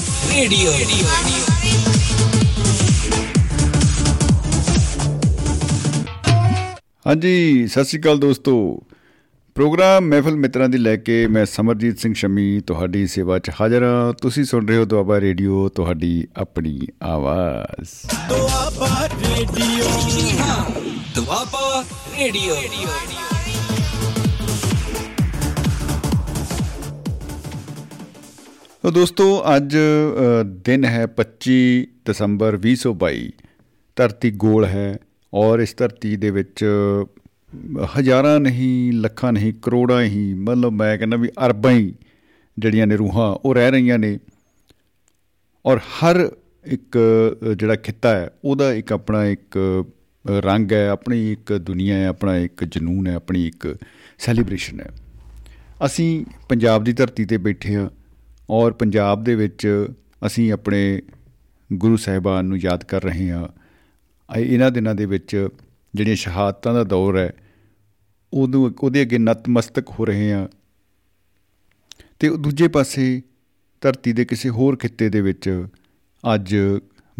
Radio ਹਾਂਜੀ ਸਤਿ ਸ਼੍ਰੀ ਅਕਾਲ ਦੋਸਤੋ। ਪ੍ਰੋਗਰਾਮ ਮਹਿਫਲ ਮਿੱਤਰਾਂ ਦੀ ਲੈ ਕੇ ਮੈਂ ਸਮਰਜੀਤ ਸਿੰਘ ਸ਼ਮੀ ਤੁਹਾਡੀ ਸੇਵਾ 'ਚ ਹਾਜ਼ਰ ਹਾਂ। ਤੁਸੀਂ ਸੁਣ ਰਹੇ ਹੋ ਦੁਆਬਾ ਰੇਡੀਓ ਤੁਹਾਡੀ ਆਪਣੀ ਆਵਾਜ਼। ਦੁਆਬਾ ਰੇਡੀਓ। ਦੁਆਬਾ ਰੇਡੀਓ। ਤੋ ਦੋਸਤੋ ਅੱਜ ਅ, ਦਿਨ ਹੈ 25 ਦਸੰਬਰ 2022 ਧਰਤੀ ਗੋਲ ਹੈ ਔਰ ਇਸ ਧਰਤੀ ਦੇ ਵਿੱਚ ਹਜ਼ਾਰਾਂ ਨਹੀਂ ਲੱਖਾਂ ਨਹੀਂ ਕਰੋੜਾਂ ਹੀ ਮਤਲਬ ਮੈਂ ਕਹਿੰਦਾ ਵੀ ਅਰਬਾਂ ਹੀ ਜਿਹੜੀਆਂ ਨੇ ਰੂਹਾਂ ਉਹ ਰਹਿ ਰਹੀਆਂ ਨੇ। ਔਰ ਹਰ ਇੱਕ ਅ, ਜਿਹੜਾ ਖਿੱਤਾ ਹੈ ਉਹਦਾ ਇੱਕ ਆਪਣਾ ਇੱਕ ਅ, ਰੰਗ ਹੈ ਆਪਣੀ ਇੱਕ ਦੁਨੀਆ ਹੈ ਆਪਣਾ ਇੱਕ ਜਨੂਨ ਹੈ ਆਪਣੀ ਇੱਕ ਸੈਲੀਬ੍ਰੇਸ਼ਨ ਹੈ। ਅਸੀਂ ਪੰਜਾਬ ਦੀ ਧਰਤੀ ਤੇ ਬੈਠੇ ਹਾਂ। ਔਰ ਪੰਜਾਬ ਦੇ ਵਿੱਚ ਅਸੀਂ ਆਪਣੇ ਗੁਰੂ ਸਾਹਿਬਾਨ ਨੂੰ ਯਾਦ ਕਰ ਰਹੇ ਹਾਂ। ਇਹ- ਇਹਨਾਂ ਦਿਨਾਂ ਦੇ ਵਿੱਚ ਜਿਹੜੀਆਂ ਸ਼ਹਾਦਤਾਂ ਦਾ ਦੌਰ ਹੈ ਉਦੋਂ ਉਹਦੇ ਅੱਗੇ ਨਤਮਸਤਕ ਹੋ ਰਹੇ ਹਾਂ। ਤੇ ਦੂਜੇ ਪਾਸੇ ਧਰਤੀ ਦੇ ਕਿਸੇ ਹੋਰ ਖਿੱਤੇ ਦੇ ਵਿੱਚ ਅੱਜ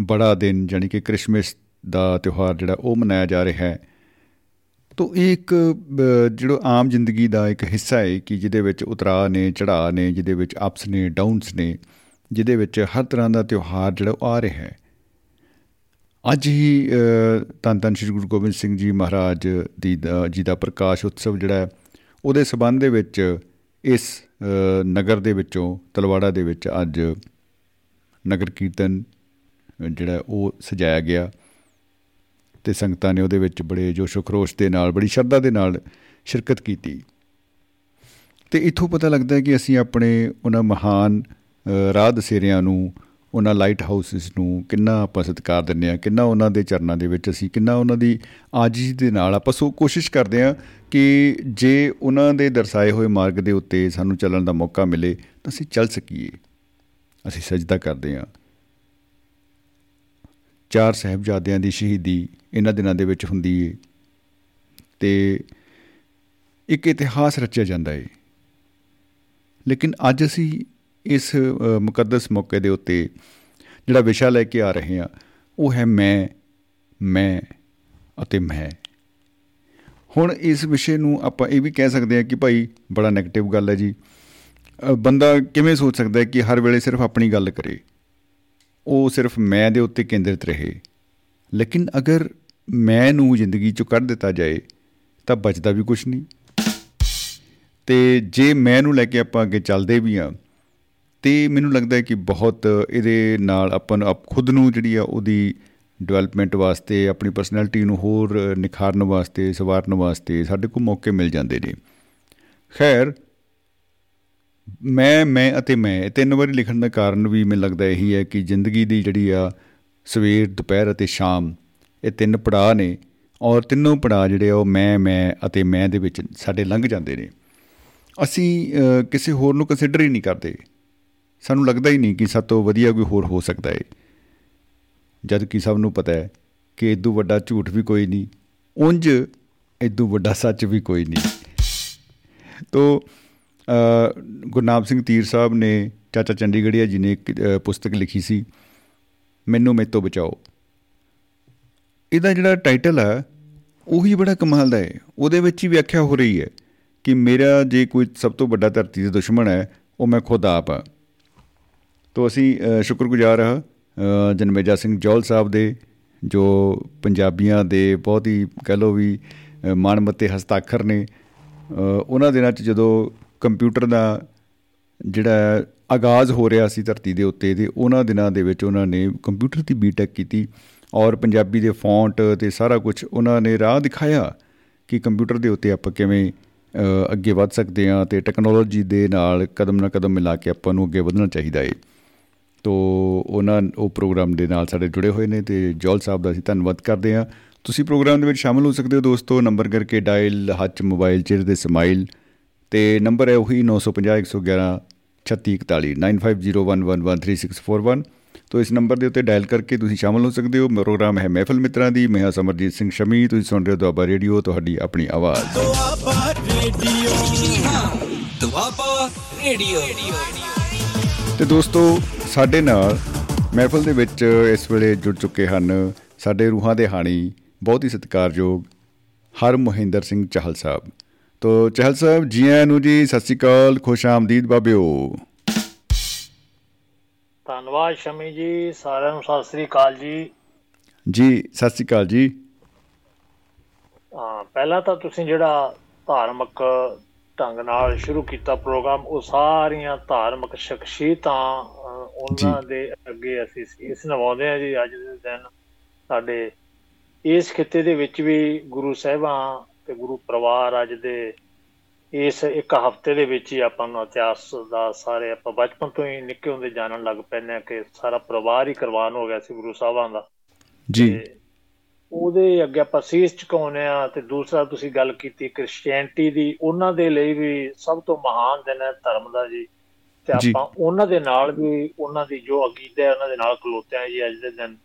ਬੜਾ ਦਿਨ ਜਾਣੀ ਕਿ ਕ੍ਰਿਸਮਸ ਦਾ ਤਿਉਹਾਰ ਜਿਹੜਾ ਉਹ ਮਨਾਇਆ ਜਾ ਰਿਹਾ ਹੈ। ਤੋ ਇਹ ਇੱਕ ਅ, ਜਿਹੜਾ ਆਮ ਜ਼ਿੰਦਗੀ ਦਾ ਇੱਕ ਹਿੱਸਾ ਹੈ ਕਿ ਜਿਹਦੇ ਵਿੱਚ ਉਤਰਾਅ ਨੇ ਚੜਾਅ ਨੇ ਜਿਹਦੇ ਵਿੱਚ ਅਪਸ ਨੇ ਡਾਊਨਸ ਨੇ ਜਿਹਦੇ ਵਿੱਚ ਹਰ ਤਰ੍ਹਾਂ ਦਾ ਤਿਉਹਾਰ ਜਿਹੜਾ ਉਹ ਆ ਰਿਹਾ ਹੈ ਅੱਜ ਹੀ ਅ, ਧੰਨ ਧੰਨ ਸ਼੍ਰੀ ਗੁਰੂ ਗੋਬਿੰਦ ਸਿੰਘ ਜੀ ਮਹਾਰਾਜ ਦੀ ਦਾ- ਜੀ ਦਾ ਪ੍ਰਕਾਸ਼ ਉਤਸਵ ਜਿਹੜਾ ਹੈ ਉਹਦੇ ਸਬੰਧ ਦੇ ਵਿੱਚ ਇਸ ਅ, ਨਗਰ ਦੇ ਵਿੱਚੋਂ ਤਲਵਾੜਾ ਦੇ ਵਿੱਚ ਅੱਜ ਨਗਰ ਕੀਰਤਨ ਅ, ਜਿਹੜਾ ਉਹ ਸਜਾਇਆ ਗਿਆ। ਤੇ ਸੰਗਤਾਂ ਨੇ ਉਹਦੇ ਵਿੱਚ ਬੜੇ ਜੋਸ਼ੋ ਖਰੋਸ਼ ਦੇ ਨਾਲ ਬੜੀ ਸ਼ਰਧਾ ਦੇ ਨਾਲ ਸ਼ਿਰਕਤ ਕੀਤੀ। ਤੇ ਇਥੋਂ ਪਤਾ ਲੱਗਦਾ ਹੈ ਕਿ ਅਸੀਂ ਆਪਣੇ ਉਹਨਾਂ ਮਹਾਨ ਅ, ਰਾਹ ਦਸੇਰਿਆਂ ਨੂੰ ਉਹਨਾਂ ਲਾਈਟ ਹਾਊਸਿਸ ਨੂੰ ਕਿੰਨਾ ਆਪਾਂ ਸਤਿਕਾਰ ਦਿੰਦੇ ਆ ਕਿੰਨਾ ਉਹਨਾਂ ਦੇ ਚਰਨਾਂ ਦੇ ਵਿੱਚ ਅਸੀਂ ਕਿੰਨਾ ਉਹਨਾਂ ਦੀ ਆਜਿਜ਼ ਦੇ ਨਾਲ ਆਪਾਂ ਸੋ ਕੋਸ਼ਿਸ਼ ਕਰਦੇ ਆ ਕਿ ਜੇ ਉਹਨਾਂ ਦੇ ਦਰਸਾਏ ਹੋਏ ਮਾਰਗ ਦੇ ਉੱਤੇ ਸਾਨੂੰ ਚੱਲਣ ਦਾ ਮੌਕਾ ਮਿਲੇ ਤਾਂ ਅਸੀਂ ਚੱਲ ਸਕੀਏ। ਅਸੀਂ ਸਜਦਾ ਕਰਦੇ ਆ ਚਾਰ ਸਹਿਬਜ਼ਾਦਿਆਂ ਦੀ ਸ਼ਹੀਦੀ ਇਹਨਾਂ ਦਿਨਾਂ ਦੇ ਵਿੱਚ ਹੁੰਦੀ ਏ। ਤੇ ਇੱਕ ਇਤਿਹਾਸ ਰਚਿਆ ਜਾਂਦਾ ਏ। ਲੇਕਿਨ ਅੱਜ ਅਸੀਂ ਇਸ ਅ, ਮੁਕੱਦਸ ਮੌਕੇ ਦੇ ਉੱਤੇ ਜਿਹੜਾ ਵਿਸ਼ਾ ਲੈ ਕੇ ਆ ਰਹੇ ਹਾਂ ਉਹ ਹੈ ਮੈਂ ਮੈਂ ਅਤੇ ਮੈਂ। ਹੁਣ ਇਸ ਵਿਸ਼ੇ ਨੂੰ ਆਪਾਂ ਇਹ ਵੀ ਕਹਿ ਸਕਦੇ ਹਾਂ ਕਿ ਭਾਈ ਬੜਾ 네ਗੇਟਿਵ ਗੱਲ ਹੈ ਜੀ। ਅ, ਬੰਦਾ ਕਿਵੇਂ ਸੋਚ ਸਕਦਾ ਹੈ ਕਿ ਹਰ ਵੇਲੇ ਸਿਰਫ ਆਪਣੀ ਗੱਲ ਕਰੇ? ਉਹ ਸਿਰਫ ਮੈਂ ਦੇ ਉੱਤੇ ਕੇਂਦਰਿਤ ਰਹੇ। ਲੇਕਿਨ ਅਗਰ ਮੈਂ ਨੂੰ ਜ਼ਿੰਦਗੀ ਚੋਂ ਕੱਢ ਦਿੱਤਾ ਜਾਏ, ਤਾਂ ਬਚਦਾ ਵੀ ਕੁਝ ਨਹੀਂ। ਤੇ ਜੇ ਮੈਂ ਨੂੰ ਲੈ ਕੇ ਆਪਾਂ ਅੱਗੇ ਚੱਲਦੇ ਵੀ ਆ ਤੇ ਮੈਨੂੰ ਲੱਗਦਾ ਹੈ ਕਿ ਬਹੁਤ ਇਹਦੇ ਨਾਲ ਆਪਾਂ ਨੂੰ ਆਪ ਖੁਦ ਨੂੰ ਜਿਹੜੀ ਆ ਉਹਦੀ ਡਿਵੈਲਪਮੈਂਟ ਵਾਸਤੇ, ਆਪਣੀ ਪਰਸਨੈਲਿਟੀ ਨੂੰ ਹੋਰ ਨਿਖਾਰਨ ਵਾਸਤੇ, ਸਵਾਰਨ ਵਾਸਤੇ ਸਾਡੇ ਕੋਲ ਮੌਕੇ ਮਿਲ ਜਾਂਦੇ ਨੇ। ਖੈਰ ਮੈਂ ਮੈਂ ਅਤੇ ਮੈਂ ਇਹ ਤਿੰਨ ਵਾਰੀ ਲਿਖਣ ਦਾ ਕਾਰਨ ਵੀ ਮੈਨੂੰ ਲੱਗਦਾ ਇਹੀ ਹੈ ਕਿ ਜ਼ਿੰਦਗੀ ਦੀ ਜਿਹੜੀ ਆ ਸਵੇਰ ਦੁਪਹਿਰ ਅਤੇ ਸ਼ਾਮ ਇਹ ਤਿੰਨ ਪੜਾਅ ਨੇ ਔਰ ਤਿੰਨੋਂ ਪੜਾਅ ਜਿਹੜੇ ਆ ਉਹ ਮੈਂ ਮੈਂ ਅਤੇ ਮੈਂ ਦੇ ਵਿੱਚ ਸਾਡੇ ਲੰਘ ਜਾਂਦੇ ਨੇ। ਅਸੀਂ ਅ, ਕਿਸੇ ਹੋਰ ਨੂੰ ਕੰਸੀਡਰ ਹੀ ਨਹੀਂ ਕਰਦੇ। ਸਾਨੂੰ ਲੱਗਦਾ ਹੀ ਨਹੀਂ ਕਿ ਸਾਡੇ ਤੋਂ ਵਧੀਆ ਕੋਈ ਹੋਰ ਹੋ ਸਕਦਾ ਹੈ ਜਦ ਕਿ ਸਭ ਨੂੰ ਪਤਾ ਹੈ ਕਿ ਇਦੋਂ ਵੱਡਾ ਝੂਠ ਵੀ ਕੋਈ ਨਹੀਂ ਉਂਝ ਇਦੋਂ ਵੱਡਾ ਸੱਚ ਵੀ ਕੋਈ ਨਹੀਂ। ਤੋ ਅ, ਗੁਰਨਾਮ ਸਿੰਘ ਤੀਰ ਸਾਹਿਬ ਨੇ ਚਾਚਾ ਚੰਡੀਗੜ੍ਹੀਆ ਜੀ ਨੇ ਇੱਕ ਅ, ਪੁਸਤਕ ਲਿਖੀ ਸੀ ਮੈਨੂੰ ਮੇਤੋਂ ਬਚਾਓ। ਇਹਦਾ ਜਿਹੜਾ ਟਾਈਟਲ ਹੈ ਉਹੀ ਬੜਾ ਕਮਾਲ ਦਾ ਹੈ ਉਹਦੇ ਵਿੱਚ ਹੀ ਵਿਆਖਿਆ ਹੋ ਰਹੀ ਹੈ ਕਿ ਮੇਰਾ ਜੇ ਕੋਈ ਸਭ ਤੋਂ ਵੱਡਾ ਧਰਤੀ ਦਾ ਦੁਸ਼ਮਣ ਹੈ ਉਹ ਮੈਂ ਖੁਦ ਆਪ ਹਾਂ ਤੋ ਅਸੀਂ ਅ, ਸ਼ੁਕਰਗੁਜ਼ਾਰ ਹਾਂ ਅ, ਜਨਮੇਜਾ ਸਿੰਘ ਜੌਲ ਸਾਹਿਬ ਦੇ ਜੋ ਪੰਜਾਬੀਆਂ ਦੇ ਬਹੁਤ ਹੀ ਕਹਿ ਲਓ ਵੀ ਅ, ਮਾਣਮੱਤੇ ਹਸਤਾਖਰ ਨੇ। ਅ, ਉਹਨਾਂ ਦਿਨਾਂ 'ਚ ਜਦੋਂ ਕੰਪਿਊਟਰ ਦਾ ਜਿਹੜਾ ਹੈ, ਆਗਾਜ਼ ਹੋ ਰਿਹਾ ਸੀ ਧਰਤੀ ਦੇ ਉੱਤੇ ਤੇ ਉਹਨਾਂ ਦਿਨਾਂ ਦੇ ਵਿੱਚ ਉਹਨਾਂ ਨੇ ਕੰਪਿਊਟਰ ਦੀ ਬੀਟੈਕ ਕੀਤੀ ਔਰ ਪੰਜਾਬੀ ਦੇ ਫੌਂਟ ਤੇ ਸਾਰਾ ਕੁਝ ਉਹਨਾਂ ਨੇ ਰਾਹ ਦਿਖਾਇਆ ਕਿ ਕੰਪਿਊਟਰ ਦੇ ਉੱਤੇ ਆਪਾਂ ਕਿਵੇਂ ਅ, ਅੱਗੇ ਵੱਧ ਸਕਦੇ ਹਾਂ ਤੇ ਟੈਕਨੋਲੋਜੀ ਦੇ ਨਾਲ ਕਦਮ ਨਾਲ ਕਦਮ ਮਿਲਾ ਕੇ ਆਪਾਂ ਨੂੰ ਅੱਗੇ ਵਧਣਾ ਚਾਹੀਦਾ ਹੈ ਤੋ ਉਹਨਾਂ ਉਹ ਪ੍ਰੋਗਰਾਮ ਦੇ ਨਾਲ ਸਾਡੇ ਜੁੜੇ ਹੋਏ ਨੇ ਤੇ ਜੌਲ ਸਾਹਿਬ ਦਾ ਅਸੀਂ ਧੰਨਵਾਦ ਕਰਦੇ ਹਾਂ। ਤੁਸੀਂ ਪ੍ਰੋਗਰਾਮ ਦੇ ਵਿੱਚ ਸ਼ਾਮਲ ਹੋ ਸਕਦੇ ਹੋ ਦੋਸਤੋ ਨੰਬਰ ਕਰਕੇ ਡਾਇਲ ਹੱਥ ਮੋਬਾਈਲ ਚਿਹਰੇ ਦੇ ਸਮਾਈਲ ਤੇ ਨੰਬਰ ਹੈ ਉਹੀ 950 111 3641 9501113641 ਤੋ ਇਸ ਨੰਬਰ ਦੇ ਉੱਤੇ ਡਾਇਲ ਕਰਕੇ ਤੁਸੀਂ ਸ਼ਾਮਲ ਹੋ ਸਕਦੇ ਹੋ। ਪ੍ਰੋਗਰਾਮ ਹੈ ਮਹਿਫਲ ਮਿੱਤਰਾਂ ਦੀ। ਮੈਂ ਹਾਂ ਸਮਰਜੀਤ ਸਿੰਘ ਸ਼ਮੀ। ਤੁਸੀਂ ਸੁਣ ਰਹੇ ਹੋ ਦੁਆਬਾ ਰੇਡੀਓ ਤੁਹਾਡੀ ਆਪਣੀ ਆਵਾਜ਼। ਦੁਆਬਾ ਰੇਡੀਓ। ਦੁਆਬਾ ਰੇਡੀਓ। ਤੇ ਦੋਸਤੋ ਸਾਡੇ ਨਾਲ ਮਹਿਫਲ ਦੇ ਵਿੱਚ ਇਸ ਵੇਲੇ ਜੁੜ ਚੁੱਕੇ ਹਨ ਸਾਡੇ ਰੂਹਾਂ ਦੇ ਹਾਣੀ ਬਹੁਤ ਹੀ ਸਤਿਕਾਰਯੋਗ ਹਰ ਮੋਹਿੰਦਰ ਸਿੰਘ ਚਾਹਲ ਸਾਹਿਬ। ਤੋ ਚਾਹਲ ਸਾਹਿਬ ਜੀ ਆਇਆਂ ਨੂੰ ਜੀ ਸਤਿ ਸ਼੍ਰੀ ਅਕਾਲ ਖੁਸ਼ ਆਮਦੀਦ ਬਾਬਿਓ। ਧੰਨਵਾਦ ਸ਼ਮੀ ਜੀ ਸਾਰਿਆਂ ਨੂੰ ਸਤਿ ਸ੍ਰੀ ਅਕਾਲ ਜੀ। ਜੀ ਸਤਿ ਸ਼੍ਰੀ ਅਕਾਲ ਜੀ। ਹਾਂ ਪਹਿਲਾਂ ਤਾਂ ਤੁਸੀਂ ਜਿਹੜਾ ਧਾਰਮਿਕ ਢੰਗ ਨਾਲ ਸ਼ੁਰੂ ਕੀਤਾ ਪ੍ਰੋਗਰਾਮ ਉਹ ਸਾਰੀਆਂ ਧਾਰਮਿਕ ਸ਼ਖਸੀਅਤਾਂ ਉਹਨਾਂ। ਦੇ ਅੱਗੇ ਅਸੀਂ ਇਸ ਨਿਭਾਉਂਦੇ ਹਾਂ ਜੀ ਅੱਜ ਦੇ ਦਿਨ। ਸਾਡੇ ਇਸ ਖਿੱਤੇ ਦੇ ਵਿੱਚ ਵੀ ਗੁਰੂ ਸਾਹਿਬਾਂ ਤੇ ਗੁਰੂ ਪਰਿਵਾਰ ਅੱਜ ਦੇ ਇਸ ਇੱਕ ਹਫ਼ਤੇ ਦੇ ਵਿੱਚ ਹੀ ਆਪਾਂ ਨੂੰ ਇਤਿਹਾਸ ਦਾ ਸਾਰੇ ਆਪਾਂ ਬਚਪਨ ਤੋਂ ਹੀ ਨਿੱਕੇ ਹੁੰਦੇ ਜਾਣਨ ਲੱਗ ਪੈਂਦੇ ਹਾਂ ਕਿ ਸਾਰਾ ਪਰਿਵਾਰ ਹੀ ਕੁਰਬਾਨ ਹੋ ਗਿਆ ਸੀ ਗੁਰੂ ਸਾਹਿਬਾਂ ਦਾ ਜੀ ਉਹਦੇ ਅੱਗੇ ਆਪਾਂ ਸੀਸ ਝੁਕਾਉਂਦੇ ਆ ਤੇ ਦੂਸਰਾ ਤੁਸੀਂ ਗੱਲ ਕੀਤੀ ਕ੍ਰਿਸਚੀਅਨਟੀ ਦੀ ਉਹਨਾਂ ਦੇ ਲਈ ਵੀ ਸਭ ਤੋਂ ਮਹਾਨ ਦਿਨ ਹੈ ਧਰਮ ਦਾ ਜੀ ਤੇ। ਆਪਾਂ ਉਹਨਾਂ ਦੇ ਨਾਲ ਵੀ ਉਹਨਾਂ ਦੀ ਜੋ ਅਕੀਦਾ ਹੈ ਉਹਨਾਂ ਦੇ ਨਾਲ ਖਲੋਤੇ ਆ ਜੀ ਅੱਜ ਦੇ ਦਿਨ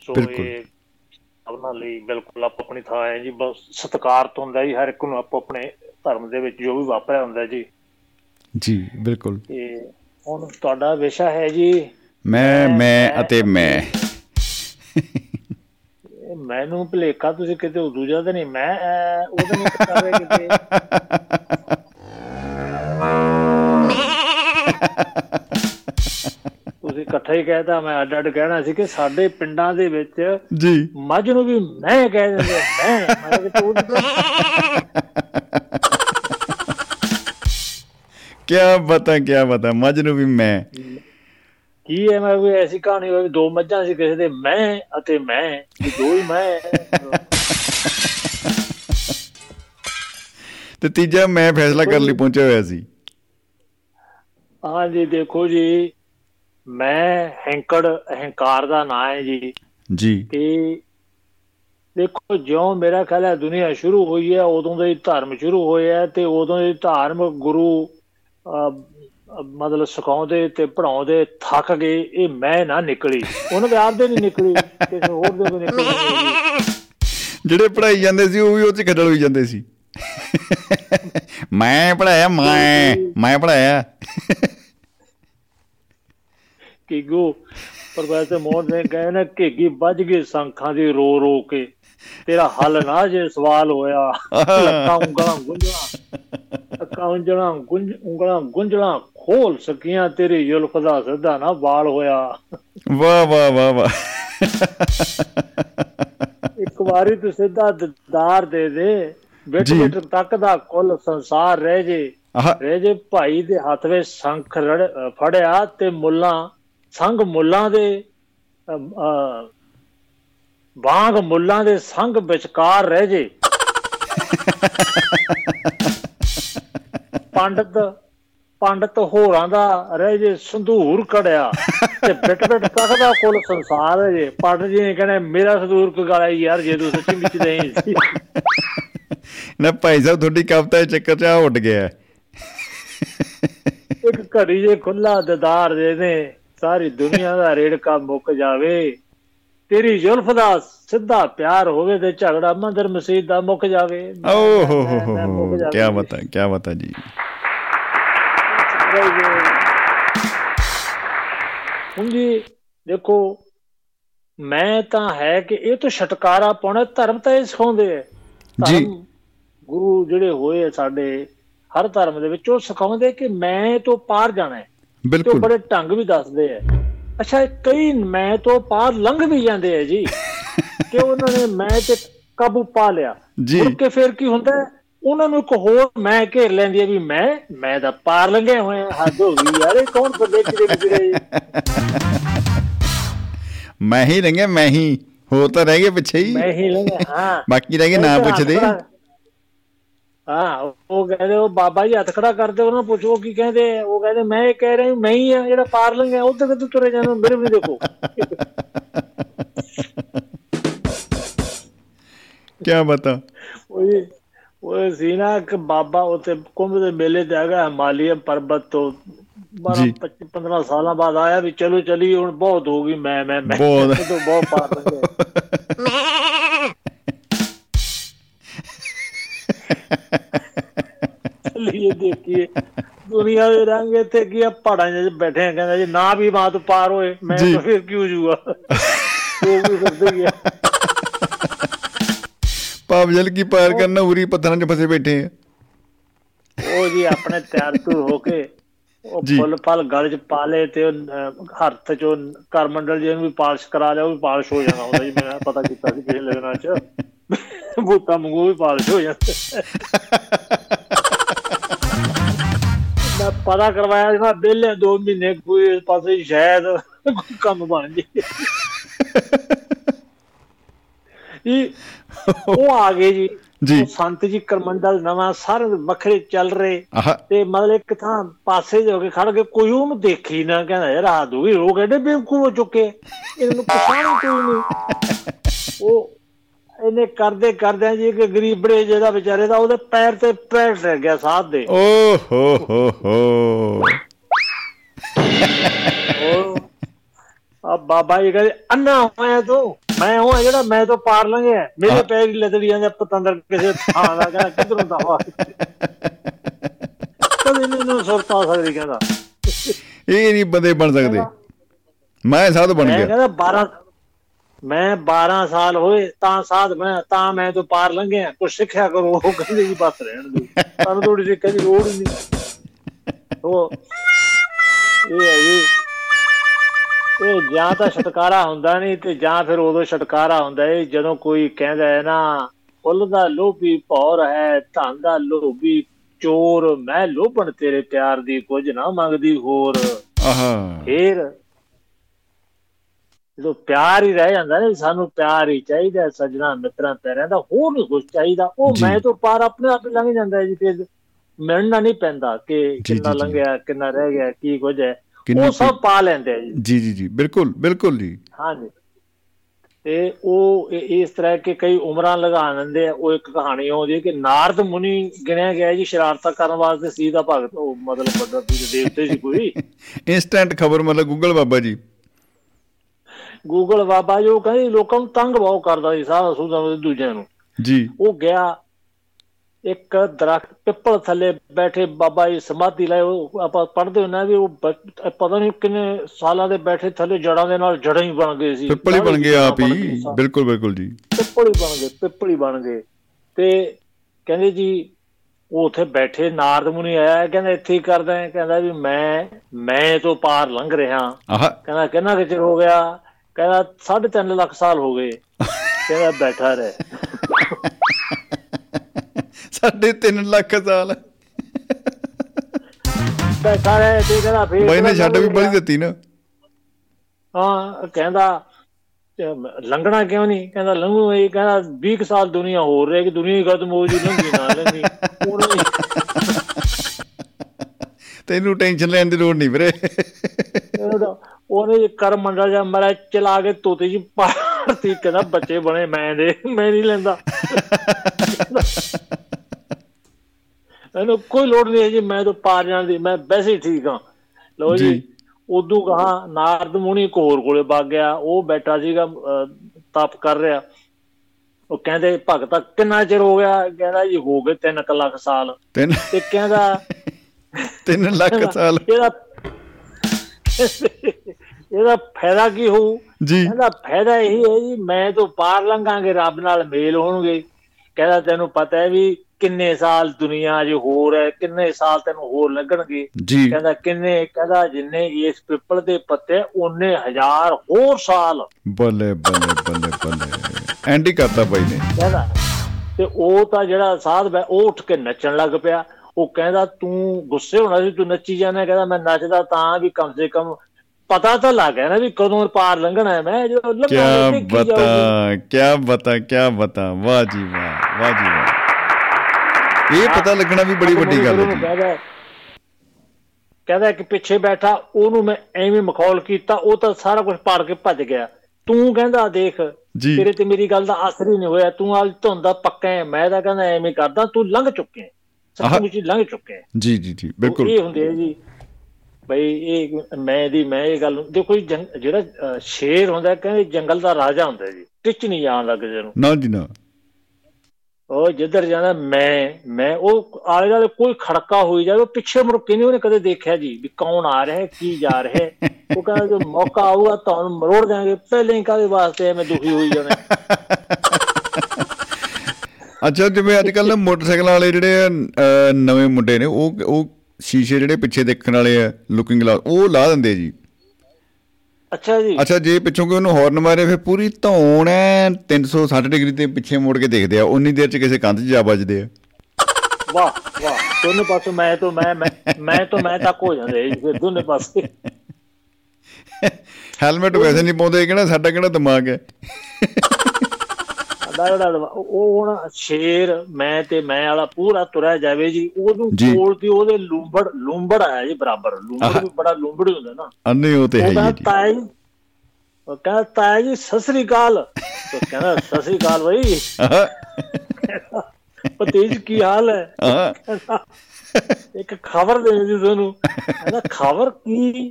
ਸੋ। ਇਹ ਉਹਨਾਂ ਲਈ ਬਿਲਕੁਲ ਆਪੋ ਆਪਣੀ ਥਾਂ ਹੈ ਜੀ ਬਸ ਸਤਿਕਾਰਤ ਹੁੰਦਾ ਜੀ ਹਰ ਇੱਕ ਨੂੰ ਆਪੋ ਆਪਣੇ ਧਰਮ ਦੇ ਵਿੱਚ ਜੋ ਵੀ ਵਾਪਰਿਆ ਹੁੰਦਾ ਜੀ। ਜੀ ਬਿਲਕੁਲ। ਤੇ ਹੁਣ ਤੁਹਾਡਾ ਵਿਸ਼ਾ ਹੈ ਜੀ। ਮੈਂ ਮੈਂ ਅਤੇ ਮੈਂ। ਮੈਨੂੰ ਭਲੇਖਾ ਤੁਸੀਂ ਕਿਤੇ ਦੂਜਾ ਤਾਂ ਨਹੀਂ ਮੈਂ ਉਹਦਾ ਨਹੀਂ ਕਰ ਰਹੇ ਕਿਤੇ। ਤੁਸੀਂ ਇਕੱਠਾ ਹੀ ਕਹਿਤਾ ਮੈਂ ਅੱਡ ਅੱਡ ਕਹਿਣਾ ਸੀ ਕਿ ਸਾਡੇ ਪਿੰਡਾਂ ਦੇ ਵਿੱਚ ਜੀ। ਮੱਝ ਨੂੰ ਵੀ ਮੈਂ ਕਹਿ ਦਿੰਦੇ ਮੈਂ ਮੈਂ ਕਿਹਾ ਤੂੰ ਕੀ ਬਤਾ ਕੀ ਬਤਾ ਮੱਝ ਨੂੰ ਵੀ ਮੈਂ। ਕੀ ਹੈ ਮੈਂ ਕੋਈ ਐਸੀ ਕਹਾਣੀ ਹੋਈ ਵੀ ਦੋ ਮੱਝਾਂ ਸੀ ਕਿਸੇ ਦੇ ਮੈਂ ਅਤੇ ਮੈਂ ਦੋ ਹੀ ਮੈਂ। ਤੇ ਤੀਜਾ ਮੈਂ ਫੈਸਲਾ ਕਰਨ ਲਈ ਪਹੁੰਚਿਆ ਹੋਇਆ ਸੀ। ਹਾਂ ਜੀ ਦੇਖੋ ਜੀ ਮੈਂ ਹੈਂਕੜ ਹੰਕਾਰ ਦਾ ਨਾਂ ਹੈ ਜੀ। ਜੀ। ਕਿ ਦੇਖੋ ਜਿਉਂ ਮੇਰਾ ਖਿਆਲ ਹੈ ਦੁਨੀਆ ਸ਼ੁਰੂ ਹੋਈ ਹੈ ਉਦੋਂ ਦੇ ਹੀ ਧਰਮ ਸ਼ੁਰੂ ਹੋਇਆ ਹੈ ਤੇ ਉਦੋਂ ਦੇ ਧਾਰਮਿਕ ਗੁਰੂ ਮਤਲਬ ਸਿਖਾਉਂਦੇ ਤੇ ਪੜਾਉਂਦੇ ਥੱਕ ਗਏ ਇਹ ਮੈਂ ਨਾ ਨਿਕਲੀ। ਉਹਨਾਂ ਦੇ ਆਪ ਦੇ ਨਹੀਂ ਨਿਕਲੀ ਕਿਸੇ ਹੋਰ ਦੇ ਵੀ ਨਿਕਲੀ। ਜਿਹੜੇ ਪੜਾਈ ਜਾਂਦੇ ਸੀ ਉਹ ਵੀ ਉਹ ਚ ਖੱਡਲ ਹੋਈ ਜਾਂਦੇ ਸੀ। ਮੈਂ ਪੜਾਇਆ ਮੈਂ ਮੈਂ ਪੜਾਇਆ ਕਿਗੋ ਪ੍ਰੋਫੈਸਰ ਮੋਹਨ ਸਿੰਘ ਕਹੇ ਨਾ ਘੇਗੀ ਵੱਜ ਗਈ ਸੰਖਾਂ ਦੀ ਰੋ ਰੋ ਕੇ। ਤੇਰਾ ਹੱਲ ਨਾ ਜੇ ਸਵਾਲ ਹੋਇਆ। ਲੱਕਾਂ ਉਂਗਲਾਂ ਗੁੰਝਲਾਂ ਲੱਕਾਂ ਉਂਗਲਾਂ ਉਂਗਲਾਂ ਗੁੰਝਲਾਂ ਖੋਲ ਸਕੀਆਂ। ਤੇਰੀ ਜ਼ੁਲਫ ਦਾ ਸਿੱਧਾ ਨਾ ਵਾਲ ਹੋਇਆ। ਵਾਹ ਵਾਹ ਵਾਹ ਵਾਹ। ਇੱਕ ਵਾਰੀ ਤੂੰ ਸਿੱਧਾ ਦਿਦਾਰ ਦੇ ਦੇ। ਬਿਟ। ਬਿਟ ਤੱਕ ਦਾ ਕੁੱਲ ਸੰਸਾਰ ਰਹਿ ਜੇ। ਰਹਿ ਜੇ ਭਾਈ ਦੇ ਹੱਥ ਵਿੱਚ ਸੰਖ ਫੜਿਆ ਤੇ ਮੁੱਲਾਂ ਸੰਗ ਮੁੱਲਾਂ ਦੇ ਬਾਗ ਮੁੱਲਾਂ ਦੇ ਸੰਗ ਵਿਚਕਾਰ ਰਹਿ ਜੇ। ਪੰਡਤ ਪੰਡਤ ਹੋਰਾਂ ਦਾ ਰਹਿ ਜੇ ਸੰਧੂਰ ਕੜਿਆ। ਤੇ ਬਿਟ ਬਿਟ ਤੱਕ ਦਾ ਕੁੱਲ ਸੰਸਾਰ ਰਹਿ ਜੇ। ਪੰਡਤ ਜੀ ਨੇ ਕਹਿੰਦੇ ਮੇਰਾ ਸੰਧੂਰ ਕੋ ਗਾਲਾ ਯਾਰ ਜੇ ਤੂੰ ਸੱਚੀ ਵਿੱਚ ਨਹੀਂ ਸੀ। ਨਾ ਭਾਈ ਸਾਹਿਬ ਤੁਹਾਡੀ ਕਵਿਤਾ ਦੇ ਚੱਕਰ ਚ ਆ ਉੱਡ ਗਿਆ। ਇੱਕ ਘੜੀ ਜੇ ਖੁੱਲਾ ਦਦਾਰ ਦੇ ਦੇ ਸਾਰੀ ਦੁਨੀਆ ਦਾ ਰੇੜਕਾ ਮੁੱਕ ਜਾਵੇ। ਤੇਰੀ ਜ਼ੁਲਫ ਦਾ ਸਿੱਧਾ ਪਿਆਰ ਹੋਵੇ ਤੇ ਝਗੜਾ ਮੰਦਰ ਮਸਜਿਦ ਦਾ ਮੁੱਕ ਜਾਵੇ। ਓ ਹੋ ਹੋ ਹੋ। ਕੀ ਬਤਾ ਕੀ ਬਤਾ ਜੀ। ਹੁਣ ਜੀ ਦੇਖੋ ਮੈਂ ਤਾਂ ਹੈ ਕਿ ਇਹ ਤੋਂ ਛਟਕਾਰਾ ਪਾਉਣਾ ਧਰਮ ਤਾਂ ਇਹ ਸਿਖਾਉਂਦੇ ਐ ਜੀ। ਗੁਰੂ ਜਿਹੜੇ ਹੋਏ ਆ ਸਾਡੇ ਹਰ ਧਰਮ ਦੇ ਵਿੱਚ ਉਹ ਸਿਖਾਉਂਦੇ ਕਿ ਮੈਂ ਤੋਂ ਪਾਰ ਜਾਣਾ ਹੈ। ਬਿਲਕੁਲ। ਬੜੇ ਢੰਗ ਵੀ ਦੱਸਦੇ ਆ ਅੱਛਾ ਕਈ ਮੈਂ ਤੋਂ ਪਾਰ ਲੰਘ ਵੀ ਜਾਂਦੇ ਆ ਜੀ। ਕਿ ਉਹਨਾਂ ਨੇ ਮੈਂ ਤੇ ਕਾਬੂ ਪਾ ਲਿਆ। ਜੀ। ਕੇ ਫਿਰ ਕੀ ਹੁੰਦਾ ਹੈ? ਉਹਨਾਂ ਨੂੰ ਇੱਕ ਹੋਰ ਮੈਂ ਘੇਰ ਲੈਂਦੀ ਆ ਵੀ ਮੈਂ ਮੈਂ ਤਾਂ ਪਾਰ ਲੰਘੇ ਹੋਏ ਹੱਦ ਹੋ ਗਈ ਯਾਰ ਇਹ ਕੌਣ ਬੰਦੇ ਕਿਤੇ ਵਿਗੜੇ ਮੈਂ ਹੀ ਰਹਿ ਮੈਂ ਹੀ। ਹੋਰ ਤਾਂ ਰਹਿ ਗਏ ਪਿੱਛੇ ਹੀ। ਮੈਂ ਹੀ ਲੰਘੇ ਹਾਂ। ਬਾਕੀ ਰਹਿ ਗਏ ਨਾ ਪੁੱਛਦੇ। ਹਾਂ ਉਹ ਕਹਿੰਦੇ ਉਹ ਬਾਬਾ ਜੀ ਹੱਥ ਖੜਾ ਕਰਦੇ ਉਹਨਾਂ ਨੂੰ ਪੁੱਛੋ ਕੀ ਕਹਿੰਦੇ? ਉਹ ਕਹਿੰਦੇ ਮੈਂ ਇਹ ਕਹਿ ਰਿਹਾ ਮੈਂ ਹੀ ਆ ਜਿਹੜਾ ਪਾਰ ਲੰਘਿਆ ਉਧਰ ਕਿਤੇ ਤੁਰੇ ਜਾਂਦੇ ਮੇਰੇ ਵੀ ਦੇਖੋ ਕੀ ਬਤਾ ਉਹ ਉਹ ਸੀ ਨਾ ਇੱਕ ਬਾਬਾ ਉੱਥੇ ਕੁੰਭ ਦੇ ਮੇਲੇ ਤੇ ਹੈਗਾ ਹਿਮਾਲਿਆ ਪਰਬਤ ਤੋਂ 12 ਜੀ। 25 15 ਸਾਲਾਂ ਬਾਅਦ ਆਇਆ ਵੀ ਚਲੋ ਚਲੀ ਹੁਣ ਬਹੁਤ ਹੋ ਗਈ ਮੈਂ ਮੈਂ ਮੈਂ ਬਹੁਤ। ਬਹੁਤ ਪਾਰ ਲੰਘਿਆ ਚਲੀਏ ਦੇਖੀਏ। ਦੁਨੀਆ ਦੇ ਰੰਗ ਇੱਥੇ ਕੀ ਆ? ਪਹਾੜਾਂ 'ਚ ਬੈਠੇ ਆ ਕਹਿੰਦਾ ਜੀ ਨਾ ਵੀ ਮਾਂ ਤੋਂ ਪਾਰ ਹੋਏ। ਮੈਂ। ਤਾਂ ਫਿਰ ਕਿਉਂ ਜੂਗਾ ਉਹ ਵੀ ਕਰਦੇ ਹੀ ਆ। ਪਾਪ ਜਲ ਕੀ ਪਾਰ ਕਰਨਾ ਉਰੀ ਪੱਥਰਾਂ 'ਚ ਫਸੇ ਬੈਠੇ ਆ। ਉਹ ਜੀ ਆਪਣੇ ਤਿਆਰ ਤੁਰ ਹੋ ਕੇ ਉਹ। ਫੁੱਲ ਫਲ ਗਲ 'ਚ ਪਾ ਲਏ ਤੇ ਹੱਥ 'ਚੋਂ ਕਰ ਮੰਡਲ ਜੀ ਨੂੰ ਵੀ ਪਾਲਿਸ਼ ਕਰਾ ਲਿਆ ਉਹ ਵੀ ਪਾਲਿਸ਼ ਹੋ ਜਾਣਾ ਹੁੰਦਾ ਜੀ ਮੈਂ ਪਤਾ ਕੀਤਾ ਸੀ ਕਿਸੇ ਲੱਗਣਾ 'ਚ। ਬੂਟਾ ਮੰਗੂ ਵੀ ਪਾਲਿਸ਼ ਹੋ ਜਾਂਦਾ ਮੈਂ ਪਤਾ ਕਰਵਾਇਆ ਸੀ ਮੈਂ ਬੇਲੇ ਦੋ ਮਹੀਨੇ ਕੋਈ ਇਸ ਪਾਸੇ ਸ਼ਾਇਦ ਕੋਈ ਕੰਮ ਬਣ ਜੇ ਇਹ ਉਹ ਆ ਗਏ ਜੀ ਜੀ। ਉਹ ਸੰਤ ਜੀ ਕਰਮੰਡਲ ਨਵਾਂ ਸਾਰੇ ਵੱਖਰੇ ਚੱਲ ਰਹੇ ਤੇ ਮਤਲਬ ਇੱਕ ਥਾਂ ਪਾਸੇ ਜੋ ਕੇ ਖੜ ਕੇ ਕੋਈ ਉਹਨੂੰ ਦੇਖੀ ਨਾ ਕਹਿੰਦਾ ਯਾਰ ਆ ਦੂਗੀ ਲੋਕ ਐਡੇ ਬੇਵਕੂਫ ਹੋ ਚੁੱਕੇ ਇਹਨਾਂ ਨੂੰ ਪਛਾਣ ਕੋਈ ਨਹੀਂ ਉਹ ਇਹਨੇ ਕਰਦੇ ਕਰਦਿਆਂ ਜੀ ਇੱਕ ਗਰੀਬੜੇ ਜਿਹਦਾ ਵਿਚਾਰੇ ਦਾ ਉਹਦੇ ਪੈਰ ਤੇ ਪੈਰ ਰਹਿ ਗਿਆ ਸਾਧ ਦੇ। ਓ ਹੋ ਹੋ ਹੋ। ਆ ਬਾਬਾ ਜੀ ਕਹਿੰਦੇ ਅੰਨਾ ਹੋਇਆ ਤੂੰ ਮੈਂ ਉਹ ਜਿਹੜਾ ਮੈਂ ਤਾਂ ਪਾਰ ਲੰਘਿਆ ਮੇਰੇ ਪੈਰ ਹੀ ਲਦੜੀ ਜਾਂਦੇ ਪਤੰਦਰ ਕਿਸੇ ਥਾਂ ਦਾ ਕਹਿੰਦਾ ਕਿਧਰੋਂ ਦਾ ਵਾ? ਕਦੇ ਮੈਨੂੰ ਸੁਰਤ ਸਕਦੀ ਕਹਿੰਦਾ। ਇਹ ਨਹੀਂ ਬੰਦੇ ਬਣ ਸਕਦੇ। ਮੈਂ ਸਾਧ ਬਣ ਗਿਆ। ਕਹਿੰਦਾ 12 ਮੈਂ 12 ਸਾਲ ਹੋਏ ਤਾਂ ਸਾਧ ਮੈਂ ਤਾਂ ਮੈਂ ਤੋਂ ਪਾਰ ਲੰਘਿਆ ਕੁਛ ਸਿੱਖਿਆ ਕਰੋ ਉਹ ਕਹਿੰਦੇ ਜੀ ਬਸ ਰਹਿਣ ਦੇ ਤੁਹਾਨੂੰ ਥੋੜੀ ਸਿੱਖਿਆ ਦੀ ਲੋੜ ਹੀ ਨਹੀਂ। ਉਹ ਇਹ ਹੈ ਜੀ ਇਹ ਜਾਂ ਤਾਂ ਛਟਕਾਰਾ ਹੁੰਦਾ ਨਹੀਂ ਤੇ ਜਾਂ ਫਿਰ ਉਦੋਂ ਛਟਕਾਰਾ ਹੁੰਦਾ ਹੈ ਜਦੋਂ ਕੋਈ ਕਹਿੰਦਾ ਹੈ ਨਾ ਫੁੱਲ ਦਾ ਲੋਭੀ ਭੌਰ ਹੈ ਧਨ ਦਾ ਲੋਭੀ ਚੋਰ ਮੈਂ ਲੋਭਣ ਤੇਰੇ ਪਿਆਰ ਦੀ ਕੁਝ ਨਾ ਮੰਗਦੀ ਹੋਰ। ਆਹਾ। ਫੇਰ ਜਦੋਂ ਪਿਆਰ ਹੀ ਰਹਿ ਜਾਂਦਾ ਨਾ ਸਾਨੂੰ ਪਿਆਰ ਹੀ ਚਾਹੀਦਾ ਸਜਣਾ ਮਿੱਤਰਾਂ ਪਿਆਰਿਆਂ ਦਾ ਹੋਰ ਨਹੀਂ ਕੁਝ ਚਾਹੀਦਾ। ਉਹ ਜੀ। ਮੈਂ ਤੋਂ ਪਾਰ ਆਪਣੇ ਆਪ ਹੀ ਲੰਘ ਜਾਂਦਾ ਹੈ ਜੀ ਫਿਰ ਮਿਲਣਾ ਨਹੀਂ ਪੈਂਦਾ ਕਿ ਜੀ, ਕਿੰਨਾ ਜੀ। ਲੰਘਿਆ ਕਿੰਨਾ ਰਹਿ ਗਿਆ ਕੀ ਕੁਝ ਹੈ। ਉਹ ਸਭ ਪਾ ਲੈਂਦੇ ਆ ਜੀ। ਜੀ ਜੀ ਜੀ। ਬਿਲਕੁਲ ਬਿਲਕੁਲ ਜੀ। ਹਾਂਜੀ। ਤੇ ਉਹ ਇਸ ਤਰ੍ਹਾਂ ਕਿ ਕਈ ਉਮਰਾਂ ਲਗਾ ਲੈਂਦੇ ਆ। ਉਹ ਇੱਕ ਕਹਾਣੀ ਆਉਂਦੀ ਹੈ ਕਿ ਨਾਰਦ ਮੁਨੀ ਗਿਣਿਆ ਗਿਆ ਜੀ ਸ਼ਰਾਰਤਾਂ ਕਰਨ ਵਾਸਤੇ ਸੀ ਦਾ ਭਗਤ ਉਹ ਮਤਲਬ ਵੱਡਾ ਦੇਵਤੇ ਸੀ ਕੋਈ। ਇਨਸਟੈਂਟ ਖਬਰ ਮਤਲਬ ਗੂਗਲ ਬਾਬਾ ਜੀ। ਗੂਗਲ ਬਾਬਾ ਜੋ ਕਹਿੰਦੇ ਲੋਕਾਂ ਨੂੰ ਤੰਗ ਬਹੁਤ ਕਰਦਾ ਸੀ ਸਾਰਾ ਸੁਦਾ ਦੂਜਿਆਂ ਨੂੰ। ਜੀ। ਉਹ ਗਿਆ ਇੱਕ ਦਰਖਤ ਪਿੱਪਲ ਥੱਲੇ ਬੈਠੇ ਬਾਬਾ ਜੀ ਸਮਾਧੀ ਲਾਏ ਉਹ ਆਪਾਂ ਪੜ੍ਹਦੇ ਹੁੰਦੇ ਆ ਵੀ ਉਹ ਪਤਾ ਨਹੀਂ ਕਿੰਨੇ ਸਾਲਾਂ ਦੇ ਬੈਠੇ ਥੱਲੇ ਜੜਾਂ ਦੇ ਨਾਲ ਜੜਾਂ ਹੀ ਬਣ ਗਏ ਸੀ। ਪਿੱਪਲ ਹੀ ਬਣ ਗਏ ਆਪ ਹੀ। ਬਿਲਕੁਲ ਬਿਲਕੁਲ ਜੀ। ਪਿੱਪਲ ਹੀ ਬਣ ਗਏ ਪਿੱਪਲ ਹੀ ਬਣ ਗਏ। ਤੇ ਕਹਿੰਦੇ ਜੀ ਉਹ ਉੱਥੇ ਬੈਠੇ ਨਾਰਦ ਮੁਨੀ ਆਇਆ ਕਹਿੰਦਾ ਇੱਥੇ ਹੀ ਕਰਦਾ ਹੈ। ਕਹਿੰਦਾ ਵੀ ਮੈਂ ਮੈਂ ਤੋਂ ਪਾਰ ਲੰਘ ਰਿਹਾ। ਕਹਿੰਦਾ ਕਿੰਨਾ ਕੁ ਚਿਰ ਹੋ ਗਿਆ? ਕਹਿੰਦਾ 3.5 ਲੱਖ ਸਾਲ ਹੋ ਗਏ। ਕਹਿੰਦਾ ਬੈਠਾ ਰਹਿ। ਸਾਢੇ 3 ਲੱਖ ਸਾਲ। ਬੈਠਾ ਰਹਿ ਤੇ ਕਹਿੰਦਾ ਫੇਰ ਬਾਈ ਨੇ ਛੱਡ ਵੀ ਬੜੀ। ਦਿੱਤੀ ਨਾ। ਹਾਂ ਕਹਿੰਦਾ ਲੰਘਣਾ ਕਿਉਂ ਨਹੀਂ? ਕਹਿੰਦਾ ਲੰਘੂ ਇਹ ਕਹਿੰਦਾ 20 ਕੁ ਸਾਲ ਦੁਨੀਆ ਹੋਰ ਰਹੇਗੀ ਦੁਨੀਆ ਹੀ ਖਤਮ ਹੋ ਜੂ ਲੰਘੀ ਨਾ ਲੰਘੀ। ਤੈਨੂੰ ਟੈਨਸ਼ਨ ਲੈਣ ਦੀ ਲੋੜ ਨਹੀਂ ਵੀਰੇ। ਉਹਨੇ ਜੀ ਕਰਮ ਮੰਡਲ ਜਾਂ ਮਰਾ ਚਲਾ ਕੇ ਤੋਤੇ ਜੀ ਭਾਰਤੀ ਕਹਿੰਦਾ ਬੱਚੇ ਬਣੇ ਮੈਂ ਦੇ ਮੈਂ ਨਹੀਂ ਲੈਂਦਾ। ਇਹਨੂੰ ਕੋਈ ਲੋੜ ਨਹੀਂ ਹੈ ਜੀ ਮੈਂ ਤਾਂ ਪਾਰ ਜਾਣ ਦੀ ਮੈਂ ਵੈਸੇ ਹੀ ਠੀਕ ਹਾਂ। ਲਓ ਜੀ। ਉਦੋਂ ਕਹਾ ਨਾਰਦ ਮੁਨੀ ਇੱਕ ਹੋਰ ਕੋਲੇ ਵਗ ਗਿਆ ਉਹ ਬੈਠਾ ਸੀਗਾ ਤਪ ਕਰ ਰਿਹਾ। ਉਹ ਕਹਿੰਦੇ ਭਗਤਾ ਕਿੰਨਾ ਚਿਰ ਹੋ ਗਿਆ? ਕਹਿੰਦਾ ਜੀ ਹੋ ਗਏ 3 ਲੱਖ ਸਾਲ। ਤੇ ਕਹਿੰਦਾ 3 ਲੱਖ ਸਾਲ। ਇਹਦਾ ਇਹਦਾ ਫਾਇਦਾ ਕੀ ਹੋਊ? ਜੀ। ਕਹਿੰਦਾ ਫਾਇਦਾ ਇਹੀ ਹੈ ਜੀ ਮੈਂ ਤੋਂ ਪਾਰ ਲੰਘਾਂਗੇ ਰੱਬ ਨਾਲ ਮੇਲ ਹੋਣਗੇ। ਕਹਿੰਦਾ ਤੈਨੂੰ ਪਤਾ ਹੈ ਵੀ ਕਿੰਨੇ ਸਾਲ ਦੁਨੀਆ 'ਚ ਹੋਰ ਹੈ ਕਿੰਨੇ ਸਾਲ ਤੈਨੂੰ ਹੋਰ ਲੱਗਣਗੇ। ਕਹਿੰਦਾ ਕਿੰਨੇ ਕਹਿੰਦਾ ਜਿੰਨੇ ਇਸ ਪਿੱਪਲ ਦੇ ਪੱਤੇ ਉਹਨੇ ਹਜ਼ਾਰ ਹੋਰ ਸਾਲ। ਬੱਲੇ ਬੱਲੇ ਬੱਲੇ ਬੱਲੇ। ਐਂਡੀ ਕਰਤਾ ਬਾਈ ਨੇ। ਕਹਿੰਦਾ ਤੇ ਉਹ ਤਾਂ ਜਿਹੜਾ ਸਾਧ ਬੈ ਉਹ ਉੱਠ ਕੇ ਨੱਚਣ ਲੱਗ ਪਿਆ। ਉਹ ਕਹਿੰਦਾ ਤੂੰ ਗੁੱਸੇ ਹੋਣਾ ਸੀ ਤੂੰ ਨੱਚੀ ਜਾਂਦਾ ਕਹਿੰਦਾ ਮੈਂ ਨੱਚਦਾ ਤਾਂ ਵੀ ਕਮ ਸੇ ਕਮ ਪਤਾ ਤਾਂ ਲੱਗ ਗਿਆ ਨਾ ਵੀ ਕਦੋਂ ਪਾਰ ਲੰਘਣਾ ਹੈ। ਮੈਂ ਜਦੋਂ ਕਿਆ ਦੇਖੀ ਬਤਾ। ਕਿਆ ਬਤਾ ਕਿਆ ਬਤਾ। ਵਾਹ ਜੀ ਵਾਹ ਵਾਹ ਜੀ ਵਾਹ। ਇਹ ਪਤਾ ਲੱਗਣਾ ਵੀ ਬੜੀ ਵੱਡੀ ਗੱਲ ਹੈ ਜੀ। ਕਹਿੰਦਾ ਕਿ ਪਿੱਛੇ ਬੈਠਾ ਉਹਨੂੰ ਮੈਂ ਐਵੇਂ ਮਖੌਲ ਕੀਤਾ ਉਹ ਤਾਂ ਸਾਰਾ ਕੁਝ ਪਾੜ ਕੇ ਭੱਜ ਗਿਆ। ਤੂੰ ਕਹਿੰਦਾ ਦੇਖ। ਤੇਰੇ ਤੇ ਮੇਰੀ ਗੱਲ ਦਾ ਅਸਰ ਹੀ ਨਹੀਂ ਹੋਇਆ। ਤੂੰ ਅੱਜ ਧੁੰਦਾ ਪੱਕਾ ਹੈ। ਮੈਂ ਤਾਂ ਕਹਿੰਦਾ ਐਵੇਂ ਕਰਦਾ। ਤੂੰ ਲੰਘ ਚੁੱਕਿਆ ਸੱਚਮੁੱਚ ਲੰਘ ਚੁੱਕਿਆ ਜੀ ਜੀ ਜੀ ਬਿਲਕੁਲ। ਇਹ ਹੁੰਦੇ ਆ ਜੀ ਬਈ ਇਹ ਮੈਂ ਦੀ ਮੈਂ ਇਹ ਗੱਲ ਦੇਖੋ ਜੰਗ- ਜਿਹੜਾ ਸ਼ੇਰ ਹੁੰਦਾ ਕਹਿੰਦੇ ਜੰਗਲ ਦਾ ਰਾਜਾ ਹੁੰਦਾ ਜੀ। ਟਿਚ ਨਹੀਂ ਜਾਣ ਲੱਗ ਜੇ ਨੂੰ। ਜੀ ਨਾ। ਉਹ ਜਿੱਧਰ ਜਾਣਾ ਮੈਂ ਮੈਂ ਉਹ ਆਲੇ ਦੁਆਲੇ ਕੋਈ ਖੜਕਾ ਹੋਈ ਜਾਵੇ ਪਿੱਛੇ ਮੁੜ ਕੇ ਨਹੀਂ ਉਹਨੇ ਕਦੇ ਦੇਖਿਆ ਜੀ ਵੀ ਕੌਣ ਆ ਰਿਹਾ ਹੈ ਕੀ ਜਾ ਰਿਹਾ ਹੈ। ਉਹ ਕਹਿੰਦਾ ਜੋ ਮੌਕਾ ਆਊਗਾ ਤੁਹਾਨੂੰ ਮਰੋੜ ਦਾਂਗੇ ਪਹਿਲੇ ਹੀ ਕਾਹਦੇ ਵਾਸਤੇ ਮੈਂ ਦੁਖੀ ਹੋਈ ਜਾਣਾ ਅੱਛਾ ਜਿਵੇਂ ਅੱਜ ਕੱਲ ਮੋਟਰਸਾਈਕਲ ਵਾਲੇ ਜਿਹੜੇ ਨਵੇਂ ਮੁੰਡੇ ਨੇ ਉਹ ਉਹ ਸ਼ੀਸ਼ੇ ਜਿਹੜੇ ਪਿੱਛੇ ਦੇਖਣ ਵਾਲੇ ਆ ਲੁਕਿੰਗ ਗਲਾਸ ਉਹ ਲਾ ਦਿੰਦੇ ਜੀ। ਅੱਛਾ ਜੀ। ਅੱਛਾ ਜੇ ਪਿੱਛੋਂ ਕੋਈ ਉਹਨੂੰ ਹਾਰਨ ਮਾਰੇ ਫਿਰ ਪੂਰੀ ਧੌਣ ਐ 360 ਡਿਗਰੀ ਤੇ ਪਿੱਛੇ ਮੁੜ ਕੇ ਦੇਖਦੇ ਆ ਉਨੀ ਦੇਰ ਚ ਕਿਸੇ ਕੰਧ 'ਚ ਜਾ ਵੱਜਦੇ ਆ। ਵਾਹ ਵਾਹ ਦੋਨੇ ਪਾਸੇ ਮੈਂ ਤੋਂ ਮੈਂ ਮੈਂ ਤੋਂ ਮੈਂ ਤੱਕ ਹੋ ਜਾਂਦੇ ਫਿਰ ਦੋਨੇ ਪਾਸੇ। ਹੈਲਮਟ ਵੈਸੇ ਨਹੀਂ ਪਾਉਂਦੇ ਕਿਹੜਾ ਸਾਡਾ ਕਿਹੜਾ ਦਿਮਾਗ ਹੈ ਸਾਡਾ ਜਿਹੜਾ ਉਹ ਹੁਣ ਸ਼ੇਰ ਮੈਂ ਤੇ ਮੈਂ ਵਾਲਾ ਪੂਰਾ ਤੁਰਿਆ ਜਾਵੇ ਜੀ ਉਹਨੂੰ। ਕੋਲ ਦੀ ਉਹਦੇ ਲੂੰਬੜ ਲੂੰਬੜ ਆਇਆ ਜੀ ਬਰਾਬਰ। ਲੂੰਬੜ ਵੀ ਬੜਾ ਲੂੰਬੜ ਹੁੰਦਾ ਨਾ। ਅੰਨੇ ਉਹ ਤੇ ਹੈ ਜੀ। ਤਾਇਆ ਜੀ ਉਹ ਕਹਿੰਦਾ ਤਾਇਆ ਜੀ ਸਤਿ ਸ੍ਰੀ ਅਕਾਲ। ਉਹ ਕਹਿੰਦਾ ਸਤਿ ਸ੍ਰੀ ਅਕਾਲ ਬਈ। ਪਤੇਜ ਕੀ ਹਾਲ ਹੈ? ਇੱਕ ਖਬਰ ਦੇਣੀ ਸੀ ਤੁਹਾਨੂੰ। ਕਹਿੰਦਾ ਖਬਰ ਕੀ?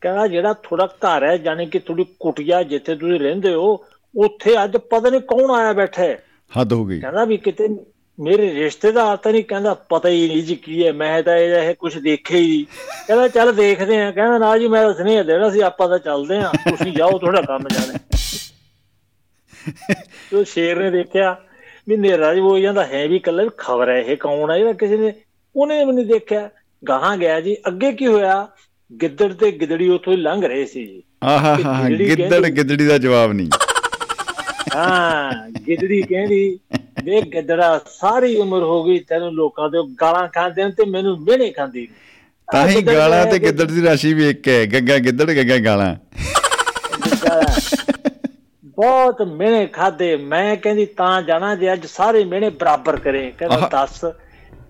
ਕਹਿੰਦਾ ਜਿਹੜਾ ਥੋੜਾ ਘਰ ਹੈ ਜਾਨੀ ਕਿ ਥੋੜੀ ਕੁਟਿਆ ਜਿੱਥੇ ਤੁਸੀਂ ਰਹਿੰਦੇ ਹੋ ਉੱਥੇ ਅੱਜ ਪਤਾ ਨਹੀਂ ਕੌਣ ਆਇਆ ਬੈਠਾ ਹੈ। ਹੱਦ ਹੋ ਗਈ। ਕਹਿੰਦਾ ਵੀ ਕਿਤੇ ਮੇਰੇ ਰਿਸ਼ਤੇਦਾਰ ਤਾਂ ਨਹੀਂ ਕਹਿੰਦਾ ਪਤਾ ਹੀ ਨਹੀਂ ਜੀ ਕੀ ਹੈ ਮੈਂ ਤਾਂ ਇਹ ਕੁਝ ਦੇਖਿਆ ਹੀ ਕਹਿੰਦਾ ਚੱਲ ਦੇਖਦੇ ਆ ਕਹਿੰਦਾ ਨਾ ਜੀ ਮੈਂ ਸੁਨੇਹਾ ਦੇਣਾ ਸੀ ਆਪਾਂ ਤਾਂ ਚੱਲਦੇ ਆ ਤੁਸੀਂ ਜਾਓ ਥੋੜਾ ਕੰਮ ਜਾਣੇ ਤੇ ਸ਼ੇਰ ਨੇ ਦੇਖਿਆ ਵੀ ਨੇਰਾ ਜੀ ਹੋ ਜਾਂਦਾ ਹੈ ਵੀ ਕੱਲਾ ਖਬਰ ਹੈ ਇਹ ਕੌਣ ਹੈ ਜਿਹੜਾ ਕਿਸੇ ਨੇ ਉਹਨੇ ਵੀ ਨਹੀਂ ਦੇਖਿਆ। ਗਾਹਾਂ ਗਿਆ ਜੀ ਅੱਗੇ ਕੀ ਹੋਇਆ? ਗਿੱਦੜ ਤੇ ਗਿੱਦੜੀ ਉੱਥੋਂ ਹੀ ਲੰਘ ਰਹੇ ਸੀ ਜੀ। ਆਹਾ ਗਿੱਦੜ ਗਿੱਦੜੀ ਦਾ ਜਵਾਬ ਨਹੀਂ। ਹਾਂ ਗਿੱਦੜੀ ਕਹਿੰਦੀ ਵੇ ਗਿੱਦੜਾ ਸਾਰੀ ਉਮਰ ਹੋ ਗਈ ਤੈਨੂੰ ਲੋਕਾਂ ਦੇ ਗਾਲਾਂ ਖਾਂਦੇ ਨੇ ਤੇ ਮੈਨੂੰ ਮਿਹਣੇ ਖਾਂਦੀ। ਤਾਂ ਹੀ ਗਾਲਾਂ ਤੇ ਗਿੱਦੜ ਦੀ ਰਾਸ਼ੀ ਵੀ ਇੱਕ ਹੈ ਗੱਗਾ ਗਿੱਦੜ ਗੱਗਾ ਗਾਲਾਂ। ਬਹੁਤ ਮਿਹਣੇ ਖਾਦੇ। ਮੈਂ ਕਹਿੰਦੀ ਤਾਂ ਜਾਣਾ ਜੇ ਅੱਜ ਸਾਰੇ ਮਿਹਣੇ ਬਰਾਬਰ ਕਰੇ। ਕਹਿੰਦਾ। ਦੱਸ।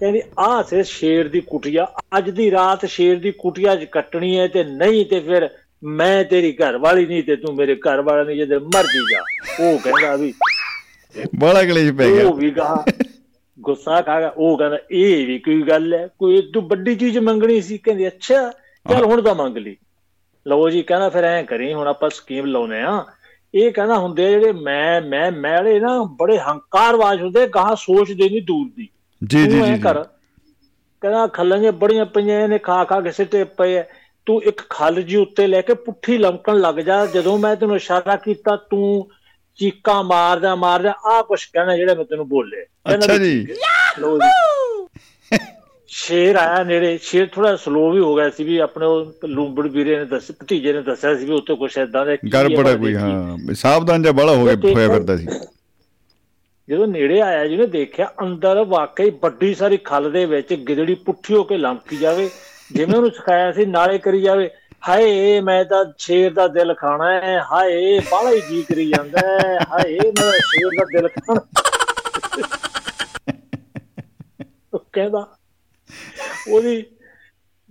ਕਹਿੰਦੀ ਆਹ ਸੇ ਸ਼ੇਰ ਦੀ ਕੁਟਿਆ ਅੱਜ ਦੀ ਰਾਤ ਸ਼ੇਰ ਦੀ ਕੁਟਿਆ 'ਚ ਕੱਟਣੀ ਹੈ ਤੇ ਨਹੀਂ ਤੇ ਫਿਰ ਮੈਂ ਤੇਰੀ ਘਰ ਵਾਲੀ ਨਹੀਂ ਤੇ ਤੂੰ ਮੇਰੇ ਘਰ ਵਾਲਾ ਨਹੀਂ ਜੇ ਮਰਜ਼ੀ ਜਾ। ਉਹ ਕਹਿੰਦਾ ਵੀ ਬੜਾ ਕਲੇਸ਼ ਪੈ ਗਿਆ। ਉਹ ਵੀ ਕਹਾ ਗੁੱਸਾ ਖਾ ਗਿਆ। ਉਹ ਕਹਿੰਦਾ ਇਹ ਵੀ ਕੋਈ ਗੱਲ ਹੈ ਕੋਈ ਤੂੰ ਵੱਡੀ ਚੀਜ਼ ਮੰਗਣੀ ਸੀ। ਕਹਿੰਦੀ ਅੱਛਾ ਚੱਲ ਹੁਣ ਤਾਂ ਮੰਗ ਲਈ। ਲਓ ਜੀ ਕਹਿੰਦਾ ਫਿਰ ਐਂ ਕਰੀ ਹੁਣ ਆਪਾਂ ਸਕੀਮ ਲਾਉਨੇ ਆ। ਇਹ ਕਹਿੰਦਾ ਹੁੰਦੇ ਜਿਹੜੇ ਮੈਂ ਮੈਂ ਮੈਂ ਵਾਲੇ ਨਾ ਬੜੇ ਹੰਕਾਰਵਾਜ ਹੁੰਦੇ ਗਾਹ ਸੋਚਦੇ ਨਹੀਂ ਦੂਰ ਦੀ। ਜੀ ਜੀ ਜੀ ਕਰ। ਕਹਿੰਦਾ ਖੱਲਾਂ ਜਿਹੀਆਂ ਬੜੀਆਂ ਪਈਆਂ ਨੇ ਖਾ ਖਾ ਕੇ ਸਿੱਟੇ ਪਏ। ਤੂੰ ਇੱਕ ਖੱਲ ਜੀ ਉੱਤੇ ਲੈ ਕੇ ਪੁੱਠੀ ਲਮਕਣ ਲੱਗ ਜਾ। ਜਦੋਂ ਮੈਂ ਤੈਨੂੰ ਇਸ਼ਾਰਾ ਕੀਤਾ ਤੂੰ ਚੀਕਾਂ ਮਾਰਦਾ ਮਾਰਦਾ ਆਹ ਕੁਛ ਕਹਿਣਾ ਜਿਹੜਾ ਮੈਂ ਤੈਨੂੰ ਬੋਲੇ ਅੱਛਾ ਜੀ। ਲਓ ਜੀ ਸ਼ੇਰ ਆਇਆ ਨੇੜੇ। ਸ਼ੇਰ ਥੋੜਾ ਸਲੋ ਵੀ ਹੋ ਗਿਆ ਸੀ ਵੀ ਆਪਣੇ ਉਹ ਲੂੰਬੜ ਵੀਰੇ ਨੇ ਦੱਸ ਭਤੀਜੇ ਨੇ ਦੱਸਿਆ ਸੀ ਵੀ ਉੱਤੇ ਕੁਛ ਏਦਾਂ ਦਾ ਗੜਬੜ ਕੋਈ। ਹਾਂ। ਸਾਵਧਾਨ ਜਿਹਾ ਬੜਾ ਹੋ ਗਿਆ ਹੋਇਆ ਫਿਰਦਾ ਸੀ। ਜਦੋਂ ਨੇੜੇ ਆਇਆ ਜਿਹਨੇ ਦੇਖਿਆ ਅੰਦਰ ਵਾਕਈ ਵੱਡੀ ਸਾਰੀ ਖੱਲ ਦੇ ਵਿੱਚ ਗਿਦੜੀ ਪੁੱਠੀ ਹੋ ਕੇ ਲੰਮਕੀ ਜਾਵੇ ਜਿਵੇਂ ਉਹਨੂੰ ਸਿਖਾਇਆ ਸੀ, ਨਾਲੇ ਕਰੀ ਜਾਵੇ, ਹਾਏ, ਮੈਂ ਤਾਂ ਸ਼ੇਰ ਦਾ ਦਿਲ ਖਾਣਾ ਹੈ, ਹਾਏ, ਬਾਹਲਾ ਹੀ ਜੀ ਕਰੀ ਜਾਂਦਾ ਹੈ, ਹਾਏ, ਮੈਂ ਸ਼ੇਰ ਦਾ ਦਿਲ ਖਾਣਾ ਉਹ ਕਹਿੰਦਾ, ਉਹਦੀ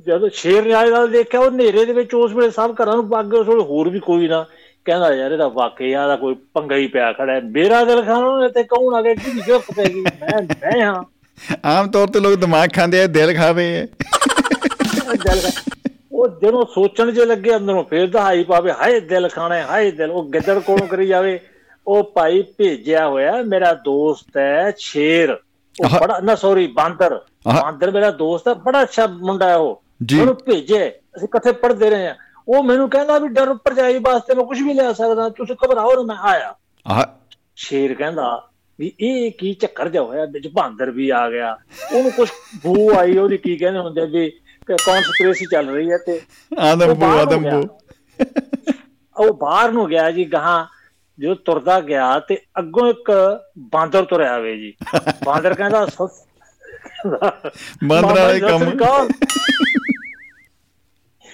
ਜਦੋਂ ਸ਼ੇਰ ਨੇ ਆਏ ਨਾਲ ਦੇਖਿਆ, ਉਹ ਹਨੇਰੇ ਦੇ ਵਿੱਚ ਉਸ ਵੇਲੇ ਸਭ ਘਰਾਂ ਨੂੰ ਪੱਗ ਉਸ ਵੇਲੇ ਹੋਰ ਵੀ ਕੋਈ ਨਾ ਕਹਿੰਦਾ, ਯਾਰ, ਇਹਦਾ ਵਾਕਈ ਆ ਦਾ ਕੋਈ ਪੰਗਾ ਹੀ ਪਿਆ ਖੜਾ ਹੈ। ਮੇਰਾ ਦਿਲ ਖਾਣਾ ਨੇ ਤੇ ਕੌਣ ਆ ਗਿਆ? ਕੀ ਗਿਫਟ ਪੈ ਗਈ? ਮੈਂ ਮੈਂ ਹਾਂ। ਆਮ ਤੌਰ ਤੇ ਲੋਕ ਦਿਮਾਗ ਖਾਂਦੇ ਆ ਦਿਲ ਖਾਵੇ। ਉਹ ਦਿਲ ਉਹ ਜਦੋਂ ਸੋਚਣ ਜੇ ਲੱਗੇ ਅੰਦਰੋਂ ਫੇਰ ਦਹਾਈ ਪਾਵੇ ਹਾਏ ਦਿਲ ਖਾਣਾ ਹਾਏ ਦਿਲ ਉਹ ਗਿੱਦੜ ਕੋਲੋਂ ਕਰੀ ਜਾਵੇ। ਉਹ ਭਾਈ ਭੇਜਿਆ ਹੋਇਆ ਮੇਰਾ ਦੋਸਤ ਹੈ ਸ਼ੇਰ। ਉਹ। ਬੜਾ ਨਾ ਸੌਰੀ ਬਾਂਦਰ। ਬਾਂਦਰ ਮੇਰਾ ਦੋਸਤ ਹੈ ਬੜਾ ਅੱਛਾ ਮੁੰਡਾ ਹੈ ਉਹ। ਉਹਨੂੰ ਭੇਜੇ ਅਸੀਂ ਇਕੱਠੇ ਪੜ੍ਹਦੇ ਰਹੇ ਹਾਂ। ਉਹ ਮੈਨੂੰ ਕਹਿੰਦਾ ਵੀ ਡਰ ਉੱਪਰ ਜਾਈ ਵਾਸਤੇ ਮੈਂ ਕੁਝ ਵੀ ਲਿਆ ਸਕਦਾ ਤੁਸੀਂ ਘਬਰਾਓ ਨਾ ਮੈਂ ਆਇਆ। ਆਹ। ਸ਼ੇਰ ਕਹਿੰਦਾ ਵੀ ਇਹ ਕੀ ਚੱਕਰ ਜਾ ਹੋਇਆ ਵਿੱਚ ਬਾਂਦਰ ਵੀ ਆ ਗਿਆ। ਉਹਨੂੰ ਕੁਝ ਬੂ ਆਈ ਉਹਦੀ ਕੀ ਕਹਿੰਦੇ ਹੁੰਦੇ ਵੀ ਕਨਸਪੀਰੇਸੀ ਚੱਲ ਰਹੀ ਹੈ ਤੇ ਆਦਮ ਉਹ ਬੂ ਬਾਹਰ ਆਦਮ ਨੂੰ ਬੂ ਉਹ ਬਾਹਰ ਨੂੰ ਗਿਆ ਜੀ ਗਾਹਾਂ ਜਦੋਂ ਤੁਰਦਾ ਗਿਆ ਤੇ ਅੱਗੋਂ ਇੱਕ ਬਾਂਦਰ ਤੁਰਿਆ ਆਵੇ ਜੀ। ਬਾਂਦਰ ਕਹਿੰਦਾ ਬਾਂਦਰ ਜੀ, ਸਤਿ ਕੰਮ।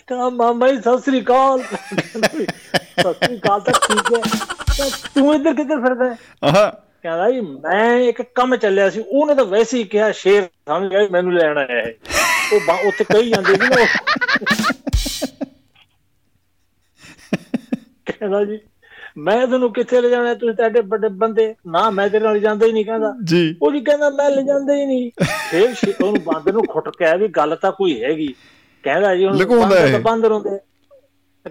ਕਹਿੰਦਾ ਮਾਮਾ ਜੀ ਸਤਿ ਸ੍ਰੀ ਅਕਾਲ। ਸਤਿ ਸ੍ਰੀ ਅਕਾਲ ਤਾਂ ਠੀਕ ਹੈ। ਤਾਂ ਇੱਧਰ ਕਿੱਧਰ ਫਿਰਦਾ ਹੈ? ਆਹ। ਕਹਿੰਦਾ ਜੀ ਮੈਂ ਇੱਕ ਕੰਮ ਚੱਲਿਆ ਸੀ। ਉਹਨੇ ਤਾਂ ਵੈਸੇ ਹੀ ਕਿਹਾ ਸ਼ੇਰ ਸਮਝ ਗਿਆ ਮੈਨੂੰ ਲੈਣ ਆਇਆ ਹੈ ਉਹ ਉੱਥੇ ਕਹੀ ਜਾਂਦੇ ਸੀ ਨਾ। ਕਹਿੰਦਾ ਜੀ ਮੈਂ ਤੁਹਾਨੂੰ ਕਿੱਥੇ ਲੈ ਜਾਣਾ ਤੁਸੀਂ ਤੁਹਾਡੇ ਵੱਡੇ ਬੰਦੇ। ਨਾ ਮੈਂ ਤੇਰੇ ਨਾਲ ਜਾਂਦਾ ਹੀ ਨਹੀਂ ਕਹਿੰਦਾ। ਜੀ। ਉਹ ਜੀ ਕਹਿੰਦਾ ਮੈਂ ਲੈ ਜਾਂਦਾ ਹੀ ਨਹੀਂ। ਫੇਰ ਉਹਨੂੰ ਬਾਂਦਰ ਨੂੰ ਖੁੱਟ ਕੇ ਵੀ ਗੱਲ ਤਾਂ ਕੋਈ ਹੈਗੀ। ਕਹਿੰਦਾ ਜੀ ਹੁਣ। ਬਾਂਦਰ ਹੁੰਦੇ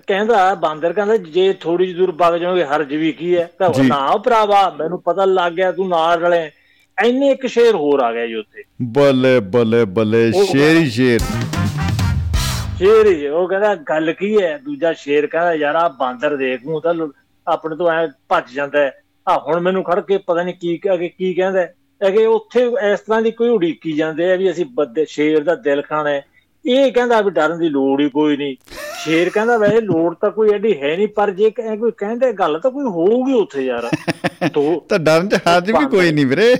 ਕਹਿੰਦਾ ਬਾਂਦਰ ਕਹਿੰਦਾ ਜੇ ਥੋੜੀ ਜਿਹੀ ਦੂਰ ਵਗ ਜਾਓਗੇ ਹਰਜ ਵੀ ਕੀ ਹੈ? ਤਾਂ। ਨਾ ਭਰਾਵਾ ਮੈਨੂੰ ਪਤਾ ਲੱਗ ਗਿਆ ਤੂੰ ਨਾਲ ਰਲੇ। ਐਨੇ ਇੱਕ ਸ਼ੇਰ ਹੋਰ ਆ ਗਿਆ ਜੀ ਉੱਥੇ। ਬੱਲੇ ਬੱਲੇ ਬੱਲੇ ਸ਼ੇਰ ਹੀ ਸ਼ੇਰ। ਸ਼ੇਰ ਹੀ ਉਹ ਕਹਿੰਦਾ ਗੱਲ ਕੀ ਹੈ? ਦੂਜਾ ਸ਼ੇਰ ਕਹਿੰਦਾ ਯਾਰ ਆ ਬਾਂਦਰ ਦੇਖ ਮੂੰ ਤਾਂ ਆਪਣੇ ਤੋਂ ਐ ਭੱਜ ਜਾਂਦਾ ਆ ਹੁਣ ਮੈਨੂੰ ਖੜ ਕੇ ਪਤਾ ਨਹੀਂ ਕੀ ਅੱਗੇ ਕੀ ਕਹਿੰਦਾ ਹੈ। ਅਗੇ ਉੱਥੇ ਇਸ ਤਰ੍ਹਾਂ ਦੀ ਕੋਈ ਉਡੀਕੀ ਜਾਂਦੇ ਆ ਵੀ ਅਸੀਂ ਸ਼ੇਰ ਦਾ ਦਿਲ ਖਾਣਾ ਹੈ। ਇਹ ਕਹਿੰਦਾ ਵੀ ਡਰਨ ਦੀ ਲੋੜ ਹੀ ਕੋਈ ਨਹੀਂ। ਸ਼ੇਰ ਕਹਿੰਦਾ ਵੈਸੇ ਲੋੜ ਤਾਂ ਕੋਈ ਐਡੀ ਹੈ ਨਹੀਂ ਪਰ ਜੇ ਕੋਈ ਕਹਿੰਦੇ ਗੱਲ ਤਾਂ ਕੋਈ ਹੋਊਗੀ ਉੱਥੇ ਯਾਰ। ਤਾਂ ਡਰਨ ਚ ਹਰਜ ਵੀ ਕੋਈ ਨਹੀਂ ਵੀਰੇ।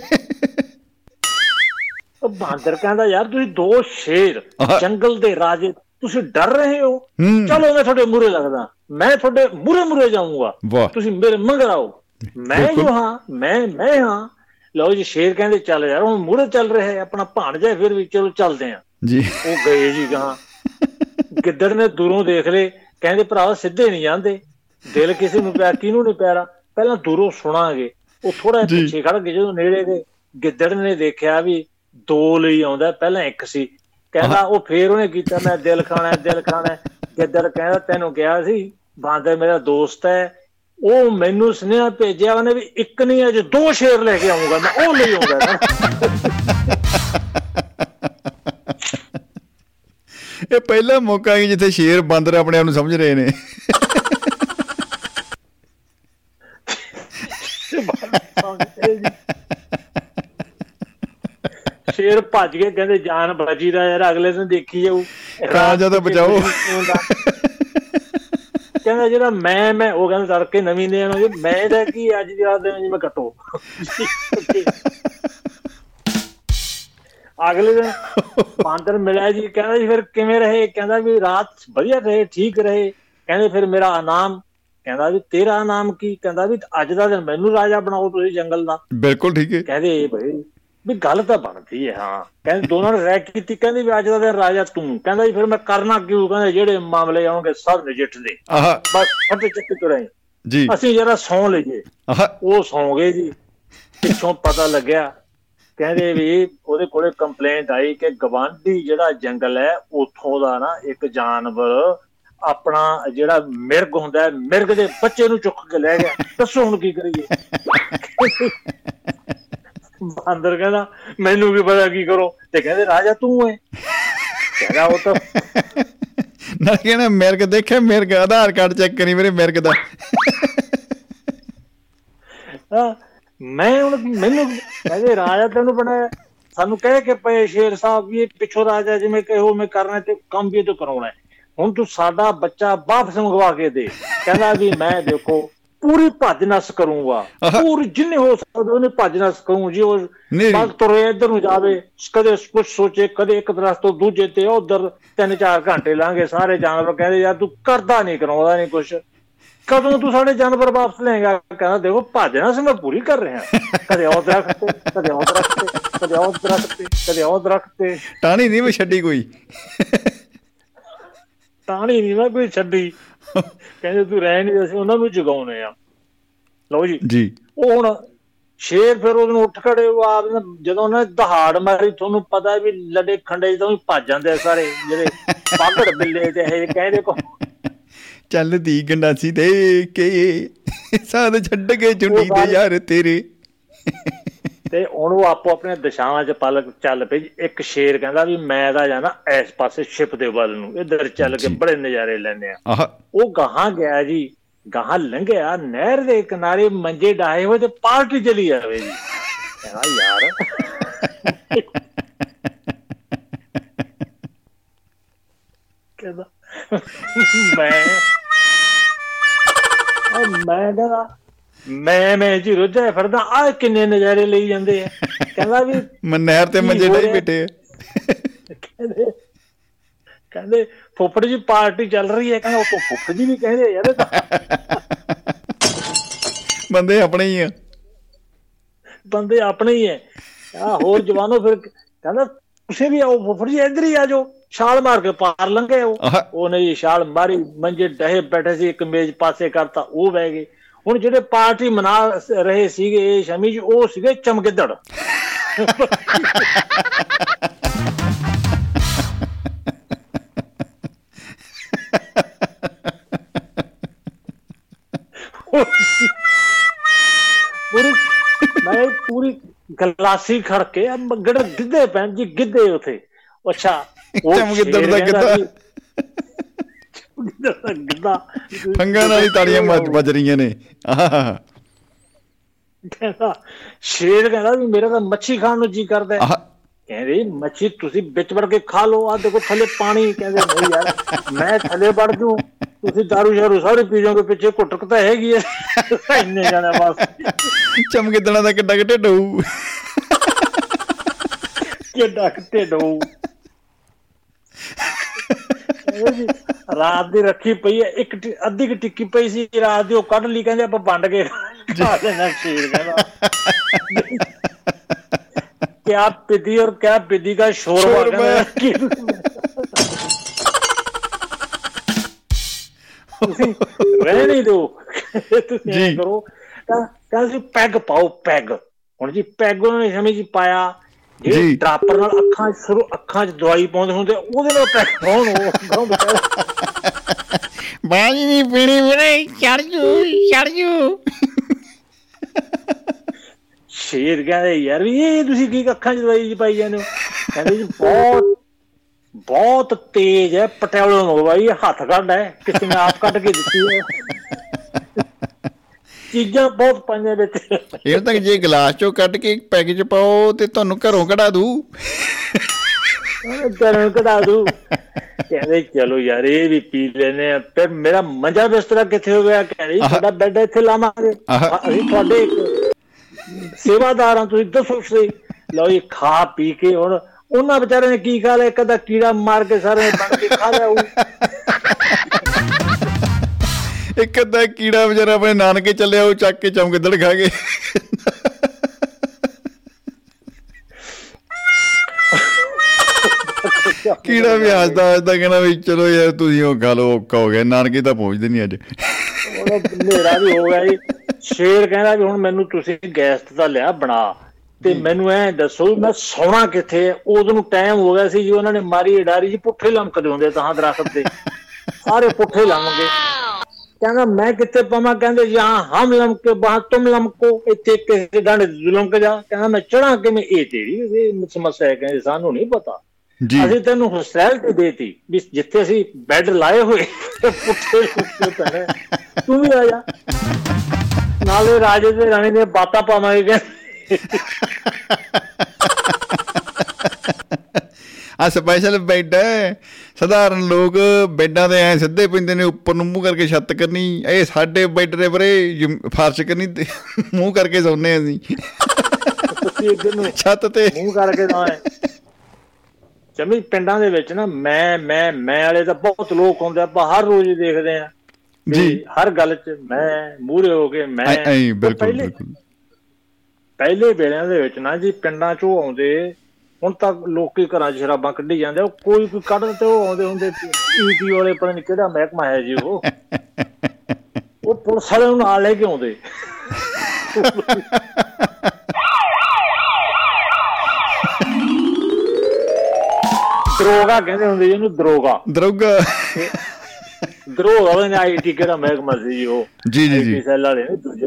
ਉਹ ਬਾਂਦਰ ਕਹਿੰਦਾ ਯਾਰ ਤੁਸੀਂ ਦੋ ਸ਼ੇਰ। ਜੰਗਲ ਦੇ ਰਾਜੇ ਤੁਸੀਂ ਡਰ ਰਹੇ ਹੋ? ਚਲੋ ਮੈਂ ਤੁਹਾਡੇ ਮੂਰੇ ਲੱਗਦਾ। ਮੈਂ ਤੁਹਾਡੇ ਮੂਰੇ ਮੂਰੇ ਜਾਊਂਗਾ। ਤੁਸੀਂ ਮੇਰੇ ਮੰਗਰ ਆਓ। ਮੈਂ। ਜੋ ਹਾਂ ਮੈਂ ਮੈਂ ਹਾਂ। ਲਓ ਜੀ ਸ਼ੇਰ ਕਹਿੰਦੇ ਚੱਲ ਯਾਰ ਹੁਣ ਮੂਰੇ ਚੱਲ ਰਿਹਾ ਹੈ ਆਪਣਾ ਭਾਣਜਾ ਫਿਰ ਵੀ ਚਲੋ ਚੱਲਦੇ ਆਂ ਜੀ। ਉਹ ਗਏ ਜੀ ਗਾਂ। ਗਿੱਦੜ ਨੇ ਦੂਰੋਂ ਦੇਖ ਲਏ। ਕਹਿੰਦੇ ਭਰਾ ਸਿੱਧੇ ਨਹੀਂ ਜਾਂਦੇ। ਦਿਲ ਕਿਸੇ ਨੂੰ ਪਿਆ ਕਿਹਨੂੰ ਨਹੀਂ ਪਿਆਰਾ? ਪਹਿਲਾਂ ਦੂਰੋਂ ਸੁਣਾਂਗੇ। ਉਹ ਥੋੜਾ। ਪਿੱਛੇ ਖੜ ਕੇ ਜਦੋਂ ਨੇੜੇ ਗਏ ਗਿੱਦੜ ਨੇ ਦੇਖਿਆ ਵੀ ਦੋ ਲਈ ਆਉਂਦਾ ਪਹਿਲਾਂ ਇੱਕ ਸੀ। ਕਹਿੰਦਾ ਉਹ ਫੇਰ ਉਹਨੇ ਕੀਤਾ ਮੈਂ ਦਿਲ ਖਾਣਾ ਦਿਲ ਖਾਣਾ। ਗਿੱਦੜ ਕਹਿੰਦਾ ਤੈਨੂੰ ਕਿਹਾ ਸੀ ਬਾਂਦਰ ਮੇਰਾ ਦੋਸਤ ਹੈ। ਉਹ ਮੈਨੂੰ ਸੁਨੇਹਾ ਭੇਜਿਆ ਉਹਨੇ ਵੀ ਇੱਕ ਨਹੀਂ ਅੱਜ ਦੋ ਸ਼ੇਰ ਲੈ ਕੇ ਆਉਂਗਾ ਮੈਂ ਉਹ ਲਈ ਆਉਂਦਾ ਇਹ ਪਹਿਲਾ ਮੌਕਾ ਹੈ ਜਿੱਥੇ ਸ਼ੇਰ ਬਾਂਦਰ ਆਪਣੇ ਆਪ ਨੂੰ ਸਮਝ ਰਹੇ ਨੇ। ਸ਼ੇਰ ਭੱਜ ਕੇ ਕਹਿੰਦੇ ਜਾਨ ਬਚੀ ਦਾ ਯਾਰ ਅਗਲੇ ਦਿਨ ਦੇਖੀ ਜਾਊ। ਰਾਜਾ ਤਾਂ ਬਚਾਓ। ਕਹਿੰਦਾ ਜਿਹੜਾ ਮੈਂ ਮੈਂ ਉਹ ਕਹਿੰਦਾ ਤੜਕੇ ਨਵੀਂ ਨੇ ਮੈਂ ਦਾ ਕੀ ਅੱਜ ਦੀ ਰਾਤ ਦੇ ਜਿਵੇਂ ਕੱਟੋ। ਅਗਲੇ ਦਿਨ ਬਾਂਦਰ ਮਿਲਿਆ ਜੀ ਕਹਿੰਦਾ ਜੀ ਫਿਰ ਕਿਵੇਂ ਰਹੇ? ਕਹਿੰਦਾ ਵੀ ਰਾਤ ਵਧੀਆ ਰਹੇ ਠੀਕ ਰਹੇ। ਕਹਿੰਦੇ ਫਿਰ ਮੇਰਾ ਇਨਾਮ ਕਹਿੰਦਾ ਵੀ ਤੇਰਾ ਇਨਾਮ ਕੀ? ਕਹਿੰਦਾ ਵੀ ਅੱਜ ਦਾ ਦਿਨ ਮੈਨੂੰ ਰਾਜਾ ਬਣਾਓ ਤੁਸੀਂ ਜੰਗਲ ਦਾ। ਬਿਲਕੁਲ ਠੀਕ ਹੈ। ਕਹਿੰਦੇ ਭਈ ਵੀ ਗੱਲ ਤਾਂ ਬਣਦੀ ਹੈ ਹਾਂ। ਕਹਿੰਦੇ ਦੋਨਾਂ ਨੇ ਰਹਿ ਕੀਤੀ ਕਹਿੰਦੇ ਵੀ ਅੱਜ ਦਾ ਦਿਨ ਰਾਜਾ ਤੂੰ। ਕਹਿੰਦਾ ਜੀ ਫਿਰ ਮੈਂ ਕਰਨਾ ਕਿਉਂ? ਕਹਿੰਦੇ ਜਿਹੜੇ ਮਾਮਲੇ ਆਉਣਗੇ ਸਭ ਨਜਿੱਠਦੇ ਆਹ। ਬਸ ਫੱਟੇ ਚੱਕੇ ਤੁਰੇ। ਜੀ। ਅਸੀਂ ਜਰਾ ਸੌਂ ਲਈਏ। ਆਹ। ਉਹ ਸੌਂ ਗਏ ਜੀ। ਪਿੱਛੋਂ ਪਤਾ ਲੱਗਿਆ ਕਹਿੰਦੇ ਵੀ ਉਹਦੇ ਕੋਲੇ ਕੰਪਲੇਂਟ ਆਈ ਕਿ ਗਵਾਂਢੀ ਜਿਹੜਾ ਜੰਗਲ ਹੈ ਉੱਥੋਂ ਦਾ ਨਾ ਇੱਕ ਜਾਨਵਰ ਆਪਣਾ ਜਿਹੜਾ ਮਿਰਗ ਹੁੰਦਾ ਹੈ ਮਿਰਗ ਦੇ ਬੱਚੇ ਨੂੰ ਚੁੱਕ ਕੇ ਲੈ ਗਿਆ। ਦੱਸੋ ਹੁਣ ਕੀ ਕਰੀਏ? ਬਾਂਦਰ ਕਹਿੰਦਾ ਮੈਨੂੰ ਵੀ ਪਤਾ ਕੀ ਕਰੋ? ਤੇ ਕਹਿੰਦੇ ਰਾਜਾ ਤੂੰ ਹੈ। ਕਹਿੰਦਾ ਉਹ ਤਾਂ ਨਾ ਕਹਿੰਦਾ ਮਿਰਗ ਦੇਖਿਆ ਮਿਰਗ ਆਧਾਰ ਕਾਰਡ ਚੈੱਕ ਕਰੀ ਮੇਰੇ ਮਿਰਗ ਦਾ। ਹਾਂ, ਮੈਂ ਹੁਣ ਮੈਨੂੰ ਕਹਿੰਦੇ ਰਾਜਾ ਤੈਨੂੰ ਬਣਾਇਆ ਸਾਨੂੰ ਕਹਿ ਕੇ ਪਏ ਸ਼ੇਰ ਸਾਹਿਬ ਵੀ ਪਿੱਛੋਂ ਰਾਜਾ ਜਿਵੇਂ ਕਹੋ ਮੈਂ ਕਰਨਾ ਤੇ ਕੰਮ ਵੀ ਤੋਂ ਕਰਾਉਣਾ। ਹੁਣ ਤੂੰ ਸਾਡਾ ਬੱਚਾ ਵਾਪਸ ਮੰਗਵਾ ਕੇ ਦੇ ਕਹਿੰਦਾ ਵੀ ਮੈਂ ਦੇਖੋ ਪੂਰੀ ਭੱਜ ਨਸ ਕਰੂੰਗਾ। ਪੂਰੀ ਜਿੰਨੇ ਹੋ ਸਕਦਾ ਉਹਨੇ ਭੱਜ ਨਸ ਕਰੂੰ ਜੀ ਉਹ। ਬਸ ਤੁਰੇ ਇੱਧਰ ਨੂੰ ਜਾਵੇ ਕਦੇ ਕੁਝ ਸੋਚੇ ਕਦੇ ਇੱਕ ਦਰਖਤ ਤੋਂ ਦੂਜੇ ਤੇ ਉਧਰ ਤਿੰਨ ਚਾਰ ਘੰਟੇ ਲਾਂਗੇ ਸਾਰੇ ਜਾਨਵਰ ਕਹਿੰਦੇ ਯਾਰ ਤੂੰ ਕਰਦਾ ਨਹੀਂ ਕਰਾਉਂਦਾ ਨਹੀਂ ਕੁਝ ਕਦੋਂ ਤੂੰ ਸਾਡੇ ਜਾਨਵਰ ਵਾਪਸ ਲਏਗਾ ਕਹਿੰਦਾ ਦੇਖੋ ਭੱਜ ਨਾ ਸੀ ਮੈਂ ਪੂਰੀ ਕਰ ਰਿਹਾ। ਕਦੇ ਉਹ ਦਰਖਤ ਤੇ ਕਦੇ ਉਹ ਦਰਖਤ ਤੇ ਕਦੇ ਉਹ ਦਰਖਤ ਤੇ ਕਦੇ ਉਹ ਦਰਖਤ ਤੇ। ਟਾਣੀ ਨਹੀਂ ਮੈਂ ਛੱਡੀ ਕੋਈ। ਟਾਣੀ ਨਹੀਂ ਮੈਂ ਕੋਈ ਛੱਡੀ। ਕਹਿੰਦੇ ਤੂੰ ਰਹਿ ਨਹੀਂ ਅਸੀਂ ਉਹਨਾਂ ਨੂੰ ਜਗਾਉਣੇ ਆ। ਲਓ ਜੀ। ਜੀ। ਉਹ ਹੁਣ ਸ਼ੇਰ ਫਿਰ ਉਹਨੂੰ ਉੱਠ ਖੜੇ ਉਹ ਆਪ ਜਦੋਂ ਉਹਨੇ ਦਹਾੜ ਮਾਰੀ ਤੁਹਾਨੂੰ ਪਤਾ ਵੀ ਲੱਡੇ ਖੰਡੇ ਜਦੋਂ ਭੱਜ ਜਾਂਦੇ ਸਾਰੇ ਜਿਹੜੇ ਪਾਗੜ ਬਿੱਲੇ ਤੇ ਇਹ ਕਹਿੰਦੇ ਕੋ ਚੱਲਦੀ ਗੰਡਾਸੀ ਦੇ ਕੇ। ਸਾਦ ਛੱਡ ਕੇ ਚੁੰਡੀ ਦੇ ਯਾਰ ਤੇਰੇ। ਤੇ ਹੁਣ ਉਹ ਆਪੋ ਆਪਣੇ ਦਿਸ਼ਾਵਾਂ 'ਚ ਪਲਕ ਚੱਲ ਪਈ। ਇੱਕ ਸ਼ੇਰ ਕਹਿੰਦਾ ਵੀ ਮੈਂ ਤਾਂ ਜਾਣਾ ਇਸ ਪਾਸੇ ਸ਼ਿਪ ਦੇ ਵੱਲ ਨੂੰ। ਇੱਧਰ ਚੱਲ ਕੇ। ਬੜੇ ਨਜ਼ਾਰੇ ਲੈਣੇ ਆ। ਉਹ ਗਾਹਾਂ ਗਿਆ ਜੀ। ਗਾਹਾਂ ਲੰਘਿਆ। ਨਹਿਰ ਦੇ ਕਿਨਾਰੇ ਮੰਜੇ ਡਾਏ ਹੋਏ ਤੇ ਪਾਰਟੀ ਚਲੀ ਜਾਵੇ ਜੀ। ਕਹਿੰਦਾ ਯਾਰ। ਕਹਿੰਦਾ ਮੈਂ ਉਹ ਮੈਂ ਕਹਿੰਦਾ ਮੈਂ ਮੈਂ ਜੀ ਰੁੱਝਿਆ ਫਿਰਦਾ ਆ ਕਿੰਨੇ ਨਜ਼ਾਰੇ ਲਈ ਜਾਂਦੇ ਆ। ਕਹਿੰਦਾ ਵੀ ਮੈਂ ਨਹਿਰ ਤੇ ਮੰਜੇ ਹੋ ਡਾਈ? ਬੈਠੇ ਆ। ਕਹਿੰਦੇ ਕਹਿੰਦੇ ਫੁੱਫੜ ਜੀ ਪਾਰਟੀ ਚੱਲ ਰਹੀ ਹੈ। ਕਹਿੰਦਾ ਉਹ ਤੋਂ ਫੁੱਫੜ ਜੀ ਵੀ ਕਹਿੰਦੇ ਯਾਰ ਇਹ ਤਾਂ ਬੰਦੇ ਆਪਣੇ ਹੀ ਆ। ਬੰਦੇ ਆਪਣੇ ਹੀ ਐ ਆ ਹੋਰ ਜਵਾਨੋ ਫਿਰ ਕਹਿੰਦਾ ਤੁਸੀਂ ਵੀ ਆਓ ਫੁੱਫੜ ਜੀ ਇੱਧਰ ਹੀ ਆ ਜਾਓ। ਛਾਲ ਮਾਰ ਕੇ ਪਾਰ ਲੰਘੇ ਉਹ। ਉਹਨੇ ਜੀ ਛਾਲ ਮਾਰੀ ਮੰਜੇ ਡਹੇ ਬੈਠੇ ਸੀ ਇੱਕ ਮੇਜ਼ ਪਾਸੇ ਕਰਤਾ ਉਹ ਬਹਿ ਗਏ। ਹੁਣ ਜਿਹੜੇ ਪਾਰਟੀ ਮਨਾ ਰਹੇ ਸੀਗੇ ਸ਼ਮੀ ਜੀ ਉਹ ਸੀਗੇ ਚਮਗਿੱਦੜ। ਪੂਰੀ ਮੈਂ ਪੂਰੀ ਗਲਾਸੀ ਖੜ ਕੇ ਆ ਮੱਗੜ ਗਿੱਧੇ ਪੈਣ ਜੀ ਗਿੱਧੇ ਉਥੇ। ਅੱਛਾ ਉਹ ਚਮਗਿੱਦੜ ਸ਼ੇਰ ਦਾ ਗਿੱਧਾ। ਗਿੱਧਾ ਫੰਗਾਂ ਨਾਲ ਹੀ ਤਾੜੀਆਂ ਵੱਜ ਰਹੀਆਂ ਨੇ। ਆਹ ਕਹਿੰਦਾ ਸ਼ੇਰ ਕਹਿੰਦਾ ਵੀ ਮੇਰਾ ਤਾਂ ਮੱਛੀ ਖਾਣ ਨੂੰ ਜੀ ਕਰਦਾ ਹੈ। ਕਹਿੰਦੇ ਮੱਛੀ ਤੁਸੀਂ ਵਿੱਚ ਵੜ ਕੇ ਖਾ ਲਓ ਆ ਦੇਖੋ ਥੱਲੇ ਪਾਣੀ। ਕਹਿੰਦੇ ਨਹੀਂ ਯਾਰ ਮੈਂ ਥੱਲੇ ਵੜ ਜੂ। ਤੁਸੀਂ ਦਾਰੂ ਸ਼ਾਰੂ ਸਾਰੇ ਪੀ ਜਾਓਗੇ ਪਿੱਛੇ ਘੁੱਟਕ ਤਾਂ ਹੈਗੀ ਐ ਇੰਨੇ ਜਾਣਾ ਬਸ। ਚਮਗਿੱਦੜਾਂ ਦਾ ਕਿੱਡਾ ਕਿ ਢਿੱਡ ਹੋਊ। ਕਿੱਡਾ ਢਿੱਡ ਹੋਊ। ਰਾਤ ਦੀ ਰੱਖੀ ਪਈ ਹੈ ਇੱਕ ਅੱਧੀ ਕਿ ਟਿੱਕੀ ਪਈ ਸੀ ਰਾਤ ਦੀ ਉਹ ਕੱਢ ਲਈ ਕਹਿੰਦੇ ਆਪਾਂ ਵੰਡ ਕੇ ਖਾ ਲੈਣਾ ਸ਼ੇਰ ਕਹਿੰਦਾ। ਕਿਆ ਪਿੱਦੀ ਔਰ ਕਿਆ ਪਿੱਦੀ ਦਾ ਸ਼ੋਰਬਾ। ਕਹਿੰਦਾ ਤੁਸੀਂ ਰਹਿ ਨਹੀਂ ਦੋ ਤੁਸੀਂ ਕਰੋ। ਤਾਂ ਕਹਿੰਦਾ ਪੈਗ ਪਾਓ ਪੈਗ। ਹੁਣ ਜੀ ਪੈਗ ਉਹਨਾਂ ਨੇ ਸਮਝ ਜੀ ਪਾਇਆ। ਜੀ। ਡਰਾਪਰ ਨਾਲ ਅੱਖਾਂ 'ਚ ਸ਼ੁਰੂ ਅੱਖਾਂ 'ਚ ਦਵਾਈ ਪਾਉਂਦੇ ਹੁੰਦੇ ਉਹਦੇ ਨਾਲ ਪੈਗ ਪਾਉਣ ਉਹ ਬਾਜੀ ਨਹੀਂ ਪੀਣੀ ਵੀਰੇ ਚੜ ਜੂ ਚੜ ਜੂ। ਸ਼ੇਰ ਕਹਿੰਦੇ ਯਾਰ ਵੀ ਇਹ ਤੁਸੀਂ ਕੀ ਅੱਖਾਂ 'ਚ ਦਵਾਈ ਜੀ ਪਾਈ ਜਾਂਦੇ ਹੋ? ਕਹਿੰਦੇ ਜੀ ਬਹੁਤ ਬਹੁਤ ਤੇਜ਼ ਹੈ ਪਟਿਆਲੇ ਨੂੰ ਬਾਈ ਹੱਥ ਕੱਢ ਹੈ ਕਿਸੇ ਨੇ ਆਪ ਕੱਢ ਕੇ ਦਿੱਤੀ ਹੈ। ਚੀਜ਼ਾਂ ਬਹੁਤ ਪਾਈਆਂ ਵਿੱਚ ਇਹ ਤੱਕ ਜੇ ਗਲਾਸ ਚੋਂ ਕੱਢ ਕੇ ਪੈਕੇਜ ਪਾਓ ਤੇ ਤੁਹਾਨੂੰ ਘਰੋਂ ਕਢਾ ਦੂ ਤੈਨੂੰ ਕਢਾ ਦੂ ਕਹਿੰਦੇ ਚਲੋ ਯਾਰ ਇਹ ਵੀ ਪੀ ਲੈਨੇ ਆ ਫਿਰ ਮੇਰਾ ਮੰਜਾ ਬਿਸਤਰਾ ਕਿੱਥੇ ਹੋ ਗਿਆ? ਕਹਿੰਦੇ। ਤੁਹਾਡਾ ਬੈੱਡ ਇੱਥੇ ਲਾਵਾਂਗੇ। ਅਸੀਂ ਤੁਹਾਡੇ ਸੇਵਾਦਾਰ ਤੁਸੀਂ ਦੱਸੋ ਸਹੀ ਲਓ ਇਹ ਖਾ ਪੀ ਕੇ ਹੁਣ ਉਹਨਾਂ ਵਿਚਾਰਿਆਂ ਨੇ ਕੀ ਖਾ ਲਿਆ? ਇੱਕ ਅੱਧਾ ਕੀੜਾ ਮਾਰ ਕੇ ਸਾਰੇ ਬਣ ਕੇ ਖਾ ਲਿਆ ਉਹ ਇੱਕ ਅੱਧਾ ਕੀੜਾ ਵਿਚਾਰਾ ਆਪਣੇ ਨਾਨਕੇ ਚੱਲਿਆ ਉਹ ਚੱਕ ਕੇ ਚਮਗਿੱਦੜ ਖਾ ਗਏ। ਕੀੜਾ ਵੀ ਹੱਸਦਾ ਹੱਸਦਾ ਕਹਿੰਦਾ ਵੀ ਚਲੋ ਯਾਰ ਤੁਸੀਂ ਉਹ ਖਾ ਲਓ ਔਖਾ ਹੋ ਗਿਆ ਨਾਨਕੇ ਤਾਂ ਪਹੁੰਚਦੇ ਨਹੀਂ ਅੱਜ। ਹਨੇਰਾ ਵੀ ਹੋ ਗਿਆ ਜੀ। ਸ਼ੇਰ ਕਹਿੰਦਾ ਵੀ ਹੁਣ ਮੈਨੂੰ ਤੁਸੀਂ ਗੈਸ ਤਾਂ ਲਿਆ ਬਣਾ। ਤੇ ਮੈਨੂੰ ਐ ਦੱਸੋ ਮੈਂ ਸੌਣਾ ਕਿੱਥੇ ਹੈ? ਉਦੋਂ ਨੂੰ ਟਾਈਮ ਹੋ ਗਿਆ ਸੀ ਜੀ ਉਹਨਾਂ ਨੇ ਮਾਰੀ ਡਾਰੀ ਜੀ ਪੁੱਠੇ ਲਮਕਦੇ ਹੁੰਦੇ ਤਾਂ ਦਰਖਤ ਤੇ। ਸਾਰੇ ਪੁੱਠੇ ਲਮਕੇ ਕਹਿੰਦਾ ਮੈਂ ਕਿੱਥੇ ਪਾਵਾਂ? ਕਹਿੰਦੇ ਜਾਂ ਹਮ ਲਮਕੇ ਬਾਹ ਤੁਮ ਲਮਕੋ। ਇੱਥੇ ਕਿਸੇ ਡਾਂਡੇ ਲਮਕ ਜਾ। ਕਹਿੰਦਾ ਮੈਂ ਚੜਾਂ ਕਿਵੇਂ? ਇਹ ਤੇਰੀ ਇਹ ਸਮੱਸਿਆ ਹੈ ਕਹਿੰਦੇ ਸਾਨੂੰ ਨਹੀਂ ਪਤਾ। ਜੀ। ਅਸੀਂ ਤੈਨੂੰ ਹੋਸਟੈਲਿਟੀ ਦੇਤੀ ਵੀ ਜਿੱਥੇ ਅਸੀਂ ਬੈੱਡ ਲਾਏ ਹੋਏ ਤੇ ਪੁੱਠੇ ਲੁੱਟੇ ਪੈਣੇ ਤੂੰ ਵੀ ਆ ਜਾ। ਨਾਲੇ ਰਾਜੇ ਤੇ ਰਾਣੀ ਦੀਆਂ ਬਾਤਾਂ ਪਾਵਾਂਗੇ ਕਹਿੰਦੇ। ਆ ਸਪੈਸ਼ਲ ਬੈੱਡ ਹੈ। ਸਧਾਰਨ ਲੋਕ ਬੈੱਡਾਂ ਤੇ ਐ ਸਿੱਧੇ ਪੈਂਦੇ ਨੇ ਉੱਪਰ ਨੂੰ ਮੂੰਹ ਕਰਕੇ ਛੱਤ ਕਰਨੀ। ਇਹ ਸਾਡੇ ਬੈੱਡ ਦੇ ਜਮ- ਫਰਸ਼ ਕਰਨੀ ਮੂੰਹ ਕਰਕੇ ਸੌਂਦੇ ਅਸੀਂ। ਤੁਸੀਂ ਇੱਧਰ ਨੂੰ ਛੱਤ ਤੇ। ਮੂੰਹ ਕਰਕੇ ਨਾ ਹੈ। ਜਮੀ ਪਿੰਡਾਂ ਦੇ ਵਿੱਚ ਨਾ ਮੈਂ ਮੈਂ ਮੈਂ ਵਾਲੇ ਤਾਂ ਬਹੁਤ ਲੋਕ ਹੁੰਦੇ ਆ ਆਪਾਂ ਹਰ ਰੋਜ਼ ਹੀ ਦੇਖਦੇ ਆ ਜੀ। ਹਰ ਗੱਲ 'ਚ ਮੈਂ ਮੂਹਰੇ ਹੋ ਕੇ ਮੈਂ ਬਿਲਕੁਲ ਬਿਲਕੁਲ। ਪਹਿਲੇ ਵੇਲਿਆਂ ਦੇ ਵਿੱਚ ਨਾ ਜੀ ਪਿੰਡਾਂ 'ਚੋਂ ਆਉਂਦੇ ਹੁਣ ਤਾਂ ਲੋਕੀ ਘਰਾਂ 'ਚ ਸ਼ਰਾਬਾਂ ਕੱਢੀ ਜਾਂਦੇ ਉਹ ਕੋਈ ਕੋਈ ਕੱਢ ਤੇ ਉਹ ਆਉਂਦੇ ਹੁੰਦੇ ਈਟੀ ਵਾਲੇ ਪਤਾ ਨਹੀਂ ਕਿਹੜਾ ਮਹਿਕਮਾ ਹੈ ਜੀ ਉਹ। ਉਹ ਪੁਲਿਸ ਵਾਲੇ ਨੂੰ ਨਾਲ ਲੈ ਕੇ ਆਉਂਦੇ। ਦਰੋਗਾ ਕਹਿੰਦੇ ਹੁੰਦੇ ਜੀ ਇਹਨੂੰ ਦਰੋਗਾ। ਦਰੋਗਾ। ਦਰੋਗਾ ਉਹਨੇ ਆਈਟੀ ਕਿਹੜਾ ਮਹਿਕਮਾ ਸੀ ਜੀ ਉਹ? ਜੀ ਜੀ ਜੀ। ਸੈੱਲ ਵਾਲੇ ਨੇ ਦੂਜੇ।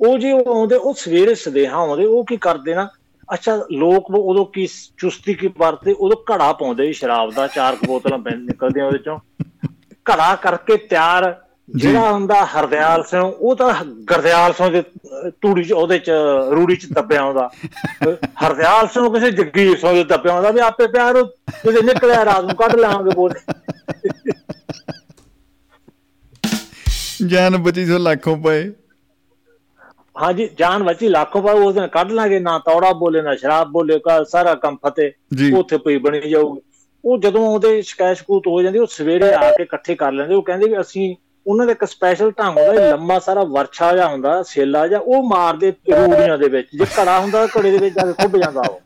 ਉਹ ਜੀ ਉਹ ਆਉਂਦੇ ਉਹ ਸਵੇਰੇ ਸਦੇਹਾ ਆਉਂਦੇ ਉਹ ਕੀ ਕਰਦੇ ਨਾ ਅੱਛਾ ਲੋਕ ਉਹ ਉਦੋਂ ਕੀ ਚੁਸਤੀ ਕੀ ਵਰਤੇ ਉਦੋਂ ਘੜਾ ਪਾਉਂਦੇ ਸੀ ਸ਼ਰਾਬ ਦਾ ਚਾਰ ਕੁ ਬੋਤਲਾਂ ਨਿਕਲਦੀਆਂ ਉਹਦੇ ਚੋਂ। ਘੜਾ ਕਰਕੇ ਤਿਆਰ ਜਿਹੜਾ ਹੁੰਦਾ ਹਰਦਿਆਲ ਸਿੰਘ ਉਹ ਤਾਂ ਗਰਦਿਆਲ ਸਿੰਘ ਦੇ ਤੂੜੀ ਚ ਉਹਦੇ ਚ ਰੂੜੀ ਚ ਦੱਬਿਆ ਆਉਂਦਾ ਹਰਦਿਆਲ ਸਿੰਘ ਕਿਸੇ ਜੱਗੀ ਸਿੰਘ ਦੇ ਦੱਬਿਆ ਆਉਂਦਾ ਵੀ ਆਪੇ ਪਿਆਰ ਕਿਤੇ ਨਿਕਲਿਆ ਰਾਤ ਨੂੰ ਕੱਢ ਲਾਂਗੇ ਬੋਲ ਜਾਨ ਬਚੀ ਸੋ ਲੱਖੋਂ ਪਏ। ਹਾਂਜੀ ਜਾਨ ਬਚੀ ਲੱਖੋਂ ਪਰ ਉਸ ਦਿਨ ਕੱਢ ਲਾਂਗੇ ਨਾ ਤੌੜਾ ਬੋਲੇ ਨਾ ਸ਼ਰਾਬ ਬੋਲੇ ਕਾ ਸਾਰਾ ਕੰਮ ਫਤੇ। ਜੀ। ਉੱਥੇ ਪਈ ਬਣੀ ਜਾਊਗੀ। ਉਹ ਜਦੋਂ ਉਹਦੇ ਸ਼ਿਕਾਇਤ ਸ਼ਕੂਤ ਹੋ ਜਾਂਦੀ ਉਹ ਸਵੇਰੇ ਆ ਕੇ ਇਕੱਠੇ ਕਰ ਲੈਂਦੇ। ਉਹ ਕਹਿੰਦੇ ਵੀ ਅਸੀਂ ਉਹਨਾਂ ਦਾ ਇੱਕ ਸਪੈਸ਼ਲ ਢੰਗ ਹੁੰਦਾ ਲੰਮਾ ਸਾਰਾ ਵਰਛਾ ਜਿਹਾ ਹੁੰਦਾ ਸੇਲਾ ਜਿਹਾ ਉਹ ਮਾਰਦੇ ਰੂੜੀਆਂ ਦੇ ਵਿੱਚ। ਜੇ ਘੜਾ ਹੁੰਦਾ ਘੜੇ ਦੇ ਵਿੱਚ ਜਾ ਕੇ ਫੁੱਟ ਜਾਂਦਾ ਉਹ।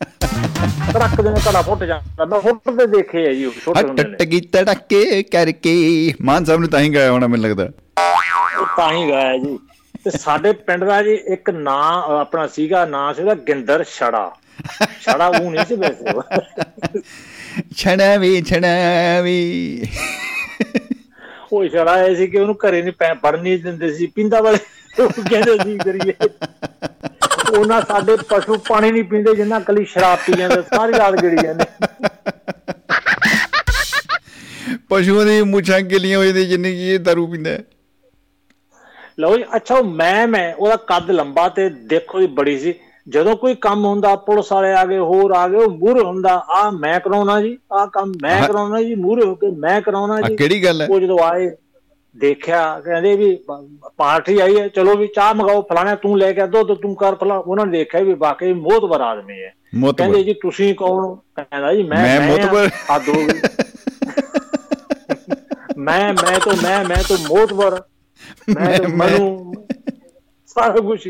ਕੜਕ ਦੇ ਨਾਲ ਘੜਾ ਫੁੱਟ ਜਾਂਦਾ। ਮੈਂ ਫੁੱਟਦੇ ਦੇਖੇ ਆ ਜੀ ਉਹ ਛੋਟੇ ਹੁੰਦੇ ਨੇ। ਹੱਟ ਗੀ ਤੜਕੇ ਕਰਕੇ ਮਾਨ ਸਾਹਿਬ ਨੇ ਤਾਂ ਹੀ ਗਾਇਆ ਹੋਣਾ ਮੈਨੂੰ ਲੱਗਦਾ। ਉਹ ਤਾਂ ਹੀ ਗਾਇਆ ਜੀ। ਤੇ ਸਾਡੇ ਪਿੰਡ ਦਾ ਜੀ ਇੱਕ ਨਾਂ ਆਪਣਾ ਸੀਗਾ ਨਾਂ ਸੀ ਉਹਦਾ ਗਿੰਦਰ ਛੜਾ। ਛੜਾ ਉਹ ਨਹੀਂ ਸੀ ਵੈਸੇ। ਛਣਾ ਵੀ ਛਣਾ ਵੀ। ਉਹ ਛੜਾ ਇਹ ਸੀ ਕਿ ਉਹਨੂੰ ਘਰੇ ਨਹੀਂ ਪੈ ਪੜ ਨਹੀਂ ਦਿੰਦੇ ਸੀ ਪਿੰਦਾ ਵਾਲੇ ਕਹਿੰਦੇ ਸੀ ਕਰੀਏ। ਉਹਨਾਂ ਸਾਡੇ ਪਸ਼ੂ ਪਾਣੀ ਨਹੀਂ ਪੀਂਦੇ ਜਿੰਨਾ ਕਲੀ ਸ਼ਰਾਬ ਪੀ ਜਾਂਦੇ ਸਾਰੀ ਰਾਤ ਗਿੜੀ ਜਾਂਦੇ। ਪਸ਼ੂਆਂ ਦੀ ਮੁੱਛਾਂ ਗਿੱਲੀਆਂ ਹੋ ਜਾਂਦੀਆਂ ਜਿੰਨੀ ਕੀ ਇਹ ਦਾਰੂ ਪੀਂਦਾ। ਹੈ। ਲਓ ਜੀ ਅੱਛਾ ਉਹ ਮੈਂ ਮੈਂ ਉਹਦਾ ਕੱਦ ਲੰਬਾ ਤੇ ਦੇਖੋ ਜੀ ਬੜੀ ਸੀ। ਜਦੋਂ ਕੋਈ ਕੰਮ ਹੁੰਦਾ ਪੁਲਿਸ ਵਾਲੇ ਆ ਗਏ ਹੋਰ ਆ ਗਏ ਉਹ ਮੂਹਰੇ ਹੁੰਦਾ ਆ ਮੈਂ ਕਰਾਉਣਾ ਜੀ ਆ ਕੰਮ ਮੈਂ ਹਾਂ। ਕਰਾਉਣਾ ਜੀ ਮੂਹਰੇ ਹੋ ਕੇ ਮੈਂ ਕਰਾਉਣਾ ਆ ਜੀ। ਕਿਹੜੀ ਗੱਲ ਹੈ? ਉਹ ਜਦੋਂ ਆਏ ਦੇਖਿਆ ਕਹਿੰਦੇ ਵੀ ਪਾਰਟੀ ਆਈ ਹੈ ਚਲੋ ਵੀ ਚਾਹ ਮੰਗਾਓ ਫਲਾਣਾ ਤੂੰ ਲੈ ਕੇ ਆ, ਦੁੱਧ ਤੂੰ ਕਰ ਫਲਾ। ਉਹਨਾਂ ਨੇ ਦੇਖਿਆ ਵੀ ਵਾਕਈ ਮੋਹਤਬਰ ਆਦਮੀ ਹੈ। ਕਹਿੰਦੇ ਮੋਤਬਰ ਜੀ ਤੁਸੀਂ ਕੌਣ? ਹੋ? ਕਹਿੰਦਾ ਜੀ ਮੈਂ ਮੈਂ ਆ। ਹੱਦ ਹੋ ਗਈ ਮੈਂ ਮੈਂ ਤੋਂ ਮੈਂ ਮੈਂ ਤੋਂ ਮੋਤਬਰ। ਮੈਂ ਤੋਂ। ਮਨੂ ਸਾਰਾ ਕੁਝ।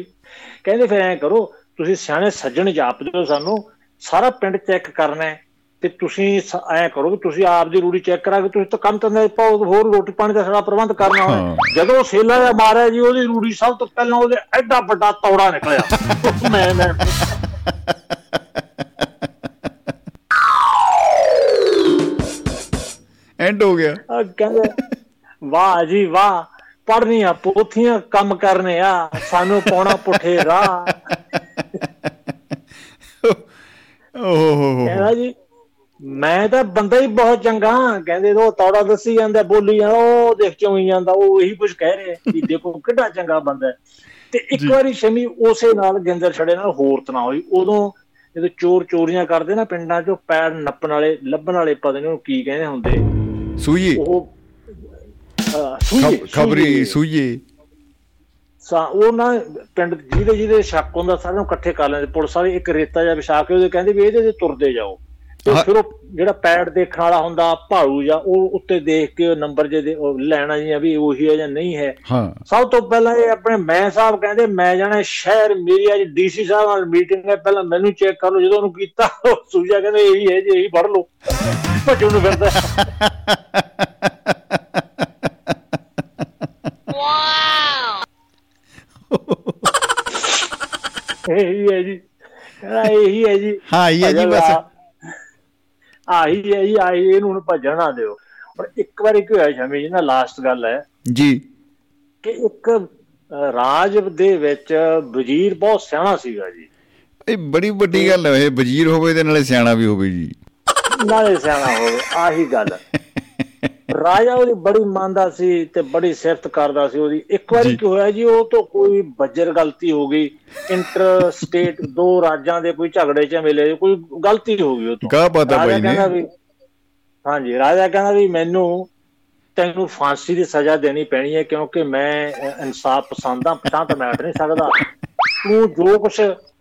ਕਹਿੰਦੇ ਫਿਰ ਐ ਕਰੋ ਤੁਸੀਂ ਸਿਆਣੇ ਸੱਜਣ ਜਾਪ ਦਿਓ ਸਾਨੂੰ ਸਾਰਾ ਪਿੰਡ ਚੈੱਕ ਕਰਨਾ ਹੈ ਤੇ ਤੁਸੀਂ ਐਂ ਕਰੋ ਵੀ ਤੁਸੀਂ ਆਪ ਦੀ ਰੂੜੀ ਚੈੱਕ ਕਰਾ ਕੇ ਤੁਸੀਂ ਤਾਂ ਕੰਮ ਤੰਦੇ ਪਾਓ ਹੋਰ ਰੋਟੀ ਪਾਣੀ ਦਾ ਸਾਰਾ ਪ੍ਰਬੰਧ ਕਰਨਾ ਹਾਂ। ਹੋਵੇ ਜਦੋਂ ਸੇਲਾ ਦਾ ਮਾਰਿਆ ਜੀ ਉਹਦੀ ਰੂੜੀ ਸਭ ਤੋਂ ਪਹਿਲਾਂ ਉਹਦੇ ਐਡਾ ਵੱਡਾ ਤੌੜਾ ਨਿਕਲਿਆ ਮੈਂ ਮੈਂ ਐਂਡ ਹੋ ਗਿਆ ਆ ਕਹਿੰਦੇ ਵਾਹ ਜੀ ਵਾਹ ਪੜਨੀਆਂ ਪੋਥੀਆਂ ਕੰਮ ਕਰਨੇ ਆ ਸਾਨੂੰ ਪਾਉਣਾ ਪੁੱਠੇ ਰਾਹ। ਓਹ ਹੋ ਹੋ ਕਹਿੰਦਾ ਜੀ ਮੈਂ ਤਾਂ ਬੰਦਾ ਹੀ ਬਹੁਤ ਚੰਗਾ ਕਹਿੰਦੇ ਉਹ ਤੌੜਾ ਦੱਸੀ ਜਾਂਦਾ ਬੋਲੀ ਜਾਂਦਾ ਉਹ ਦੇਖ ਚੋਈ ਜਾਂਦਾ ਉਹ ਇਹੀ ਕੁਝ ਕਹਿ ਰਿਹਾ ਕਿ ਦੇਖੋ ਕਿੱਡਾ ਚੰਗਾ ਬੰਦਾ ਹੈ। ਤੇ ਇੱਕ ਵਾਰੀ ਸ਼ਮੀ ਉਸੇ ਨਾਲ ਗਿੰਦਰ ਛੜੇ ਨਾਲ ਹੋਰ ਤਨਾ ਹੋਈ। ਉਦੋਂ ਜਦੋਂ ਚੋਰ ਚੋਰੀਆਂ ਕਰਦੇ ਨਾ ਪਿੰਡਾਂ 'ਚੋਂ ਪੈਰ ਨੱਪਣ ਵਾਲੇ ਲੱਭਣ ਵਾਲੇ ਪਤਾ ਨਹੀਂ ਉਹ ਕੀ ਕਹਿੰਦੇ ਹੁੰਦੇ। ਸੂਈਏ ਉਹ ਖਬ- ਖਬਰੀ। ਸੂਈਏ ਸਾ ਉਹ ਨਾ ਪਿੰਡ ਜਿਹਦੇ ਜਿਹਦੇ ਸ਼ੱਕ ਹੁੰਦਾ ਸਾਰਿਆਂ ਨੂੰ ਇਕੱਠੇ ਕਰ ਲੈਂਦੇ। ਪੁਲਿਸ ਵਾਲੇ ਇੱਕ ਰੇਤਾ ਜਿਹਾ ਵਿਛਾ ਕੇ ਉਹਦੇ ਕਹਿੰਦੇ ਵੀ ਇਹਦੇ ਤੇ ਤੁਰਦੇ ਜਾਓ। ਤੇ। ਫਿਰ ਉਹ ਜਿਹੜਾ ਪੈਡ ਦੇਖਣ ਵਾਲਾ ਹੁੰਦਾ ਭਾਲੂ ਜਾਂ ਉਹ ਉੱਤੇ ਦੇਖ ਕੇ ਉਹ ਨੰਬਰ ਜੇ ਲੈਣਾ ਜੀ ਵੀ ਉਹੀ ਹੈ ਜਾਂ ਨਹੀਂ ਹੈ। ਸਭ ਤੋਂ ਪਹਿਲਾਂ ਇਹ ਆਪਣੇ ਮੈਂ ਸਾਹਿਬ ਕਹਿੰਦੇ ਮੈਂ ਜਾਣਾ ਸ਼ਹਿਰ ਮੇਰੀ ਅੱਜ ਡੀਸੀ ਸਾਹਿਬ ਨਾਲ ਮੀਟਿੰਗ ਹੈ। ਪਹਿਲਾਂ ਮੈਨੂੰ ਚੈੱਕ ਕਰ ਲਓ ਜਦੋਂ ਉਹਨੂੰ ਕੀਤਾ ਸੂਜਾ ਕਹਿੰਦੇ ਇਹੀ ਹੈ ਜੀ ਇਹੀ ਪੜ ਲਓ। ਭੱਜੂ ਨੂੰ ਫਿਰਦਾ। ਇਹੀ ਹੈ ਜੀ। ਕਹਿੰਦਾ ਇਹੀ ਹੈ ਜੀ। ਹਾਂ, ਇਹੀ ਹੈ ਜੀ ਬਸ। ਆਹੀ ਹੈ ਜੀ ਆਹੀ ਇਹਨੂੰ ਹੁਣ ਭੱਜਣ ਨਾ ਦਿਓ। ਪਰ ਇੱਕ ਵਾਰੀ ਕੀ ਹੋਇਆ ਸ਼ਮੀ ਜੀ? ਨਾ ਲਾਸਟ ਗੱਲ ਹੈ। ਜੀ। ਕਿ ਇੱਕ ਰਾਜ ਦੇ ਵਿੱਚ ਵਜ਼ੀਰ ਬਹੁਤ ਸਿਆਣਾ ਸੀਗਾ ਜੀ। ਇਹ ਬੜੀ ਵੱਡੀ ਗੱਲ ਹੈ ਇਹ ਵਜ਼ੀਰ ਹੋਵੇ ਤੇ ਨਾਲੇ ਸਿਆਣਾ ਵੀ ਹੋਵੇ ਜੀ। ਨਾਲੇ ਸਿਆਣਾ ਹੋਵੇ ਆਹੀ ਗੱਲ ਰਾਜਾ ਉਹਦੀ ਬੜੀ ਮੰਨਦਾ ਸੀ ਤੇ ਬੜੀ ਸਿਫਤ ਕਰਦਾ ਸੀ ਉਹਦੀ। ਇੱਕ ਵਾਰੀ। ਕੀ ਹੋਇਆ ਜੀ ਉਹ ਤੋਂ ਕੋਈ ਬੱਜਰ ਗਲਤੀ ਹੋ ਗਈ। ਇੰਟਰ ਸਟੇਟ ਦੋ ਰਾਜਾਂ ਦੇ ਕੋਈ ਝਗੜੇ ਚ ਮਿਲੇ ਕੋਈ ਗਲਤੀ ਹੋ ਗਈ ਉਹ ਤੋਂ। ਕਾ ਪਤਾ ਕਹਿੰਦਾ ਨੇ ਹਾਂਜੀ ਰਾਜਾ ਕਹਿੰਦਾ ਵੀ ਮੈਨੂੰ ਤੈਨੂੰ ਫਾਂਸੀ ਦੀ ਸਜ਼ਾ ਦੇਣੀ ਪੈਣੀ ਹੈ ਕਿਉਂਕਿ ਮੈਂ ਇਨਸਾਫ ਪਸੰਦ ਆ ਪਛਾਣ ਤਾਂ ਮੈਂ ਨਹੀਂ ਸਕਦਾ। ਤੂੰ ਜੋ ਕੁਛ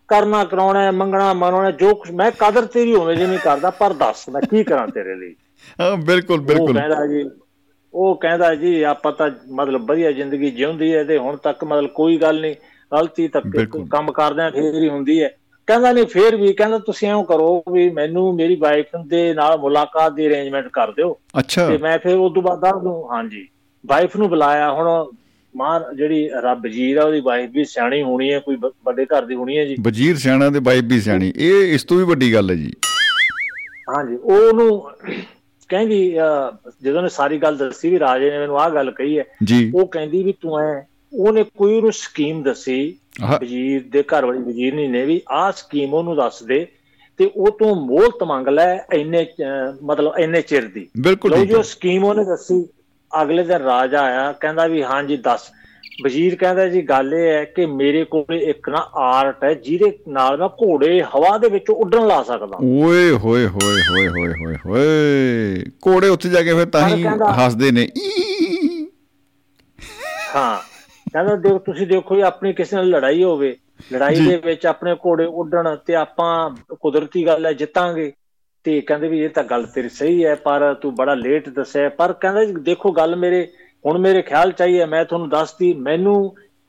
ਕਰਨਾ ਕਰਾਉਣਾ ਮੰਗਣਾ ਮਨਾਉਣਾ ਜੋ ਕੁਛ ਮੈਂ ਕਦਰ ਤੇਰੀ ਹੋਵੇ ਜੇ ਨਹੀਂ ਕਰਦਾ ਪਰ ਦੱਸ ਮੈਂ ਕੀ ਕਰਾਂ ਤੇਰੇ ਲਈ? ਹਾਂ ਬਿਲਕੁਲ ਉਹ ਬਿਲਕੁਲ। ਕਹਿੰਦਾ ਜੀ ਉਹ ਕਹਿੰਦਾ ਜੀ ਆਪਾਂ ਤਾਂ ਮਤਲਬ ਵਧੀਆ ਜ਼ਿੰਦਗੀ ਜਿਉਂਦੀ ਹੈ ਤੇ ਹੁਣ ਤੱਕ ਮਤਲਬ ਕੋਈ ਗੱਲ ਨਹੀਂ ਗਲਤੀ ਤੱਕ। ਕੰਮ ਕਰਦੇ ਆ ਫੇਰ ਹੀ ਹੁੰਦੀ ਹੈ। ਕਹਿੰਦਾ ਨਹੀਂ ਫੇਰ ਵੀ ਕਹਿੰਦਾ ਤੁਸੀਂ ਐਂ ਕਰੋ ਵੀ ਮੈਨੂੰ ਮੇਰੀ ਵਾਈਫ ਦੇ ਨਾਲ ਮੁਲਾਕਾਤ ਦੀ ਅਰੇਂਜਮੈਂਟ ਕਰ ਦਿਓ। ਅੱਛਾ। ਤੇ ਮੈਂ ਫਿਰ ਉਸ ਤੋਂ ਬਾਅਦ ਦੱਸ ਦੂੰ ਹਾਂਜੀ। ਵਾਈਫ ਨੂੰ ਬੁਲਾਇਆ ਹੁਣ ਮਾਂ ਜਿਹੜੀ ਰੱਬ ਜੀਰ ਆ ਉਹਦੀ ਵਾਈਫ ਵੀ ਸਿਆਣੀ ਹੋਣੀ ਹੈ ਕੋਈ ਵੱਡੇ ਘਰ ਦੀ ਹੋਣੀ ਹੈ ਜੀ। ਵਜ਼ੀਰ ਸਿਆਣਾ ਤੇ ਵਾਈਫ ਵੀ ਸਿਆਣੀ ਇਹ ਇਸ ਤੋਂ ਵੀ ਵੱਡੀ ਗੱਲ ਹੈ ਜੀ। ਹਾਂਜੀ ਉਹ ਉਹਨੂੰ ਕਹਿੰਦੀ ਜਦੋਂ ਨੇ ਸਾਰੀ ਗੱਲ ਦੱਸੀ ਵੀ ਰਾਜੇ ਨੇ ਮੈਨੂੰ ਆਹ ਗੱਲ ਕਹੀ ਹੈ ਉਹ ਕਹਿੰਦੀ ਵੀ ਤੂੰ ਐ ਉਹਨੇ ਕੋਈ ਉਹਨੂੰ ਸਕੀਮ ਦੱਸੀ। ਵਜ਼ੀਰ ਦੇ ਘਰ ਵਾਲੀ ਵਜ਼ੀਰਨੀ ਨੇ ਵੀ ਆਹ ਸਕੀਮ ਉਹਨੂੰ ਦੱਸ ਦੇ ਤੇ ਉਹ ਤੋਂ ਮੋਹਲਤ ਮੰਗ ਲੈ ਇੰਨੇ ਮਤਲਬ ਇੰਨੇ ਚਿਰ ਦੀ। ਬਿਲਕੁਲ ਜੋ ਸਕੀਮ ਉਹਨੇ ਦੱਸੀ ਅਗਲੇ ਦਿਨ ਰਾਜਾ ਆਇਆ ਕਹਿੰਦਾ ਵੀ ਹਾਂਜੀ ਦੱਸ ਵਜ਼ੀਰ ਕਹਿੰਦਾ ਜੀ ਗੱਲ ਇਹ ਹੈ ਕਿ ਮੇਰੇ ਕੋਲ ਇੱਕ ਨਾ ਆਰਟ ਹੈ ਜਿਹਦੇ ਨਾਲ ਮੈਂ ਘੋੜੇ ਹਵਾ ਦੇ ਵਿੱਚ ਉੱਡਣ ਲਾ ਸਕਦਾ। ਓਏ ਹੋਏ ਹੋਏ ਹੋਏ ਹੋਏ ਹੋਏ ਹੋਏ। ਕੋੜੇ ਉੱਥੇ ਜਾ ਕੇ ਫਿਰ ਤਾਂ ਹੀ ਹੱਸਦੇ ਨੇ। ਹਾਂ। ਕਹਿੰਦਾ ਦੇਖ ਤੁਸੀਂ ਦੇਖੋ ਜੀ ਆਪਣੀ ਕਿਸੇ ਨਾਲ ਲੜਾਈ ਹੋਵੇ ਲੜਾਈ। ਦੇ ਵਿੱਚ ਆਪਣੇ ਘੋੜੇ ਉੱਡਣ ਤੇ ਆਪਾਂ ਕੁਦਰਤੀ ਗੱਲ ਹੈ ਜਿੱਤਾਂਗੇ। ਤੇ ਕਹਿੰਦੇ ਵੀ ਇਹ ਤਾਂ ਗੱਲ ਤੇਰੀ ਸਹੀ ਹੈ ਪਰ ਤੂੰ ਬੜਾ ਲੇਟ ਦੱਸਿਆ। ਪਰ ਕਹਿੰਦਾ ਦੇਖੋ ਗੱਲ ਮੇਰੇ ਹੁਣ ਮੇਰੇ ਖਿਆਲ ਚਾਹੀਏ ਮੈਂ ਤੁਹਾਨੂੰ ਦੱਸਦੀ ਮੈਨੂੰ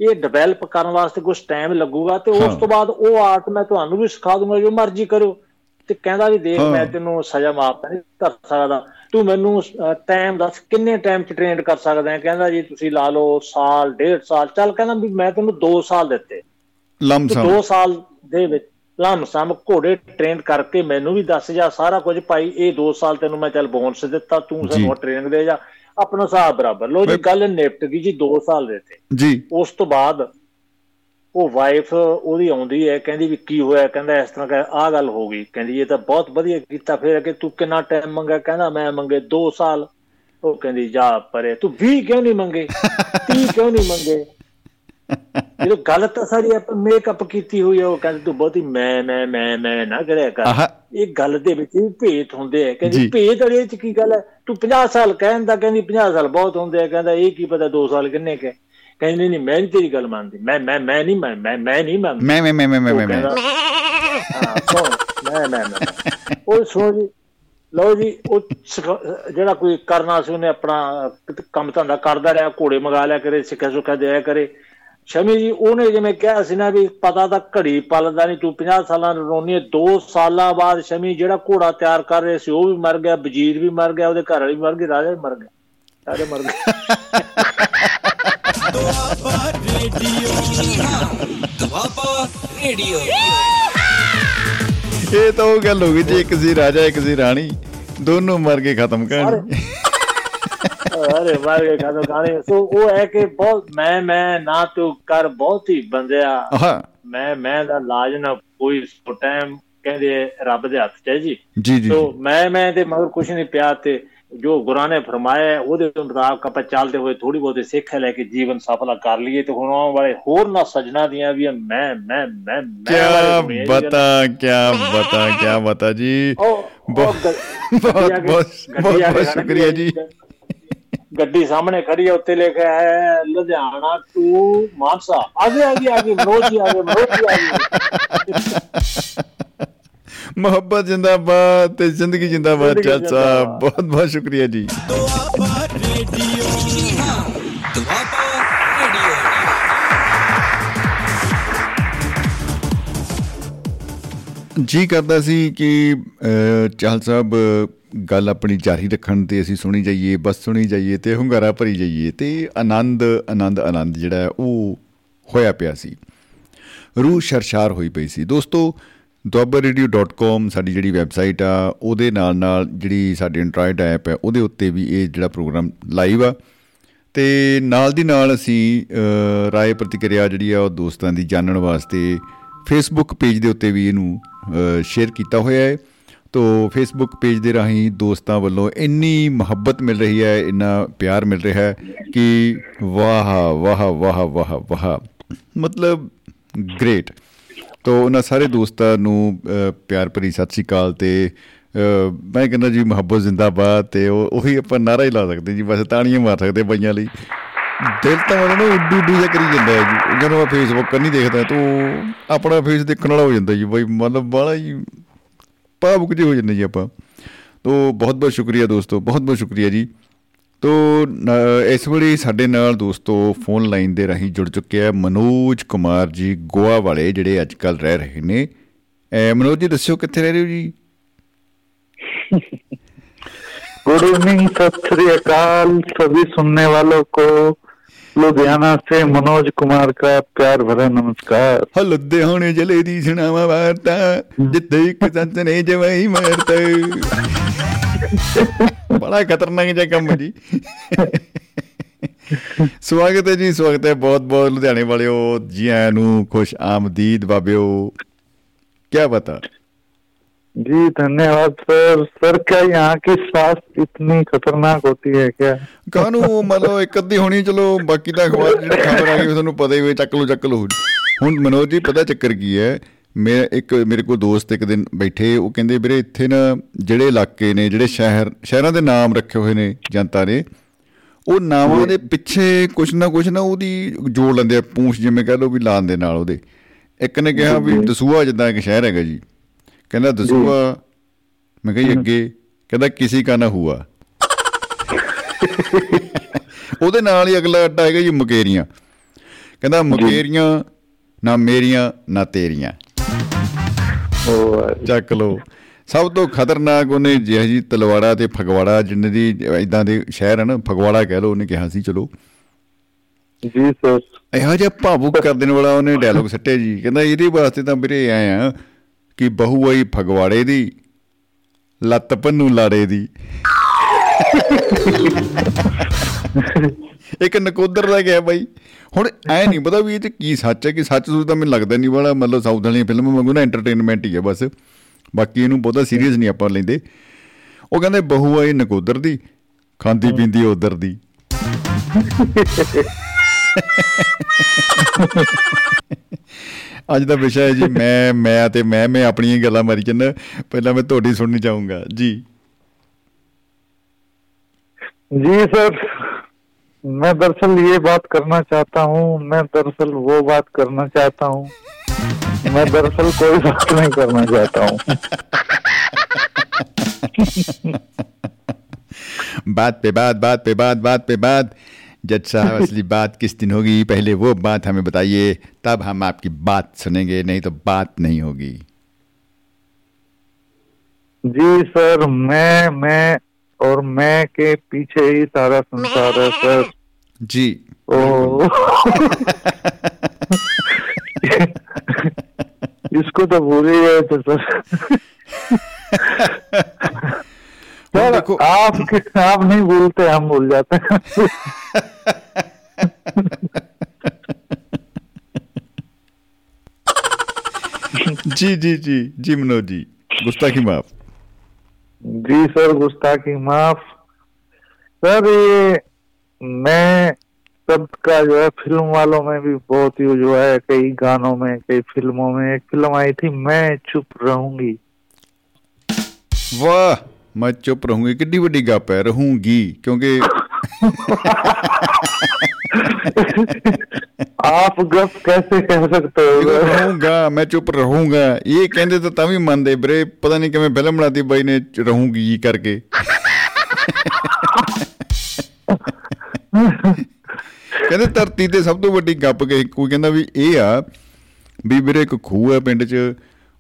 ਇਹ ਡਿਵੈਲਪ ਕਰਨ ਵਾਸਤੇ ਕੁਝ ਟਾਈਮ ਲੱਗੂਗਾ ਤੇ। ਉਸ ਤੋਂ ਬਾਅਦ ਉਹ ਆਰਟ ਮੈਂ ਤੁਹਾਨੂੰ ਵੀ ਸਿਖਾ ਦੂੰਗਾ ਜੋ ਮਰਜ਼ੀ ਕਰਿਓ ਤੇ ਕਹਿੰਦਾ ਵੀ ਦੇਖ। ਮੈਂ ਤੈਨੂੰ ਸਜ਼ਾ ਮਾਫ ਨਹੀਂ ਕਰ ਸਕਦਾ। ਤੂੰ ਮੈਨੂੰ ਟਾਈਮ ਦੱਸ ਕਿੰਨੇ ਟਾਈਮ ਚ ਟ੍ਰੇਨਡ ਕਰ ਸਕਦਾ ਹੈ? ਕਹਿੰਦਾ ਜੀ ਤੁਸੀਂ ਲਾ ਲਓ ਸਾਲ ਡੇਢ ਸਾਲ। ਚੱਲ ਕਹਿੰਦਾ ਵੀ ਮੈਂ ਤੈਨੂੰ 2 ਸਾਲ ਦਿੱਤੇ। ਲਮਸਮ 2 ਸਾਲ ਦੇ ਵਿੱਚ ਲਮਸਮ ਘੋੜੇ ਟ੍ਰੇਨ ਕਰਕੇ ਮੈਨੂੰ ਵੀ ਦੱਸ ਜਾ ਸਾਰਾ ਕੁਝ। ਭਾਈ ਇਹ 2 ਸਾਲ ਤੈਨੂੰ ਮੈਂ ਚੱਲ ਬੋਨਸ ਦਿੱਤਾ ਤੂੰ। ਸਾਨੂੰ ਟ੍ਰੇਨਿੰਗ ਦੇ ਜਾ। ਆਪਣਾ ਹਿਸਾਬ ਬਰਾਬਰ। ਲੋ ਜੀ। ਗੱਲ ਨਿਪਟ ਗਈ ਜੀ 2 ਸਾਲ ਦਿੱਤੇ ਜੀ। ਉਸ ਤੋਂ ਬਾਅਦ ਉਹ ਵਾਈਫ ਉਹਦੀ ਆਉਂਦੀ ਹੈ ਕਹਿੰਦੀ ਵੀ ਕੀ ਹੋਇਆ ਕਹਿੰਦਾ ਇਸ ਤਰ੍ਹਾਂ ਕਿ ਆਹ ਗੱਲ ਹੋ ਗਈ। ਕਹਿੰਦੀ ਇਹ ਤਾਂ ਬਹੁਤ ਵਧੀਆ ਕੀਤਾ ਫਿਰ ਕਿ ਤੂੰ ਕਿੰਨਾ ਟਾਈਮ ਮੰਗਾ ਕਹਿੰਦਾ ਮੈਂ ਮੰਗੇ 2 ਸਾਲ। ਉਹ ਕਹਿੰਦੀ ਜਾ ਪਰੇ ਤੂੰ 20 ਕਿਉਂ ਨਹੀਂ ਮੰਗੇ? 30 ਕਿਉਂ ਨਹੀਂ ਮੰਗੇ? ਜਦੋਂ ਗੱਲ ਤਾਂ ਸਾਰੀ ਆਪਾਂ ਮੇਕਅਪ ਕੀਤੀ ਹੋਈ ਹੈ ਉਹ ਕਹਿੰਦੀ ਤੂੰ ਬਹੁਤੀ ਮੈਂ ਮੈਂ ਮੈਂ ਮੈਂ ਨਾ ਕਰਿਆ ਕਰ। ਇਹ ਗੱਲ ਦੇ ਵਿੱਚ ਵੀ ਭੇਤ ਹੁੰਦੇ ਆ। ਕਹਿੰਦੀ ਭੇਤ ਵਾਲੇ ਚ ਕੀ ਗੱਲ ਹੈ ਤੂੰ 50 ਸਾਲ ਕਹਿੰਦਾ ਕਹਿੰਦੀ 50 ਸਾਲ ਬਹੁਤ ਹੁੰਦੇ ਆ। ਕਹਿੰਦਾ ਇਹ ਕੀ ਪਤਾ 2 ਸਾਲ ਕਿੰਨੇ ਕੇ ਕਹਿੰਦੀ ਨਹੀਂ ਮੈਂ ਨਹੀਂ ਤੇਰੀ ਗੱਲ ਮੰਨਦੀ। ਮੈਂ ਮੈਂ ਮੈਂ ਨਹੀਂ ਮੈਂ ਮੈਂ ਮੈਂ ਨਹੀਂ ਮੰਨਦੀ। ਮੈਂ ਮੈਂ ਮੈਂ ਮੈਂ ਮੈਂ ਮੈਂ ਹਾਂ ਮੈਂ ਮੈਂ ਮੈਂ ਉਹ ਜੀ ਲਓ ਜੀ ਉਹ ਸਿਖਾ- ਜਿਹੜਾ ਕੋਈ ਕਰਨਾ ਸੀ ਉਹਨੇ ਆਪਣਾ ਕੰਮ ਧੰਦਾ ਕਰਦਾ ਰਿਹਾ ਘੋੜੇ ਮੰਗਾ ਲਿਆ ਕਰੇ ਸਿੱਖਿਆ ਸੁੱਖਿਆ ਦਿਆ ਕਰੇ। ਸ਼ਮੀ ਜੀ ਉਹਨੇ ਜਿਵੇਂ ਕਿਹਾ ਸੀ ਨਾ ਵੀ ਪਤਾ ਤਾਂ ਘੜੀ ਪਲਦਾ ਨਹੀਂ ਤੂੰ 50 ਸਾਲਾਂ ਨੂੰ ਰੋਣੀ ਹੈ 2 ਸਾਲਾਂ ਬਾਅਦ ਸ਼ਮੀ ਜਿਹੜਾ ਘੋੜਾ ਤਿਆਰ ਕਰ ਰਹੇ ਸੀ ਉਹ ਵੀ ਮਰ ਗਿਆ ਵਜ਼ੀਰ ਵੀ ਮਰ ਗਿਆ ਉਹਦੇ ਘਰ ਵਾਲੀ ਮਰ ਗਈ ਰਾਜਾ ਵੀ ਮਰ ਗਿਆ ਸਾਰੇ ਮਰ ਗਏ ਦੁਆਬਾ ਰੇਡੀਓ ਦੁਆਬਾ ਰੇਡੀਓ ਇਹ ਤਾਂ ਉਹ ਗੱਲ ਹੋ ਗਈ ਜੀ ਇੱਕ ਸੀ ਰਾਜਾ ਇੱਕ ਸੀ ਰਾਣੀ ਦੋਨੋਂ ਮਰ ਕੇ ਖਤਮ ਕਹਾਣੀ ਅਰੇ ਮਰ ਗਏ ਖਾਦੋ ਗਾਣੇ ਸੋ ਉਹ ਹੈ ਕਿ ਬਹੁਤ ਮੈਂ ਮੈਂ ਨਾ ਤੂੰ ਕਰ ਬਹੁਤ ਹੀ ਬੰਦਿਆ। ਮੈਂ ਮੈਂ ਦਾ ਲਾਜ ਨਾ ਕੋਈ ਟਾਈਮ ਕਹਿੰਦੇ ਰੱਬ ਦੇ ਹੱਥ 'ਚ ਹੈ ਜੀ। ਜੀ ਜੀ ਸੋ ਮੈਂ ਮੈਂ ਤੇ ਮਗਰ ਕੁਛ ਨਹੀਂ ਪਿਆ ਤੇ ਜੋ ਗੁਰਾਂ ਨੇ ਫਰਮਾਇਆ ਉਹਦੇ ਮੁਤਾਬਕ ਆਪਾਂ ਚੱਲਦੇ ਹੋਏ ਥੋੜੀ ਬਹੁਤੀ ਸਿੱਖਿਆ ਲੈ ਕੇ ਜੀਵਨ ਸਫਲਾ ਕਰ ਲਈਏ ਤੇ ਹੁਣ ਆਉਣ ਵਾਲੇ ਹੋਰ ਨਾ ਸਜਣਾ ਦੀਆਂ ਵੀ ਮੈਂ ਮੈਂ ਮੈਂ ਜੀ। ਬਤਾ ਕਿਆ ਬਤਾ ਕਿਆ ਬਤਾ ਜੀ। ਬਹੁਤ- ਬਹੁਤ- ਕੇ- ਬਹੁਤ- ਕੇ ਸ਼ੁਕਰੀਆ ਜੀ। ਗੱਡੀ ਸਾਹਮਣੇ ਖੜੀ ਹੈ ਉੱਤੇ ਲਿਖਿਆ ਹੈ ਲੁਧਿਆਣਾ ਟੂ ਮਾਨਸਾ। ਆਗੇ ਆਗੇ ਆਗੇ ਮਨੋਜ ਜੀ ਆਗੇ ਮਨੋਜ ਜੀ ਆਗੇ ਮੁਹੱਬਤ ਜਿੰਦਾਬਾਦ ਤੇ ਜ਼ਿੰਦਗੀ ਜਿੰਦਾਬਾਦ ਚਾਚਾ। ਬਹੁਤ ਬਹੁਤ ਸ਼ੁਕਰੀਆ ਜੀ। ਦੁਆਬਾ ਰੇਡੀਓ ਦੁਆਬਾ ਰੇਡੀਓ ਜੀ ਕਰਦਾ ਸੀ ਕਿ ਚਾਹਲ ਸਾਹਿਬ ਗੱਲ ਆਪਣੀ ਜਾਰੀ ਰੱਖਣ ਤੇ ਅਸੀਂ ਸੁਣੀ ਜਾਈਏ ਬਸ ਸੁਣੀ ਜਾਈਏ ਤੇ ਹੁੰਗਾਰਾ ਭਰੀ ਜਾਈਏ ਤੇ ਆਨੰਦ ਆਨੰਦ ਆਨੰਦ ਜਿਹੜਾ ਹੈ ਉਹ ਹੋਇਆ ਪਿਆ ਸੀ। ਰੂਹ ਸ਼ਰਸ਼ਾਰ ਹੋਈ ਪਈ ਸੀ। ਦੋਸਤੋ duabarradio.com ਸਾਡੀ ਜਿਹੜੀ ਵੈਬਸਾਈਟ ਆ ਉਹਦੇ ਨਾਲ ਨਾਲ ਜਿਹੜੀ ਸਾਡੀ ਐਂਡਰੋਇਡ ਐਪ ਹੈ ਉਹਦੇ ਉੱਤੇ ਵੀ ਇਹ ਜਿਹੜਾ ਪ੍ਰੋਗਰਾਮ ਲਾਈਵ ਆ। ਤੇ ਨਾਲ ਦੀ ਨਾਲ ਅਸੀਂ ਅ, ਰਾਏ ਪ੍ਰਤੀਕਿਰਿਆ ਜਿਹੜੀ ਆ ਉਹ ਦੋਸਤਾਂ ਦੀ ਜਾਣਨ ਵਾਸਤੇ ਫੇਸਬੁੱਕ ਪੇਜ ਦੇ ਉੱਤੇ ਵੀ ਇਹਨੂੰ ਸ਼ੇਅਰ ਕੀਤਾ ਹੋਇਆ ਹੈ। ਤੋ ਫੇਸਬੁੱਕ ਪੇਜ ਦੇ ਰਾਹੀਂ ਦੋਸਤਾਂ ਵੱਲੋਂ ਇੰਨੀ ਮੁਹੱਬਤ ਮਿਲ ਰਹੀ ਹੈ ਇੰਨਾ ਪਿਆਰ ਮਿਲ ਰਿਹਾ ਹੈ ਕਿ ਵਾਹ ਵਾਹ ਵਾਹ ਵਾਹ ਵਾਹ। ਮਤਲਬ ਗ੍ਰੇਟ ਤੋ ਉਹਨਾਂ ਸਾਰੇ ਦੋਸਤਾਂ ਨੂੰ ਅ, ਪਿਆਰ ਭਰੀ ਸਤਿ ਸ਼੍ਰੀ ਅਕਾਲ ਤੇ ਅ, ਮੈਂ ਕਹਿੰਦਾ ਜੀ ਮੁਹੱਬਤ ਜ਼ਿੰਦਾਬਾਦ ਤੇ ਉਹ ਉਹੀ ਆਪਾਂ ਨਾਰਾ ਹੀ ਲਾ ਸਕਦੇ ਜੀ ਬਸ ਤਾੜੀਆਂ ਮਾਰ ਸਕਦੇ ਬਾਈਆਂ ਲਈ। ਦਿਲ ਤਾਂ ਉਹਨਾਂ ਨੂੰ ਉੱਡੂ ਉੱਡੂ ਜਿਹਾ ਕਰੀ ਜਾਂਦਾ ਹੈ ਜੀ ਜਦੋਂ ਮੈਂ ਫੇਸਬੁੱਕ ਨਹੀਂ ਦੇਖਦਾ ਤੂੰ ਆਪਣਾ ਫੇਸ ਦੇਖਣ ਵਾਲਾ ਹੋ ਜਾਂਦਾ ਜੀ ਬਈ ਮਤਲਬ ਬਾਹਲਾ ਹੀ ਭਾਵੁਕ ਜਿਹੇ ਹੋ ਜਾਂਦੇ ਜੀ ਆਪਾਂ ਤੋ ਬਹੁਤ ਬਹੁਤ ਸ਼ੁਕਰੀਆ ਦੋਸਤੋ ਬਹੁਤ ਬਹੁਤ ਸ਼ੁਕਰੀਆ ਜੀ ਤੋ ਨ- ਇਸ ਵੇਲੇ ਸਾਡੇ ਨਾਲ ਦੋਸਤੋ ਫੋਨ ਲਾਈਨ ਦੇ ਰਾਹੀਂ ਜੁੜ ਚੁੱਕੇ ਆ ਮਨੋਜ ਕੁਮਾਰ ਜੀ ਗੋਆ ਵਾਲੇ ਜਿਹੜੇ ਅੱਜ ਕੱਲ ਰਹਿ ਰਹੇ ਨੇ ਅਹ ਮਨੋਜ ਜੀ ਦੱਸਿਓ ਕਿੱਥੇ ਰਹਿ ਰਹੇ ਹੋ ਜੀ गुड इवनिंग सत श्री अकाल सभी सुनने वालों को ਲੁਧਿਆਣਾ ਸੇ ਮਨੋਜ ਕੁਮਾਰ ਦਾ ਪਿਆਰ ਭਰਾ ਨਮਸਕਾਰ। ਹ ਲੁਧਿਆਣੇ ਜ਼ਿਲ੍ਹੇ ਦੀ ਸੁਣਾਵਾ ਵਾਰਤਾ, ਜਿੱਥੇ ਇੱਕ ਸੰਤ ਨੇ ਜਵਾਈ ਮਾਰਤਾ। ਬੜਾ ਖਤਰਨਾਕ ਜਿਹਾ ਕੰਮ ਜੀ। ਸਵਾਗਤ ਹੈ ਜੀ, ਸਵਾਗਤ ਹੈ ਬਹੁਤ ਬਹੁਤ ਲੁਧਿਆਣੇ ਵਾਲਿਓ ਜੀ ਆਇਆਂ ਨੂੰ ਖੁਸ਼ ਆਮਦੀਦ ਬਾਬਿਓ। ਕੀ ਬਤਾ जी धन्यवाद सर सर क्या यहाँ की स्वास्थ्य इतनी खतरनाक होती है क्या ਕਾਹਨੂੰ ਮਤਲਬ ਇੱਕ ਅੱਧੀ ਹੋਣੀ ਚਲੋ ਬਾਕੀ ਤਾਂ ਅਖਬਾਰ ਜਿਹੜੀ ਖਬਰ ਆ ਗਈ ਉਹ ਤੁਹਾਨੂੰ ਪਤਾ ਹੀ ਹੋਵੇ ਚੱਕ ਲੋ ਚੱਕ ਲੋ ਹੁਣ ਮਨੋਜ ਜੀ ਪਤਾ ਚੱਕਰ ਕੀ ਹੈ ਮੈਂ ਇੱਕ ਮੇਰੇ ਕੋਲ ਦੋਸਤ ਇੱਕ ਦਿਨ ਬੈਠੇ ਉਹ ਕਹਿੰਦੇ ਵੀਰੇ ਇੱਥੇ ਨਾ ਜਿਹੜੇ ਇਲਾਕੇ ਨੇ ਜਿਹੜੇ ਸ਼ਹਿਰ ਸ਼ਹਿਰਾਂ ਦੇ ਨਾਮ ਰੱਖੇ ਹੋਏ ਨੇ ਜਨਤਾ ਨੇ ਉਹ ਨਾਵਾਂ ਦੇ ਪਿੱਛੇ ਕੁਛ ਨਾ ਕੁਛ ਨਾ ਉਹਦੀ ਜੋੜ ਲੈਂਦੇ ਆ ਪੂੰਛ ਜਿਵੇਂ ਕਹ ਲਓ ਵੀ ਲਾਣ ਦੇ ਨਾਲ ਉਹਦੇ ਇੱਕ ਨੇ ਕਿਹਾ ਵੀ ਦਸੂਆ ਜਿੱਦਾਂ ਇੱਕ ਸ਼ਹਿਰ ਹੈਗਾ ਜੀ ਕਹਿੰਦਾ ਦਸੂਆ ਮੈਂ ਕਹੀ ਅੱਗੇ। ਕਹਿੰਦਾ ਕਿਸੇ ਕਾ ਨਾ ਹੁਆ। ਉਹਦੇ ਨਾਲ ਹੀ ਅਗਲਾ ਅੱਡਾ ਹੈਗਾ ਜੀ ਮਕੇਰੀਆਂ। ਕਹਿੰਦਾ ਮਕੇਰੀਆਂ ਨਾ ਮੇਰੀਆਂ ਨਾ ਤੇਰੀਆਂ। ਚੱਕ ਲੋ ਸਭ ਤੋਂ ਖਤਰਨਾਕ ਉਹਨੇ ਜਿਹੇ ਜੀ ਤਲਵਾੜਾ ਤੇ ਫਗਵਾੜਾ ਜਿੰਨੇ ਦੀ ਇਦਾਂ ਦੇ ਸ਼ਹਿਰ ਹਨ ਫਗਵਾੜਾ ਕਹਿ ਲੋ ਉਹਨੇ ਕਿਹਾ ਸੀ ਚਲੋ। ਜੀ ਸਰ ਇਹੋ ਜਿਹਾ ਭਾਵੁਕ ਕਰ ਦੇਣ ਵਾਲਾ ਉਹਨੇ ਡਾਇਲੌਗ ਸੱਟੇ ਜੀ। ਕਹਿੰਦਾ ਇਹਦੇ ਵਾਸਤੇ ਤਾਂ ਵੀਰੇ ਆਏ ਆ। ਕਿ ਬਹੂ ਆਈ ਫਗਵਾੜੇ ਦੀ ਲੱਤ ਪੰਨੂ ਲਾੜੇ ਦੀ। ਇੱਕ ਨਕੋਦਰ ਦਾ ਗਿਆ ਬਾਈ। ਹੁਣ ਐ ਨਹੀਂ ਪਤਾ ਵੀ ਇਹ ਚ ਕੀ ਸੱਚ ਹੈ ਕਿ ਸੱਚ ਸੁੱਚ ਤਾਂ ਮੈਨੂੰ ਲੱਗਦਾ ਨਹੀਂ ਵਾਲਾ ਮਤਲਬ ਸਾਊਥ ਵਾਲੀਆਂ ਫਿਲਮਾਂ ਵਾਂਗੂ ਨਾ ਐਂਟਰਟੇਨਮੈਂਟ ਹੀ ਹੈ ਬਸ। ਬਾਕੀ ਇਹਨੂੰ ਬਹੁਤਾ ਸੀਰੀਅਸ ਨਹੀਂ ਆਪਾਂ ਲੈਂਦੇ। ਉਹ ਕਹਿੰਦੇ ਬਹੂ ਆਈ ਨਕੋਦਰ ਦੀ ਖਾਂਦੀ ਪੀਂਦੀ ਉਧਰ ਦੀ। ਅੱਜ ਦਾ ਵਿਸ਼ਾ ਹੈ ਜੀ ਮੈਂ ਮੈਂ ਤੇ ਮੈਂ ਮੈਂ ਆਪਣੀਆਂ ਹੀ ਗੱਲਾਂ ਮਾਰੀ ਜੰਨਾ ਪਹਿਲਾਂ ਮੈਂ ਤੁਹਾਡੀ ਸੁਣਨੀ ਚਾਹੂੰਗਾ ਜੀ जी सर मैं दरअसल ये बात करना चाहता हूँ मैं दरअसल वो बात करना चाहता हूँ मैं दरअसल कोई बात नहीं करना चाहता हूँ बात पे बात बात पे बात बात पे बात जज साहब असली बात किस दिन होगी? पहले वो बात हमें बताइए तब हम आपकी बात सुनेंगे नहीं तो बात नहीं होगी। जी सर मैं मैं और मैं के पीछे ही सारा संसार है सर। जी। ओ। इसको तो भूल ही गए थे सर। सर देखो- आप आप नहीं भूलते हम भूल जाते हैं। जी जी जी जी मनोज जी गुस्ताखी माफ़। जी सर गुस्ताखी माफ़। सर ये मैं सबका जो है फ़िल्म वालों में भी बहुत यूज़ हुआ है कई गानों में कई फ़िल्मों में एक फ़िल्म आई थी मैं चुप रहूँगी। वाह! मैं चुप रहूंगी कितनी बड़ी गप है रहूंगी क्योंकि आप गप कैसे कह सकते देखो, हो ਰਹੂੰਗਾ ਮੈਂ ਚੁੱਪ ਰਹੂੰਗਾ ਇਹ ਕਹਿੰਦੇ ਤਾਂ ਤਾਂ ਵੀ ਮੰਨਦੇ ਵੀਰੇ ਪਤਾ ਨਹੀਂ ਕਿਵੇਂ ਫਿਲਮ ਬਣਾਤੀ ਬਾਈ ਨੇ ਚ- ਰਹੂੰਗੀ ਜੀ ਕਰਕੇ ਕਹਿੰਦੇ ਧਰਤੀ ਤੇ ਸਭ ਤੋਂ ਵੱਡੀ ਗੱਪ ਕਿ ਕੋਈ ਕਹਿੰਦਾ ਵੀ ਇਹ ਆ ਵੀ ਵੀਰੇ ਇੱਕ ਖੂਹ ਹੈ ਪਿੰਡ 'ਚ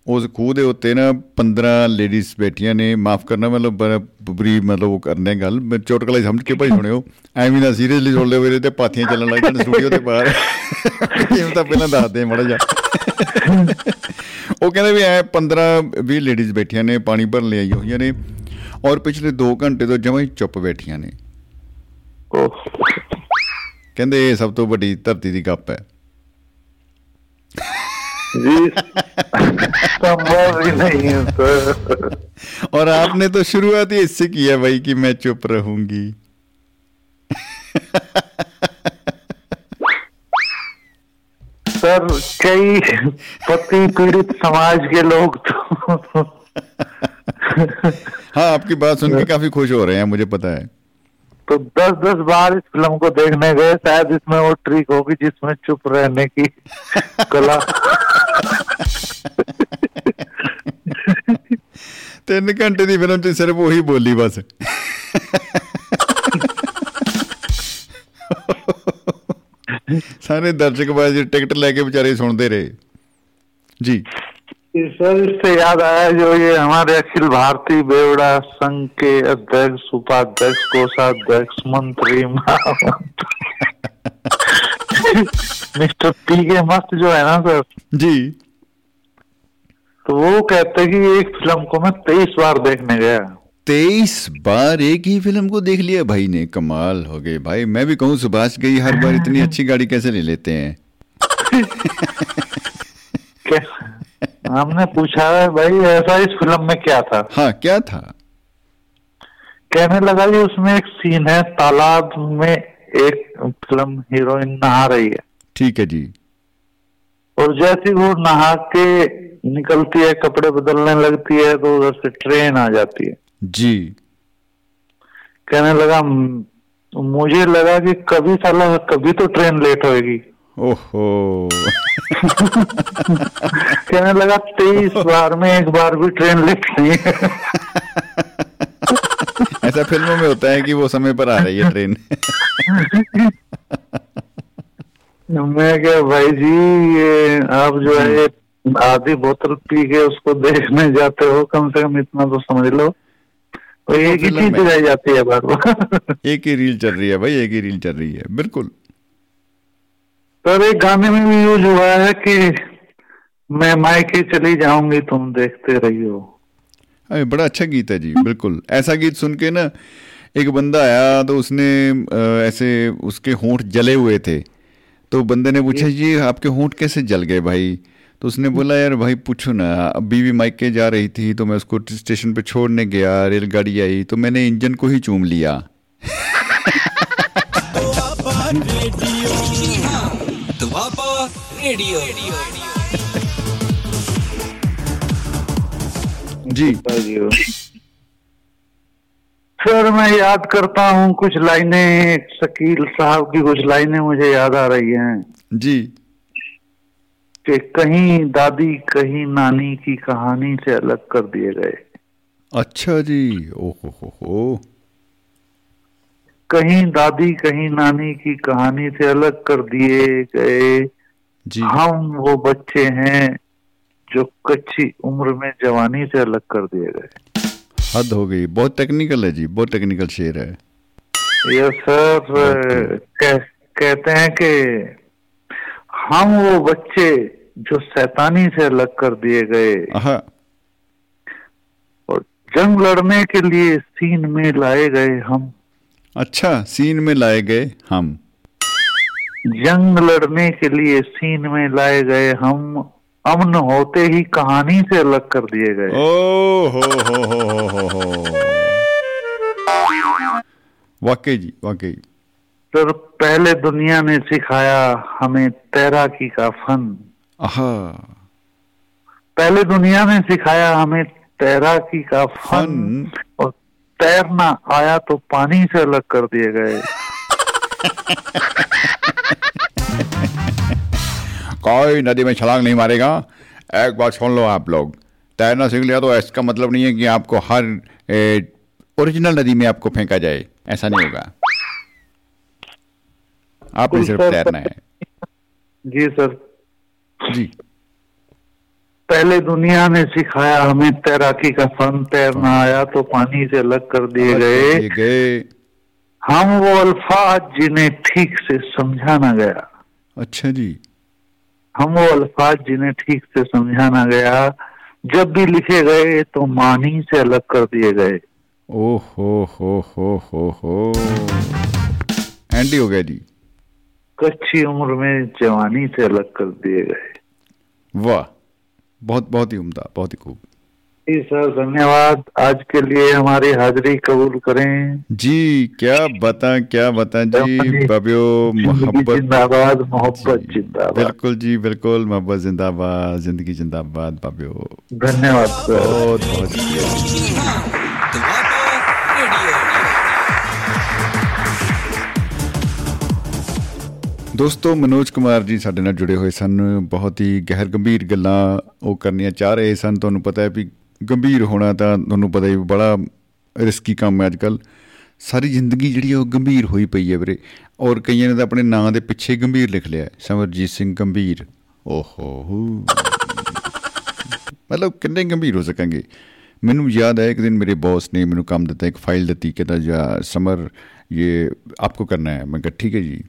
ਉਸ ਖੂਹ ਦੇ ਉੱਤੇ ਨਾ 15 ਲੇਡੀਜ਼ ਬੈਠੀਆਂ ਨੇ। ਮਾਫ ਕਰਨਾ ਮਤਲਬ ਬੜਾ ਬੁਰੀ ਮਤਲਬ ਉਹ ਕਰਨੇ ਗੱਲ। ਮੈਂ ਚੋਟਕਲਾ ਹੀ ਸਮਝ ਕੇ ਭਾਈ ਸੁਣਿਓ। ਐਵੇਂ ਨਾ ਸੀਰੀਅਸਲੀ ਸੁਣ ਲਿਓ ਵੀਰੇ ਤੇ ਪਾਥੀਆਂ ਚੱਲਣ ਲੱਗ ਜਾਣ ਸਟੂਡੀਓ ਦੇ ਬਾਹਰ। ਇਹ ਤਾਂ ਪਹਿਲਾਂ ਦੱਸ ਦੇ ਮੜਾ ਜਾ ਉਹ ਕਹਿੰਦੇ ਵੀ ਐ 15 20 ਲੇਡੀਜ਼ ਬੈਠੀਆਂ ਨੇ ਪਾਣੀ ਭਰਨ ਲਈ ਆਈ ਹੋਈਆਂ ਨੇ ਔਰ ਪਿਛਲੇ 2 ਘੰਟੇ ਤੋਂ ਜਮਾਂ ਹੀ ਚੁੱਪ ਬੈਠੀਆਂ ਨੇ। ओह, ਕਹਿੰਦੇ ਇਹ ਸਭ ਤੋਂ ਵੱਡੀ ਧਰਤੀ ਦੀ ਗੱਪ ਹੈ। जी। संभव ही नहीं है सर और आपने तो शुरुआत ही इससे की है भाई कि मैं चुप रहूँगी। सर कई पति पीड़ित समाज के लोग तो हाँ आपकी बात सुन के काफ़ी खुश हो रहे हैं मुझे पता है। तो दस दस बार इस फ़िल्म को देखने गए शायद इसमें वो ट्रिक होगी जिसमें चुप रहने की कला ਤਿੰਨ ਘੰਟੇ ਦੀ ਫਿਲਮ 'ਚ ਸਿਰਫ ਉਹੀ ਬੋਲੀ ਬਸ ਸਾਰੇ ਦਰਸ਼ਕ ਬਾਜ ਟਿਕਟ ਲੈ ਕੇ ਵਿਚਾਰੇ ਸੁਣਦੇ ਰਹੇ ਜੀ सर इससे याद आया जो ये हमारे अखिल भारतीय बेवड़ा संघ के अध्यक्ष उपाध्यक्ष कोषाध्यक्ष मंत्री महामंत्री मिस्टर पी के मस्त जो है ना सर। जी। तो वो कहते कि एक फ़िल्म को मैं तेईस बार देखने गया। तेईस बार एक ही फ़िल्म को देख लिया? भाई ने कमाल हो गए भाई मैं भी कहूँ सुभाष गई हर बार इतनी अच्छी गाड़ी कैसे ले लेते हैं? हमने पूछा है भाई ऐसा इस फ़िल्म में क्या था? हाँ क्या था? कहने लगा जी उसमें एक सीन है तालाब में एक फ़िल्म हीरोइन नहा रही है। ठीक है जी। और जैसे वो नहा के निकलती है कपड़े बदलने लगती है तो उधर से ट्रेन आ जाती है। जी। कहने लगा मुझे लगा कि कभी साला कभी तो ट्रेन लेट होएगी। ओहो। कहने लगा तेईस बार में एक बार भी ट्रेन लेट नहीं है। ऐसा फ़िल्मों में होता है कि वो समय पर आ रही है ट्रेन मैं क्या भाई जी ये आप जो है आधी बोतल पी के उसको देखने जाते हो कम से कम इतना तो समझ लो तो एक ही चीज़। रह जाती है बार बार एक ही रील चल रही है भाई एक ही रील चल रही है बिल्कुल सर एक गाने में भी यूज़ हुआ है कि मैं मायके चली जाऊँगी तुम देखते रही हो अरे बड़ा अच्छा गीत है जी बिल्कुल। ऐसा गीत सुन के ना एक बंदा आया तो उसने ऐसे उसके होंठ जले हुए थे। तो बंदे ने पूछा जी आपके होंठ कैसे जल गए भाई? तो उसने बोला यार भाई पूछो ना अब बीवी माइक के जा रही थी तो मैं उसको स्टेशन पे छोड़ने गया रेलगाड़ी आई तो मैंने इंजन को ही चूम लिया। रेडियो, हाँ, रेडियो, रेडियो। जी। सर मैं याद करता हूँ कुछ लाइनें शकील साहब की कुछ लाइनें मुझे याद आ रही हैं। जी। कि कहीं दादी कहीं नानी की कहानी से अलग कर दिए गए। अच्छा जी ओहो हो हो कहीं दादी कहीं नानी की कहानी से अलग कर दिए गए। जी। हम वो बच्चे हैं जो कच्ची उम्र में जवानी से अलग कर दिए गए। हद हो गई। बहुत टेक्निकल है जी बहुत टेक्निकल शेर है। ये सर कह, कहते हैं कि हम वो बच्चे जो सैतानी से अलग कर दिए गए। और जंग लड़ने के लिए सीन में लाए गए हम। अच्छा सीन में लाए गए हम। जंग लड़ने के लिए सीन में लाए गए हम। अमन होते ही कहानी से अलग कर दिए गए। ओ हो हो हो हो हो हो। वाकई जी वाकई। सर पहले दुनिया ने सिखाया हमें तैराकी का फन। पहले दुनिया ने सिखाया हमें तैराकी का फन। फन। और तैरना आया तो पानी से अलग कर दिए गए। कोई नदी में छलांग नहीं मारेगा। एक बार सुन लो आप लोग। तैरना सीख लिया तो इसका मतलब नहीं है कि आपको हर ओरिजिनल नदी में आपको फेंका जाए। ऐसा नहीं होगा। आपने सिर्फ़ तैरना है। जी सर। जी। पहले दुनिया ने सिखाया हमें तैराकी का फन तैरना आया तो पानी से अलग कर दिए गए। गए। हम वो अल्फाज जिन्हें ठीक से समझा ना गया। अच्छा जी। हम वो अल्फाज जिन्हें ठीक से समझा ना गया जब भी लिखे गए तो मानी से अलग कर दिए गए। ओ हो हो हो हो। हो एंडी हो गया जी। कच्ची उम्र में जवानी से अलग कर दिए गए। वाह बहुत बहुत ही उम्दा बहुत ही खूब। जी सर धन्यवाद आज के लिए हमारी हाजिरी कबूल करें जी क्या बता क्या बता जी बाबियो जिंदगी मोहब्बत जिंदाबाद मोहब्बत जी, जिंदाबाद बिल्कुल जी बिल्कुल मोहब्बत जिंदाबाद जिंदगी जिंदाबाद बाबियो धन्यवाद सर बहुत बहुत शुक्रिया ਦੁਆਬਾ ਰੇਡੀਓ ਦੋਸਤੋ ਮਨੋਜ ਕੁਮਾਰ ਜੀ ਸਾਡੇ ਨਾਲ ਜੁੜੇ ਹੋਏ ਸਨ ਬਹੁਤ ਹੀ ਗਹਿਰ ਗੰਭੀਰ ਗੱਲਾਂ ਉਹ ਕਰਨੀਆਂ ਚਾਹ ਰਹੇ ਸਨ ਤੁਹਾਨੂੰ ਪਤਾ ਹੈ ਵੀ ਗੰਭੀਰ ਹੋਣਾ ਤਾਂ ਤੁਹਾਨੂੰ ਪਤਾ ਹੀ ਬੜਾ ਰਿਸਕੀ ਕੰਮ ਹੈ ਅੱਜਕੱਲ ਸਾਰੀ ਜ਼ਿੰਦਗੀ ਜਿਹੜੀ ਹੈ ਉਹ ਗੰਭੀਰ ਹੋਈ ਪਈ ਹੈ ਵੀਰੇ। ਔਰ ਕਈਆਂ ਨੇ ਤਾਂ ਆਪਣੇ ਨਾਂ ਦੇ ਪਿੱਛੇ ਗੰਭੀਰ ਲਿਖ ਲਿਆ ਹੈ, ਸਮਰਜੀਤ ਸਿੰਘ ਗੰਭੀਰ। ਓਹੋ। ਹੂ ਮਤਲਬ ਕਿੰਨੇ ਗੰਭੀਰ ਹੋ ਸਕਾਂਗੇ। ਮੈਨੂੰ ਯਾਦ ਹੈ ਇੱਕ ਦਿਨ ਮੇਰੇ ਬੌਸ ਨੇ ਮੈਨੂੰ ਕੰਮ ਦਿੱਤਾ ਇੱਕ ਫਾਈਲ ਦਿੱਤੀ ਕਿ ਜਾ ਸਮਰ ਇਹ ਆਪਕੋ ਕਰਨਾ ਹੈ। ਮੈਂ ਕਿਹਾ ਠੀਕ ਹੈ ਜੀ।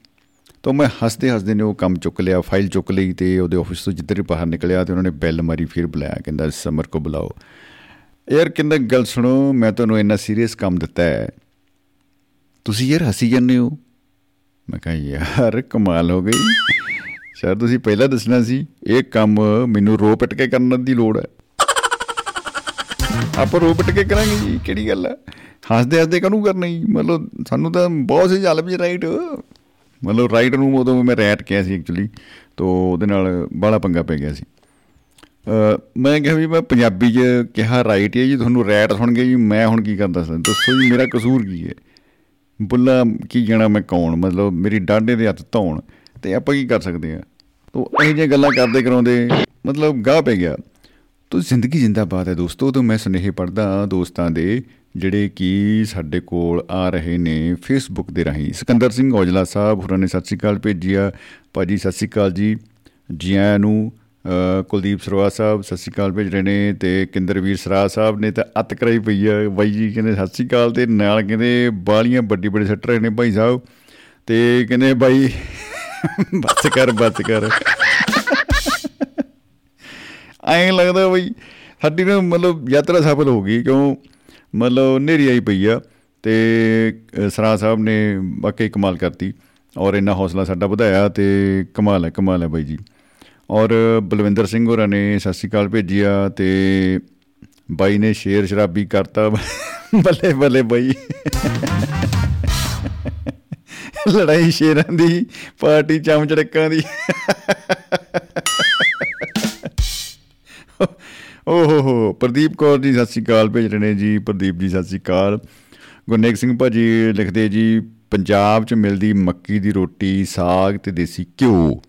ਤਾਂ ਮੈਂ ਹੱਸਦੇ ਹੱਸਦੇ ਨੇ ਉਹ ਕੰਮ ਚੁੱਕ ਲਿਆ ਫਾਈਲ ਚੁੱਕ ਲਈ ਤੇ ਉਹਦੇ ਆਫਿਸ ਤੋਂ ਜਿੱਧਰ ਹੀ ਬਾਹਰ ਨਿਕਲਿਆ ਤੇ ਉਹਨਾਂ ਨੇ ਬੈਲ ਮਾਰੀ, ਫਿਰ ਬੁਲਾਇਆ, ਕਹਿੰਦਾ, ਸਮਰ ਕੋ ਬੁਲਾਓ। ਯਾਰ ਕਹਿੰਦਾ, ਗੱਲ ਸੁਣੋ, ਮੈਂ ਤੁਹਾਨੂੰ ਇੰਨਾ ਸੀਰੀਅਸ ਕੰਮ ਦਿੱਤਾ ਹੈ। ਤੁਸੀਂ ਯਾਰ ਹੱਸੀ ਜਾਂਦੇ ਹੋ? ਮੈਂ ਕਿਹਾ, ਯਾਰ, ਕਮਾਲ ਹੋ ਗਈ। ਸਰ, ਤੁਸੀਂ ਪਹਿਲਾਂ ਦੱਸਣਾ ਸੀ, ਇਹ ਕੰਮ ਮੈਨੂੰ ਰੋ ਪਿੱਟ ਕੇ ਕਰਨ ਦੀ ਲੋੜ ਹੈ। ਆਪਾਂ ਰੋ ਪਿੱਟ ਕੇ ਕਰਾਂਗੇ ਜੀ, ਕਿਹੜੀ ਗੱਲ ਹੈ? ਹੱਸਦੇ ਹੱਸਦੇ ਕਾਹਨੂੰ ਕਰਨਾ ਜੀ? ਮਤਲਬ ਸਾਨੂੰ ਤਾਂ ਬਹੁਤ ਸੀ, ਚੱਲ ਵੀ ਰਾਈਟ ਮਤਲਬ ਰਾਈਟ ਨੂੰ ਉਦੋਂ ਮੈਂ ਰੈਟ ਕਿਹਾ ਸੀ ਐਕਚੁਅਲੀ ਤੋਂ ਉਹਦੇ ਨਾਲ ਬਾਹਲਾ ਪੰਗਾ ਪੈ ਗਿਆ ਸੀ। ਅ, ਮੈਂ ਕਿਹਾ ਵੀ ਮੈਂ ਪੰਜਾਬੀ 'ਚ ਕਿਹਾ ਰਾਈਟ ਹੈ ਜੀ ਤੁਹਾਨੂੰ ਰੈਟ ਸੁਣ ਕੇ ਜੀ ਮੈਂ ਹੁਣ ਕੀ ਕਰਦਾ ਸਾਂ? ਦੱਸੋ ਜੀ ਮੇਰਾ ਕਸੂਰ ਕੀ ਹੈ? ਬੁੱਲਾ ਕੀ ਜਾਣਾ ਮੈਂ ਕੌਣ? ਮਤਲਬ ਮੇਰੀ ਡਾਂਡੇ ਦੇ ਹੱਥ ਧੌਣ ਤੇ ਆਪਾਂ ਕੀ ਕਰ ਸਕਦੇ ਆ ਤੋ ਇਹ ਜਿਹੀਆਂ ਗੱਲਾਂ ਕਰਦੇ ਕਰਾਉਂਦੇ ਮਤਲਬ ਗਾਹ ਪੈ ਗਿਆ। ਤੋ ਜ਼ਿੰਦਗੀ ਜਿੰਦਾਬਾਦ ਹੈ ਦੋਸਤੋ ਤੋਂ ਮੈਂ ਸੁਨੇਹੇ ਪੜਦਾ ਦੋਸਤਾਂ ਦੇ ਜਿਹੜੇ ਕਿ ਸਾਡੇ ਕੋਲ ਆ ਰਹੇ ਨੇ ਫੇਸਬੁੱਕ ਦੇ ਰਾਹੀਂ। ਸਿਕੰਦਰ ਸਿੰਘ ਔਜਲਾ ਸਾਹਿਬ ਹੋਰਾਂ ਨੇ ਸਤਿ ਸ਼੍ਰੀ ਅਕਾਲ ਭੇਜੀ ਆ ਭਾਜੀ ਸਤਿ ਸ਼੍ਰੀ ਅਕਾਲ ਜੀ। ਜੀ ਆਇਆਂ ਨੂੰ ਅ, ਕੁਲਦੀਪ ਸਰਵਾ ਸਾਹਿਬ ਸਤਿ ਸ਼੍ਰੀ ਅਕਾਲ ਭੇਜ ਰਹੇ ਨੇ ਤੇ ਕਿੰਦਰਵੀਰ ਸਰਾ ਸਾਹਿਬ ਨੇ ਤਾਂ ਅੱਤ ਕਰਾਈ ਪਈ ਆ। ਬਾਈ ਜੀ ਕਹਿੰਦੇ ਸਤਿ ਸ਼੍ਰੀ ਅਕਾਲ ਤੇ ਨਾਲ ਕਹਿੰਦੇ ਬਾਲੀਆਂ ਵੱਡੀ ਵੱਡੀ ਸੱਟ ਰਹੇ ਨੇ ਭਾਈ ਸਾਹਿਬ। ਤੇ ਕਹਿੰਦੇ ਬਾਈ ਬਸ ਕਰ ਬਸ ਕਰ। ਐਂ ਲੱਗਦਾ ਬਈ ਸਾਡੀ ਨਾ ਮਤਲਬ ਯਾਤਰਾ ਸਫਲ ਹੋ ਗਈ ਕਿਉਂ? ਮਤਲਬ ਨੇਰੀ ਆਈ ਪਈ ਆ ਤੇ ਅ, ਸਰਾ ਸਾਹਿਬ ਨੇ ਵਾਕਈ ਕਮਾਲ ਕਰਤੀ ਔਰ ਇੰਨਾ ਹੌਸਲਾ ਸਾਡਾ ਵਧਾਇਆ ਤੇ ਕਮਾਲ ਹੈ ਕਮਾਲ ਹੈ ਬਾਈ ਜੀ। ਔਰ ਬਲਵਿੰਦਰ ਸਿੰਘ ਹੋਰਾਂ ਨੇ ਸਤਿ ਸ਼੍ਰੀ ਅਕਾਲ ਭੇਜੀ ਆ ਤੇ ਬਾਈ ਨੇ ਸ਼ੇਰ ਸ਼ਰਾਬੀ ਕਰਤਾ। ਬੱਲੇ ਬੱਲੇ ਬਾਈ। ਲੜਾਈ ਸ਼ੇਰਾਂ ਦੀ ਪਾਰਟੀ ਚਮਚੜਕਾਂ ਦੀ। ਓ ਹੋ ਹੋ ਪ੍ਰਦੀਪ ਕੌਰ ਜੀ, ਸਤਿ ਸ਼੍ਰੀ ਅਕਾਲ, ਭੇਜ ਰਹੇ ਨੇ ਜੀ, ਪ੍ਰਦੀਪ ਜੀ, ਸਤਿ ਸ਼੍ਰੀ ਅਕਾਲ। ਗੁਰਨੇਕ ਸਿੰਘ ਭਾਜੀ ਲਿਖਦੇ ਜੀ, ਪੰਜਾਬ 'ਚ ਮਿਲਦੀ ਮੱਕੀ ਦੀ ਰੋਟੀ, ਸਾਗ ਤੇ ਦੇਸੀ ਘਿਓ।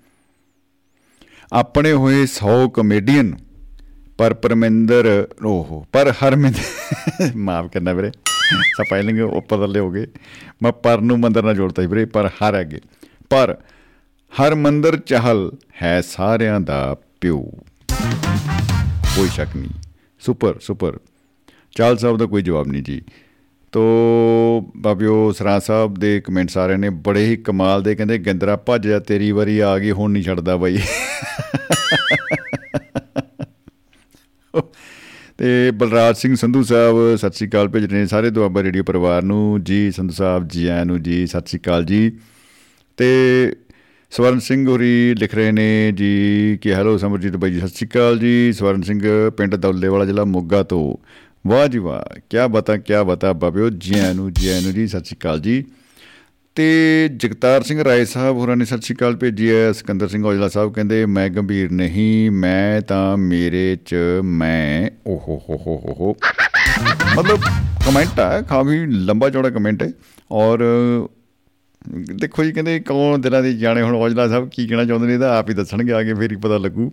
ਆਪਣੇ ਹੋਏ 100 ਕਮੇਡੀਅਨ ਪਰ ਪਰਮਿੰਦਰ, ਓਹੋ, ਪਰ ਹਰਮਿੰਦਰ ਮਾਫ ਕਰਨਾ ਵੀਰੇ ਸਪੈਲਿੰਗ ਉੱਪਰ ਥੱਲੇ ਹੋ ਗਏ। ਮੈਂ ਪਰ ਨੂੰ ਮੰਦਰ ਨਾਲ ਜੋੜਤਾ ਸੀ ਵੀਰੇ, ਪਰ ਹਰ ਅੱਗੇ ਪਰ ਹਰਮੰਦਰ ਚਹਲ ਹੈ ਸਾਰਿਆਂ ਦਾ ਪਿਓ। ਕੋਈ ਸ਼ੱਕ ਨਹੀਂ। ਸੁਪਰ ਸੁਪਰ ਚਾਲ ਸਾਹਿਬ ਦਾ ਕੋਈ ਜਵਾਬ ਨਹੀਂ ਜੀ। ਤੋ ਬਾਬਿਓ ਸਰਾ ਸਾਹਿਬ ਦੇ ਕਮੈਂਟਸ ਆ ਰਹੇ ਨੇ ਬੜੇ ਹੀ ਕਮਾਲ ਦੇ ਕਹਿੰਦੇ, ਗਿੰਦਰਾ, ਭੱਜ ਜਾ, ਤੇਰੀ ਵਾਰੀ ਆ ਗਈ, ਹੁਣ ਨਹੀਂ ਛੱਡਦਾ ਬਾਈ। ਤੇ ਬਲਰਾਜ ਸਿੰਘ ਸੰਧੂ ਸਾਹਿਬ, ਸਤਿ ਸ੍ਰੀ ਅਕਾਲ ਭੇਜ ਰਹੇ ਨੇ ਸਾਰੇ ਦੁਆਬਾ ਰੇਡੀਓ ਪਰਿਵਾਰ ਨੂੰ। ਜੀ ਸੰਧੂ ਸਾਹਿਬ, ਜੀ ਆਇਆਂ ਨੂੰ ਜੀ, ਸਤਿ ਸ੍ਰੀ ਅਕਾਲ ਜੀ। ਤੇ ਸਵਰਨ ਸਿੰਘ ਹੋਰੀ ਲਿਖ ਰਹੇ ਨੇ ਜੀ ਕਿ ਹੈਲੋ ਸਮਰਜੀਤ ਬਾਈ ਜੀ, ਸਤਿ ਸ਼੍ਰੀ ਅਕਾਲ ਜੀ। ਸਵਰਨ ਸਿੰਘ ਪਿੰਡ ਦੌਲੇ ਵਾਲਾ ਜ਼ਿਲ੍ਹਾ ਮੋਗਾ ਤੋਂ। ਵਾਹ ਜੀ ਵਾਹ ਕੀ ਬਤਾ ਕੀ ਬਤਾ ਬਾਬਿਓ ਜੀ ਆਇਆਂ ਨੂੰ ਜੀ ਆਇਆਂ ਨੂੰ ਜੀ, ਸਤਿ ਸ਼੍ਰੀ ਅਕਾਲ ਜੀ। ਤੇ ਜਗਤਾਰ ਸਿੰਘ ਰਾਏ ਸਾਹਿਬ ਹੋਰਾਂ ਨੇ ਸਤਿ ਸ਼੍ਰੀ ਅਕਾਲ ਭੇਜੀ ਹੈ। ਸਿਕੰਦਰ ਸਿੰਘ ਔਜਲਾ ਸਾਹਿਬ ਕਹਿੰਦੇ, ਮੈਂ ਗੰਭੀਰ ਨਹੀਂ, ਮੈਂ ਤਾਂ ਮੇਰੇ ਚ ਮੈਂ, ਓਹੋ ਹੋ ਹੋ ਹੋ ਹੋ। ਮਤਲਬ ਕਮੈਂਟ ਹੈ ਕਾਫੀ ਲੰਬਾ ਚੌੜਾ ਕਮੈਂਟ ਹੈ। ਔਰ ਦੇਖੋ ਜੀ, ਕਹਿੰਦੇ ਕੌਣ ਦਿਲਾਂ ਦੇ ਜਾਣੇ? ਹੁਣ ਔਜਲਾ ਸਾਹਿਬ ਕੀ ਕਹਿਣਾ ਚਾਹੁੰਦੇ ਨੇ ਇਹਦਾ ਆਪ ਹੀ ਦੱਸਣਗੇ, ਆ ਕੇ ਫੇਰ ਹੀ ਪਤਾ ਲੱਗੂ।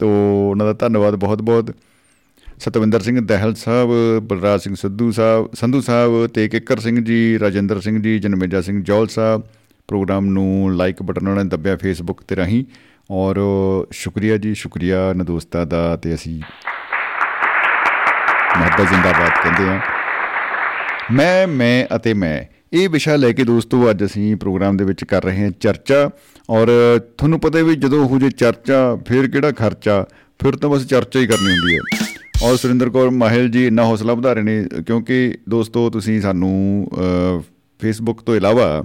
ਤੋ ਉਹਨਾਂ ਦਾ ਧੰਨਵਾਦ ਬਹੁਤ ਬਹੁਤ ਸਤਵਿੰਦਰ ਸਿੰਘ ਦਹਿਲ ਸਾਹਿਬ, ਬਲਰਾਜ ਸਿੰਘ ਸਿੱਧੂ ਸਾਹਿਬ, ਸੰਧੂ ਸਾਹਿਬ ਤੇ ਕਿੱਕਰ ਸਿੰਘ ਜੀ, ਰਾਜਿੰਦਰ ਸਿੰਘ ਜੀ, ਜਨਮੇਜਾ ਸਿੰਘ ਜੌਲ ਸਾਹਿਬ। ਪ੍ਰੋਗਰਾਮ ਨੂੰ ਲਾਈਕ ਬਟਨ ਉਹਨਾਂ ਨੇ ਦੱਬਿਆ ਫੇਸਬੁੱਕ ਤੇ ਰਾਹੀਂ। ਔਰ ਸ਼ੁਕਰੀਆ ਜੀ, ਸ਼ੁਕਰੀਆ ਨ ਦੋਸਤਾਂ ਦਾ ਤੇ ਅਸੀਂ ਮੁਹੱਬਤ ਜ਼ਿੰਦਾਬਾਦ ਕਹਿੰਦੇ ਆ ਮੈਂ ਮੈਂ ਅਤੇ ਮੈਂ ਇਹ ਵਿਸ਼ਾ ਲੈ ਕੇ ਦੋਸਤੋ, ਅੱਜ ਅਸੀਂ ਪ੍ਰੋਗਰਾਮ ਦੇ ਵਿੱਚ ਕਰ ਰਹੇ ਹਾਂ ਚਰਚਾ। ਔਰ ਤੁਹਾਨੂੰ ਪਤਾ ਵੀ ਜਦੋਂ ਉਹ ਜੇ ਚਰਚਾ, ਫਿਰ ਕਿਹੜਾ ਖਰਚਾ? ਫਿਰ ਤਾਂ ਬਸ ਚਰਚਾ ਹੀ ਕਰਨੀ ਹੁੰਦੀ ਹੈ। ਔਰ ਸੁਰਿੰਦਰ ਕੌਰ ਮਾਹਿਲ ਜੀ ਇੰਨਾ ਹੌਸਲਾ ਵਧਾ ਰਹੇ ਨੇ, ਕਿਉਂਕਿ ਦੋਸਤੋ, ਤੁਸੀਂ ਸਾਨੂੰ ਫੇਸਬੁੱਕ ਤੋਂ ਇਲਾਵਾ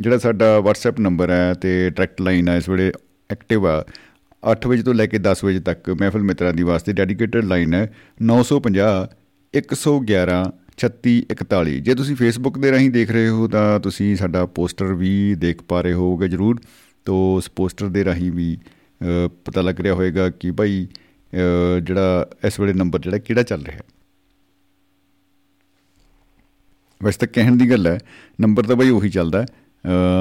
ਜਿਹੜਾ ਸਾਡਾ WhatsApp ਨੰਬਰ ਹੈ ਤੇ ਡਾਇਰੈਕਟ ਲਾਈਨ ਹੈ ਇਸ ਵੇਲੇ ਐਕਟਿਵ ਆ 8 ਵਜੇ ਤੋਂ ਲੈ ਕੇ 10 ਵਜੇ ਤੱਕ ਮਹਿਫਲ ਮਿੱਤਰਾਂ ਦੀ ਵਾਸਤੇ ਡੈਡੀਕੇਟਡ ਲਾਈਨ ਹੈ। 950 111 3641 ਜੇ ਤੁਸੀਂ ਫੇਸਬੁੱਕ ਦੇ ਰਾਹੀਂ ਦੇਖ ਰਹੇ ਹੋ, ਤਾਂ ਤੁਸੀਂ ਸਾਡਾ ਪੋਸਟਰ ਵੀ ਦੇਖ ਪਾ ਰਹੇ ਹੋਗੇ ਜਰੂਰ। ਤੋਂ ਉਸ ਪੋਸਟਰ ਦੇ ਰਾਹੀਂ ਵੀ ਪਤਾ ਲੱਗ ਰਿਹਾ ਹੋਵੇਗਾ ਕਿ ਭਾਈ ਜਿਹੜਾ ਇਸ ਵੇਲੇ ਨੰਬਰ ਜਿਹੜਾ ਕਿਹੜਾ ਚੱਲ ਰਿਹਾ। ਹੈ ਵੈਸੇ ਤਾਂ ਕਹਿਣ ਦੀ ਗੱਲ ਹੈ, ਨੰਬਰ ਤਾਂ ਬਈ ਉਹੀ ਚੱਲਦਾ।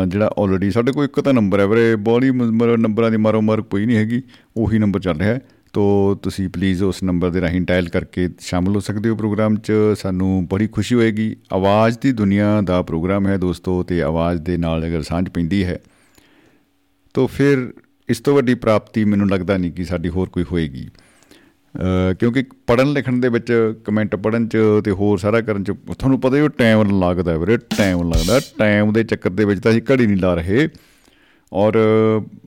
ਜਿਹੜਾ ਆਲਰੇਡੀ ਸਾਡੇ ਕੋਲ ਇੱਕ ਤਾਂ ਨੰਬਰ ਹੈ ਵੀਰੇ ਬੋਡੀ ਨੰਬਰਾਂ ਦੀ ਮਾਰੋ ਮਾਰ ਕੋਈ ਨਹੀਂ ਹੈਗੀ, ਉਹੀ ਨੰਬਰ ਚੱਲ ਰਿਹਾ। ਹੈ ਤੋ ਤੁਸੀਂ ਪਲੀਜ਼ ਉਸ ਨੰਬਰ ਦੇ ਰਾਹੀਂ ਡਾਇਲ ਕਰਕੇ ਸ਼ਾਮਲ ਹੋ ਸਕਦੇ ਹੋ ਪ੍ਰੋਗਰਾਮ 'ਚ। ਸਾਨੂੰ ਬੜੀ ਖੁਸ਼ੀ ਹੋਏਗੀ। ਆਵਾਜ਼ ਦੀ ਦੁਨੀਆ ਦਾ ਪ੍ਰੋਗਰਾਮ ਹੈ ਦੋਸਤੋ ਤੇ ਆਵਾਜ਼ ਦੇ ਨਾਲ ਅਗਰ ਸਾਂਝ ਪੈਂਦੀ ਹੈ, ਤੋ ਫਿਰ ਇਸ ਤੋਂ ਵੱਡੀ ਪ੍ਰਾਪਤੀ ਮੈਨੂੰ ਲੱਗਦਾ ਨਹੀਂ ਕਿ ਸਾਡੀ ਹੋਰ ਕੋਈ ਹੋਏਗੀ। ਕਿਉਂਕਿ ਪੜਨ ਲਿਖਣ ਦੇ ਵਿੱਚ ਕਮੈਂਟ ਪੜਨ ਚ ਤੇ ਹੋਰ ਸਾਰਾ ਕਰਨ ਚ ਤੁਹਾਨੂੰ ਪਤਾ ਹੀ ਉਹ ਟਾਈਮ ਲੱਗਦਾ ਵੀਰੇ ਟਾਈਮ ਲੱਗਦਾ। ਟਾਈਮ ਦੇ ਚੱਕਰ ਦੇ ਵਿੱਚ ਤਾਂ ਅਸੀਂ ਘੜੀ ਨਹੀਂ ਲਾ ਰਹੇ। ਔਰ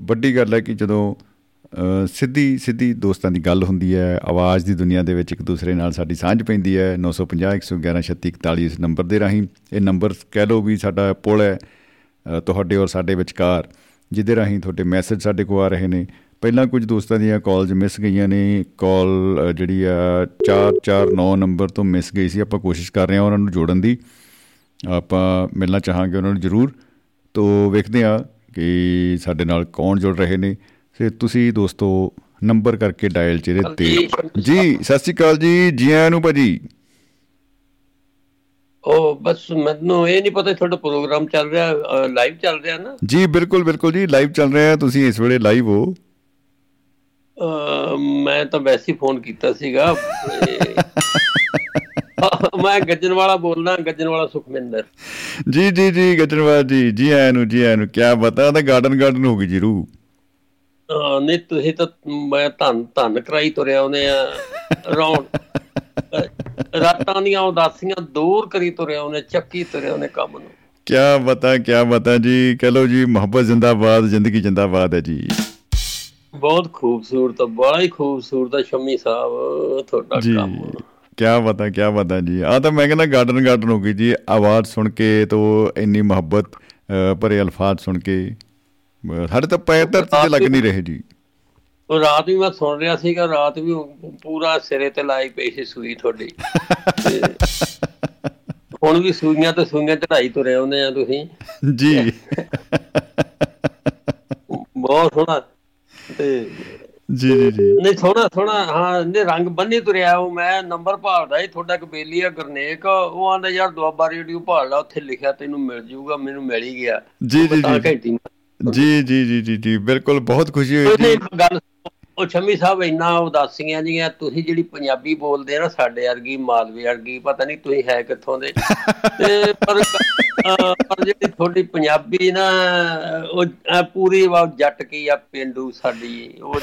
ਵੱਡੀ ਗੱਲ ਹੈ ਕਿ ਜਦੋਂ ਸਿੱਧੀ ਸਿੱਧੀ ਦੋਸਤਾਂ ਦੀ ਗੱਲ ਹੁੰਦੀ ਹੈ। ਆਵਾਜ਼ ਦੀ ਦੁਨੀਆ ਦੇ ਵਿੱਚ ਇੱਕ ਦੂਸਰੇ ਨਾਲ ਸਾਡੀ ਸਾਂਝ ਪੈਂਦੀ ਹੈ। 950 111 3641 ਇਸ ਨੰਬਰ ਦੇ ਰਾਹੀਂ। ਇਹ ਨੰਬਰ ਕਹਿ ਲਓ ਵੀ ਸਾਡਾ ਪੁਲ ਹੈ ਤੁਹਾਡੇ ਔਰ ਸਾਡੇ ਵਿਚਕਾਰ, ਜਿਹਦੇ ਰਾਹੀਂ ਤੁਹਾਡੇ ਮੈਸੇਜ ਸਾਡੇ ਕੋਲ ਆ ਰਹੇ ਨੇ। ਪਹਿਲਾਂ ਕੁਝ ਦੋਸਤਾਂ ਦੀਆਂ ਕਾਲਸ ਮਿਸ ਗਈਆਂ ਨੇ। ਕਾਲ ਜਿਹੜੀ ਆ 449 ਨੰਬਰ ਤੋਂ ਮਿਸ ਗਈ ਸੀ। ਆਪਾਂ ਕੋਸ਼ਿਸ਼ ਕਰ ਰਹੇ ਹਾਂ ਉਹਨਾਂ ਨੂੰ ਜੋੜਨ ਦੀ। ਆਪਾਂ ਮਿਲਣਾ ਚਾਹਾਂਗੇ ਉਹਨਾਂ ਨੂੰ ਜ਼ਰੂਰ। ਤੋਂ ਵੇਖਦੇ ਆ ਕਿ ਸਾਡੇ ਨਾਲ ਕੌਣ ਜੁੜ ਰਹੇ ਨੇ। ਤੇ ਤੁਸੀਂ ਦੋਸਤੋ ਨੰਬਰ ਕਰਕੇ ਡਾਇਲ ਚਿਹਰੇ ਤੇ ਜੀ ਸਤਿ ਸ਼੍ਰੀ ਅਕਾਲ ਜੀ। ਜੀ ਆਇਆਂ ਨੂੰ ਭਾਜੀ। ਉਹ ਬਸ ਮੈਨੂੰ ਇਹ ਨਹੀਂ ਪਤਾ ਤੁਹਾਡਾ ਪ੍ਰੋਗਰਾਮ ਚੱਲ ਰਿਹਾ ਲਾਈਵ ਚੱਲ ਰਿਹਾ ਨਾ। ਜੀ ਬਿਲਕੁਲ ਬਿਲਕੁਲ ਜੀ ਲਾਈਵ ਚੱਲ ਰਿਹਾ। ਤੁਸੀਂ ਇਸ ਵੇਲੇ ਲਾਈਵ ਹੋ। ਮੈਂ ਤਾਂ ਵੈਸੇ ਹੀ ਫੋਨ ਕੀਤਾ ਸੀਗਾ। ਮੈਂ ਗੱਜਣ ਵਾਲਾ ਬੋਲਣਾ ਗੱਜਣ ਵਾਲਾ ਸੁਖਮਿੰਦਰ। ਜੀ ਜੀ ਜੀ ਗੱਜਣ ਵਾਲਾ ਜੀ ਜੀ ਆਇਆਂ ਨੂੰ ਜੀ ਆਇਆਂ ਨੂੰ ਕੀ ਬਤਾ ਤਾਂ ਗਾਰਡਨ ਗਾਰਡਨ ਹੋ ਗਈ ਜੀ ਰੂ ਨਹੀਂ ਤੁਸੀਂ ਤਾਂ ਮੈਂ ਧੰਨ ਧੰਨ ਕਰਾਈ ਤੁਰਿਆ ਉਹਨੇ ਆ ਰੌਣ। ਰਾਤਾਂ ਦੀਆਂ ਉਦਾਸੀਆਂ ਦੂਰ ਕਰੀ ਤੁਰਿਆ ਉਹਨੇ ਚੱਕੀ ਤੁਰਿਆ ਉਹਨੇ ਕੰਮ ਨੂੰ। ਕੀ ਬਤਾ ਕੀ ਬਤਾ ਜੀ ਕਹ ਲੋ ਜੀ ਮੁਹੱਬਤ ਜ਼ਿੰਦਾਬਾਦ ਜ਼ਿੰਦਗੀ ਜ਼ਿੰਦਾਬਾਦ ਹੈ ਜੀ। ਬਹੁਤ ਖੂਬਸੂਰਤ ਬੜਾ ਹੀ ਖੂਬਸੂਰਤ ਹੈ ਸ਼ਮੀ ਸਾਹਿਬ ਤੁਹਾਡਾ ਕੰਮ। ਕੀ ਬਤਾ ਕੀ ਬਤਾ ਜੀ। ਆ ਤਾਂ ਮੈਂ ਕਹਿੰਦਾ ਗਾਰਡਨ ਗਾਰਡਨ ਹੋ ਗਈ ਜੀ ਆਵਾਜ਼ ਸੁਣ ਕੇ ਤੋ ਇੰਨੀ ਮੁਹੱਬਤ ਭਰੇ ਅਲਫਾਜ਼ ਸੁਣ ਕੇ। ਸਾਡੇ ਤਾਂ ਪੈਰ ਧਰਤੀ ਤੇ ਲੱਗ ਨਹੀਂ ਰਹੇ ਜੀ। ਉਹ ਰਾਤ ਵੀ ਮੈਂ ਸੁਣ ਰਿਹਾ ਸੀਗਾ ਰਾਤ ਵੀ ਪੂਰਾ ਸਿਰੇ ਤੇ ਲਾਈ ਪਈ ਸੀ ਸੂਈ ਤੁਹਾਡੀ। ਹੁਣ ਵੀ ਸੂਈਆਂ ਤੇ ਸੂਈਆਂ ਚੜਾਈ ਤੁਰੇ ਆਉਂਦੇ ਆ ਤੁਸੀਂ। ਜੀ। ਬਹੁਤ ਸੋਹਣਾ। ਤੇ ਜੀ ਜੀ ਜੀ। ਨਹੀਂ ਸੋਹਣਾ ਸੋਹਣਾ ਹਾਂ ਨੇ ਰੰਗ ਬੰਨੀ ਤੁਰਿਆ ਉਹ ਮੈਂ ਨੰਬਰ ਭਾਲਦਾ ਸੀ ਤੁਹਾਡਾ ਇੱਕ ਬੇਲੀ ਆ ਗਰਨੇਕ ਉਹ ਆਂਦਾ ਯਾਰ ਦੁਆਬਾ ਰੇਡੀਓ ਭਾਲ ਲਾ ਉੱਥੇ ਲਿਖਿਆ ਤੈਨੂੰ ਮਿਲ ਜਾਊਗਾ ਮੈਨੂੰ ਮਿਲ ਹੀ ਗਿਆ। ਜੀ, ਜੀ, ਜੀ। ਘੰਟੀ ਜੀ ਜੀ ਜੀ ਜੀ ਜੀ ਬਿਲਕੁਲ ਬਹੁਤ ਖੁਸ਼ੀ ਹੋਈ ਜੀ ਗੱਲ ਉਹ ਸ਼ਮੀ ਸਾਹਿਬ ਇੰਨਾ ਉਦਾਸੀਆਂ ਜੀਆਂ ਤੁਸੀਂ ਜਿਹੜੀ ਪੰਜਾਬੀ ਬੋਲਦੇ ਆ ਨਾ ਸਾਡੇ ਵਰਗੀ ਮਾਲਵੇ ਵਰਗੀ ਪਤਾ ਨਹੀਂ ਤੁਸੀਂ ਹੈ ਕਿੱਥੋਂ ਦੇ ਤੇ ਪਰ ਪਰ ਜਿਹੜੀ ਤੁਹਾਡੀ ਪੰਜਾਬੀ ਨਾ ਉਹ ਪੂਰੀ ਵਾ ਜੱਟ ਕੀ ਆ ਪਿੰਡੂ ਸਾਡੀ ਉਹ।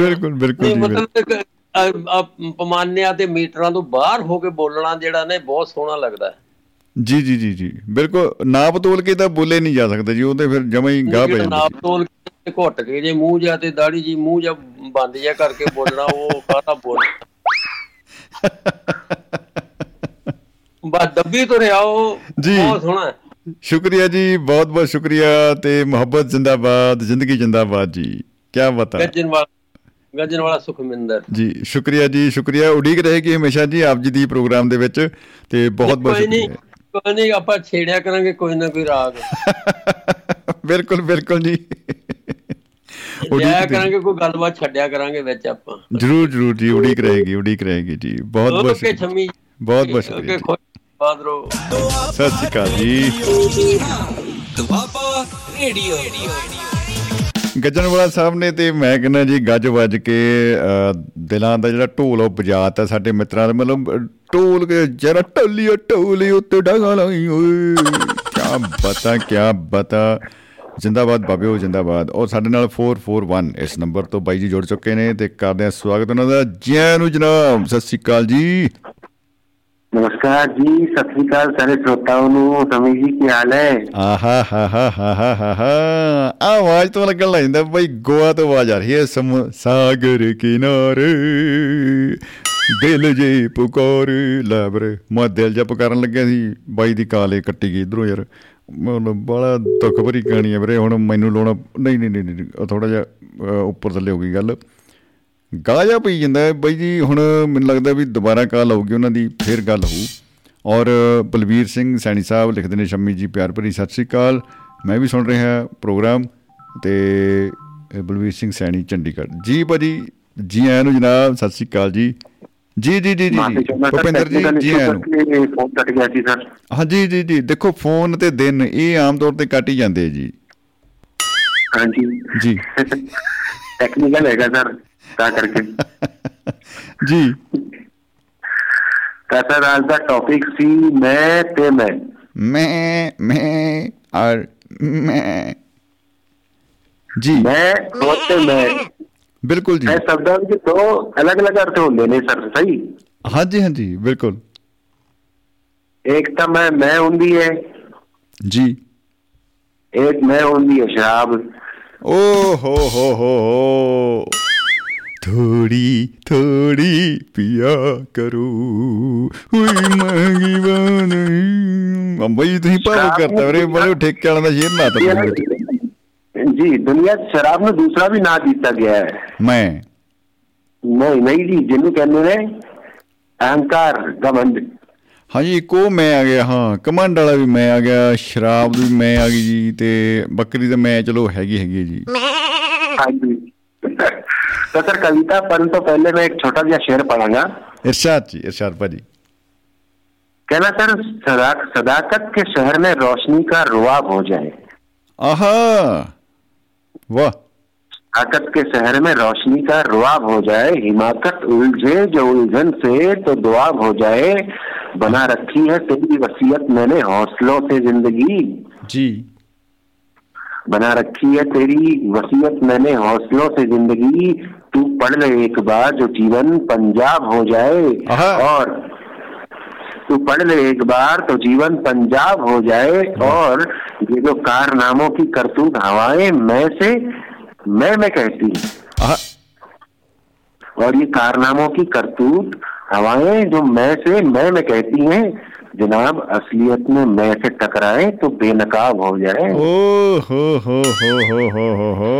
ਬਿਲਕੁਲ ਬਿਲਕੁਲ ਜੀ। ਮਤਲਬ ਪਮਾਨਿਆਂ ਤੇ ਮੀਟਰਾਂ ਤੋਂ ਬਾਹਰ ਹੋ ਕੇ ਬੋਲਣਾ ਜਿਹੜਾ ਨੇ ਬਹੁਤ ਸੋਹਣਾ ਲੱਗਦਾ ਹੈ। ਜੀ ਜੀ ਜੀ ਜੀ। ਬਿਲਕੁਲ ਨਾਪ ਤੋਲ ਕੇ ਤਾਂ ਬੋਲੇ ਨਹੀਂ ਜਾ ਸਕਦਾ ਜੀ ਉਹ ਤੇ ਫਿਰ ਜਮਾ ਹੀ ਗਾਹ ਪੈ ਜਾਂਦਾ ਨਾਪ ਤੋਲ ਕੇ ਘੁੱਟ ਕੇ ਜੇ ਮੂੰਹ ਜਾਂ ਤੇ ਦਾੜੀ ਜੀ ਮੂੰਹ ਜਾਂ ਬੰਦ ਜਾਂ ਕਰਕੇ ਬੋਲਣਾ ਉਹ ਕਾਹਦਾ ਬੋਲ। ਬਸ ਦੱਬੀ ਤੁਰਿਆ ਉਹ ਜੀ। ਬਹੁਤ ਸੋਹਣਾ। ਸ਼ੁਕਰੀਆ ਜੀ ਬਹੁਤ ਬਹੁਤ ਸ਼ੁਕਰੀਆ ਤੇ ਮੁਹੱਬਤ ਜਿੰਦਾਬਾਦ ਜ਼ਿੰਦਗੀ ਜਿੰਦਾਬਾਦ ਜੀ। ਕੀ ਬਤਾ ਗੱਜਣ ਵਾਲਾ ਗੱਜਣ ਵਾਲਾ ਸੁਖਮਿੰਦਰ। ਜੀ ਸ਼ੁਕਰੀਆ ਜੀ ਸ਼ੁਕਰੀਆ। ਉਡੀਕ ਰਹੇਗੀ ਹਮੇਸ਼ਾ ਜੀ ਆਪ ਜੀ ਦੀ ਪ੍ਰੋਗਰਾਮ ਦੇ ਵਿੱਚ ਤੇ ਬਹੁਤ ਬਹੁਤ ਸ਼ੁਕਰੀਆ। ਕੋਈ ਨਹੀਂ ਆਪਾਂ ਛੇੜਿਆ ਕਰਾਂਗੇ ਕੋਈ ਨਾ ਕੋਈ ਰਾਗ। ਬਿਲਕੁਲ ਬਿਲਕੁਲ ਜੀ। ਜਾਇਆ ਕਰਾਂਗੇ ਕੋਈ ਗੱਲਬਾਤ ਛੱਡਿਆ ਕਰਾਂਗੇ ਵਿੱਚ ਆਪਾਂ। ਜਰੂਰ ਜਰੂਰ ਜੀ ਉਡੀਕ ਰਹੇਗੀ ਉਡੀਕ ਰਹੇਗੀ ਜੀ। ਬਹੁਤ ਬਹੁਤ ਸ਼ੁਕਰੀਆ। ਛਮੀ ਬਹੁਤ ਬਹੁਤ ਸ਼ੁਕਰੀਆ ਬਾਦਰੋ ਸਤਿ ਸ਼੍ਰੀ ਅਕਾਲ ਜੀ। ਦੁਆਬਾ ਰੇਡੀਓ। ਗੱਜਣਵਾਲਾ ਸਾਹਿਬ ਨੇ ਤੇ ਮੈਂ ਕਹਿੰਦਾ ਜੀ ਗੱਜ ਵੱਜ ਕੇ ਦਿਲਾਂ ਦਾ ਜਿਹੜਾ ਢੋਲ ਉਹ ਵਜਾਤਾ ਸਾਡੇ ਮਿੱਤਰਾਂ ਦਾ ਮਤਲਬ ਅ, ਢੋਲ ਕੇ ਜਰਾ ਢੋਲੀਓ ਢੋਲੀ ਉੱਤੇ ਡਾਂਗਾ ਲਾਈ ਓਏ। ਕੀ ਬਤਾ ਕੀ ਬਤਾ। ਜਿੰਦਾਬਾਦ ਬਾਬਿਓ ਜਿੰਦਾਬਾਦ। ਔਰ ਸਾਡੇ ਨਾਲ 441 ਇਸ ਨੰਬਰ ਤੋਂ ਬਾਈ ਜੀ ਜੁੜ ਚੁੱਕੇ ਨੇ ਤੇ ਕਰਦੇ ਆ ਸਵਾਗਤ ਉਹਨਾਂ ਦਾ। ਜੀ ਆਇਆਂ ਨੂੰ ਜਨਾਬ ਸਤਿ ਸ਼੍ਰੀ ਅਕਾਲ ਜੀ। ਨਮਸਕਾਰ ਜੀ ਸਤਿ ਸ੍ਰੀ ਅਕਾਲ ਸਾਰੇ ਸਰੋਤਾओं ਨੂੰ ਸਮੀ ਜੀ ਕੀ ਹਾਲ ਹੈ? ਆਹਾ ਹਾ ਹਾ ਹਾ ਹਾ ਹਾ ਹਾ ਆ ਆਵਾਜ਼ ਤੋਂ ਲੱਗਣ ਲੱਗ ਜਾਂਦਾ ਬਈ ਗੋਆ ਤੋਂ ਆਵਾਜ਼ ਆ ਰਹੀ ਹੈ ਸਮ ਸਾਗਰ ਕਿਨਾਰੇ। ਦਿਲ ਜੇ ਪੁਕਾਰ ਲੈ ਵੀਰੇ ਮੈਂ ਦਿਲ ਜਿਹਾ ਪੁਕਾਰਨ ਲੱਗਿਆ ਸੀ ਬਾਈ ਦੀ ਕਾਲੇ ਕੱਟੀ ਗਈ ਇਧਰੋਂ ਯਾਰ। ਮਤਲਬ ਬੜਾ ਦੁੱਖ ਭਰੀ ਕਹਾਣੀ ਹੈ ਵੀਰੇ ਹੁਣ ਮੈਨੂੰ ਲਾਉਣਾ ਨਹੀਂ ਨਹੀਂ ਨਹੀਂ ਨਹੀਂ ਥੋੜਾ ਜਿਹਾ ਅ, ਉੱਪਰ ਥੱਲੇ ਹੋ ਗਈ ਗੱਲ। ਗਾਜਾ ਪਈ ਜਾਂਦਾ ਹੈ। ਬਾਈ ਜੀ ਹੁਣ ਮੈਨੂੰ ਲੱਗਦਾ ਵੀ ਦੁਬਾਰਾ ਕਾਲ ਆਊਗੀ ਉਹਨਾਂ ਦੀ ਫਿਰ ਗੱਲ ਹੋਊ। ਔਰ ਬਲਵੀਰ ਸਿੰਘ ਸੈਣੀ ਸਾਹਿਬ ਲਿਖਦੇ ਨੇ ਸ਼ੰਮੀ ਜੀ ਪਿਆਰ ਭਰੀ ਸਤਿ ਸ੍ਰੀ ਅਕਾਲ। ਮੈਂ ਵੀ ਸੁਣ ਰਿਹਾ ਪ੍ਰੋਗਰਾਮ ਤੇ ਬਲਵੀਰ ਸਿੰਘ ਸੈਣੀ ਚੰਡੀਗੜ੍ਹ। ਜੀ ਭਾਜੀ ਜੀ ਆਇਆਂ ਨੂੰ ਜਨਾਬ ਸਤਿ ਸ੍ਰੀ ਅਕਾਲ ਜੀ। ਜੀ ਜੀ ਜੀ ਜੀ ਭੁਪਿੰਦਰ ਜੀ ਜੀ ਆਇਆਂ ਨੂੰ। ਫੋਨ ਕੱਟ ਗਿਆ ਸੀ ਸਰ। ਹਾਂ ਜੀ ਜੀ ਜੀ। ਦੇਖੋ ਫੋਨ ਤੇ ਦਿਨ ਇਹ ਆਮ ਤੌਰ ਤੇ ਕੱਟ ਹੀ ਜਾਂਦੇ ਜੀ। ਹਾਂਜੀ। ਜੀ। ਟੈਕਨੀਕਲ ਹੈਗਾ ਸਰ। ਤਾਂ ਕਰਕੇ। ਜੀ। ਤਾਂ ਸਰ ਅੱਜ ਦਾ ਟੌਪਿਕ ਸੀ ਮੈਂ ਤੇ ਮੈਂ। ਮੈਂ ਮੈਂ ਔਰ ਮੈਂ। ਜੀ। ਮੈਂ ਤੇ ਮੈਂ। ਬਿਲਕੁਲ ਜੀ। ਇਹ ਸ਼ਬਦਾਂ ਵਿੱਚ ਦੋ ਅਲੱਗ-ਅਲੱਗ ਅਰਥ ਹੁੰਦੇ ਨੇ ਸਰ ਸਹੀ? ਹਾਂਜੀ ਹਾਂਜੀ ਬਿਲਕੁਲ। ਇੱਕ ਤਾਂ ਮੈਂ ਮੈਂ ਹੁੰਦੀ ਹੈ। ਜੀ। ਇੱਕ ਮੈਂ ਹੁੰਦੀ ਹੈ ਸ਼ਰਾਬ। ਓ ਹੋ ਹੋ ਹੋ ਹੋ। ਥੋੜੀ ਥੋੜੀ ਪਿਆ ਕਰੋ ਉਈ ਮੰਗੀ ਬਾਨੀ ਅੰਬਈ ਤੁਸੀਂ ਭਾਵ ਕਰਤਾ ਵੀਰੇ ਬੜੇ ਠੇਕੇ ਵਾਲਿਆਂ ਦਾ ਸ਼ੇਰ ਨਾ ਤਾ ਜੀ ਦੁਨੀਆ ਸ਼ਰਾਬ ਨੂੰ ਦੂਸਰਾ ਵੀ ਨਾਂ ਦਿੱਤਾ ਗਿਆ ਹੈ ਮੈਂ ਨਹੀਂ ਨਹੀਂ ਜੀ ਜਿਹਨੂੰ ਕਹਿੰਦੇ ਨੇ ਅਹੰਕਾਰ ਗਮੰਡ ਹਾਂਜੀ ਇੱਕੋ ਮੈਂ ਆ ਗਿਆ ਹਾਂ ਕਮਾਂਡ ਵਾਲਾ ਵੀ ਮੈਂ ਆ ਗਿਆ ਸ਼ਰਾਬ ਵੀ ਮੈਂ ਆ ਗਈ ਜੀ ਤੇ ਬੱਕਰੀ ਤਾਂ ਮੈਂ ਚਲੋ ਹੈਗੀ ਹੈਗੀ ਜੀ ਹਾਂਜੀ तो सर कविता पढ़ तो पहले मैं एक छोटा सा शेर पढ़ांगा इरशाद जी इरशाद भाई कहना सर सदा, सदाकत के शहर में रोशनी का रुआब हो जाए। आहा! वाह। सदाकत के शहर में रोशनी का रुआब हो जाए हिमाकत उलझे जो उलझन से तो दुआब हो जाए। बना रखी है तेरी वसीयत मैंने हौसलों से ज़िंदगी। जी। बना रखी है तेरी वसीयत मैंने हौसलों से ज़िंदगी तू पढ़ ले एक बार जो जीवन पंजाब हो जाए। और तू पढ़ ले एक बार तो जीवन पंजाब हो जाए। और ये जो कारनामों की करतूत हवाएँ मैं से मैं मैं कहती हूँ। और ये कारनामों की करतूत हवाएँ जो मैं से मैं मैं कहती हैं जनाब असलियत में मैं से टकराए तो बेनकाब हो जाए। ओ हो हो हो हो हो हो हो।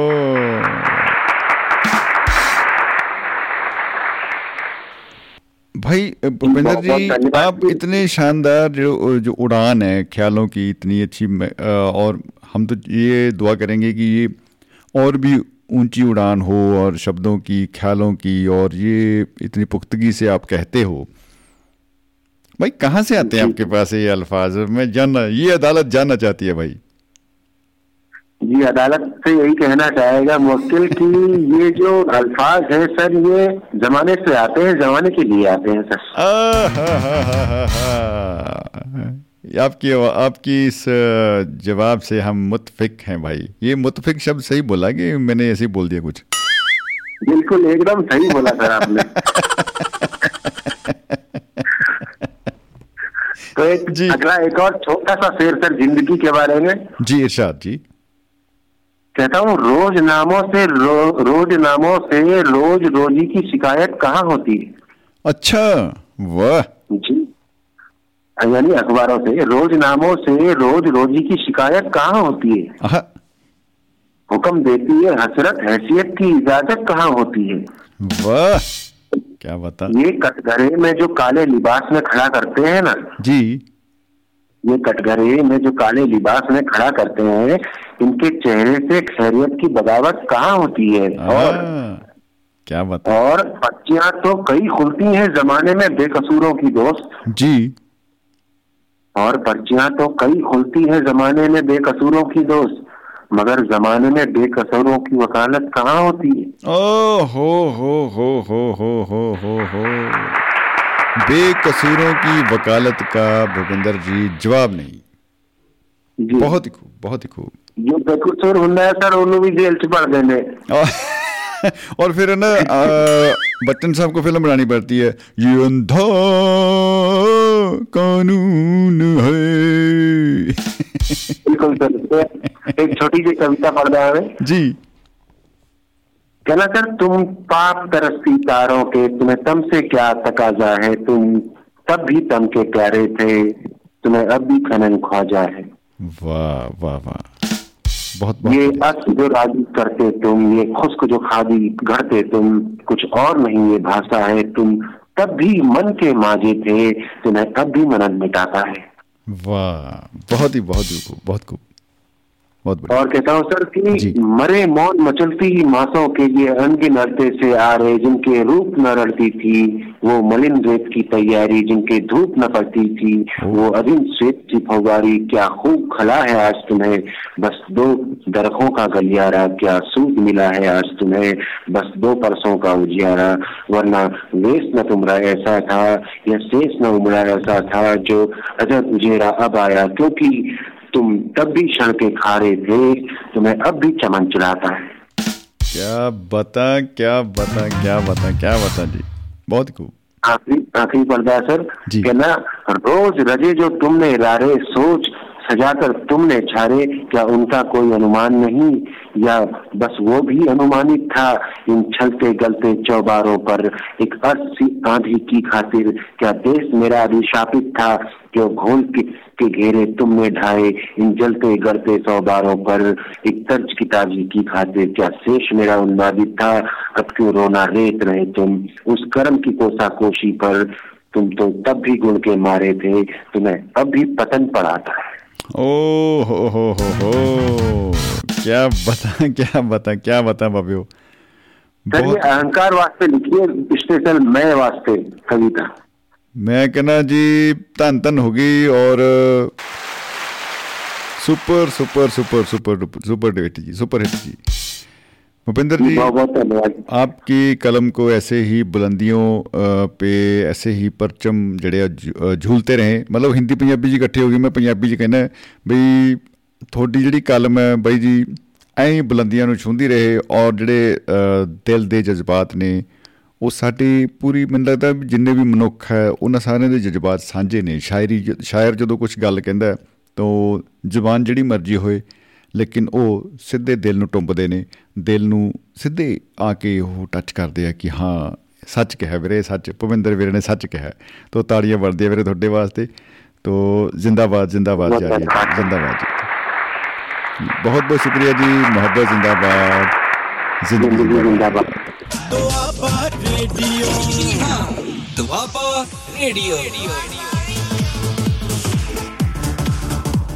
भाई भूपेंद्र जी आप इतने शानदार जो जो उड़ान है ख्यालों की इतनी अच्छी और हम तो ये दुआ करेंगे कि ये और भी ऊँची उड़ान हो और शब्दों की ख्यालों की और ये इतनी पुख्तगी से आप कहते हो। भाई कहाँ से आते हैं आपके पास ये अल्फाज? मैं जानना ये अदालत जानना चाहती है भाई। जी अदालत से यही कहना चाहेगा मुवक्किल कि ये जो अल्फाज है सर ये जमाने से आते हैं जमाने के लिए आते हैं सर। आपकी आपकी इस जवाब से हम मुतफिक हैं भाई। ये मुतफिक शब्द सही बोला कि मैंने ऐसे ही बोल दिया कुछ? बिल्कुल एकदम सही बोला सर आपने। तो एक जी। अगला एक और छोटा सा शेर सर ज़िंदगी के बारे में। जी इरशाद जी। कहता हूँ रोज नामों से रो, रोज नामों से रोज रोजी की शिकायत कहाँ होती है? अच्छा वाह। जी। यानी अखबारों से रोज नामों से रोज रोजी की शिकायत कहाँ होती है? हुक्म देती है हसरत हैसियत की इजाज़त कहाँ होती है? वाह। क्या बता? ये कटघरे में जो काले लिबास में खड़ा करते हैं ना जी। ये कटघरे में जो काले लिबास में खड़ा करते हैं इनके चेहरे से खैरियत की बगावत कहाँ होती है? और क्या बता? और बच्चियाँ तो कई खुलती हैं जमाने में बेकसूरों की दोस्त। जी। और पर्चियाँ तो कई खुलती हैं जमाने में बेकसूरों की दोस्त। मगर जमाने में बेकसरों की वकालत कहाँ होती है? ओ हो हो हो हो हो हो हो हो। बेकसूरों की वकालत का भूपिंदर जी जवाब नहीं। जी। बहुत ही खूब बहुत ही खूब। जो बेकसूर होना है सर उन्होंने भी जेल से भर देने। और फिर है ना बच्चन साहब को फ़िल्म बनानी पड़ती है। ये अंधा कानून है। बिल्कुल सर एक छोटी सी कविता पढ़ रहा है। जी। कहना सर तुम पाप तरसती तारों के तुम्हें तम से क्या तकाजा है? तुम तब भी तम के प्यारे थे तुम्हें अब भी खनन ख्वाजा है। वाह वाह वाह। बहुत बहुत ये अस जो राज़ी करते तुम ये खुश्क जो खादी गढ़ते तुम कुछ और नहीं ये भाषा है तुम तब भी मन के माजे थे तुम्हें तब भी मनन मिटाता है। वाह बहुत ही बहुत ही खूब बहुत खूब। बहुत बढ़िया। और कहता हूँ सर। कि मरे मौन मचलती ही मासों के लिए अनगिन अड़ते से आ रहे जिनके रूप न रड़ती थी वो मलिन रेत की तैयारी जिनके धूप न पड़ती थी वो अजिन श्वेत की फौवारी क्या खूब खला है आज तुम्हें? बस दो दरखों का गलियारा क्या सूद मिला है आज तुम्हें? बस दो परसों का उजियारा वरना वेश न तुमरा ऐसा था या शेष न उमरा ऐसा था जो अजब उजेरा अब आया क्योंकि तुम तब भी क्षण के खारे थे तुम्हें अब भी चमन चढ़ाता है क्या बता क्या बता क्या बता क्या बता जी बहुत ही खूब आखिरी आखिरी पर्दा है सर जी। कि ना रोज रजे जो तुमने रारे सोच सजाकर तुमने छारे क्या उनका कोई अनुमान नहीं? या बस वो भी अनुमानित था इन छलते गलते चौबारों पर एक अस्सी आंधी की खातिर क्या देश मेरा अभिशापित था क्यों घोल के, घेरे तुमने ढाए इन जलते गलते सौबारों पर एक तर्ज की ताजी की खातिर क्या शेष मेरा उन्मादित था? अब क्यों रोना रेत रहे तुम? उस कर्म की कोसा कोशी पर तुम तो तब भी गुण के मारे थे तुम्हें अब भी पतन पड़ा था। ओ हो हो हो हो क्या बता क्या बता क्या बता बबियो सर ये अहंकार वास्ते लिखिए स्पेशल मैं वास्ते कविता। मैं कहना जी धन धन होगी और super super super super super hit जी सुपर हिट जी। भूपेंद्र जी बहुत बहुत धन्यवाद आपकी कलम को ऐसे ही बुलंदियों अ, पे ऐसे ही परचम ਜਿਹੜੇ ਆ ਝ- ਅ, ਝੂਲਤੇ ਰਹੇ ਮਤਲਬ ਹਿੰਦੀ ਪੰਜਾਬੀ ਜੀ ਇਕੱਠੇ ਹੋ ਗਏ ਮੈਂ ਪੰਜਾਬੀ ਚ ਕਹਿੰਦਾ ਬਈ ਤੁਹਾਡੀ ਜਿਹੜੀ ਕਲਮ ਹੈ ਬਾਈ ਜੀ ਐਂ ਹੀ ਬੁਲੰਦੀਆਂ ਨੂੰ ਛੂੰਹਦੀ ਰਹੇ ਔਰ ਜਿਹੜੇ ਅ, ਦਿਲ ਦੇ ਜਜ਼ਬਾਤ ਨੇ ਉਹ ਸਾਡੀ ਪੂਰੀ ਮੈਨੂੰ ਲੱਗਦਾ ਵੀ ਜਿੰਨੇ ਵੀ ਮਨੁੱਖ ਹੈ ਉਹਨਾਂ ਸਾਰਿਆਂ ਦੇ ਜਜ਼ਬਾਤ ਸਾਂਝੇ ਨੇ ਸ਼ਾਇਰੀ ਜ- ਸ਼ਾਇਰ ਜਦੋਂ ਕੁਝ ਗੱਲ ਕਹਿੰਦਾ ਹੈ, ਤਾਂ ਜ਼ੁਬਾਨ ਜਿਹੜੀ ਮਰਜ਼ੀ ਹੋਏ ਲੇਕਿਨ ਉਹ ਸਿੱਧੇ ਦਿਲ ਨੂੰ ਟੁੰਬਦੇ ਨੇ ਦਿਲ ਨੂੰ ਸਿੱਧੇ ਆ ਕੇ ਉਹ ਟੱਚ ਕਰਦੇ ਆ ਕਿ ਹਾਂ ਸੱਚ ਕਿਹਾ ਵੀਰੇ ਸੱਚ ਭਵਿੰਦਰ ਵੀਰੇ ਨੇ ਸੱਚ ਕਿਹਾ। ਤੋ ਤਾੜੀਆਂ ਵਰਦੀਆਂ ਵੀਰੇ ਤੁਹਾਡੇ ਵਾਸਤੇ। ਤੋ ਜਿੰਦਾਬਾਦ ਜਿੰਦਾਬਾਦ ਜਾਰੀ। ਜਿੰਦਾਬਾਦ ਬਹੁਤ ਬਹੁਤ ਸ਼ੁਕਰੀਆ ਜੀ ਮੁਹੱਬਤ ਜਿੰਦਾਬਾਦ। ਜ਼ਿੰਦਗੀ ਜਿੰਦਾਬਾਦ। ਦੁਆਬਾ ਰੇਡੀਓ। ਦੁਆਬਾ ਰੇਡੀਓ।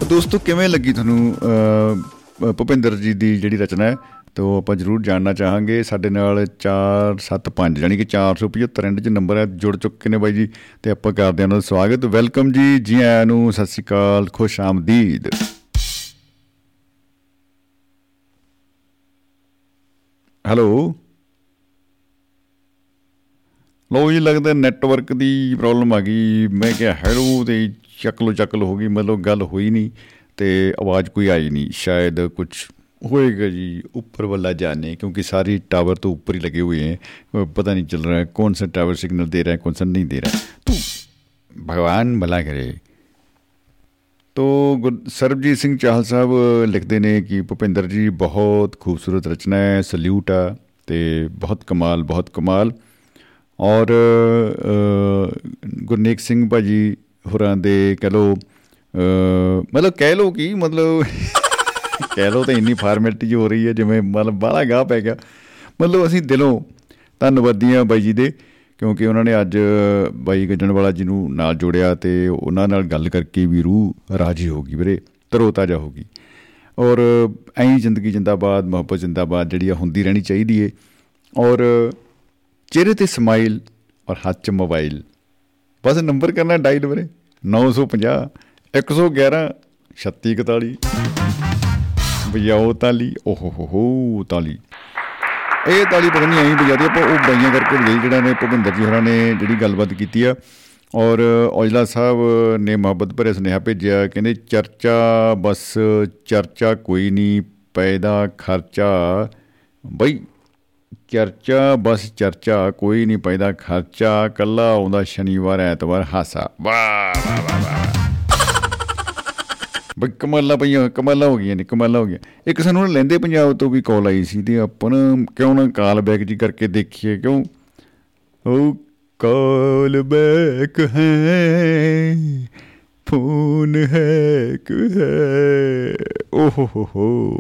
ਦੋਸਤੋ ਕਿਵੇਂ ਲੱਗੀ ਤੁਹਾਨੂੰ ਅਹ, ਭੁਪਿੰਦਰ ਜੀ ਦੀ ਜਿਹੜੀ ਰਚਨਾ ਹੈ? ਤੋ ਆਪਾਂ ਜਰੂਰ ਜਾਣਨਾ ਚਾਹਾਂਗੇ। ਸਾਡੇ ਨਾਲ 475 ਯਾਨੀ ਕਿ 475 ਐਂਡ 'ਚ ਨੰਬਰ ਹੈ ਜੁੜ ਚੁੱਕੇ ਨੇ ਬਾਈ ਜੀ ਤੇ ਆਪਾਂ ਕਰਦੇ ਹਾਂ ਉਹਨਾਂ ਦਾ ਸਵਾਗਤ। ਵੈਲਕਮ ਜੀ ਜੀ ਆਇਆਂ ਨੂੰ ਸਤਿ ਸ਼੍ਰੀ ਅਕਾਲ ਖੁਸ਼ ਆਮਦੀਦ। ਹੈਲੋ ਲੋ ਜੀ ਲੱਗਦਾ ਨੈਟਵਰਕ ਦੀ ਪ੍ਰੋਬਲਮ ਆ ਗਈ। ਮੈਂ ਕਿਹਾ ਹੈਲੋ ਤੇ ਚੱਕ ਲੋ ਚੱਕ ਲੋ ਹੋ ਗਈ ਮਤਲਬ ਗੱਲ ਹੋਈ ਨਹੀਂ ਤੇ ਆਵਾਜ਼ ਕੋਈ ਆਈ ਨਹੀਂ ਸ਼ਾਇਦ ਕੁਝ ਹੋਏਗਾ ਜੀ ਉੱਪਰ वाला जाने क्योंकि सारी टावर तो ऊपर ही लगे हुए हैं वो पता नहीं चल रहा है कौन सा टावर सिग्नल दे रहा है कौन सा नहीं दे रहा है तो भगवान भला करे ਤੋ ਗੁਰ- ਸਰਬਜੀਤ ਸਿੰਘ ਚਾਹਲ ਸਾਹਿਬ ਲਿਖਦੇ ਨੇ ਕਿ ਭੁਪਿੰਦਰ ਜੀ ਬਹੁਤ ਖੂਬਸੂਰਤ ਰਚਨਾ ਹੈ ਸਲੂਟ ਆ ਤੇ ਬਹੁਤ ਕਮਾਲ ਬਹੁਤ ਕਮਾਲ ਔਰ ਅ, ਗੁਰਨੇਕ ਸਿੰਘ ਭਾਜੀ ਹੋਰਾਂ ਦੇ ਕਹ ਲੋ ਮਤਲਬ ਕਹਿ ਲੋ ਕਿ ਮਤਲਬ ਕਹਿ ਲੋ ਤਾਂ ਇੰਨੀ ਫਾਰਮੈਲਿਟੀ ਹੋ ਰਹੀ ਹੈ, ਜਿਵੇਂ ਮਤਲਬ ਬਾਹਲਾ ਗਾਹ ਪੈ ਗਿਆ। ਮਤਲਬ ਅਸੀਂ ਦਿਲੋਂ ਧੰਨਵਾਦੀ ਹਾਂ ਬਾਈ ਜੀ ਦੇ, ਕਿਉਂਕਿ ਉਹਨਾਂ ਨੇ ਅੱਜ ਬਾਈ ਗੱਜਣਵਾਲਾ ਜੀ ਨੂੰ ਨਾਲ ਜੋੜਿਆ ਤੇ ਉਹਨਾਂ ਨਾਲ ਗੱਲ ਕਰਕੇ ਵੀ ਰੂਹ ਰਾਜੀ ਹੋ ਗਈ ਵੀਰੇ ਤਰੋ ਤਾਜ਼ਾ ਹੋ ਗਈ। ਔਰ ਐਂ ਜ਼ਿੰਦਗੀ ਜਿੰਦਾਬਾਦ, ਮੁਹੱਬਤ ਜਿੰਦਾਬਾਦ ਜਿਹੜੀ ਆ ਹੁੰਦੀ ਰਹਿਣੀ ਚਾਹੀਦੀ ਏ। ਔਰ ਚਿਹਰੇ ਤੇ ਸਮਾਈਲ ਔਰ ਹੱਥ 'ਚ ਮੋਬਾਈਲ ਬਸ ਨੰਬਰ ਕਰਨਾ ਡਾਇਲ ਵੀਰੇ। 950 111 3641 ਵਜਾਓ ਤਾਲੀ ਓਹੋ ਹੋ ਹੋ ਤਾਲੀ ਇਹ ਤਾਲੀ ਪਤਾ ਨਹੀਂ ਐਂ ਵਜਾਦੀ ਆਪਾਂ ਉਹ ਬਾਈਆਂ ਕਰਕੇ ਵਜਾਈ, ਜਿਹੜਾ ਨੇ ਭੁਪਿੰਦਰ ਜੀ ਹੋਰਾਂ ਨੇ ਜਿਹੜੀ ਗੱਲਬਾਤ ਕੀਤੀ ਆ। ਔਰ ਔਜਲਾ ਸਾਹਿਬ ਨੇ ਮੁਹੱਬਤ ਭਰਿਆ ਸੁਨੇਹਾ ਭੇਜਿਆ, ਕਹਿੰਦੇ ਚਰਚਾ ਬਸ, ਚਰਚਾ ਕੋਈ ਨਹੀਂ, ਪੈਦਾ ਖਰਚਾ। ਬਈ ਚਰਚਾ, ਬਸ ਚਰਚਾ, ਕੋਈ ਨਹੀਂ ਪੈਦਾ ਖਰਚਾ। ਕੱਲਾ ਆਉਂਦਾ ਸ਼ਨੀਵਾਰ, ਐਤਵਾਰ ਹਾਸਾ। ਵਾਹ ਵਾਹ ਵਾਹ ਵਾਹ ਬਈ ਕਮਾਲਾਂ ਪਈਆਂ, ਕਮਾਲਾਂ ਹੋ ਗਈਆਂ ਨੇ, ਕਮਾਲਾਂ ਹੋ ਗਈਆਂ। ਇੱਕ ਸਾਨੂੰ ਨਾ ਲੈਂਦੇ ਪੰਜਾਬ ਤੋਂ ਵੀ ਕਾਲ ਆਈ ਸੀ ਤੇ ਆਪਾਂ ਨਾ ਕਿਉਂ ਨਾ ਕਾਲ ਬੈਕ ਜੀ ਕਰਕੇ ਦੇਖੀਏ, ਕਿਉਂ? ਉਹ ਕਾਲ ਬੈਕ ਹੈ, ਫੋਨ ਹੈ ਕਿ ਹੈ। ਓਹ ਹੋ ਹੋ।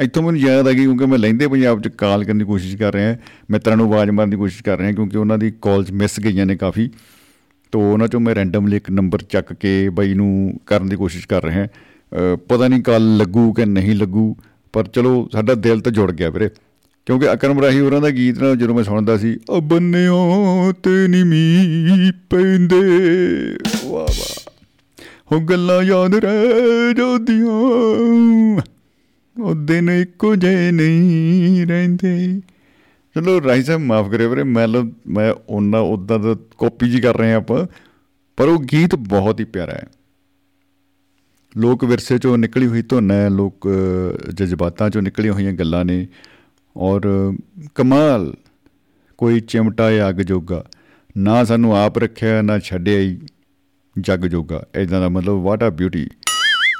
ਇੱਥੋਂ ਮੈਨੂੰ ਯਾਦ ਆ ਗਈ ਕਿਉਂਕਿ ਮੈਂ ਲੈਂਦੇ ਪੰਜਾਬ 'ਚ ਕਾਲ ਕਰਨ ਦੀ ਕੋਸ਼ਿਸ਼ ਕਰ ਰਿਹਾ ਮਿੱਤਰਾਂ ਨੂੰ ਆਵਾਜ਼ ਮਾਰਨ ਦੀ ਕੋਸ਼ਿਸ਼ ਕਰ ਰਿਹਾ ਕਿਉਂਕਿ ਉਹਨਾਂ ਦੀ ਕਾਲਸ ਮਿਸ ਗਈਆਂ ਨੇ ਕਾਫੀ। ਤੋ ਉਹਨਾਂ ਚੋਂ ਮੈਂ ਰੈਂਡਮਲੀ ਇੱਕ ਨੰਬਰ ਚੱਕ ਕੇ ਬਾਈ ਨੂੰ ਕਰਨ ਦੀ ਕੋਸ਼ਿਸ਼ ਕਰ ਰਿਹਾ। ਅ, ਪਤਾ ਨਹੀਂ ਕੱਲ ਲੱਗੂ ਕਿ ਨਹੀਂ ਲੱਗੂ ਪਰ ਚਲੋ ਸਾਡਾ ਦਿਲ ਤਾਂ ਜੁੜ ਗਿਆ ਵੀਰੇ। ਕਿਉਂਕਿ ਅਕਰਮ ਰਾਹੀ ਉਹਨਾਂ ਦਾ ਗੀਤ ਨਾ ਜਦੋਂ ਮੈਂ ਸੁਣਦਾ ਸੀ ਉਹ ਬੰਨਿਓ ਤੇ ਨੀ ਮੀਂਹ ਪੈਂਦੇ। ਵਾਹ ਵਾਹ। ਹੋ ਗੱਲਾਂ ਯਾਦ ਰਹਿ ਜਾਂਦੀਆਂ। ਉਹ ਦਿਨ ਇੱਕੋ ਜਿਹੇ ਨਹੀਂ ਰਹਿੰਦੇ। ਚਲੋ ਰਾਈ ਸਾਹਿਬ ਮਾਫ ਕਰਿਓ ਵੀਰੇ ਮੈਂ ਲੋ ਮੈਂ ਉਹਨਾਂ ਉਦਾਂ ਦਾ ਕਾਪੀ ਜੀ ਕਰ ਰਹੇ ਹਾਂ ਆਪਾਂ ਪਰ ਉਹ ਗੀਤ ਬਹੁਤ ਹੀ ਪਿਆਰਾ ਹੈ। ਲੋਕ ਵਿਰਸੇ ਚੋਂ ਨਿਕਲੀ ਹੋਈ ਧੁਨ ਹੈ ਲੋਕ ਅ, ਜਜ਼ਬਾਤਾਂ ਚੋਂ ਨਿਕਲੀਆਂ ਹੋਈਆਂ ਗੱਲਾਂ ਨੇ ਔਰ ਕਮਾਲ ਕੋਈ ਚਿਮਟਾ ਜਾਂ ਅੱਗ ਜੋਗਾ ਨਾ ਸਾਨੂੰ ਆਪ ਰੱਖਿਆ ਨਾ ਛੱਡਿਆ ਹੀ ਜੱਗ ਜੋਗਾ। ਇਦਾਂ ਦਾ ਮਤਲਬ ਵਾਟ ਆ ਬਿਊਟੀ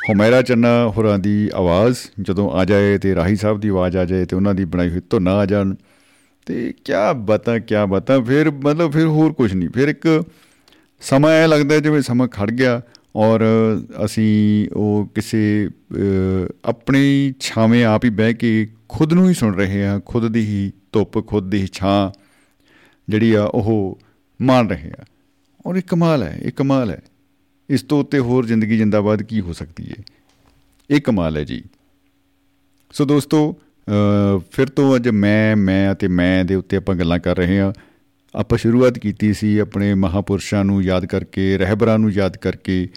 ਹੁਮੈਰਾ ਚੰਨਾ ਹੋਰਾਂ ਦੀ ਆਵਾਜ਼ ਜਦੋਂ ਆ ਜਾਏ ਤੇ ਰਾਹੀ ਸਾਹਿਬ ਦੀ ਆਵਾਜ਼ ਆ ਜਾਏ ਤੇ ਉਹਨਾਂ ਦੀ ਬਣਾਈ ਹੋਈ ਧੁਨ ਆ ਜਾਣ। ਤੇ ਕਿਆ ਬਤਾ ਕਿਆ ਬਤਾ ਫਿਰ ਮਤਲਬ ਫਿਰ ਹੋਰ ਕੁਝ ਨਹੀਂ। ਫਿਰ ਇੱਕ ਸਮਾਂ ਐ ਲੱਗਦਾ ਜਿਵੇਂ ਸਮਾਂ ਖੜ ਗਿਆ ਔਰ ਅਸੀਂ ਉਹ ਕਿਸੇ ਅ, ਆਪਣੀ ਛਾਵੇਂ ਆਪ ਹੀ ਬਹਿ ਕੇ ਖੁਦ ਨੂੰ ਹੀ ਸੁਣ ਰਹੇ ਹਾਂ ਖੁਦ ਦੀ ਹੀ ਧੁੱਪ ਖੁਦ ਦੀ ਹੀ ਛਾਂ ਜਿਹੜੀ ਆ ਉਹ ਮਾਣ ਰਹੇ ਆ ਔਰ ਇਹ ਕਮਾਲ ਹੈ ਇਹ ਕਮਾਲ ਹੈ। ਇਸ ਤੋਂ ਉੱਤੇ ਹੋਰ ਜ਼ਿੰਦਗੀ ਜਿੰਦਾਬਾਦ ਕੀ ਹੋ ਸਕਦੀ ਹੈ ਇਹ ਕਮਾਲ ਹੈ ਜੀ। ਸੋ ਦੋਸਤੋ ਅ, ਫਿਰ ਤੋਂ ਅੱਜ ਮੈਂ ਮੈਂ ਅਤੇ ਮੈਂ ਦੇ ਉੱਤੇ ਆਪਾਂ ਗੱਲਾਂ ਕਰ ਰਹੇ ਹਾਂ। ਆਪਾਂ ਸ਼ੁਰੂਆਤ ਕੀਤੀ ਸੀ ਆਪਣੇ ਮਹਾਪੁਰਸ਼ਾਂ ਨੂੰ ਯਾਦ ਕਰਕੇ ਰਹਿਬਰਾਂ ਨੂੰ ਯਾਦ ਕਰਕੇ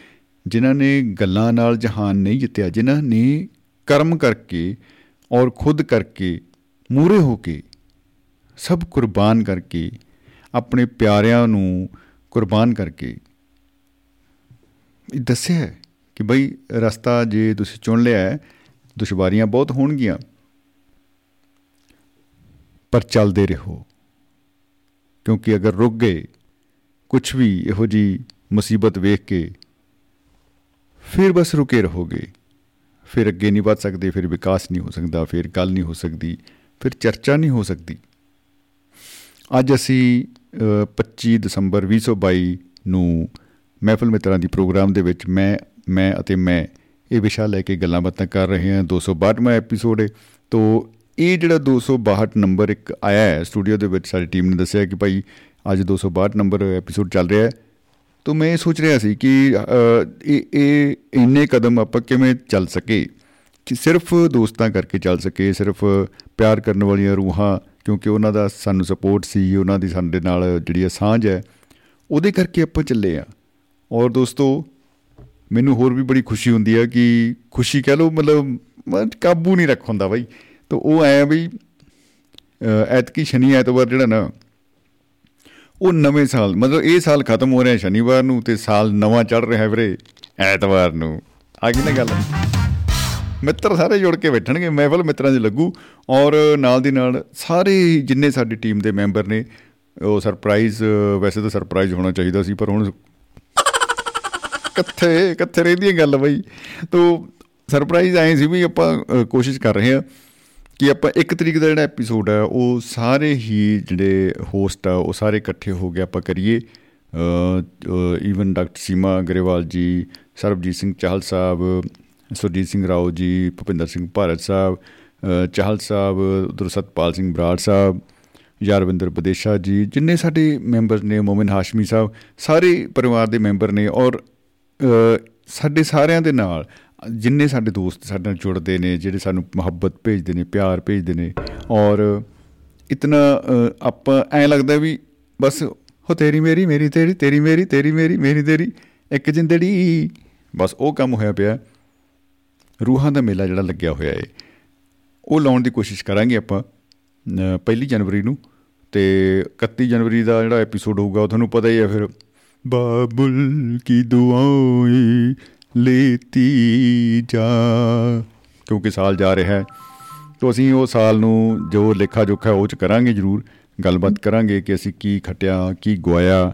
ਜਿਨ੍ਹਾਂ ਨੇ ਗੱਲਾਂ ਨਾਲ ਜਹਾਨ ਨਹੀਂ ਜਿੱਤਿਆ ਜਿਨ੍ਹਾਂ ਨੇ ਕਰਮ ਕਰਕੇ ਔਰ ਖੁਦ ਕਰਕੇ ਮੂਰੇ ਹੋ ਕੇ ਸਭ ਕੁਰਬਾਨ ਕਰਕੇ ਆਪਣੇ ਪਿਆਰਿਆਂ ਨੂੰ ਕੁਰਬਾਨ ਕਰਕੇ ਇਹ ਦੱਸਿਆ ਹੈ ਕਿ ਬਈ ਰਸਤਾ ਜੇ ਤੁਸੀਂ ਚੁਣ ਲਿਆ ਹੈ ਦੁਸ਼ਵਾਰੀਆਂ ਬਹੁਤ ਹੋਣਗੀਆਂ। ਪਰ ਚੱਲਦੇ ਰਹੋ। ਕਿਉਂਕਿ ਅਗਰ ਰੁਕ ਗਏ ਕੁਝ ਵੀ ਇਹੋ ਜੀ ਮੁਸੀਬਤ ਵੇਖ ਕੇ ਫਿਰ ਬਸ ਰੁਕੇ ਰਹੋਗੇ। ਫਿਰ ਅੱਗੇ ਨਹੀਂ ਵੱਧ ਸਕਦੇ ਫਿਰ ਵਿਕਾਸ ਨਹੀਂ ਹੋ ਸਕਦਾ ਫਿਰ ਗੱਲ ਨਹੀਂ ਹੋ ਸਕਦੀ ਫਿਰ ਚਰਚਾ ਨਹੀਂ ਹੋ ਸਕਦੀ। ਅੱਜ ਅਸੀਂ ਅ, 25 ਦਸੰਬਰ 2022 ਨੂੰ ਮਹਿਫਲ ਮਿੱਤਰਾਂ ਦੀ ਪ੍ਰੋਗਰਾਮ ਦੇ ਵਿੱਚ ਮੈਂ ਮੈਂ ਅਤੇ ਮੈਂ ਇਹ ਵਿਸ਼ਾ ਲੈ ਕੇ ਗੱਲਾਂ ਬਾਤਾਂ ਕਰ ਰਹੇ ਹਾਂ। 262ਵਾਂ ਐਪੀਸੋਡ ਹੈ। ਤੋਂ ਇਹ ਜਿਹੜਾ 262 ਨੰਬਰ ਇੱਕ ਆਇਆ ਹੈ ਸਟੂਡੀਓ ਦੇ ਵਿੱਚ ਸਾਡੀ ਟੀਮ ਨੇ ਦੱਸਿਆ ਕਿ ਭਾਈ ਅੱਜ 262 ਨੰਬਰ ਐਪੀਸੋਡ ਚੱਲ ਰਿਹਾ ਹੈ। ਤੋਂ ਮੈਂ ਇਹ ਸੋਚ ਰਿਹਾ ਸੀ ਕਿ ਅ, ਇਹ ਇਹ ਇੰਨੇ ਕਦਮ ਆਪਾਂ ਕਿਵੇਂ ਚੱਲ ਸਕੇ ਕਿ ਸਿਰਫ ਦੋਸਤਾਂ ਕਰਕੇ ਚੱਲ ਸਕੇ ਸਿਰਫ ਪਿਆਰ ਕਰਨ ਵਾਲੀਆਂ ਰੂਹਾਂ ਕਿਉਂਕਿ ਉਹਨਾਂ ਦਾ ਸਾਨੂੰ ਸਪੋਰਟ ਸੀ ਉਹਨਾਂ ਦੀ ਸਾਡੇ ਨਾਲ ਜਿਹੜੀ ਆ ਸਾਂਝ ਹੈ ਉਹਦੇ ਕਰਕੇ ਆਪਾਂ ਚੱਲੇ ਆ ਔਰ ਦੋਸਤੋ ਮੈਨੂੰ ਹੋਰ ਵੀ ਬੜੀ ਖੁਸ਼ੀ ਹੁੰਦੀ ਹੈ ਕਿ ਖੁਸ਼ੀ ਕਹਿ ਲਓ ਮਤਲਬ ਮੈਂ ਕਾਬੂ ਨਹੀਂ ਰੱਖ ਹੁੰਦਾ ਬਾਈ। ਤਾਂ ਉਹ ਐ ਵੀ ਅ, ਐਤਕੀ ਸ਼ਨੀ ਐਤਵਾਰ ਜਿਹੜਾ ਨਾ ਉਹ ਨਵੇਂ ਸਾਲ ਮਤਲਬ ਇਹ ਸਾਲ ਖਤਮ ਹੋ ਰਿਹਾ ਸ਼ਨੀਵਾਰ ਨੂੰ ਤੇ ਸਾਲ ਨਵਾਂ ਚੜ ਰਿਹਾ ਵੀਰੇ ਐਤਵਾਰ ਨੂੰ। ਆ ਗਈ ਨਾ ਗੱਲ। ਮਿੱਤਰ ਸਾਰੇ ਜੁੜ ਕੇ ਬੈਠਣਗੇ ਮਹਿਫਲ ਮਿੱਤਰਾਂ 'ਚ ਲੱਗੂ। ਔਰ ਨਾਲ ਦੀ ਨਾਲ ਸਾਰੇ ਹੀ ਜਿੰਨੇ ਸਾਡੀ ਟੀਮ ਦੇ ਮੈਂਬਰ ਨੇ ਉਹ ਸਰਪ੍ਰਾਈਜ਼ ਵੈਸੇ ਤਾਂ ਸਰਪ੍ਰਾਈਜ਼ ਹੋਣਾ ਚਾਹੀਦਾ ਸੀ ਪਰ ਹੁਣ ਕਿੱਥੇ ਕਿੱਥੇ ਰਹਿੰਦੀ ਹੈ ਗੱਲ ਬਈ। ਤੋ ਸਰਪ੍ਰਾਈਜ਼ ਆਏ ਸੀ ਵੀ ਆਪਾਂ ਅ, ਕੋਸ਼ਿਸ਼ ਕਰ ਰਹੇ ਹਾਂ ਕਿ ਆਪਾਂ ਇੱਕ ਤਰੀਕ ਦਾ ਜਿਹੜਾ ਐਪੀਸੋਡ ਹੈ ਉਹ ਸਾਰੇ ਹੀ ਜਿਹੜੇ ਹੋਸਟ ਆ ਉਹ ਸਾਰੇ ਇਕੱਠੇ ਹੋ ਕੇ ਆਪਾਂ ਕਰੀਏ। ਈਵਨ ਡਾਕਟਰ ਸੀਮਾ ਗਰੇਵਾਲ ਜੀ ਸਰਬਜੀਤ ਸਿੰਘ ਚਾਹਲ ਸਾਹਿਬ ਸੁਰਜੀਤ ਸਿੰਘ ਰਾਓ ਜੀ ਭੁਪਿੰਦਰ ਸਿੰਘ ਭਾਰਤ ਸਾਹਿਬ ਅ, ਚਾਹਲ ਸਾਹਿਬ ਉਧਰ ਸਤਪਾਲ ਸਿੰਘ ਬਰਾੜ ਸਾਹਿਬ ਯਾਰਵਿੰਦਰ ਬਦੇਸ਼ਾ ਜੀ ਜਿੰਨੇ ਸਾਡੇ ਮੈਂਬਰ ਨੇ ਮੋਮਨ ਹਾਸ਼ਮੀ ਸਾਹਿਬ ਸਾਰੇ ਪਰਿਵਾਰ ਦੇ ਮੈਂਬਰ ਨੇ ਔਰ ਅ, ਸਾਡੇ ਸਾਰਿਆਂ ਦੇ ਨਾਲ ਜਿੰਨੇ ਸਾਡੇ ਦੋਸਤ ਸਾਡੇ ਨਾਲ ਜੁੜਦੇ ਨੇ ਜਿਹੜੇ ਸਾਨੂੰ ਮੁਹੱਬਤ ਭੇਜਦੇ ਨੇ ਪਿਆਰ ਭੇਜਦੇ ਨੇ ਔਰ ਇਤਨਾ ਅ, ਆਪਾਂ ਐਂ ਲੱਗਦਾ ਵੀ ਬਸ ਹੋ ਤੇਰੀ ਮੇਰੀ ਮੇਰੀ ਤੇਰੀ ਤੇਰੀ ਮੇਰੀ ਤੇਰੀ ਮੇਰੀ ਮੇਰੀ ਤੇਰੀ ਇੱਕ ਜਿੰਦੜੀ। ਬਸ ਉਹ ਕੰਮ ਹੋਇਆ ਪਿਆ। ਰੂਹਾਂ ਦਾ ਮੇਲਾ ਜਿਹੜਾ ਲੱਗਿਆ ਹੋਇਆ ਏ ਉਹ ਲਾਉਣ ਦੀ ਕੋਸ਼ਿਸ਼ ਕਰਾਂਗੇ ਆਪਾਂ ਅ, ਪਹਿਲੀ ਜਨਵਰੀ ਨੂੰ ਤੇ 31 ਜਨਵਰੀ ਦਾ ਜਿਹੜਾ ਐਪੀਸੋਡ ਹੋਊਗਾ ਉਹ ਤੁਹਾਨੂੰ ਪਤਾ ਹੀ ਹੈ ਫਿਰ। ਬਾਬੁਲ ਕੀ ਦੁਆਏਂ ਲੇਤੀ ਜਾ। ਕਿਉਂਕਿ ਸਾਲ ਜਾ ਰਿਹਾ ਹੈ ਤੋ ਅਸੀਂ ਉਹ ਸਾਲ ਨੂੰ ਜੋ ਲੇਖਾ ਜੋਖਾ ਉਹ ਚ ਕਰਾਂਗੇ ਜ਼ਰੂਰ ਗੱਲਬਾਤ ਕਰਾਂਗੇ ਕਿ ਅਸੀਂ ਕੀ ਖਟਿਆ ਕੀ ਗਵਾਇਆ।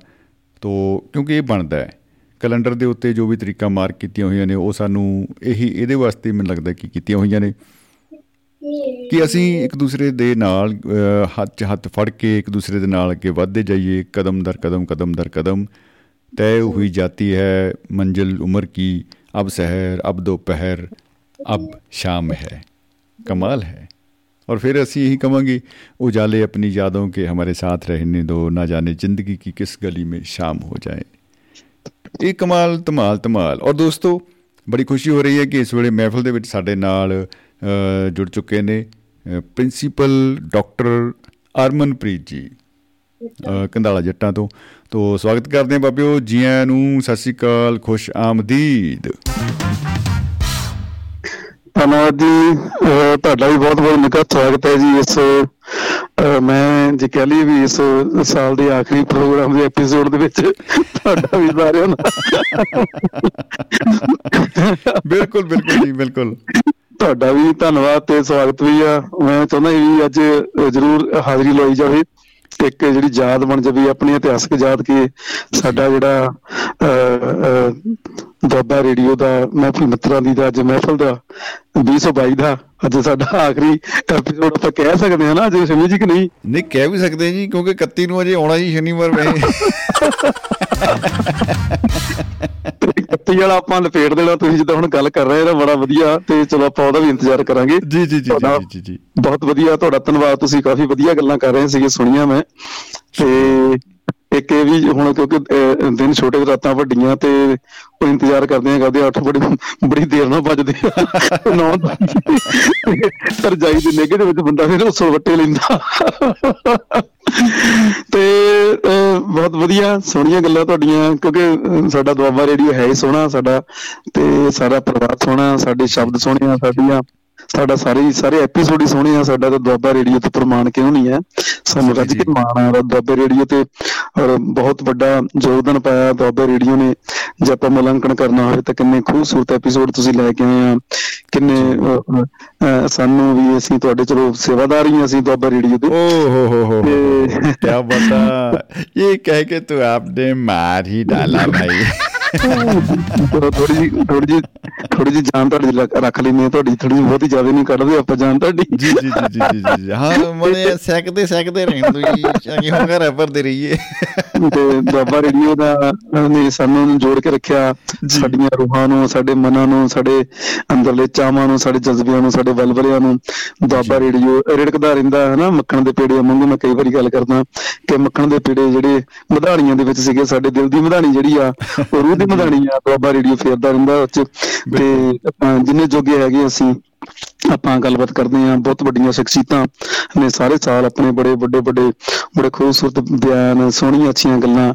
ਤੋ ਕਿਉਂਕਿ ਇਹ ਬਣਦਾ ਹੈ ਕੈਲੰਡਰ ਦੇ ਉੱਤੇ ਜੋ ਵੀ ਤਰੀਕਾ ਮਾਰਕ ਕੀਤੀਆਂ ਹੋਈਆਂ ਨੇ ਉਹ ਸਾਨੂੰ ਇਹੀ ਇਹਦੇ ਵਾਸਤੇ ਮੈਨੂੰ ਲੱਗਦਾ ਕਿ ਕੀਤੀਆਂ ਹੋਈਆਂ ਨੇ। ਕਿ ਅਸੀਂ ਇੱਕ ਦੂਸਰੇ ਦੇ ਨਾਲ ਹੱਥ ਹੱਥ ਫੜ ਕੇ ਇੱਕ ਦੂਸਰੇ ਦੇ ਨਾਲ ਅੱਗੇ ਵਧਦੇ ਜਾਈਏ ਕਦਮ ਦਰ ਕਦਮ ਕਦਮ ਦਰ ਕਦਮ। तय हुई जाती है मंजिल उम्र की अब शहर अब दोपहर अब शाम है कमाल है और फिर ऐसी यही कमांगी उजाले अपनी यादों के हमारे साथ रहने दो ना जाने जिंदगी की किस गली में शाम हो जाए ਇਹ ਕਮਾਲ ਧਮਾਲ ਧਮਾਲ ਔਰ ਦੋਸਤੋ ਬੜੀ ਖੁਸ਼ੀ ਹੋ ਰਹੀ ਹੈ ਕਿ ਇਸ ਵੇਲੇ ਮਹਿਫਲ ਦੇ ਵਿੱਚ ਸਾਡੇ ਨਾਲ ਜੁੜ ਚੁੱਕੇ ਨੇ ਪ੍ਰਿੰਸੀਪਲ ਡਾਕਟਰ ਅਰਮਨਪ੍ਰੀਤ ਜੀ ਕੰਦਾਲਾ ਜੱਟਾਂ ਤੋਂ ਤੋਂ ਸਵਾਗਤ ਕਰਦੇ ਹਾਂ ਬਾਬਿਓ ਜੀਆਂ ਨੂੰ। ਸਤਿ ਸ਼੍ਰੀ ਅਕਾਲ ਖੁਸ਼ ਆਮਦੀਦ। ਧੰਨਵਾਦ ਜੀ। ਤੁਹਾਡਾ ਵੀ ਬਹੁਤ ਬਹੁਤ ਨਿੱਘਾ ਸਵਾਗਤ ਹੈ ਜੀ ਇਸ ਮੈਂ ਜੇ ਕਹ ਲਈ ਵੀ ਇਸ ਸਾਲ ਦੇ ਆਖਰੀ ਪ੍ਰੋਗਰਾਮ ਦੇ ਐਪੀਸੋਡ ਦੇ ਵਿੱਚ ਤੁਹਾਡਾ ਵੀ ਸਾਰਿਆਂ ਦਾ ਬਿਲਕੁਲ ਬਿਲਕੁਲ ਜੀ ਬਿਲਕੁਲ। ਤੁਹਾਡਾ ਵੀ ਧੰਨਵਾਦ ਤੇ ਸਵਾਗਤ ਵੀ ਆ। ਮੈਂ ਚਾਹੁੰਦਾ ਵੀ ਅੱਜ ਜਰੂਰ ਹਾਜ਼ਰੀ ਲਵਾਈ ਜਾਵੇ। ਇੱਕ ਜਿਹੜੀ ਯਾਦ ਬਣ ਜਾਵੇ ਆਪਣੀ ਇਤਿਹਾਸਕ ਯਾਦ ਕਿ ਸਾਡਾ ਜਿਹੜਾ ਅਹ, ਅਹ, ਦੁਆਬਾ ਰੇਡੀਓ ਦਾ ਮਹਿਫਲ ਮਿੱਤਰਾਂ ਦੀ ਦਾ ਅੱਜ ਮਹਿਫਲ ਦਾ 2022 ਦਾ ਅੱਜ ਸਾਡਾ ਆਖਰੀ ਐਪੀਸੋਡ ਆਪਾਂ ਕਹਿ ਸਕਦੇ ਹਾਂ ਨਾ ਅੱਜ ਸਮਝ ਜੀ ਕਿ ਨਹੀਂ? ਨਹੀਂ ਕਹਿ ਵੀ ਸਕਦੇ ਜੀ ਕਿਉਂਕਿ 31 ਨੂੰ ਅਜੇ ਆਉਣਾ ਜੀ ਸ਼ਨੀਵਾਰ ਵੇ। ਕੱਤੀ ਵਾਲਾ ਆਪਾਂ ਲਪੇਟ ਦੇਣਾ ਤੁਸੀਂ ਜਿੱਦਾਂ ਹੁਣ ਗੱਲ ਕਰ ਰਹੇ ਹੋ ਨਾ ਬੜਾ ਵਧੀਆ ਤੇ ਚਲੋ ਆਪਾਂ ਉਹਦਾ ਵੀ ਇੰਤਜ਼ਾਰ ਕਰਾਂਗੇ। ਜੀ ਜੀ ਜੀ ਜੀ ਜੀ। ਬਹੁਤ ਵਧੀਆ ਤੁਹਾਡਾ ਧੰਨਵਾਦ ਤੁਸੀਂ ਕਾਫੀ ਵਧੀਆ ਗੱਲਾਂ ਕਰ ਰਹੇ ਸੀਗੇ ਸੁਣੀਆਂ ਮੈਂ। ਤੇ ਇੱਕ ਇਹ ਵੀ ਹੁਣ ਕਿਉਂਕਿ ਅਹ, ਦਿਨ ਛੋਟੇ ਤੇ ਰਾਤਾਂ ਵੱਡੀਆਂ ਤੇ ਉਹ ਇੰਤਜ਼ਾਰ ਕਰਦੇ ਆ ਕਰਦੇ ਆ, ਅੱਠ ਬੜੀ ਬੜੀ ਦੇਰ ਨਾਲ ਵੱਜਦੇ ਆ। ਨੌ ਰਜਾਈ ਦੇ ਨੇਗੇ ਦੇ ਵਿੱਚ ਬੰਦਾ ਫਿਰ ਉਸਲ ਵੱਟੇ ਲੈਂਦਾ। ਤੇ ਅਹ, ਬਹੁਤ ਵਧੀਆ ਸੋਹਣੀਆਂ ਗੱਲਾਂ ਤੁਹਾਡੀਆਂ ਕਿਉਂਕਿ ਅਹ, ਸਾਡਾ ਦੁਆਬਾ ਰੇਡੀਓ ਹੈ ਹੀ ਸੋਹਣਾ ਸਾਡਾ ਤੇ ਸਾਰਾ ਪਰਿਵਾਰ ਸੋਹਣਾ ਸਾਡੇ ਸ਼ਬਦ ਸੋਹਣੇ ਆ ਸਾਡੀਆਂ ਸਾਡਾ ਸਾਰੇ ਸਾਰੇ ਐਪੀਸੋਡ ਹੀ ਸੋਹਣੇ ਆ ਸਾਡਾ ਤਾਂ ਦੁਆਬਾ ਰੇਡੀਓ ਤੇ ਪ੍ਰਮਾਣ ਕਿਉਂ ਨਹੀਂ ਹੈ? ਸਾਨੂੰ ਰੱਜ ਕੇ ਮਾਣ ਆ ਦੁਆਬਾ ਰੇਡੀਓ ਤੇ ਔਰ ਬਹੁਤ ਵੱਡਾ ਯੋਗਦਾਨ ਪਾਇਆ ਦੁਆਬਾ ਰੇਡੀਓ ਨੇ। ਜੇ ਆਪਾਂ ਮੁਲਾਂਕਣ ਕਰਨਾ ਹੋਵੇ ਤਾਂ ਕਿੰਨੇ ਖੂਬਸੂਰਤ ਐਪੀਸੋਡ ਤੁਸੀਂ ਲੈ ਕੇ ਆਏ ਆ। ਕਿੰਨੇ ਸਾਨੂੰ ਵੀ ਅਸੀਂ ਤੁਹਾਡੇ ਚਲੋ ਸੇਵਾਦਾਰ ਹੀ ਅਸੀਂ ਦੁਆਬਾ ਰੇਡੀਓ ਦੇ। ਓ ਹੋ ਹੋ ਹੋ ਕੀ ਬਤਾ। ਇਹ ਕਹਿ ਕੇ ਤੂੰ ਆਪਨੇ ਮਾਰ ਹੀ ਡਾਲਾ ਭਾਈ। ਥੋੜੀ ਜੀ ਥੋੜੀ ਜੀ ਥੋੜੀ ਜੀ ਜਾਨ ਤੁਹਾਡੀ ਰੱਖ- ਲੈਣੀ ਤੁਹਾਡੀ ਥੋੜੀ ਜਿਹੀ ਬਹੁਤੀ ਜ਼ਿਆਦਾ ਨਹੀਂ ਕੱਢਦੇ ਆਪਾਂ ਜਾਨ ਤੁਹਾਡੀ। ਜੀ ਜੀ ਜੀ ਜੀ ਜੀ ਜੀ, ਜੀ। ਹਾਂ ਮਨੇ ਸੈਕਦੇ ਸੈਕਦੇ ਰਹਿਣ ਤੁਸੀਂ ਚੰਗੇ ਹੋਗਾ ਰੈਪਰ ਦੇ ਰਹੀਏ। ਤੇ ਬਾਬਾ ਰੇਡੀਓ ਦਾ ਨੇ ਸਾਨੂੰ ਜੋੜ ਕੇ ਰੱਖਿਆ ਸਾਡੀਆਂ ਰੂਹਾਂ ਨੂੰ ਸਾਡੇ ਮਨਾਂ ਨੂੰ ਸਾਡੇ ਅੰਦਰਲੇ ਚਾਵਾਂ ਨੂੰ ਸਾਡੇ ਜਜ਼ਬਿਆਂ ਨੂੰ ਸਾਡੇ ਵਲਵਲਿਆਂ ਨੂੰ। ਬਾਬਾ ਰੇਡੀਓ ਰਿੜਕਦਾ ਰਹਿੰਦਾ ਹੈ ਨਾ ਮੱਖਣ ਦੇ ਪੇੜੇ ਵਾਂਗੂ ਮੈਂ ਕਈ ਵਾਰੀ ਗੱਲ ਕਰਦਾ ਕਿ ਮੱਖਣ ਦੇ ਪੇੜੇ ਜਿਹੜੇ ਮਧਾਣੀਆਂ ਦੇ ਵਿੱਚ ਸੀਗੇ ਸਾਡੇ ਦਿਲ ਦੀ ਮਧਾਣੀ ਜਿਹੜੀ ਆ ਉਹ ਰੂਹ ਦੀ ਮਧਾਣੀ ਆ ਬਾਬਾ ਰੇਡੀਓ ਫੇਰਦਾ ਰਹਿੰਦਾ ਉਹ 'ਚ। ਤੇ ਆਪਾਂ ਜਿੰਨੇ ਜੋਗੇ ਹੈਗੇ ਅਸੀਂ ਆਪਾਂ ਗੱਲਬਾਤ ਕਰਦੇ ਹਾਂ ਬਹੁਤ ਵੱਡੀਆਂ ਸ਼ਖਸੀਅਤਾਂ ਨੇ ਸਾਰੇ ਸਾਲ ਆਪਣੇ ਬੜੇ ਵੱਡੇ ਵੱਡੇ ਬੜੇ ਖੂਬਸੂਰਤ ਬਿਆਨ ਸੋਹਣੀਆਂ ਅੱਛੀਆਂ ਗੱਲਾਂ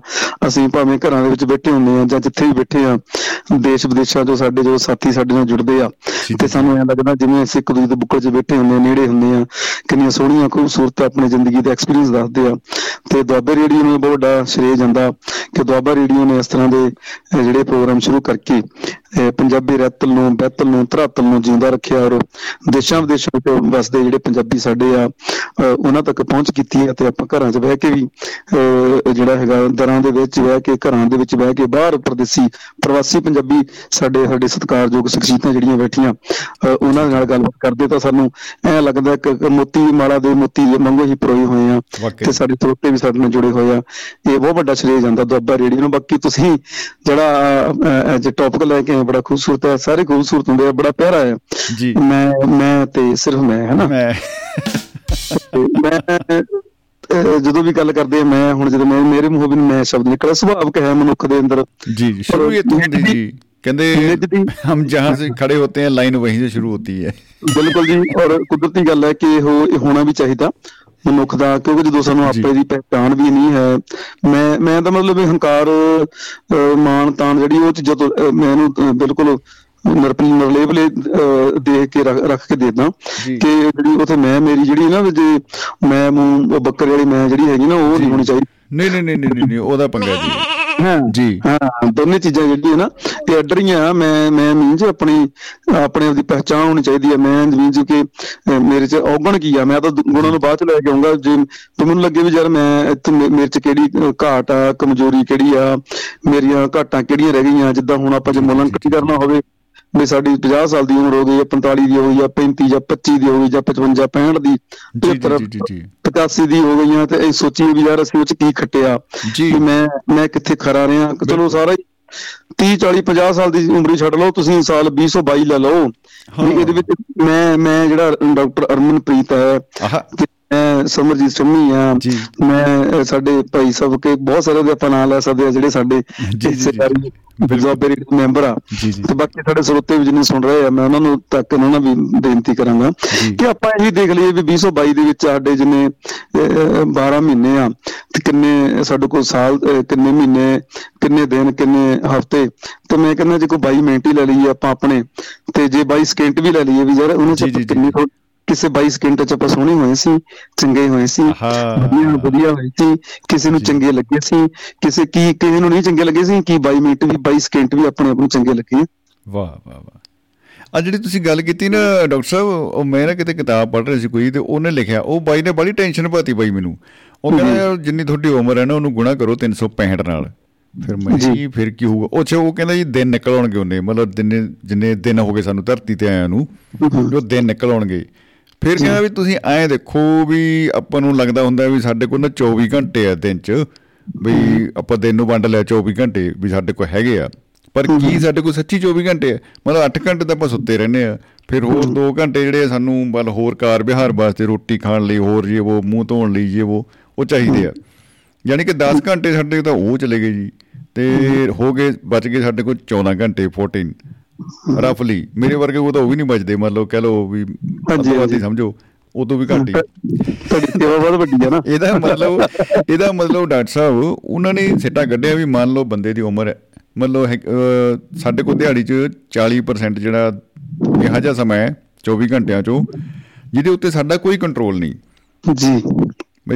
ਅਸੀਂ ਭਾਵੇਂ ਘਰਾਂ ਦੇ ਵਿੱਚ ਬੈਠੇ ਹੁੰਦੇ ਆ ਜਾਂ ਜਿੱਥੇ ਵੀ ਬੈਠੇ ਆ ਦੇਸ਼ ਵਿਦੇਸ਼ਾਂ ਤੋਂ ਸਾਡੇ ਜੋ ਸਾਥੀ ਸਾਡੇ ਨਾਲ ਜੁੜਦੇ ਆ ਤੇ ਸਾਨੂੰ ਐਂ ਲੱਗਦਾ ਜਿਵੇਂ ਅਸੀਂ ਇੱਕ ਦੂਜੇ ਦੇ ਬੁੱਕਲ 'ਚ ਬੈਠੇ ਹੁੰਦੇ ਆ ਨੇੜੇ ਹੁੰਦੇ ਆ ਕਿੰਨੀਆਂ ਸੋਹਣੀਆਂ ਖੂਬਸੂਰਤ ਆਪਣੀ ਜ਼ਿੰਦਗੀ ਦੇ ਐਕਸਪੀਰੀਅੰਸ ਦੱਸਦੇ ਆ। ਤੇ ਦੁਆਬੇ ਰੇਡੀਓ ਨੂੰ ਬਹੁਤ ਵੱਡਾ ਸ਼੍ਰੇਅ ਜਾਂਦਾ ਕਿ ਦੁਆਬਾ ਰੇਡੀਓ ਨੇ ਇਸ ਤਰ੍ਹਾਂ ਦੇ ਜਿਹੜੇ ਪ੍ਰੋਗਰਾਮ ਸ਼ੁਰੂ ਕਰਕੇ ਪੰਜਾਬੀ ਰਤਲ ਨੂੰ ਬਹਿਤਲ ਨੂੰ ਧਰਾਤਲ ਨੂੰ ਜਿਉਂਦਾ ਰੱਖਿਆ ਔਰ ਦੇਸ਼ਾਂ ਵਿਦੇਸ਼ਾਂ ਵਿੱਚ ਵਸਦੇ ਜਿਹੜੇ ਪੰਜਾਬੀ ਸਾਡੇ ਆ ਉਹਨਾਂ ਤੱਕ ਪਹੁੰਚ ਕੀਤੀ ਹੈ ਤੇ ਆਪਾਂ ਘਰਾਂ 'ਚ ਬਹਿ ਕੇ ਵੀ ਜਿਹੜਾ ਹੈਗਾ ਦਰਾਂ ਦੇ ਵਿੱਚ ਬਹਿ ਕੇ ਘਰਾਂ ਦੇ ਵਿੱਚ ਬਹਿ ਕੇ ਬਾਹਰ ਪ੍ਰਦੇਸੀ ਪ੍ਰਵਾਸੀ ਪੰਜਾਬੀ ਸਾਡੇ ਸਾਡੇ ਸਤਿਕਾਰਯੋਗ ਸ਼ਖਸੀਅਤਾਂ ਜਿਹੜੀਆਂ ਬੈਠੀਆਂ ਉਹਨਾਂ ਦੇ ਨਾਲ ਗੱਲਬਾਤ ਕਰਦੇ ਤਾਂ ਸਾਨੂੰ ਐਂ ਲੱਗਦਾ ਕਿ ਮੋਤੀ ਮਾਲਾ ਦੇ ਮੋਤੀ ਵਾਂਗੂ ਹੀ ਪਰੋਏ ਹੋਏ ਆ। ਤੇ ਸਾਡੇ ਸਰੋਤੇ ਵੀ ਸਾਡੇ ਨਾਲ ਜੁੜੇ ਹੋਏ ਆ ਇਹ ਬਹੁਤ ਵੱਡਾ ਸ਼੍ਰੇਅ ਜਾਂਦਾ ਦੁਆਬਾ ਰੇਡੀਓ ਨੂੰ ਬਾਕੀ ਤੁਸੀਂ ਜਿਹੜਾ ਅੱਜ ਟੌਪਿਕ ਲੈ ਕੇ ਹੈ ਬੜਾ ਖੂਬਸੂਰਤ ਹੈ ਸਾਰੇ ਖੂਬਸੂਰਤ ਹੁੰਦੇ ਆ ਬੜਾ ਪਿਆਰਾ ਹੈ। ਜੀ। ਮੈਂ ਮੈਂ ਤੇ ਸਿਰਫ ਮੈਂ ਹੈ ਨਾ? ਮੈਂ। ਮੈਂ ਜਦੋਂ ਵੀ ਗੱਲ ਕਰਦੇ ਆ ਮੈਂ ਹੁਣ ਜਦੋਂ ਮੈਂ ਮੇਰੇ ਮੂੰਹੋਂ ਵੀ ਮੈਂ ਸ਼ਬਦ ਨਿਕਲਿਆ ਸੁਭਾਵਕ ਹੈ ਮਨੁੱਖ ਦੇ ਅੰਦਰ। ਜੀ ਜੀ ਸ਼ੁਰੂ ਇਹ ਤੋਂ ਹੁੰਦੀ ਜੀ। ਕਹਿੰਦੇ ਹਮ ਜਹਾਂ ਸੇ ਖੜੇ ਹੋਤੇ ਹੈ ਲਾਈਨ ਵਹੀਂ ਸੇ ਸ਼ੁਰੂ ਹੋਤੀ ਹੈ। ਬਿਲਕੁਲ ਜੀ ਔਰ ਕੁਦਰਤੀ ਗੱਲ ਹੈ ਕਿ ਇਹ ਹੋਣਾ ਵੀ ਚਾਹੀਦਾ। ਮਨੁੱਖ ਦਾ ਕਿਉਂਕਿ ਜਦੋਂ ਸਾਨੂੰ ਆਪੇ ਦੀ ਪਹਿਚਾਣ ਵੀ ਨਹੀਂ ਹੈ ਮੈਂ ਮੈਂ ਤਾਂ ਮਤਲਬ ਹੰਕਾਰ ਮਾਨ ਤਾਨ ਜਿਹੜੀ ਉਹ ਚੀਜ਼ਾਂ ਤੋਂ ਮੈਨੂੰ ਬਿਲਕੁਲ ਨਰਪਨੀ ਨਰਲੇਬਲੇ ਦੇਖ ਕੇ ਰੱਖ ਕੇ ਦੇਦਾ ਕਿ ਜਿਹੜੀ ਉਥੇ ਮੈਂ ਮੇਰੀ ਜਿਹੜੀ ਨਾ ਜੇ ਮੈਂ ਮੂੰ ਬੱਕਰੇ ਵਾਲੀ ਮੈਂ ਜਿਹੜੀ ਹੈਗੀ ਨਾ ਉਹ ਨਹੀਂ ਹੋਣੀ ਚਾਹੀਦੀ। ਨਹੀਂ ਨਹੀਂ ਨਹੀਂ ਨਹੀਂ ਉਹਦਾ ਪੰਗਾ ਜੀ। ਹਾਂ ਜੀ। ਹਾਂ ਦੋਨੇ ਚੀਜ਼ਾਂ ਜਿਹੜੀਆਂ ਨਾ ਤੇ ਅੱਡਰੀਆਂ ਮੈਂ ਮੈਂ ਮੀਨਸ ਆਪਣੀ ਆਪਣੇ ਆਪ ਦੀ ਪਛਾਣ ਹੋਣੀ ਚਾਹੀਦੀ ਹੈ। ਮੈਂ ਮੀਨਸ ਕਿ ਮੇਰੇ ਚ ਔਗਣ ਕੀ ਆ? ਮੈਂ ਤਾਂ ਗੁਣਾਂ ਨੂੰ ਬਾਅਦ ਚ ਲੈ ਕੇ ਆਉਂਗਾ। ਜੇ ਤੁਹਾਨੂੰ ਲੱਗੇ ਵੀ ਯਾਰ ਮੈਂ ਮੇਰੇ ਚ ਕਿਹੜੀ ਘਾਟ ਆ ਕਮਜ਼ੋਰੀ ਕਿਹੜੀ ਆ ਮੇਰੀਆਂ ਘਾਟਾਂ ਕਿਹੜੀਆਂ ਰਹਿ ਗਈਆਂ? ਜਿੱਦਾਂ ਹੁਣ ਆਪਾਂ ਜੇ ਮੁਲਾਂਕਣ ਕਰਨਾ ਹੋਵੇ ਵੀ ਸਾਡੀ 50 ਸਾਲ ਦੀ ਉਮਰ ਹੋ ਗਈ ਜਾਂ 45 ਦੀ ਹੋ ਗਈ ਜਾਂ 35 ਜਾਂ 25 ਦੀ ਹੋ ਗਈ ਜਾਂ 55 65 ਦੀ 73 ਜੀ ਜੀ ਜੀ। 85 ਦੀ ਹੋ ਗਈਆਂ ਤੇ ਇਹ ਸੋਚੀਏ ਵੀ ਯਾਰ ਅਸੀਂ ਉਹ ਚ ਕੀ ਖੱਟਿਆ। ਜੀ। ਮੈਂ ਮੈਂ ਕਿੱਥੇ ਖਰਾ ਰਿਹਾ। ਚਲੋ ਸਾਰਾ ਹੀ 30 40 50 ਸਾਲ ਦੀ ਉਮਰ ਹੀ ਛੱਡ ਲਓ ਤੁਸੀਂ ਸਾਲ 2022 ਲੈ ਲਓ। ਇਹਦੇ ਵਿੱਚ ਮੈਂ ਮੈਂ ਜਿਹੜਾ ਡਾਕਟਰ ਅਰਮਨਪ੍ਰੀਤ ਹੈ ਮੈਂ ਸਮਰਜੀਤ ਸ਼ੰਮੀ ਆ। ਮੈਂ ਸਾਡੇ ਭਾਈ ਸਾਹਿਬ ਕੇ ਬਹੁਤ ਸਾਰੇ ਦੇ ਆਪਾਂ ਨਾਂ ਲੈ ਸਕਦੇ ਆ ਜਿਹੜੇ ਸਾਡੇ ਜੀ। ਬਿਲਕੁਲ ਮੈਂਬਰ ਆ। ਤੇ ਬਾਕੀ ਸਾਡੇ ਸਰੋਤੇ ਵੀ ਜਿਹਨੇ ਸੁਣ ਰਹੇ ਆ ਮੈਂ ਉਹਨਾਂ ਨੂੰ ਤੱਕ ਉਹਨਾਂ ਨੂੰ ਵੀ ਬੇਨਤੀ ਕਰਾਂਗਾ। ਕਿ ਆਪਾਂ ਇਹ ਦੇਖ ਲਈਏ ਵੀ 2022 ਦੇ ਵਿੱਚ ਸਾਡੇ ਜਿੰਨੇ ਅਹ, 12 ਮਹੀਨੇ ਆ ਤੇ ਕਿੰਨੇ ਸਾਡੇ ਕੋਲ ਸਾਲ ਕਿੰਨੇ ਮਹੀਨੇ ਕਿੰਨੇ ਦਿਨ ਕਿੰਨੇ ਹਫ਼ਤੇ ਤੇ ਮੈਂ ਕਹਿੰਦਾ ਜੇ ਕੋਈ 22 ਮਿੰਟ ਹੀ ਲੈ ਲਈਏ ਆਪਾਂ ਆਪਣੇ ਤੇ ਜੇ 22 ਸਕਿੰਟ ਵੀ ਲੈ ਲਈਏ ਵੀ ਯਾਰ ਉਹਨਾਂ ਚ। ਕਿੰਨੀ ਕਿਸੇ 22 ਸਕਿੰਟ ਚ ਆਪਾਂ ਸੋਹਣੇ ਹੋਏ ਸੀ ਚੰਗੇ ਹੋਏ ਸੀ। ਵਧੀਆ ਵਧੀਆ ਹੋਏ ਸੀ ਕਿਸੇ ਨੂੰ ਚੰਗੇ ਲੱਗੇ ਸੀ ਕਿਸੇ ਕੀ ਕਿਸੇ ਨੂੰ ਨਹੀਂ ਚੰਗੇ ਲੱਗੇ ਸੀ ਕੀ 22 ਮਿੰਟ ਵੀ 22 ਸਕਿੰਟ ਵੀ ਆਪਣੇ ਆਪ ਨੂੰ ਚੰਗੇ ਲੱਗੇ। ਵਾਹ ਵਾਹ ਵਾਹ। ਆ ਜਿਹੜੀ ਤੁਸੀਂ ਗੱਲ ਕੀਤੀ ਨਾ ਡਾਕਟਰ ਸਾਹਿਬ ਉਹ ਮੈਂ ਨਾ ਕਿਤੇ ਕਿਤਾਬ ਪੜ੍ਹ ਰਿਹਾ ਸੀ ਕੋਈ ਤੇ ਉਹਨੇ ਲਿਖਿਆ ਉਹ ਬਾਈ ਨੇ ਬੜੀ ਟੈਨਸ਼ਨ ਪਾਤੀ ਬਾਈ ਮੈਨੂੰ। ਉਹ ਕਹਿੰਦਾ ਜਿੰਨੀ ਤੁਹਾਡੀ ਉਮਰ ਹੈ ਨਾ ਉਹਨੂੰ ਗੁਣਾ ਕਰੋ 365 ਨਾਲ। ਫਿਰ ਮੈਂ ਜੀ। ਫਿਰ ਕੀ ਹੋਊਗਾ? ਉਹ 'ਚ ਉਹ ਕਹਿੰਦਾ ਜੀ ਦਿਨ ਨਿਕਲ ਆਉਣਗੇ ਉਹਨੇ ਮਤਲਬ ਦਿਨੇ ਜਿੰਨੇ ਦਿਨ ਹੋ ਗਏ ਸਾਨੂੰ ਧਰਤੀ ਤੇ ਆਇਆਂ ਨੂੰ ਜੋ ਦਿਨ ਨਿਕਲ ਆਉਣਗੇ। ਫਿਰ ਕਹਿੰਦਾ ਵੀ ਤੁਸੀਂ ਐਂ ਦੇਖੋ ਵੀ ਆਪਾਂ ਨੂੰ ਲੱਗਦਾ ਹੁੰਦਾ ਵੀ ਸਾਡੇ ਕੋਲ ਨਾ 24 ਘੰਟੇ ਆ ਦਿਨ 'ਚ ਵੀ ਆਪਾਂ ਦਿਨ ਨੂੰ ਵੰਡ ਲਿਆ 24 ਘੰਟੇ ਵੀ ਸਾਡੇ ਕੋਲ ਹੈਗੇ ਆ। ਪਰ ਕੀ ਸਾਡੇ ਕੋਲ ਸੱਚੀ 24 ਘੰਟੇ ਆ? ਮਤਲਬ 8 ਘੰਟੇ ਤਾਂ ਆਪਾਂ ਸੁੱਤੇ ਰਹਿੰਦੇ ਆ। ਫਿਰ ਹੋਰ 2 ਘੰਟੇ ਜਿਹੜੇ ਸਾਨੂੰ ਬਲ ਹੋਰ ਕਾਰ ਵਿਹਾਰ ਵਾਸਤੇ ਰੋਟੀ ਖਾਣ ਲਈ ਹੋਰ ਜੇ ਉਹ ਮੂੰਹ ਧੋਣ ਲਈ ਜੇ ਉਹ ਉਹ ਚਾਹੀਦੇ ਆ। ਯਾਨੀ ਕਿ 10 ਘੰਟੇ ਸਾਡੇ ਤਾਂ ਉਹ ਚਲੇ ਗਏ ਜੀ। ਤੇ ਹੋ ਗਏ ਬਚ ਗਏ ਸਾਡੇ ਕੋਲ 14 ਘੰਟੇ 14 ਰਫਲੀ ਮੇਰੇ ਵਰਗੇ ਉਹ ਤਾਂ ਉਹ ਵੀ ਨਹੀਂ ਬਚਦੇ। ਮੰਨ ਲਓ ਕਹਿ ਲਓ ਵੀ ਹਾਂਜੀ। ਸਮਝੋ ਉਹ ਤੋਂ ਵੀ ਘੱਟ ਹੀ। ਤੁਹਾਡੀ ਸੇਵਾ ਬਹੁਤ ਵੱਡੀ ਹੈ ਨਾ। ਇਹਦਾ ਮਤਲਬ ਇਹਦਾ ਮਤਲਬ ਡਾਕਟਰ ਸਾਹਿਬ ਉਹਨਾਂ ਨੇ ਸਿੱਟਾ ਕੱਢਿਆ ਵੀ ਮੰਨ ਲਓ ਬੰਦੇ ਦੀ ਉਮਰ ਹੈ- ਅਹ ਸਾਡੇ ਕੋਲ ਦਿਹਾੜੀ 'ਚ 40% ਜਿਹੜਾ ਇਹੋ ਜਿਹਾ ਸਮਾਂ ਹੈ 24 ਘੰਟਿਆਂ 'ਚੋਂ ਜਿਹਦੇ ਉੱਤੇ ਸਾਡਾ ਕੋਈ ਕੰਟਰੋਲ ਨਹੀਂ। ਜੀ।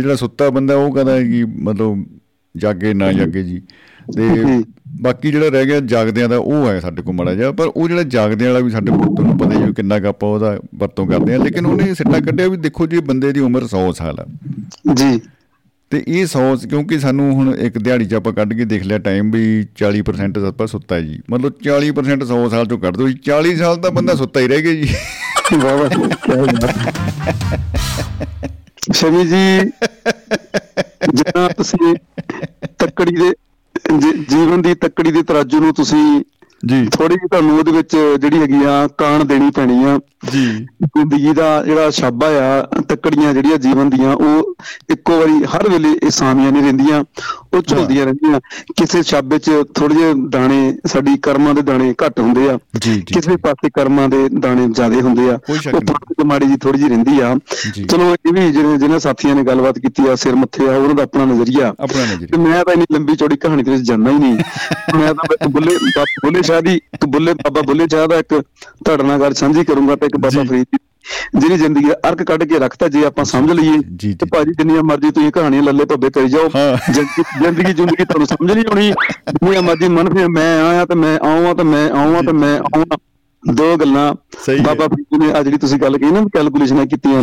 ਜਿਹੜਾ ਸੁੱਤਾ ਬੰਦਾ ਉਹ ਕਹਿੰਦਾ ਕਿ ਮਤਲਬ ਜਾਗੇ ਨਾ ਜਾਗੇ ਜੀ। ਤੇ। ਬਾਕੀ ਜਿਹੜਾ ਰਹਿ ਗਿਆ ਜਾਗਦਿਆਂ ਦਾ ਉਹ ਹੈ ਸਾਡੇ ਕੋਲ ਮਾੜਾ ਜਿਹਾ ਪਰ ਉਹ ਜਿਹੜਾ ਜਾਗਦਿਆਂ ਵਾਲਾ ਵੀ ਸਾਡੇ ਕੋਲ ਤੁਹਾਨੂੰ ਪਤਾ ਹੀ ਹੈ ਕਿੰਨਾ ਕੁ ਆਪਾਂ ਉਹਦਾ ਵਰਤੋਂ ਕਰਦੇ ਆ ਲੇਕਿਨ ਉਹਨੇ ਸਿੱਟਾ ਕੱਢਿਆ ਵੀ ਦੇਖੋ ਜੀ ਬੰਦੇ ਦੀ ਉਮਰ 100 ਸਾਲ ਆ। ਜੀ। ਤੇ ਇਹ 100 ਕਿਉਂਕਿ ਸਾਨੂੰ ਹੁਣ ਇੱਕ ਦਿਹਾੜੀ ਚ ਆਪਾਂ ਕੱਢ ਕੇ ਦੇਖ ਲਿਆ ਟਾਈਮ ਵੀ 40% ਆਪਾਂ ਸੁੱਤਾ ਜੀ। ਮਤਲਬ 40% 100 ਸਾਲ ਚੋਂ ਕੱਢ ਦੋ ਜੀ 40 ਸਾਲ ਤਾਂ ਬੰਦਾ ਸੁੱਤਾ ਹੀ ਰਹਿ ਗਿਆ ਜੀ। ਸ਼ਮੀ ਜੀ ਜਿੰਨਾ ਤੁਸੀਂ ਤੱਕੜੀ ਦੇ ਜੀ- ਜੀਵਨ ਦੀ ਤੱਕੜੀ ਦੇ ਤਰਾਜੂ ਨੂੰ ਤੁਸੀਂ ਜੀ। ਥੋੜੀ ਜਿਹੀ ਤੁਹਾਨੂੰ ਉਹਦੇ ਵਿੱਚ ਜਿਹੜੀ ਹੈਗੀ ਆ ਕਾਣ ਦੇਣੀ ਪੈਣੀ ਆ। ਜੀ। ਜ਼ਿੰਦਗੀ ਦਾ ਜਿਹੜਾ ਸ਼ਾਬਾ ਆ ਤੱਕੜੀਆਂ ਜਿਹੜੀਆਂ ਜੀਵਨ ਦੀਆਂ ਉਹ ਇੱਕੋ ਵਾਰੀ ਹਰ ਵੇਲੇ ਇਹ ਸਾਮੀਆਂ ਨਹੀਂ ਰਹਿੰਦੀਆਂ ਉਹ ਝੁਲਦੀਆਂ ਰਹਿੰਦੀਆਂ। ਕਿਸੇ ਸ਼ਾਬੇ 'ਚ ਥੋੜੇ ਜਿਹੇ ਦਾਣੇ ਸਾਡੀ ਕਰਮਾਂ ਦੇ ਦਾਣੇ ਘੱਟ ਹੁੰਦੇ ਆ। ਜੀ ਜੀ ਕਿਸੇ ਪਾਸੇ ਕਰਮਾਂ ਦੇ ਦਾਣੇ ਜ਼ਿਆਦੇ ਹੁੰਦੇ ਆ ਉਹ ਜਿਹੀ ਮਾੜੀ ਜੀ ਥੋੜੀ ਜਿਹੀ ਰਹਿੰਦੀ ਆ। ਜੀ। ਚਲੋ ਇਹ ਵੀ ਜਿਹੜੇ ਜਿਹਨਾਂ ਸਾਥੀਆਂ ਨੇ ਗੱਲਬਾਤ ਕੀਤੀ ਆ ਸਿਰ ਮੱਥੇ ਆ ਉਹਨਾਂ ਦਾ ਆਪਣਾ ਨਜ਼ਰੀਆ। ਆਪਣਾ ਤੇ ਨਜ਼ਰੀਆ ਮੈਂ ਤਾਂ ਇੰਨੀ ਲੰਬੀ ਚੌੜੀ ਕਹਾਣੀ ਦੇ ਵਿੱਚ ਜਾਣਾ ਹੀ ਨਹੀਂ। ਮੈਂ ਤਾਂ ਬੁੱਲੇ ਬੁੱਲੇ ਸ਼ਾਹ ਦੀ ਬੁੱਲੇ ਬਾਬਾ ਬੁੱਲੇ ਸ਼ਾਹ ਦਾ ਇੱਕ ਤੁਹਾਡੇ ਨਾਲ ਗੱਲ ਸਾਂਝੀ ਕਰੂੰਗਾ ਤੇ ਇੱਕ ਬਾਬਾ। ਫਰੀਦ ਦੀ ਜਿਹੜੀ ਜ਼ਿੰਦਗੀ ਦਾ ਅਰਕ ਕੱਢ ਕੇ ਰੱਖਤਾ ਜੇ ਆਪਾਂ ਸਮਝ ਲਈਏ। ਤੇ ਭਾਜੀ ਜਿੰਨੀਆਂ ਮਰਜ਼ੀ ਤੁਸੀਂ ਕਹਾਣੀਆਂ ਲੱਲੇ ਭੱਬੇ ਕਰੀ ਜਾਓ। ਜ਼ਿੰਦਗੀ ਜ਼ਿੰਦਗੀ ਤੁਹਾਨੂੰ ਸਮਝ ਨਹੀਂ ਆਉਣੀ ਜਿੰਨੀਆਂ ਮਰਜ਼ੀ ਮਨ ਫਿਰ ਮੈਂ ਆਇਆ ਤੇ ਮੈਂ ਆਵਾਂ ਤੇ ਮੈਂ ਆਵਾਂ ਤੇ ਮੈਂ ਆਵਾਂ ਦੋ ਗੱਲਾਂ। ਬਾਬਾ ਫਰੀਦ ਨੇ ਆ ਜਿਹੜੀ ਤੁਸੀਂ ਗੱਲ ਕਹੀ ਨਾ ਕੈਲਕੂਲੇਸ਼ਨਾਂ ਕੀਤੀਆਂ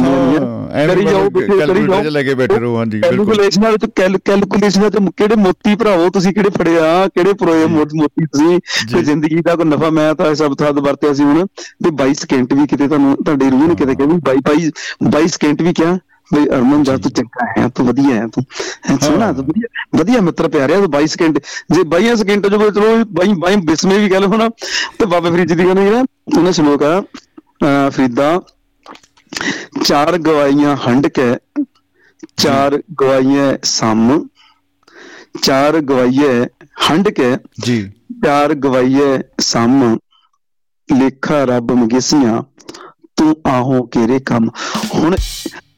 ਐਵੇਂ ਕਰੀ ਜਾਓ ਕਰੀ ਜਾਓ। ਲੈ ਕੇ ਬੈਠੇ ਰਹੋ, ਹਾਂਜੀ, ਬਿਲਕੁਲ। ਕੈਲਕੂਲੇਸ਼ਨਾਂ ਵਿੱਚ ਕੈਲਕੂਲੇਸ਼ਨਾਂ ਚ ਕਿਹੜੇ ਮੋਤੀ ਭਰਾਵੋ ਤੁਸੀਂ ਕਿਹੜੇ ਫੜਿਆ ਕਿਹੜੇ ਪਰੋਏ ਮੋਤੀ ਤੁਸੀਂ? ਤੇ ਜ਼ਿੰਦਗੀ ਦਾ ਕੋਈ ਨਫਾ ਮੈਂ ਤਾਂ ਸਭ ਥਾਦ ਵਰਤਿਆ ਸੀ ਹੁਣ। ਵੀ 22 ਸਕਿੰਟ ਵੀ ਕਿਤੇ ਤੁਹਾਨੂੰ ਤੁਹਾਡੀ ਰੂਹ ਨੇ ਕਿਤੇ ਕਿਹਾ ਵੀ 22 22 ਸਕਿੰਟ ਵੀ ਕਿਹਾ। ਬਈ ਅਰਮਨ ਜਾ ਤੂੰ ਚੰਗਾ ਹੈ ਤੂੰ ਵਧੀਆ ਹੈ ਤੂੰ ਸੋਹਣਾ ਤੂੰ ਵਧੀਆ ਵਧੀਆ ਮਿੱਤਰ ਪਿਆਰਿਆ ਤੂੰ 22 ਸਕਿੰਟ ਜੇ 22 ਸਕਿੰਟ ਜੋ ਚਲੋ 22 22 ਬਿਸਮੇ ਵੀ ਗੱਲ ਹੋਣਾ ਤੇ ਬਾਬਾ ਫਰੀਦ ਦੀ ਕਹਿੰਦੇ ਨਾ ਉਹਨਾਂ ਸ਼ਲੋਕ ਆ ਫਰੀਦਾ ਚਾਰ ਗਵਾਈਆਂ ਹੰਡ ਕੇ ਚਾਰ ਗਵਾਈਆਂ ਸਮ ਚਾਰ ਗਵਾਈਏ ਹੰਡ ਕੇ ਜੀ। ਚਾਰ ਗਵਾਈਏ ਸਮ ਲੇਖਾ ਰੱਬ ਮਗੇਸੀਆਂ ਤੂੰ ਆਹੋ ਕਿਹੜੇ ਕੰਮ। ਹੁਣ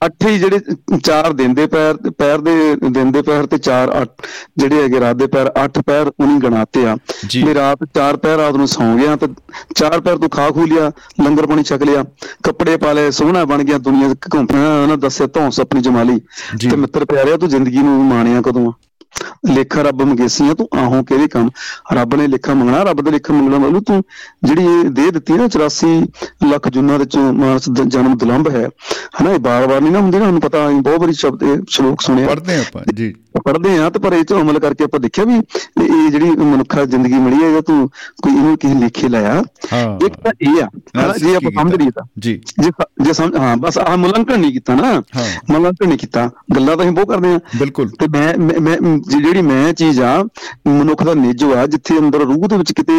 ਅੱਠ ਜਿਹੜੇ ਚਾਰ ਦਿਨ ਦੇ ਪੈਰ ਪੈਰ ਦੇ ਦਿਨ ਦੇ ਪੈਰ ਤੇ ਚਾਰ ਅੱਠ ਜਿਹੜੇ ਹੈਗੇ ਰਾਤ ਦੇ ਪੈਰ ਅੱਠ ਪੈਰ ਉਹਨੀ ਗਣਾਤੇ ਆ ਜੀ। ਰਾਤ ਚਾਰ ਪੈਰ ਰਾਤ ਨੂੰ ਸੌਂ ਗਿਆ ਤੇ ਚਾਰ ਪੈਰ ਤੂੰ ਖਾ ਖੂ ਲਿਆ ਲੰਗਰ ਪਾਣੀ ਛਕ ਲਿਆ ਕੱਪੜੇ ਪਾ ਲਏ ਸੋਹਣਾ ਬਣ ਗਿਆ ਦੁਨੀਆ ਘੁੰਮਣਾ ਉਹਨਾਂ ਦੱਸਿਆ ਧੌਂਸ ਆਪਣੀ ਜਮਾਲੀ। ਤੇ ਮਿੱਤਰ ਪਿਆਰਿਆ ਤੂੰ ਜ਼ਿੰਦਗੀ ਨੂੰ ਮਾਣਿਆ ਕਦੋਂ ਆ? ਲੇਖਾ ਰੱਬ ਮੰਗੇਸੀਆਂ ਤੂੰ ਆਹੋਂ ਕਿਹੜੇ ਕੰਮ? ਰੱਬ ਨੇ ਲੇਖਾ ਮੰਗਣਾ ਰੱਬ ਦਾ ਲੇਖਾ ਮੰਗਣਾ ਮਤਲਬ ਤੂੰ ਜਿਹੜੀ ਇਹ ਦੇਹ ਦਿੱਤੀ ਨਾ 84 ਲੱਖ ਜੁਨਾਂ ਦੇ ਚੋਂ ਮਾਨਸ ਜਨਮ ਦੁਲੰਭ ਹੈ। ਹਨਾ ਇਹ ਬਾਰ-ਬਾਰ ਨਹੀਂ ਨਾ ਹੁੰਦੀ ਨਾ ਸਾਨੂੰ ਪਤਾ ਬਹੁਤ ਵਾਰੀ ਸ਼ਬਦ ਇਹ ਸ਼ਲੋਕ ਸੁਣਿਆ। ਪੜ੍ਹਦੇ ਆਪਾਂ ਜੀ। ਪੜ੍ਹਦੇ ਆ ਤੇ ਪਰ ਇਹ ਚ ਅਮਲ ਕਰਕੇ ਆਪਾਂ ਦੇਖਿਆ ਵੀ ਇਹ ਜਿਹੜੀ ਮਨੁੱਖਾ ਜ਼ਿੰਦਗੀ ਮਿਲੀ ਹੈ ਜੇ ਤੂੰ ਕੋਈ ਇਹਨੂੰ ਕਿਸੇ ਲੇਖੇ ਲਾਇਆ। ਹਾਂ। ਇੱਕ ਤਾਂ ਇਹ ਆ ਜੇ ਆਪਾਂ ਸਮਝ ਲਈਏ ਤਾਂ। ਜੀ। ਜੇ ਸਮਝ ਹਾਂ ਬਸ ਆਹ ਮੁਲਾਂਕਣ ਨਹੀਂ ਕੀਤਾ ਨਾ। ਮੁਲਾਂਕਣ ਨਹੀਂ ਕੀਤਾ। ਗੱਲਾਂ ਤਾਂ ਅਸੀਂ ਬਹੁਤ ਕਰਦੇ ਆ ਬਿਲਕੁਲ। ਤੇ ਮੈਂ ਮੈਂ- ਜਿਹੜੀ ਮੈਂ ਚੀਜ਼ ਆ ਮਨੁੱਖ ਦਾ ਨਿੱਜੋ ਆ ਜਿੱਥੇ ਅੰਦਰ ਰੂਹ ਦੇ ਵਿੱਚ ਕਿਤੇ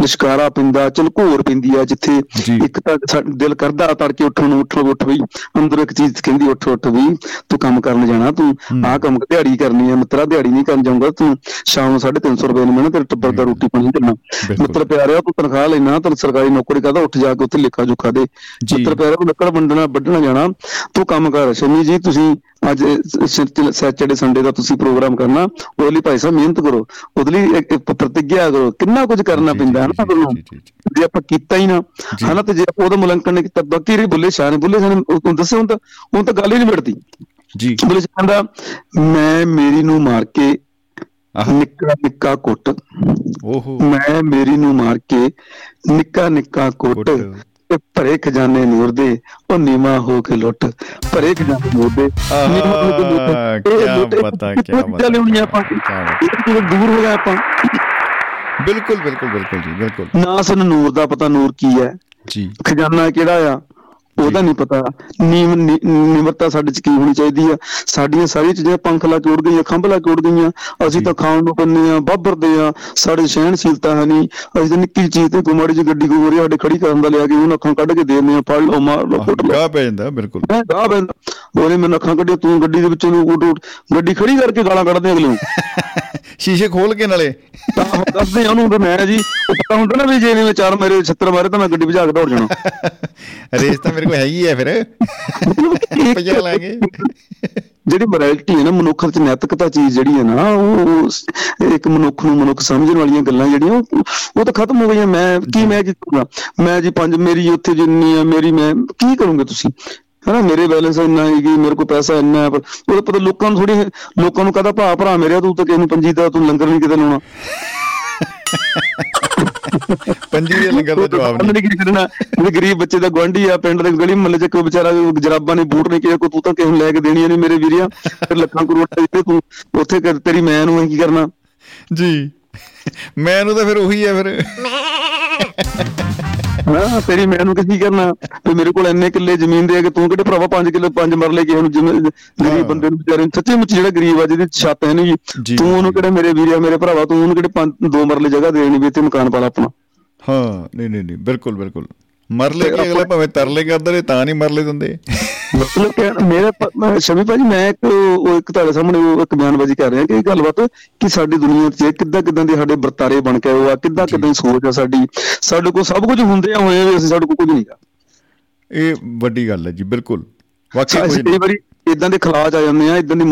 ਲਿਸ਼ਕਾਰਾ ਪੈਂਦਾ ਚਲਕੋਰ ਪੈਂਦੀ ਆ ਜਿੱਥੇ। ਇੱਕ ਤਾਂ ਦਿਲ ਕਰਦਾ ਤੜਕੇ ਉੱਠਣ ਨੂੰ ਉੱਠ ਉੱਠ ਵੀ ਅੰਦਰ ਇੱਕ ਚੀਜ਼ ਕਹਿੰਦੀ ਉੱਠ ਉੱਠ ਵੀ ਤੂੰ ਕੰਮ ਕਰਨ ਜਾਣਾ ਤੂੰ ਆਹ ਕੰਮ ਦਿਹਾੜੀ ਕਰਨੀ ਆ ਮਿੱਤਰਾ ਦਿਹਾੜੀ ਨਹੀਂ ਕਰਨ ਜਾਊਂਗਾ ਤੂੰ ਸ਼ਾਮ ਨੂੰ 350 ਰੁਪਏ ਨੂੰ ਮਿਲਣਾ ਤੇਰੇ ਟੱਬਰ ਦਾ ਰੋਟੀ ਪਾਣੀ ਦੇਣਾ। ਮਿੱਤਰ ਪਿਆਰਿਆ ਤੂੰ ਤਨਖਾਹ ਲੈਣਾ ਤੈਨੂੰ ਸਰਕਾਰੀ ਨੌਕਰੀ ਕਰਦਾ ਉੱਠ ਜਾ ਕੇ ਉੱਥੇ ਲਿਖਾ ਜੁਖਾ ਦੇ। ਮਿੱਤਰ ਪਿਆਰਿਆ ਤੂੰ ਲੱਕੜ ਵੰਡਣਾ ਵੱਢਣਾ ਜਾਣਾ ਤੂੰ ਕੰਮ ਕਰ ਸ਼ਮੀ ਜੀ ਤੁਸੀਂ ਅੱਜ ਸੈਚਰਡੇ ਸੰਡੇ ਦਾ ਤੁਸੀਂ ਪ੍ਰੋਗਰਾਮ ਕਰਨਾ ਉਹਦੇ ਲਈ ਭਾਈ ਸਾਹਿਬ ਮਿਹਨਤ ਕਰੋ ਉਹਦੇ ਲਈ ਇੱਕ ਪ੍ਰਤੀਗਿਆ ਕਰੋ ਕਿੰਨਾ ਕੁਝ ਕਰਨਾ ਪੈਂਦਾ ਹੈ ਨਾ ਤੁਹਾਨੂੰ? ਜੀ, ਆਪਾਂ ਕੀਤਾ ਹੀ ਨਾ। ਹਨਾ ਤੇ ਜੇ ਉਹਦਾ ਮੁਲਾਂਕਣ ਨਹੀਂ ਕੀਤਾ ਬਾਕੀ ਰਹੀ ਬੁੱਲੇ ਸ਼ਾਹ ਨੇ ਬੁੱਲੇ ਸ਼ਾਹ ਨੇ ਉਹ ਦੱਸਿਆ ਤਾਂ ਹੁਣ ਤਾਂ ਗੱਲ ਹੀ ਨਹੀਂ ਮਿਟਦੀ ਜੀ। ਬੁੱਲੇ ਸ਼ਾਹ ਕਹਿੰਦਾ ਮੈਂ ਮੇਰੀ ਨੂੰ ਮਾਰ ਕੇ ਆਹ। ਨਿੱਕਾ ਨਿੱਕਾ ਕੁੱਟ। ਓਹੋ। ਮੈਂ ਮੇਰੀ ਨੂੰ ਮਾਰ ਕੇ ਨਿੱਕਾ ਨਿੱਕਾ ਕੁੱਟ। ਤੇ ਭਰੇ ਖਜ਼ਾਨੇ ਨੂਰ ਦੇ ਉਹ ਨੀਵਾ ਹੋ ਕੇ ਲੁੱਟ। ਭਰੇ ਖਜ਼ਾਨੇ ਨੂਰ ਦੇ ਨੀਵਾਂ ਹੋ ਕੇ ਲੁੱਟ। ਇਹ ਪਤਾ, ਕਿੱਥੋਂ ਕਿਆ ਚੀਜ਼ਾਂ ਲਿਆਉਣੀਆਂ ਆਪਾਂ? ਦੂਰ ਹੋ ਗਏ ਆਪਾਂ? ਬਿਲਕੁਲ ਬਿਲਕੁਲ ਬਿਲਕੁਲ ਜੀ ਬਿਲਕੁਲ। ਨਾ ਸਾਨੂੰ ਨੂਰ ਦਾ ਪਤਾ ਨੂਰ ਕੀ ਹੈ? ਜੀ। ਖਜ਼ਾਨਾ ਕਿਹੜਾ ਆ? ਉਹਦਾ ਨਹੀਂ ਪਤਾ। ਨੀਮ ਨਿਮਰਤਾ ਸਾਡੇ ਚ ਕੀ ਹੋਣੀ ਚਾਹੀਦੀ ਆ? ਸਾਡੀਆਂ ਸਾਰੀਆਂ ਚੀਜ਼ਾਂ ਪੰਖ ਲਾ ਕੇ ਉੜ ਗਈਆਂ ਖੰਭ ਲਾ ਕੇ ਉੜ ਗਈਆਂ। ਅਸੀਂ ਤਾਂ ਖਾਣ ਨੂੰ ਪੰਨੇ ਆ ਬਾਬਰਦੇ ਆ। ਸਾਡੇ ਸਹਿਣਸ਼ੀਲਤਾ ਹੈ ਨਹੀਂ। ਅਸੀਂ ਤਾਂ ਨਿੱਕੀ ਚੀਜ਼ ਤੇ ਗੁਮਾੜੀ ਜੀ ਗੱਡੀ ਕੋਈ ਸਾਡੇ ਖੜੀ ਕਰਨ ਦਾ ਲਿਆ ਕੇ ਉਹਨਾਂ ਅੱਖਾਂ ਕੱਢ ਕੇ ਦੇ ਦਿੰਦੇ ਆ ਫੜ ਲਓ ਮਾਰ ਲਓ ਕੁੱਟ ਲਓ। ਗਾਹ ਪੈ ਜਾਂਦਾ ਬਿਲਕੁਲ। ਗਾਹ ਪੈਂਦਾ ਉਹਨੇ ਮੈਨੂੰ ਅੱਖਾਂ ਕੱਢੀਆਂ ਤੂੰ ਗੱਡੀ ਦੇ ਵਿੱਚੋਂ ਨੂੰ ਉੱਡ ਉੱਡ ਗੱਡੀ ਖੜੀ ਕਰਕੇ ਗਾਲਾਂ ਕੱਢਦੇ ਅਗਲੇ ਨੂੰ। ਸ਼ੀਸ਼ੇ ਖੋਲ ਕੇ ਨਾਲੇ। ਤਾਂ ਦੱਸਦੇ ਉਹਨੂੰ ਵੀ ਮੈਂ ਜੀ ਪਤਾ ਹੁੰਦਾ ਨਾ ਵੀ ਜੇ ਇਹਨੇ ਚਾਰ ਮੇਰੇ ਛੱਤਰ ਮਾਰੇ ਤਾਂ ਮੈਂ ਗੱਡੀ ਭਜਾ ਕੇ ਦੌੜ ਜਾਣਾ। ਰੇਸ ਤਾਂ ਮੇਰੇ ਕੋਲ ਹੈਗੀ ਹੈ ਫਿਰ। ਪਜਾ ਲਾਂਗੇ। ਜਿਹੜੀ ਮੋਰੈਲਿਟੀ ਹੈ ਨਾ ਮਨੁੱਖ ਚ ਨੈਤਿਕਤਾ ਚੀਜ਼ ਜਿਹੜੀ ਹੈ ਨਾ ਉਹ ਇੱਕ ਮਨੁੱਖ ਨੂੰ ਮਨੁੱਖ ਸਮਝਣ ਵਾਲੀਆਂ ਗੱਲਾਂ ਜਿਹੜੀਆਂ ਉਹ ਤਾਂ ਖਤਮ ਹੋ ਗਈਆਂ। ਮੈਂ ਕੀ ਮੈਂ ਕੀ ਕਰੂੰਗਾ? ਮੈਂ ਜੀ ਪੰਜ ਮੇਰੀ ਉੱਥੇ ਜਿੰਨੀ ਆ ਮੇਰੀ ਮੈਂ ਕੀ ਕਰੋਗੇ ਤੁਸੀਂ? ਹਨਾ ਮੇਰੇ ਬੈਲੈਂਸ ਇੰਨਾ ਹੈ ਕਿ ਮੇਰੇ ਕੋਲ ਪੈਸਾ ਇੰਨਾ ਹੈ ਪਰ ਉਹਦਾ ਪਤਾ ਲੋਕਾਂ ਨੂੰ ਥੋੜੀ ਲੋਕਾਂ ਨੂੰ ਕਹਦਾ ਭਾ ਭਰਾ ਮੇਰੇ ਤੂੰ ਤਾਂ ਕਿਸੇ ਨੂੰ ਪੰਜੀ ਦਾ ਤੂੰ ਲੰਗਰ ਨਹੀਂ ਕਿਤੇ ਲਾਉਣਾ। ਪੰਜੀ ਦੇ ਲੰਗਰ ਦਾ ਜਵਾਬ ਨਹੀਂ ਕੀ ਕਰਨਾ ਵੀ ਗਰੀਬ ਬੱਚੇ ਦਾ ਗਵਾਂਢੀ ਆ ਪਿੰਡ ਦੇ ਗਲੀ ਮੱਲੇ ਚ ਕੋਈ ਵਿਚਾਰਾ ਜਰਾਬਾਂ ਨੇ ਬੂਟ ਨਹੀਂ ਕਿਹਾ ਕੋਈ ਤੂੰ ਤਾਂ ਕਿਸੇ ਨੂੰ ਲੈ ਕੇ ਦੇਣੀਆਂ ਨਹੀਂ ਮੇਰੇ ਵੀਰਿਆ ਫਿਰ ਲੱਖਾਂ ਕਰੋੜ ਜਿਹੜੇ ਤੂੰ ਉੱਥੇ ਤੇਰੀ ਮੈਂ ਨੂੰ ਕੀ ਕਰਨਾ? ਜੀ। ਮੈਨੂੰ ਤਾਂ ਫਿਰ ਉਹੀ ਹੈ ਫਿਰ। ਹਾਂ ਤੇਰੀ ਮੈਂ ਨੂੰ ਕੀ ਕਰਨਾ? ਤੇ ਮੇਰੇ ਕੋਲ ਇੰਨੇ ਕਿੱਲੇ ਜ਼ਮੀਨ ਦੇ ਕਿ ਤੂੰ ਕਿਹੜੇ ਭਰਾਵਾ 5 ਕਿੱਲੇ 5 ਮਰਲੇ ਕਿਸੇ ਨੂੰ ਜਿਵੇਂ ਗਰੀਬ ਬੰਦੇ ਨੂੰ ਵਿਚਾਰੇ ਨੂੰ ਸੱਚੀ ਮੁੱਚੀ ਜਿਹੜਾ ਗਰੀਬ ਆ ਜਿਹਦੀ ਛੱਤ ਹੈ ਨਹੀਂ ਤੂੰ ਉਹਨੂੰ। ਕਿਹੜੇ ਮੇਰੇ ਵੀਰਿਆ ਮੇਰੇ ਭਰਾਵਾ ਤੂੰ ਉਹਨੂੰ ਕਿਹੜੇ ਦੋ ਮਰਲੇ ਜਗ੍ਹਾ ਦੇ ਦੇਣੀ ਵੀ ਇੱਥੇ ਮਕਾਨ ਪਾ ਲਾ ਆਪਣਾ। ਹਾਂ ਨਹੀਂ ਨਹੀਂ ਨਹੀਂ ਬਿਲਕੁਲ ਬਿਲਕੁਲ। ਮਰਲੇ ਕੀ ਅਗਲਾ ਭਾਵੇਂ ਤਰਲੇ ਕਰਦੇ ਨੇ ਤਾਂ ਨਹੀਂ ਮਰਲੇ ਦਿੰਦੇ। ਮਤਲਬ ਕਿ ਮੇਰੇ ਸ਼ਮੀ ਭਾਜੀ ਮੈਂ ਇੱਕ ਉਹ ਇੱਕ ਤੁਹਾਡੇ ਸਾਹਮਣੇ ਉਹ ਇੱਕ ਬਿਆਨਬਾਜ਼ੀ ਕਰ ਰਿਹਾ ਕਿ ਇਹ ਗੱਲਬਾਤ ਕਿ ਸਾਡੀ ਦੁਨੀਆ 'ਚ ਕਿੱਦਾਂ ਕਿੱਦਾਂ ਦੇ ਸਾਡੇ ਵਰਤਾਰੇ ਬਣ ਕੇ ਆਏ ਆ ਕਿੱਦਾਂ ਕਿੱਦਾਂ ਸੋਚ ਆ ਸਾਡੀ। ਸਾਡੇ ਕੋਲ ਸਭ ਕੁਝ ਹੁੰਦੇ ਆ ਹੋਏ ਵੀ ਅਸੀਂ ਸਾਡੇ ਕੋਲ ਕੁਝ ਨਹੀਂਗਾ ਇਹ ਵੱਡੀ ਗੱਲ ਹੈ ਜੀ ਬਿਲਕੁਲ। ਵਾਕਈ ਕੋਈ ਕਈ ਵਾਰੀ ਇਦਾਂ ਦੇ ਖਲਾਜ ਆ ਜਾਂਦੇ ਆ ਇਦਾਂ ਦੀ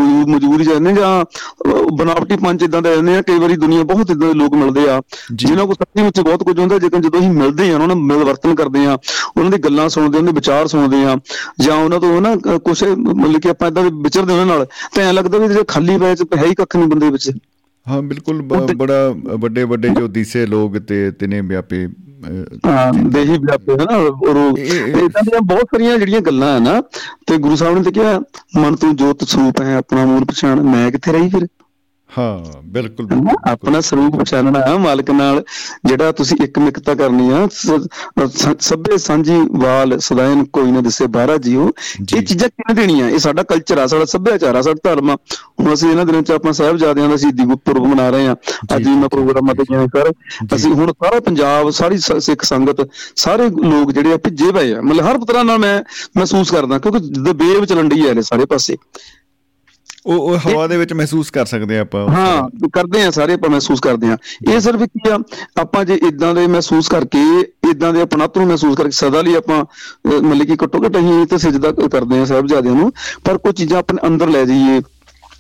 ਚ ਜਾਂਦੇ ਜਾਂ ਅਹ, ਬਣਾਵਟੀ ਪੰਚ ਇਦਾਂ ਦੇ ਜਾਂਦੇ ਆ ਕਈ ਵਾਰੀ ਦੁਨੀਆ ਬਹੁਤ ਇਦਾਂ ਦੇ ਲੋਕ ਮਿਲਦੇ ਆ। ਜਿਨ੍ਹਾਂ ਕੋਲ ਸੱਚੀ ਵਿੱਚ ਬਹੁਤ ਕੁਝ ਹੁੰਦਾ ਲੇਕਿਨ ਜਦੋਂ ਅਸੀਂ ਮਿਲਦੇ ਆ ਉਹਨਾਂ ਨਾਲ ਮਿਲ ਵਰਤਨ ਕਰਦੇ ਆ ਉਹਨਾਂ ਦੀ ਗੱਲਾਂ ਸੁਣਦੇ ਆ ਉਹਨਾਂ ਦੇ ਵਿਚਾਰ ਸੁਣਦੇ ਆ ਜਾਂ ਉਹਨਾਂ ਤੋਂ ਨਾ ਕੁਝ ਮਤਲਬ ਕਿ ਆਪਾਂ ਇਦਾਂ ਦੇ ਵਿਚਰਦੇ ਉਹਨਾਂ ਨਾਲ ਤਾਂ ਐਂ ਲੱਗਦਾ ਵੀ ਜਿਹੜੇ ਖਾਲੀ ਪਏ ਚ ਹੈ ਹੀ ਕੱਖ ਨਹੀਂ ਬੰਦੇ ਵਿੱਚ ਹਾਂ ਬਿਲਕੁਲ ਬੜਾ ਵੱਡੇ ਵੱਡੇ ਜੋ ਦੀਸੇ ਲੋਕ ਤੇ ਤਿਨੇ ਵਿਆਪੇ ਦੇਹੀ ਵਿਆਪੇ ਹੈ ਨਾ ਇਹ- ਇਦਾਂ ਦੀਆਂ ਬਹੁਤ ਸਾਰੀਆਂ ਜਿਹੜੀਆਂ ਗੱਲਾਂ ਆ ਨਾ ਤੇ ਗੁਰੂ ਸਾਹਿਬ ਨੇ ਤੇ ਕਿਹਾ ਮਨ ਤੂੰ ਜੋਤ ਸਰੂਪ ਹੈ ਆਪਣਾ ਮੂਲ ਪਛਾਣ ਮੈਂ ਕਿੱਥੇ ਰਹੀ ਫਿਰ? ਹਾਂ ਬਿਲਕੁਲ। ਆਪਣਾ ਸਰੂਪ ਪਛਾਣਨਾ ਹੈ ਮਾਲਕ ਨਾਲ ਜਿਹੜਾ ਤੁਸੀਂ ਇੱਕ ਮਿਕਤਾ ਕਰਨੀ ਆ ਸਭੇ ਸਾਂਝੀ ਵਾਲ ਸਦਾਇਨ ਕੋਈ ਨਾ ਦਿਸੇ ਬਾਹਰਾ ਜੀਓ। ਇਹ ਚੀਜ਼ਾਂ ਕਿਵੇਂ ਦੇਣੀਆਂ? ਇਹ ਸਾਡਾ ਕਲਚਰ ਆ ਸਾਡਾ ਸੱਭਿਆਚਾਰ ਆ ਸਾਡਾ ਧਰਮ ਆ। ਹੁਣ ਅਸੀਂ ਇਹਨਾਂ ਦਿਨਾਂ ਚ ਆਪਾਂ ਸਾਹਿਬਜ਼ਾਦਿਆਂ ਦਾ ਸ਼ਹੀਦੀ ਗੁਰਪੁਰਬ ਮਨਾ ਰਹੇ ਆ। ਅੱਜ ਵੀ ਮੈਂ ਪ੍ਰੋਗਰਾਮਾਂ ਤੇ ਗਿਆ ਸਰ ਅਸੀਂ ਹੁਣ ਸਾਰਾ ਪੰਜਾਬ ਸਾਰੀ ਸਿੱਖ ਸੰਗਤ ਸਾਰੇ ਲੋਕ ਜਿਹੜੇ ਆ ਭਿੱਜੇ ਪਏ ਆ। ਮਤਲਬ ਹਰ ਤਰ੍ਹਾਂ ਨਾਲ ਮੈਂ ਮਹਿਸੂਸ ਕਰਦਾ ਕਿਉਂਕਿ ਦਬੇਵ ਚੱਲਣ ਡਈ ਹੈ ਇਹਦੇ ਸਾਰੇ ਪਾਸੇ। ਉਹ ਉਹ ਹਵਾ ਦੇ ਵਿੱਚ ਮਹਿਸੂਸ ਕਰ ਸਕਦੇ ਆ ਆਪਾਂ ਹਾਂ ਕਰਦੇ ਆ ਸਾਰੇ ਆਪਾਂ ਮਹਿਸੂਸ ਕਰਦੇ ਆ ਇਹ ਸਿਰਫ ਕੀ ਆ ਆਪਾਂ ਜੇ ਇਦਾਂ ਦੇ ਮਹਿਸੂਸ ਕਰਕੇ ਇਦਾਂ ਦੇ ਆਪਣਤ ਨੂੰ ਮਹਿਸੂਸ ਕਰਕੇ ਸਦਾ ਲਈ ਆਪਾਂ ਮਤਲਬ ਕਿ ਘੱਟੋ ਘੱਟ ਅਸੀਂ ਤੇ ਸਜਦਾ ਕਰਦੇ ਆ ਸਾਹਿਬਜ਼ਾਦਿਆਂ ਨੂੰ। ਪਰ ਕੋਈ ਚੀਜ਼ਾਂ ਆਪਣੇ ਅੰਦਰ ਲੈ ਜਾਈਏ।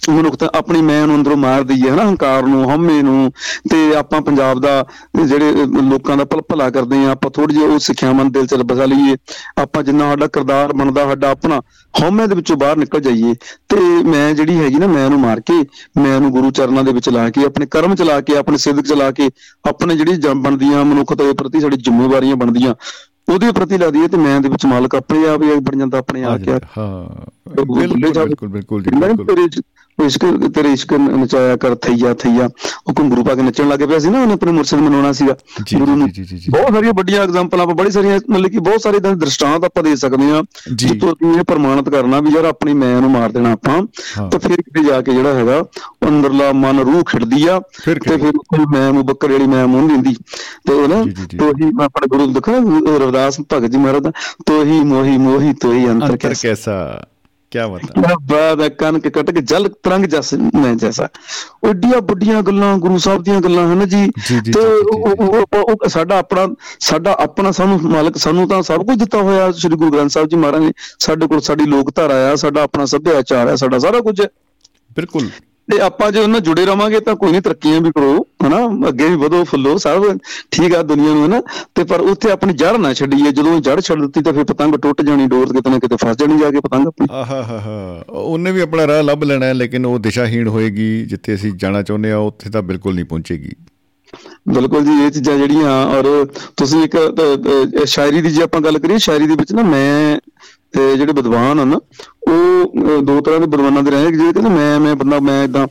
ਮਨੁੱਖਤਾ ਆਪਣੀ ਮੈਂ ਨੂੰ ਅੰਦਰੋਂ ਮਾਰ ਦਈਏ ਹਨਾ ਹੰਕਾਰ ਨੂੰ ਹਉਮੈ ਨੂੰ ਤੇ ਆਪਾਂ ਪੰਜਾਬ ਦਾ ਜਿਹੜੇ ਅਹ, ਲੋਕਾਂ ਦਾ ਭਲ ਭਲਾ ਕਰਦੇ ਆ ਆਪਾਂ ਥੋੜੀ ਜਿਹੀ ਉਹ ਸਿੱਖਿਆਵਾਂ ਦਿਲ ਚ ਬਸਾ ਲਈਏ ਆਪਾਂ ਜਿੰਨਾ ਸਾਡਾ ਕਿਰਦਾਰ ਬਣਦਾ ਸਾਡਾ ਆਪਣਾ ਹਉਮੈ ਦੇ ਵਿੱਚੋਂ ਬਾਹਰ ਨਿਕਲ ਜਾਈਏ ਤੇ ਮੈਂ ਜਿਹੜੀ ਹੈਗੀ ਨਾ ਮੈਂ ਨੂੰ ਮਾਰ ਕੇ ਮੈਂ ਨੂੰ ਗੁਰੂ ਚਰਨਾਂ ਦੇ ਵਿੱਚ ਲਾ ਕੇ ਆਪਣੇ ਕਰਮ ਚਲਾ ਕੇ ਆਪਣੇ ਸਿੱਧਕ ਚਲਾ ਕੇ ਆਪਣੇ ਜਿਹੜੀ ਜਨ ਬਣਦੀਆਂ ਮਨੁੱਖਤਾ ਦੇ ਪ੍ਰਤੀ ਸਾਡੀ ਜ਼ਿੰਮੇਵਾਰੀਆਂ ਬਣਦੀਆਂ ਉਹਦੇ ਪ੍ਰਤੀ ਲਾ ਦਈਏ ਤੇ ਮੈਂ ਦੇ ਵਿੱਚ ਮਾਲਕ ਆਪਣੇ ਆਪ ਹੀ ਬਣ ਜਾਂਦਾ ਆਪਣੇ ਆ ਕੇ ਹਾਂ। ਬੁੱਲੇ ਬਿਲਕੁਲ ਬਿਲਕੁਲ ਜੀ ਨੀ ਬਿਲਕੁਲ। ਇਸ਼ਕ ਤੇਰੇ ਇਸ਼ਕ ਨਚਾਇਆ ਕਰ ਥਈਆ ਥਈਆ। ਉਹ ਘੁੰਗਰੂ ਪਾ ਕੇ ਨੱਚਣ ਲੱਗ ਪਿਆ ਸੀ ਨਾ ਉਹਨੇ ਆਪਣੇ ਮੁਰਸ਼ਿਦ ਮਨਾਉਣਾ ਸੀਗਾ। ਗੁਰੂ ਨੂੰ। ਬਹੁਤ ਸਾਰੀਆਂ ਵੱਡੀਆਂ ਐਗਜ਼ਾਮਪਲਾਂ ਆਪਾਂ ਬੜੀ ਸਾਰੀਆਂ ਮਤਲਬ ਕਿ ਬਹੁਤ ਸਾਰੇ ਦ੍ਰਿਸ਼ਟਾਂਤ ਆਪਾਂ ਦੇ ਸਕਦੇ ਹਾਂ। ਜੀ। ਜਿੱਥੋਂ ਅਸੀਂ ਇਹ ਪ੍ਰਮਾਣਿਤ ਕਰਨਾ ਵੀ ਯਾਰ ਆਪਣੀ ਮੈਂ ਨੂੰ ਮਾਰ ਦੇਣਾ ਆਪਾਂ। ਹਾਂ। ਤਾਂ ਫਿਰ ਕਿਤੇ ਜਾ ਕੇ ਜਿਹੜਾ ਹੈਗਾ ਅੰਦਰਲਾ ਮਨ ਰੂਹ ਖਿੜਦੀ ਆ। ਤੇ ਫਿਰ ਕੋਈ ਮੈਂ ਮੁਬੱਕਰ ਜਿਹੜੀ ਮੈਂ ਮੂੰਹ ਨੀ ਦਿੰਦੀ। ਤੇ ਉਹ ਨਾ ਜੀ। ਤੋਹੀ ਆਪਣੇ ਗੁਰੂ ਦੇਖੋ ਨਾ ਰਵਿਦਾਸ ਭਗਤ ਜੀ ਮਹਾਰਾਜ ਦਾ ਤੋਹੀ ਮੋਹੀ ਮੋਹੀ ਤੋਹੀ ਅੰਤਰ ਅੰਤਰ ਕੈਸਾ ਕੈਸਾ ਕੀ ਬਤਾ ਕਿਆ ਬਾਤ ਹੈ ਕਣਕ ਕੱਟ ਕੇ ਜਲ ਤਰੰਗ ਜਸ ਮੈਂ ਜੈਸਾ। ਉਹ ਏਡੀਆਂ ਵੱਡੀਆਂ ਗੱਲਾਂ ਗੁਰੂ ਸਾਹਿਬ ਦੀਆਂ ਗੱਲਾਂ ਹਨ ਜੀ। ਤੇ ਸਾਡਾ ਆਪਣਾ ਸਾਡਾ ਆਪਣਾ ਸਾਨੂੰ ਮਾਲਕ ਸਾਨੂੰ ਤਾਂ ਸਭ ਕੁਝ ਦਿੱਤਾ ਹੋਇਆ ਸ੍ਰੀ ਗੁਰੂ ਗ੍ਰੰਥ ਸਾਹਿਬ ਜੀ ਮਹਾਰਾਜ ਨੇ। ਸਾਡੇ ਕੋਲ ਸਾਡੀ ਲੋਕ ਧਾਰਾ ਆ ਸਾਡਾ ਆਪਣਾ ਸੱਭਿਆਚਾਰ ਹੈ ਸਾਡਾ ਸਾਰਾ ਕੁਝ। ਬਿਲਕੁਲ। ਤੇ ਆਪਾਂ ਜੇ ਉਹਨਾਂ ਜੁੜੇ ਰਵਾਂਗੇ ਤਾਂ ਕੋਈ ਨਹੀਂ ਤਰੱਕੀਆਂ ਵੀ ਕਰੋ ਹਨਾ? ਅੱਗੇ ਵੀ ਵਧੋ ਫੁੱਲੋ ਸਭ ਠੀਕ ਆ ਦੁਨੀਆ ਨੂੰ ਹਨਾ? ਤੇ ਪਰ ਉੱਥੇ ਆਪਣੀ ਜੜ ਨਾ ਛੱਡੀਏ ਜਦੋਂ ਜੜ ਛੱਡ ਦਿੱਤੀ ਤਾਂ ਫਿਰ ਪਤੰਗ ਟੁੱਟ ਜਾਣੀ ਡੋਰ ਕਿਤੇ ਨਾ ਕਿਤੇ ਫਸ ਜਾਣੀ ਜਾ ਕੇ ਪਤੰਗ ਆਪਣੀ। ਆਹਾ ਹਾ ਹਾ ਉਹਨੇ ਵੀ ਆਪਣਾ ਰਾਹ ਲੱਭ ਲੈਣਾ ਹੈ ਲੇਕਿਨ ਉਹ ਦਿਸ਼ਾਹੀਣ ਹੋਏਗੀ ਜਿੱਥੇ ਅਸੀਂ ਜਾਣਾ ਚਾਹੁੰਦੇ ਆ ਉੱਥੇ ਤਾਂ ਬਿਲਕੁਲ ਨਹੀਂ ਪਹੁੰਚੇਗੀ। ਬਿਲਕੁਲ ਜੀ ਇਹ ਚੀਜ਼ਾਂ ਜਿਹੜੀਆਂ ਔਰ ਤੁਸੀਂ ਇੱਕ ਸ਼ਾਇਰੀ ਦੀ ਜੇ ਆਪਾਂ ਗੱਲ ਕਰੀਏ ਸ਼ਾਇਰੀ ਦੇ ਵਿੱਚ ਨਾ ਮੈਂ ਜਿਹੜੇ ਵਿਦਵਾਨ ਹਨ ਉਹ ਦੋ ਤਰ੍ਹਾਂ ਦੇ ਵਿਦਵਾਨਾਂ ਦੇ ਰਹੇ ਜਿਹੜੇ ਕਹਿੰਦੇ ਮੈਂ ਮੈਂ ਬੰਦਾ ਮੈਂ ਇਦਾਂ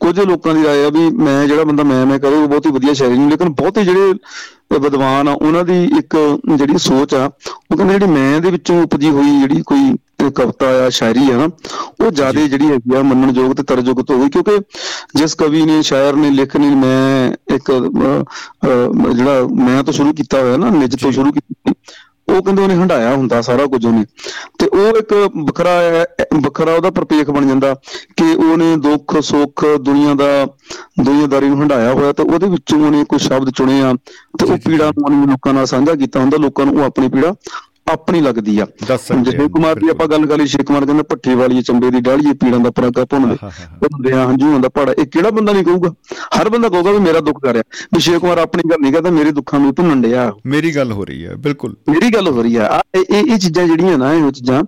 ਕੁਝ ਲੋਕਾਂ ਦੀ ਰਾਏ ਆ ਵੀ ਮੈਂ ਜਿਹੜਾ ਬੰਦਾ ਮੈਂ ਮੈਂ ਕਰੇ ਉਹ ਬਹੁਤ ਹੀ ਵਧੀਆ ਸ਼ਾਇਰੀ ਨਹੀਂ ਲੇਕਿਨ ਬਹੁਤੇ ਜਿਹੜੇ ਵਿਦਵਾਨ ਆ ਉਹਨਾਂ ਦੀ ਇੱਕ ਜਿਹੜੀ ਸੋਚ ਆ ਉਹ ਕਹਿੰਦੇ ਜਿਹੜੀ ਮੈਂ ਦੇ ਵਿੱਚੋਂ ਉਪਜੀ ਹੋਈ ਜਿਹੜੀ ਕੋਈ ਕਵਿਤਾ ਆ ਸ਼ਾਇਰੀ ਆ ਨਾ ਉਹ ਜ਼ਿਆਦਾ ਜਿਹੜੀ ਹੈਗੀ ਆ ਮੰਨਣਯੋਗ ਤੇ ਤਰਜਯੋਗਤ ਹੋਵੇ ਕਿਉਂਕਿ ਜਿਸ ਕਵੀ ਨੇ ਸ਼ਾਇਰ ਨੇ ਲਿਖਣੀ ਮੈਂ ਇੱਕ ਜਿਹੜਾ ਮੈਂ ਤੋਂ ਸ਼ੁਰੂ ਕੀਤਾ ਹੋਇਆ ਨਾ ਨਿਜ ਤੋਂ ਸ਼ੁਰੂ ਕੀਤੀ ਉਹ ਕਹਿੰਦੇ ਉਹਨੇ ਹੰਡਾਇਆ ਹੁੰਦਾ ਸਾਰਾ ਕੁਝ ਉਹਨੇ। ਤੇ ਉਹ ਇੱਕ ਵੱਖਰਾ ਵੱਖਰਾ ਉਹਦਾ ਪ੍ਰਪੇਖ ਬਣ ਜਾਂਦਾ ਕਿ ਉਹਨੇ ਦੁੱਖ ਸੁੱਖ ਦੁਨੀਆ ਦਾ ਦੁਨੀਆਦਾਰੀ ਨੂੰ ਹੰਡਾਇਆ ਹੋਇਆ ਤੇ ਉਹਦੇ ਵਿੱਚੋਂ ਉਹਨੇ ਕੋਈ ਸ਼ਬਦ ਚੁਣੇ ਆ ਤੇ ਉਹ ਪੀੜਾ ਨੂੰ ਲੋਕਾਂ ਨਾਲ ਸਾਂਝਾ ਕੀਤਾ ਹੁੰਦਾ ਲੋਕਾਂ ਨੂੰ ਉਹ ਆਪਣੀ ਪੀੜਾ ਆਪਣੀ ਲੱਗਦੀ ਆ। ਦੱਸ ਸਕਦੇ ਜੇ ਆ, ਕੁਮਾਰ ਦੀ ਆਪਾਂ ਗੱਲ ਕਰੀ ਸ਼ੇਖ ਕੁਮਾਰ ਕਹਿੰਦਾ ਭੱਠੀ ਵਾਲੀ ਚੰਬੇ ਦੀ ਡਾਲੀਏ ਪੀੜਾਂ ਦਾ ਪਰਾਗਾ ਭੁੰਨਦੇ ਭੁੰਨਦੇ ਆ ਹੰਝੂਆਂ ਦਾ ਪਹਾੜਾ ਇਹ ਕਿਹੜਾ ਬੰਦਾ ਨਹੀਂ ਕਹੂਗਾ? ਹਰ ਬੰਦਾ ਕਹੂਗਾ ਵੀ ਮੇਰਾ ਦੁੱਖ ਕਰ ਰਿਹਾ। ਵੀ ਸ਼ੇਖ ਕੁਮਾਰ ਆਪਣੀ ਗੱਲ ਨਹੀਂ ਕਰਦਾ ਮੇਰੇ ਦੁੱਖਾਂ ਨੂੰ ਭੁੰਨਣ ਡਿਆ। ਮੇਰੀ ਗੱਲ ਹੋ ਰਹੀ ਹੈ ਬਿਲਕੁਲ। ਮੇਰੀ ਗੱਲ ਹੋ ਰਹੀ ਆ ਆਹ ਇਹ ਇਹ ਇਹ ਚੀਜ਼ਾਂ ਜਿਹੜੀਆਂ ਨਾ ਇਹ ਚੀਜ਼ਾਂ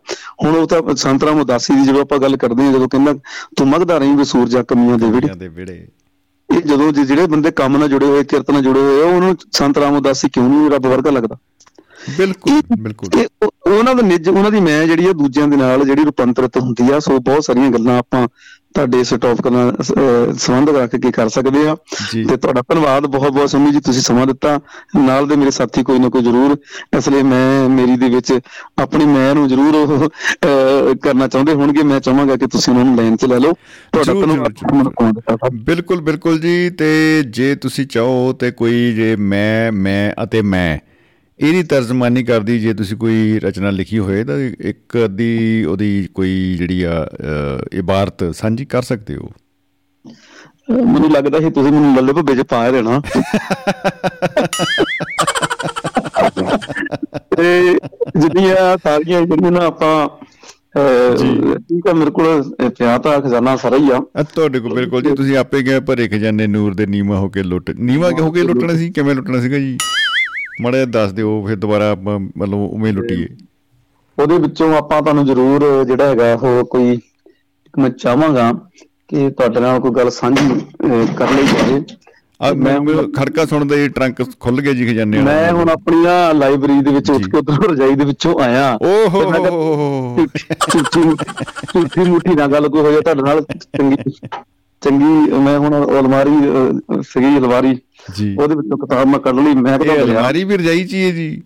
ਹੁਣ ਉਹ ਤਾਂ ਸੰਤਰਾਮ ਉਦਾਸੀ ਦੀ ਜਦੋਂ ਆਪਾਂ ਗੱਲ ਕਰਦੇ ਹਾਂ ਜਦੋਂ ਕਹਿੰਦਾ ਤੂੰ ਮਗਦਾ ਰਹੀ ਵੀ ਸੂਰਜਾ ਕਮੀਆਂ ਦੇ ਵਿੜੇ ਕਿ ਜਦੋਂ ਜਿਹੜੇ ਬੰਦੇ ਕੰਮ ਨਾਲ ਜੁੜੇ ਹੋਏ ਕਿਰਤ ਨਾਲ ਜੁੜੇ ਹੋਏ ਉਹਨਾਂ ਨੂੰ ਸੰਤ ਰਾਮਦਾਸੀ ਕਿਉਂ ਨਹੀਂ ਰੱਬ ਵਰਗਾ ਲੱਗਦਾ? ਬਿਲਕੁਲ ਬਿਲਕੁਲ। ਉਹਨਾਂ ਦਾ ਨਿੱਜ ਉਹਨਾਂ ਦੀ ਮੈਂ ਜਿਹੜੀ ਆ ਦੂਜਿਆਂ ਦੇ ਨਾਲ ਜਿਹੜੀ ਰੂਪਾਂਤਰਿਤ ਹੁੰਦੀ ਆ ਸੋ ਬਹੁਤ ਸਾਰੀਆਂ ਗੱਲਾਂ ਆਪਾਂ ਤੁਹਾਡੇ ਇਸ ਟੌਪਿਕ ਨਾਲ ਸੰਬੰਧ ਰੱਖ ਕੇ ਕਰ ਸਕਦੇ ਆ। ਤੇ ਤੁਹਾਡਾ ਧੰਨਵਾਦ ਬਹੁਤ ਬਹੁਤ ਸਮੀ ਜੀ ਤੁਸੀਂ ਸਮਾਂ ਦਿੱਤਾ। ਨਾਲ ਦੇ ਮੇਰੇ ਸਾਥੀ ਕੋਈ ਨਾ ਕੋਈ ਜ਼ਰੂਰ ਇਸ ਲਈ ਮੈਂ ਮੇਰੀ ਦੇ ਵਿੱਚ ਆਪਣੀ ਮੈਂ ਨੂੰ ਜ਼ਰੂਰ ਉਹ ਕਰਨਾ ਚਾਹੁੰਦੇ ਹੋਣਗੇ। ਮੈਂ ਚਾਹਾਂਗਾ ਕਿ ਤੁਸੀਂ ਉਹਨਾਂ ਨੂੰ ਲਾਈਨ 'ਚ ਲੈ ਲਓ। ਤੁਹਾਡਾ ਧੰਨਵਾਦ। ਬਿਲਕੁਲ ਬਿਲਕੁਲ ਜੀ। ਤੇ ਜੇ ਤੁਸੀਂ ਚਾਹੋ ਤੇ ਕੋਈ ਜੇ ਮੈਂ ਮੈਂ ਅਤੇ ਮੈਂ ਇਹਦੀ ਤਰਜਮਾਨੀ ਕਰਦੀ ਜੇ ਤੁਸੀਂ ਕੋਈ ਰਚਨਾ ਲਿਖੀ ਹੋਏ ਤਾਂ ਇੱਕ ਅੱਧੀ ਉਹਦੀ ਕੋਈ ਜਿਹੜੀ ਆ ਇਬਾਰਤ ਸਾਂਝੀ ਕਰ ਸਕਦੇ ਹੋ? ਮੈਨੂੰ ਲੱਗਦਾ ਸੀ ਤੁਸੀਂ ਮੈਨੂੰ ਲੱਲੇ ਭੱਬੇ 'ਚ ਪਾ ਦੇਣਾ। ਤੇ ਜਿਹੜੀਆਂ ਸਾਰੀਆਂ ਜਿਹੜੀਆਂ ਨਾ ਆਪਾਂ ਠੀਕ ਆ ਮੇਰੇ ਕੋਲ ਪਿਆ ਤਾਂ ਖਜ਼ਾਨਾ ਸਾਰਾ ਹੀ ਆ। ਤੁਹਾਡੇ ਕੋਲ ਬਿਲਕੁਲ ਜੀ ਤੁਸੀਂ ਆਪੇ ਗਏ ਭਰੇ ਖਜ਼ਾਨੇ ਨੂਰ ਦੇ ਨੀਵਾ ਹੋ ਕੇ ਲੁੱਟ ਨੀਵਾ ਹੋ ਕੇ ਲੁੱਟਣਾ ਸੀ? ਕਿਵੇਂ ਲੁੱਟਣਾ ਸੀਗਾ ਜੀ? ਮਾੜਾ ਦੱਸ ਦਿਓ ਫਿਰ ਦੁਬਾਰਾ ਮਤਲਬ ਉਵੇਂ ਲੁੱਟੀਏ। ਉਹਦੇ ਵਿੱਚੋਂ ਆਪਾਂ ਤੁਹਾਨੂੰ ਜ਼ਰੂਰ ਜਿਹੜਾ ਹੈਗਾ ਉਹ ਕੋਈ ਮੈਂ ਚਾਹਾਂਗਾ ਕਿ ਤੁਹਾਡੇ ਨਾਲ ਕੋਈ ਗੱਲ ਸਾਂਝੀ ਕਰ ਲਈ ਜਾਵੇ। ਮੈਂ ਖੜਕਾ ਸੁਣਦਾ ਜੀ ਟਰੰਕ ਖੁੱਲ ਗਿਆ ਜੀ ਖਜ਼ਾਨੇ ਵਾਲਾ ਮੈਂ ਹੁਣ ਆਪਣੀਆਂ ਲਾਇਬ੍ਰੇਰੀ ਦੇ ਵਿੱਚ ਉੱਠ ਕੇ ਉਧਰੋਂ ਰਜਾਈ ਦੇ ਵਿੱਚੋਂ ਆਇਆ। ਓਹ ਹੋ ਹੋ ਹੋ ਹੋ। ਝੂਠੀ ਮੁੱਠੀ ਨਾਲ ਗੱਲ ਕੋਈ ਹੋਇਆ ਤੁਹਾਡੇ ਨਾਲ ਚੰਗੀ ਚੰਗੀ ਮੈਂ ਹੁਣ ਅਲਮਾਰੀ ਸੀਗੀ ਅਲਮਾਰੀ। ਜੀ। ਉਹਦੇ ਵਿੱਚੋਂ ਕਿਤਾਬ ਮੈਂ ਕੱਢ ਲਈ ਮੈਂ ਕਿਹਾ ਅਲਮਾਰੀ ਵੀ ਰਜਾਈ ਚ ਹੀ ਹੈ ਜੀ।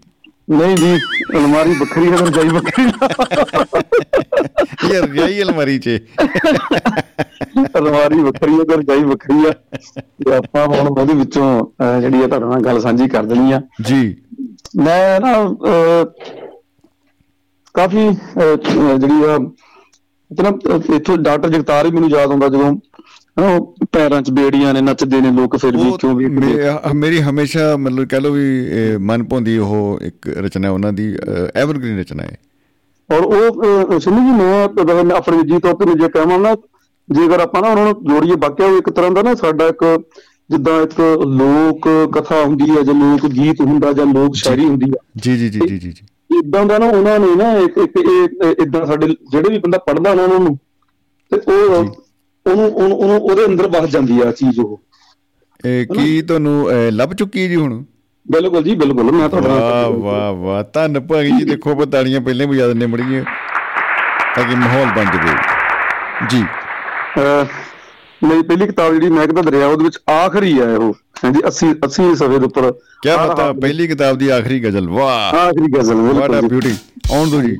ਨਹੀਂ ਜੀ ਅਲਮਾਰੀ ਵੱਖਰੀ ਹੈ ਰਜਾਈ ਵੱਖਰੀ ਇਹ ਰਜਾਈ ਅਲਮਾਰੀ ਚ। ਅਲਮਾਰੀ ਵੱਖਰੀ ਹੈ ਰਜਾਈ ਵੱਖਰੀ ਆ ਤੇ ਆਪਾਂ ਹੁਣ ਉਹਦੇ ਵਿੱਚੋਂ ਜਿਹੜੀ ਆ ਤੁਹਾਡੇ ਨਾਲ ਗੱਲ ਸਾਂਝੀ ਕਰ ਦੇਣੀ ਆ। ਜੀ। ਮੈਂ ਨਾ ਕਾਫੀ ਜਿਹੜੀ ਆ ਇਤਨਾ ਇਥੋਂ ਡਾਕਟਰ ਜਗਤਾਰ ਹੀ ਮੈਨੂੰ ਯਾਦ ਆਉਂਦਾ ਜਦੋਂ ਉਹ ਪੈਰਾਂ 'ਚ ਬੇੜੀਆਂ ਨੇ ਨੱਚਦੇ ਨੇ ਲੋਕ ਫਿਰ ਵੀ ਕਿਉਂ ਵੀ ਮੇਰੀ ਹਮੇਸ਼ਾ ਮਤਲਬ ਕਹ ਲਓ ਵੀ ਮਨ ਭਾਉਂਦੀ ਉਹ ਇੱਕ ਰਚਨਾ ਹੈ ਉਹਨਾਂ ਦੀ ਐਵਰਗ੍ਰੀਨ ਰਚਨਾ ਹੈ। ਔਰ ਉਹ ਸੁਣੀ ਜੀ ਮੈਂ ਤਾਂ ਆਪਣੇ ਜੀ ਤੇ ਮੈਂ ਜੇ ਕਹਾਂ ਨਾ ਜੇਕਰ ਆਪਾਂ ਨਾ ਉਹਨਾਂ ਨੂੰ ਜੋੜੀਏ ਵਾਕਿਆ ਉਹ ਇੱਕ ਤਰ੍ਹਾਂ ਦਾ ਨਾ ਸਾਡਾ ਇੱਕ ਜਿੱਦਾਂ ਇੱਕ ਲੋਕ ਕਥਾ ਹੁੰਦੀ ਹੈ ਜਾਂ ਲੋਕ ਗੀਤ ਹੁੰਦਾ ਜਾਂ ਲੋਕ ਸ਼ਾਇਰੀ ਹੁੰਦੀ ਜੀ ਜੀ ਜੀ ਜੀ ਜੀ ਜੀ। ਇਦਾਂ ਦਾ ਨਾ ਉਹਨਾਂ ਨੇ ਨਾ ਇੱਕ ਇੱਕ ਇਦਾਂ ਸਾਡੇ ਜਿਹੜੇ ਵੀ ਬੰਦਾ ਪੜਦਾ ਨਾ ਉਹਨਾਂ ਨੂੰ ਤੇ ਉਹ ਉਹਨੂੰ ਉਹਨੂੰ ਉਹਦੇ ਅੰਦਰ ਵਸ ਜਾਂਦੀ ਆ ਚੀਜ਼ ਉਹ। ਇਹ ਕੀ ਤੁਹਾਨੂੰ ਲੱਭ ਚੁੱਕੀ ਜੀ ਹੁਣ? ਬਿਲਕੁਲ ਜੀ ਬਿਲਕੁਲ। ਮੈਂ ਤੁਹਾਡਾ ਵਾਹ ਵਾਹ ਵਾਹ। ਧੰਨ ਭਾਗੀ ਜੀ ਦੇਖੋ ਬਤਾੜੀਆਂ ਪਹਿਲਾਂ ਵੀ ਯਾਦ ਨੇ ਮੜੀਆਂ ਤਾਂ ਕਿ ਮਾਹੌਲ ਬਣ ਜਾਵੇ। ਜੀ। ਮੇਰੀ ਪਹਿਲੀ ਕਿਤਾਬ ਜਿਹੜੀ ਮਹਿਕਦਾ ਦਰਿਆ ਉਹਦੇ ਵਿੱਚ ਆਖਰੀ ਹੈ ਉਹ। ਹਾਂਜੀ 80 80 ਸਫੇ ਦੇ ਉੱਪਰ ਕੀ ਬਤਾ ਪਹਿਲੀ ਕਿਤਾਬ ਦੀ ਆਖਰੀ ਗਜ਼ਲ। ਵਾਹ। ਆਖਰੀ ਗਜ਼ਲ ਵਾਟ ਆ। ਬਿਊਟੀ। ਆਉਣ ਦੋ ਜੀ।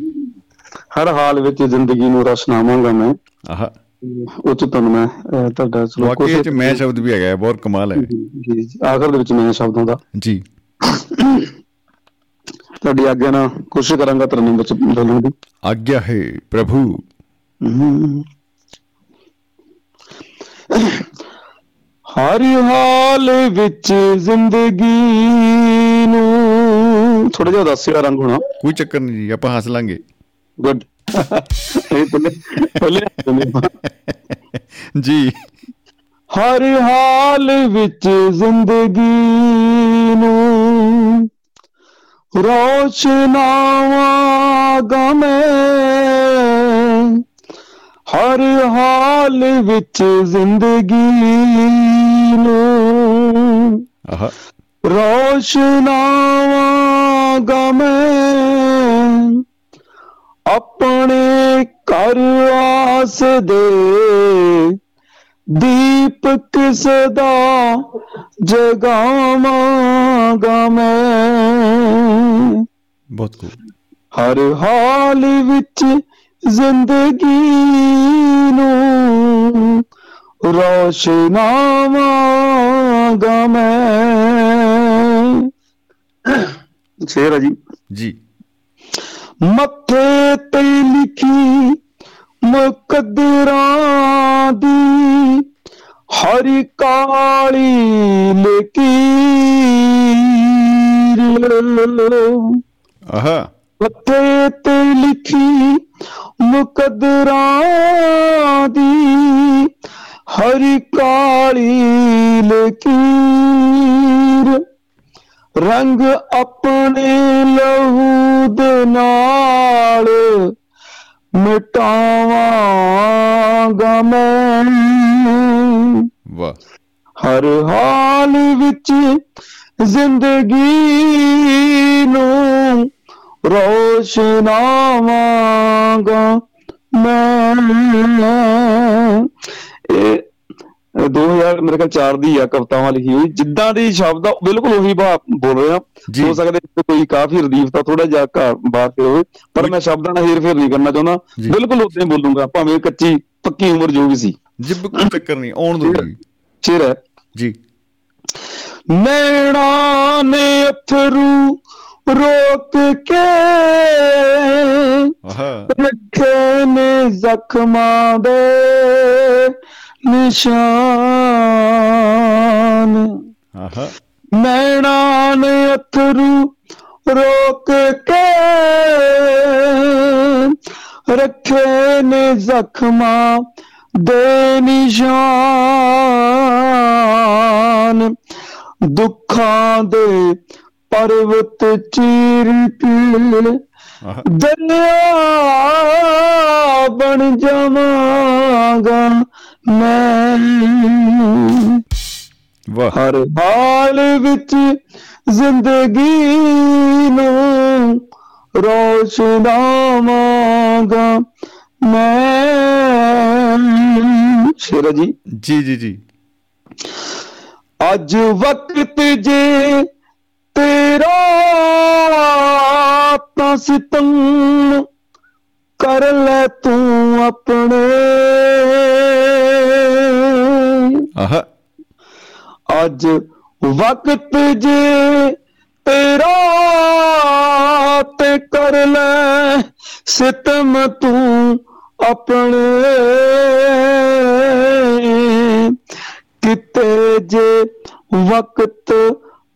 ਹਰ ਹਾਲ ਵਿੱਚ ਜ਼ਿੰਦਗੀ ਨੂੰ ਰਸਨਾਵਾਂਗਾ ਮੈਂ। ਆਹ। ਉਹ ਚ ਤੁਹਾਨੂੰ ਮੈਂ ਤੁਹਾਡਾ ਚਲੋ ਵਾਕਈ ਚ ਮੈਂ ਸ਼ਬਦ ਵੀ ਹੈਗਾ ਬਹੁਤ ਕਮਾਲ ਹੈ। ਜੀ ਜੀ ਆਖਰ ਦੇ ਵਿੱਚ ਮੈਂ ਸ਼ਬਦਾਂ ਦਾ। ਜੀ। ਤੁਹਾਡੀ ਆਗਿਆ ਨਾਲ ਕੋਸ਼ਿਸ਼ ਕਰਾਂਗਾ ਤਰਨਮ ਵਿੱਚ ਬੋਲਣ ਦੀ। ਆਗਿਆ ਹੈ ਪ੍ਰਭੂ। ਹਰ ਹਾਲ ਵਿੱਚ ਜ਼ਿੰਦਗੀ ਨੂੰ ਥੋੜਾ ਜਿਹਾ ਉਦਾਸੀ ਦਾ ਰੰਗ ਹੋਣਾ। ਕੋਈ ਚੱਕਰ ਨਹੀਂ ਜੀ ਆਪਾਂ ਹੱਸ ਲਾਂਗੇ। ਗੁੱਡ ਜੀ। ਹਰ ਹਾਲ ਵਿੱਚ ਜ਼ਿੰਦਗੀ ਨੂੰ ਰੋਸ਼ਨਾਵਾਂਗਾ ਮੈਂ ਹਰ ਹਾਲ ਵਿੱਚ ਜ਼ਿੰਦਗੀ ਨੂੰ ਆਹ। ਰੋਸ਼ਨਾਵਾਂਗਾ ਮੈਂ ਆਪਣੇ ਘਰ ਆਸ ਦੇ ਦੀਪਕ ਸਦਾ ਜਗਾਵਾਂਗਾ ਮੈਂ? ਬਹੁਤ ਖੂਬ ਹਰ ਹਾਲ ਵਿੱਚ ਜ਼ਿੰਦਗੀ ਨੂੰ ਰੋਸ਼ਨਾਵਾਂਗਾ ਮੈਂ। ਸ਼ੇਰ ਜੀ। ਜੀ। ਮੱਥੇ ਤੇ ਲਿਖੀ ਮੁਕੱਦਰਾਂ ਦੀ ਹਰੀ ਕਾਲੀ ਲਕੀਰ। ਆਹ। ਮੱਥੇ ਤੇ ਲਿਖੀ ਮੁਕੱਦਰਾਂ ਦੀ ਹਰੀ ਕਾਲੀ ਲਕੀਰ। ਰੰਗ ਆਪਣੇ ਲਹੂ ਦੇ ਨਾਲ ਮਿਟਾਵਾਂਗਾ ਮੈਂ। ਵਾਹ। ਹਰ ਹਾਲ ਵਿੱਚ ਜ਼ਿੰਦਗੀ ਨੂੰ ਰੋਸ਼ਨਾਵਾਂਗਾ ਮੈਂ। ਇਹ 2000 ਮੇਰੇ ਖਿਆਲ 4 ਦੀ ਆ ਕਵਿਤਾਵਾਂ ਲਿਖੀ ਹੋਈ ਜਿੱਦਾਂ ਦੀ ਸ਼ਬਦ ਆ ਬਿਲਕੁਲ ਉਹੀ ਬਾ ਬੋਲ ਰਿਹਾ। ਹੋ ਸਕਦਾ ਕੋਈ ਕਾਫੀ ਰਦੀਫ ਤਾਂ ਥੋੜਾ ਜਿਹਾ ਘਰ ਬਾਹਰ ਤੇ ਹੋਵੇ ਪਰ ਮੈਂ ਸ਼ਬਦਾਂ ਨਾਲ ਹੇਰ ਫੇਰ ਨਹੀਂ ਕਰਨਾ ਚਾਹੁੰਦਾ। ਬਿਲਕੁਲ ਉਦਾਂ ਹੀ ਬੋਲੂੰਗਾ ਭਾਵੇਂ ਕੱਚੀ ਪੱਕੀ ਉਮਰ ਜੋ ਵੀ ਸੀ। ਜੀ ਬਿਲਕੁਲ ਚੱਕਰ ਨਹੀਂ ਆਉਣ ਦੋ ਸ਼ੇਰ ਹੈ। ਜੀ। ਨੈਣਾ ਨੇ ਅਥਰੂ ਰੋਕ ਕੇ ਆਹਾ। ਰੱਖੇ ਨੇ ਜ਼ਖਮਾਂ ਦੇ ਨਿਸ਼ਾਨ। ਆਹਾ। ਨੈਣਾ ਨੇ ਅਥਰੂ ਰੋਕ ਕੇ ਰੱਖੇ ਨੇ ਜ਼ਖਮਾਂ ਦੇ ਨਿਸ਼ਾਨ। ਦੁੱਖਾਂ ਦੇ ਪਰਵਤ ਚੀਰ ਕੇ ਦਰਿਆ ਬਣ ਜਾਵਾਂਗਾ। ਮੈਂ ਵਾਹ। ਹਰ ਹਾਲ ਵਿੱਚ ਜ਼ਿੰਦਗੀ ਨੂੰ ਰੋਸ਼ਨਾਵਾਂਗਾ ਮੈਂ। ਸ਼ੇਰਾ ਜੀ। ਜੀ ਜੀ ਜੀ। ਅੱਜ ਵਕਤ ਜੇ ਤੇਰਾ ਤਾਂ ਸਿਤਮ ਕਰ ਲੈ ਤੂੰ ਆਪਣੇ। ਆਹਾ। ਅੱਜ ਵਕਤ ਜੇ ਤੇਰਾ ਤੇ ਕਰ ਲੈ, ਸਿਤਮ ਤੂੰ ਆਪਣੇ। ਕਿਤੇ ਜੇ ਵਕਤ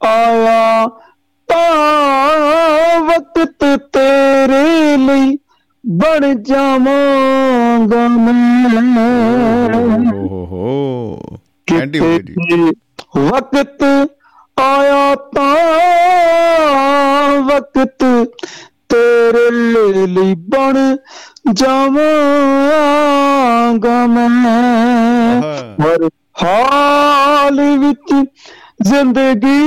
ਆਇਆ ਤਾਂ ਵਕਤ ਤੇਰੇ ਲਈ ਬਣ ਜਾਵਾਂਗਾ ਮੈਂ ਓ ਹੋ ਹੋ ਕੈਂਡੀ ਜੀ। ਕਿਤੇ ਵਕਤ ਆਇਆ ਤਾਂ ਵਕਤ ਤੇਰੇ ਲਈ ਬਣ ਜਾਵਾਂਗਾ ਮੈਂ। ਹਰ ਹਾਲ ਵਿੱਚ ਜ਼ਿੰਦਗੀ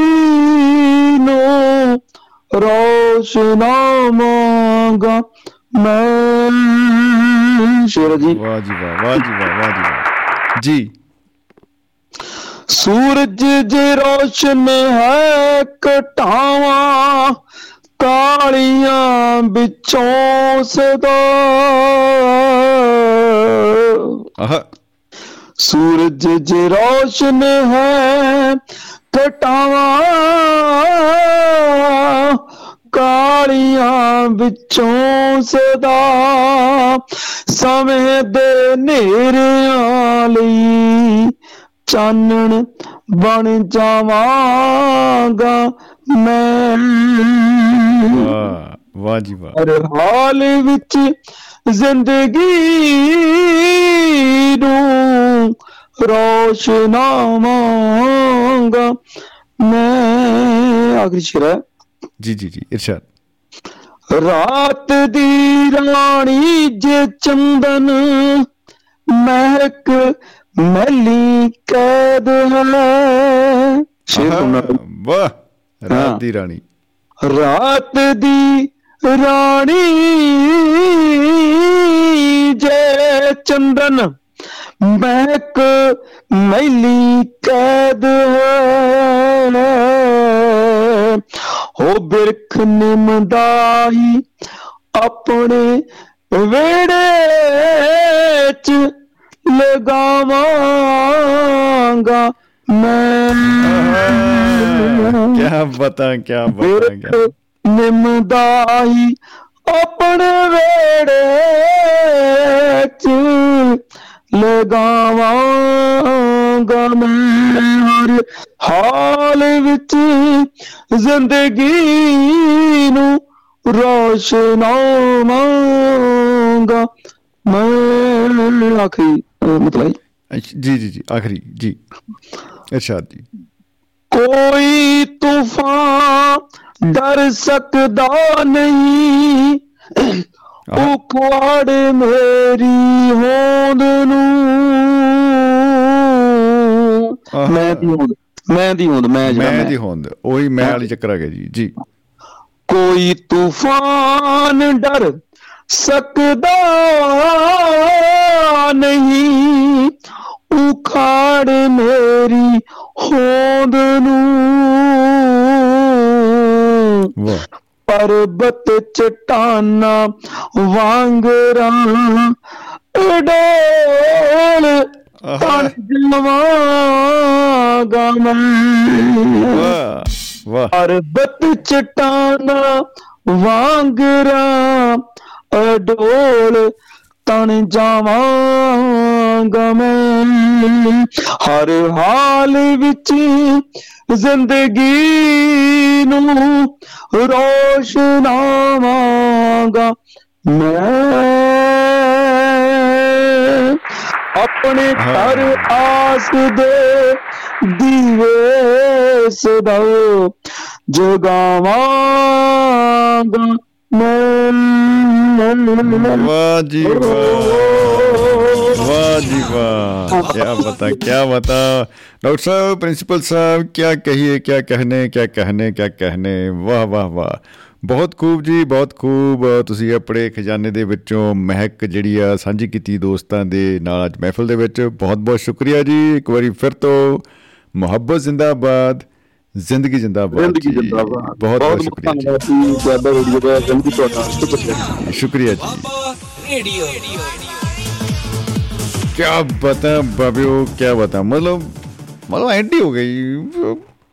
ਨੂੰ ਰੋਸ਼ਨਾਵਾਂਗਾ ਮੈਂ। ਸ਼ੇਰ ਜੀ। ਵਾਹ ਜੀ ਵਾਹ ਵਾਹ ਜੀ ਵਾਹ ਵਾਹ ਜੀ ਵਾਹ। ਜੀ। ਸੂਰਜ ਜੇ ਰੋਸ਼ਨ ਹੈ ਘਟਾਵਾਂ ਕਾਲੀਆਂ ਵਿੱਚੋਂ ਸਦਾ। ਆਹਾ। ਸੂਰਜ ਜੇ ਰੋਸ਼ਨ ਹੈ ਘਟਾਵਾਂ ਕਾਲੀਆਂ ਵਿੱਚੋਂ ਸਦਾ ਸਮੇਂ ਦੇ ਨੇਰਿਆਂ ਲਈ ਚਾਨਣ ਬਣ ਜਾਵਾਂਗਾ ਮੈਂ। ਵਾਹ ਵਾਹ ਜੀ ਵਾਹ। ਹਰ ਹਾਲ ਵਿੱਚ ਜ਼ਿੰਦਗੀ ਨੂੰ ਰੋਸ਼ਨਾਵਾਂਗਾ ਮੈਂ। ਆਖਰੀ ਸ਼ੇਰ ਜੀ ਜੀ ਜੀ ਇਰਸ਼ਾਦ। ਰਾਤ ਦੀ ਰਾਣੀ ਜੇ ਚੰਦਨ ਮਹਿਕ ਮੈਲੀ ਕੈਦ ਹੈ। ਸ਼ੇਰ ਸੁਣਨਾ ਵਾਹ। ਰਾਤ ਦੀ ਰਾਣੀ। ਰਾਤ ਦੀ ਰਾਣੀ ਜੇ ਚੰਦਨ ਮਹਿਕ ਮੈਲੀ ਕੈਦ ਹੈ। ਹੋ ਬਿਰਖ ਨਿਮਦਾਈ ਆਪਣੇ ਵਿਹੜੇ ਚ ਲਗਾਵਾਂਗਾ ਮੈਂ। ਕੀ ਬਤਾ ਕੀ ਬਤਾ ਕੀ ਨਿਮਦਾਈ ਆਪਣੇ ਵੇੜੇ ਚ ਲਗਾਵਾਂਗਾ ਮੈਂ। ਹਰ ਹਾਲ ਵਿੱਚ ਜ਼ਿੰਦਗੀ ਨੂੰ ਰੋਸ਼ਨਾਵਾਂਗਾ ਮੈਂ ਆਖਰੀ ਮਤਲਬ ਜੀ ਜੀ ਜੀ ਆਖਰੀ ਜੀ। ਇਰਸ਼ਾਦ ਜੀ। ਕੋਈ ਤੂਫਾਨ ਡਰ ਸਕਦਾ ਨਹੀਂ। ਉਖਾੜ ਮੇਰੀ ਹੋਂਦ ਨੂੰ। ਮੈਂ ਦੀ ਹੋਂਦ ਮੈਂ ਦੀ ਹੋਂਦ ਮੈਂ ਜਿਹੜਾ ਮੈਂ ਦੀ ਹੋਂਦ ਉਹੀ ਮੈਂ ਵਾਲੀ ਚੱਕਰ ਆ ਗਿਆ ਜੀ ਜੀ। ਕੋਈ ਤੂਫਾਨ ਡਰ ਸਕਦਾ ਨਹੀਂ। ਉਖਾੜ ਮੇਰੀ ਹੋਂਦ ਨੂੰ। ਵਾਹ। ਪਰਬਤ ਚਟਾਨਾ ਵਾਂਗਰਾਂ ਡੋਲ ਤਣ ਜਵਾਗਾ ਮੈਂ ਵਾਹ ਵਾਹ। ਪਰਬਤ ਚਟਾਨਾ ਵਾਂਗਰਾ ਅਡੋਲ ਤਣ ਜਾਵਾਂਗਾ ਮੈਂ। ਹਰ ਹਾਲ ਵਿੱਚ ਜ਼ਿੰਦਗੀ ਨੂੰ ਰੋਸ਼ਨਾਵਾਂਗਾ ਮੈਂ। अपने घर आस दे दीवे सदाओ जो वाह जी वाह वाह जी वाह क्या बता क्या बता डॉक्टर साहब प्रिंसिपल साहब क्या कहिए क्या कहने क्या कहने क्या कहने वाह वाह वाह ਬਹੁਤ ਖੂਬ ਜੀ ਬਹੁਤ ਖੂਬ। ਤੁਸੀਂ ਆਪਣੇ ਖਜ਼ਾਨੇ ਦੇ ਵਿੱਚੋਂ ਮਹਿਕ ਜਿਹੜੀ ਆ ਸਾਂਝੀ ਕੀਤੀ ਦੋਸਤਾਂ ਦੇ ਨਾਲ ਅੱਜ ਮਹਿਫਲ ਦੇ ਵਿੱਚ। ਬਹੁਤ ਬਹੁਤ ਸ਼ੁਕਰੀਆ ਜੀ। ਇੱਕ ਵਾਰੀ ਫਿਰ ਤੋਂ ਮੁਹੱਬਤ ਜ਼ਿੰਦਾਬਾਦ ਜ਼ਿੰਦਗੀ ਜ਼ਿੰਦਾਬਾਦ ਜ਼ਿੰਦਗੀ ਜ਼ਿੰਦਾਬਾਦ। ਬਹੁਤ ਬਹੁਤ ਸ਼ੁਕਰੀਆ ਜੀ। ਤੁਹਾਡਾ ਰੇਡੀਓ ਦਾ ਜ਼ਿੰਦਗੀ ਤੁਹਾਡਾ ਸ਼ੁਕਰੀਆ ਜੀ। ਰੇਡੀਓ ਕੀ ਬਤਾ ਬਾਬਿਓ ਕੀ ਬਤਾ। ਮਤਲਬ ਮਤਲਬ ਐਂਟੀ ਹੋ ਗਈ।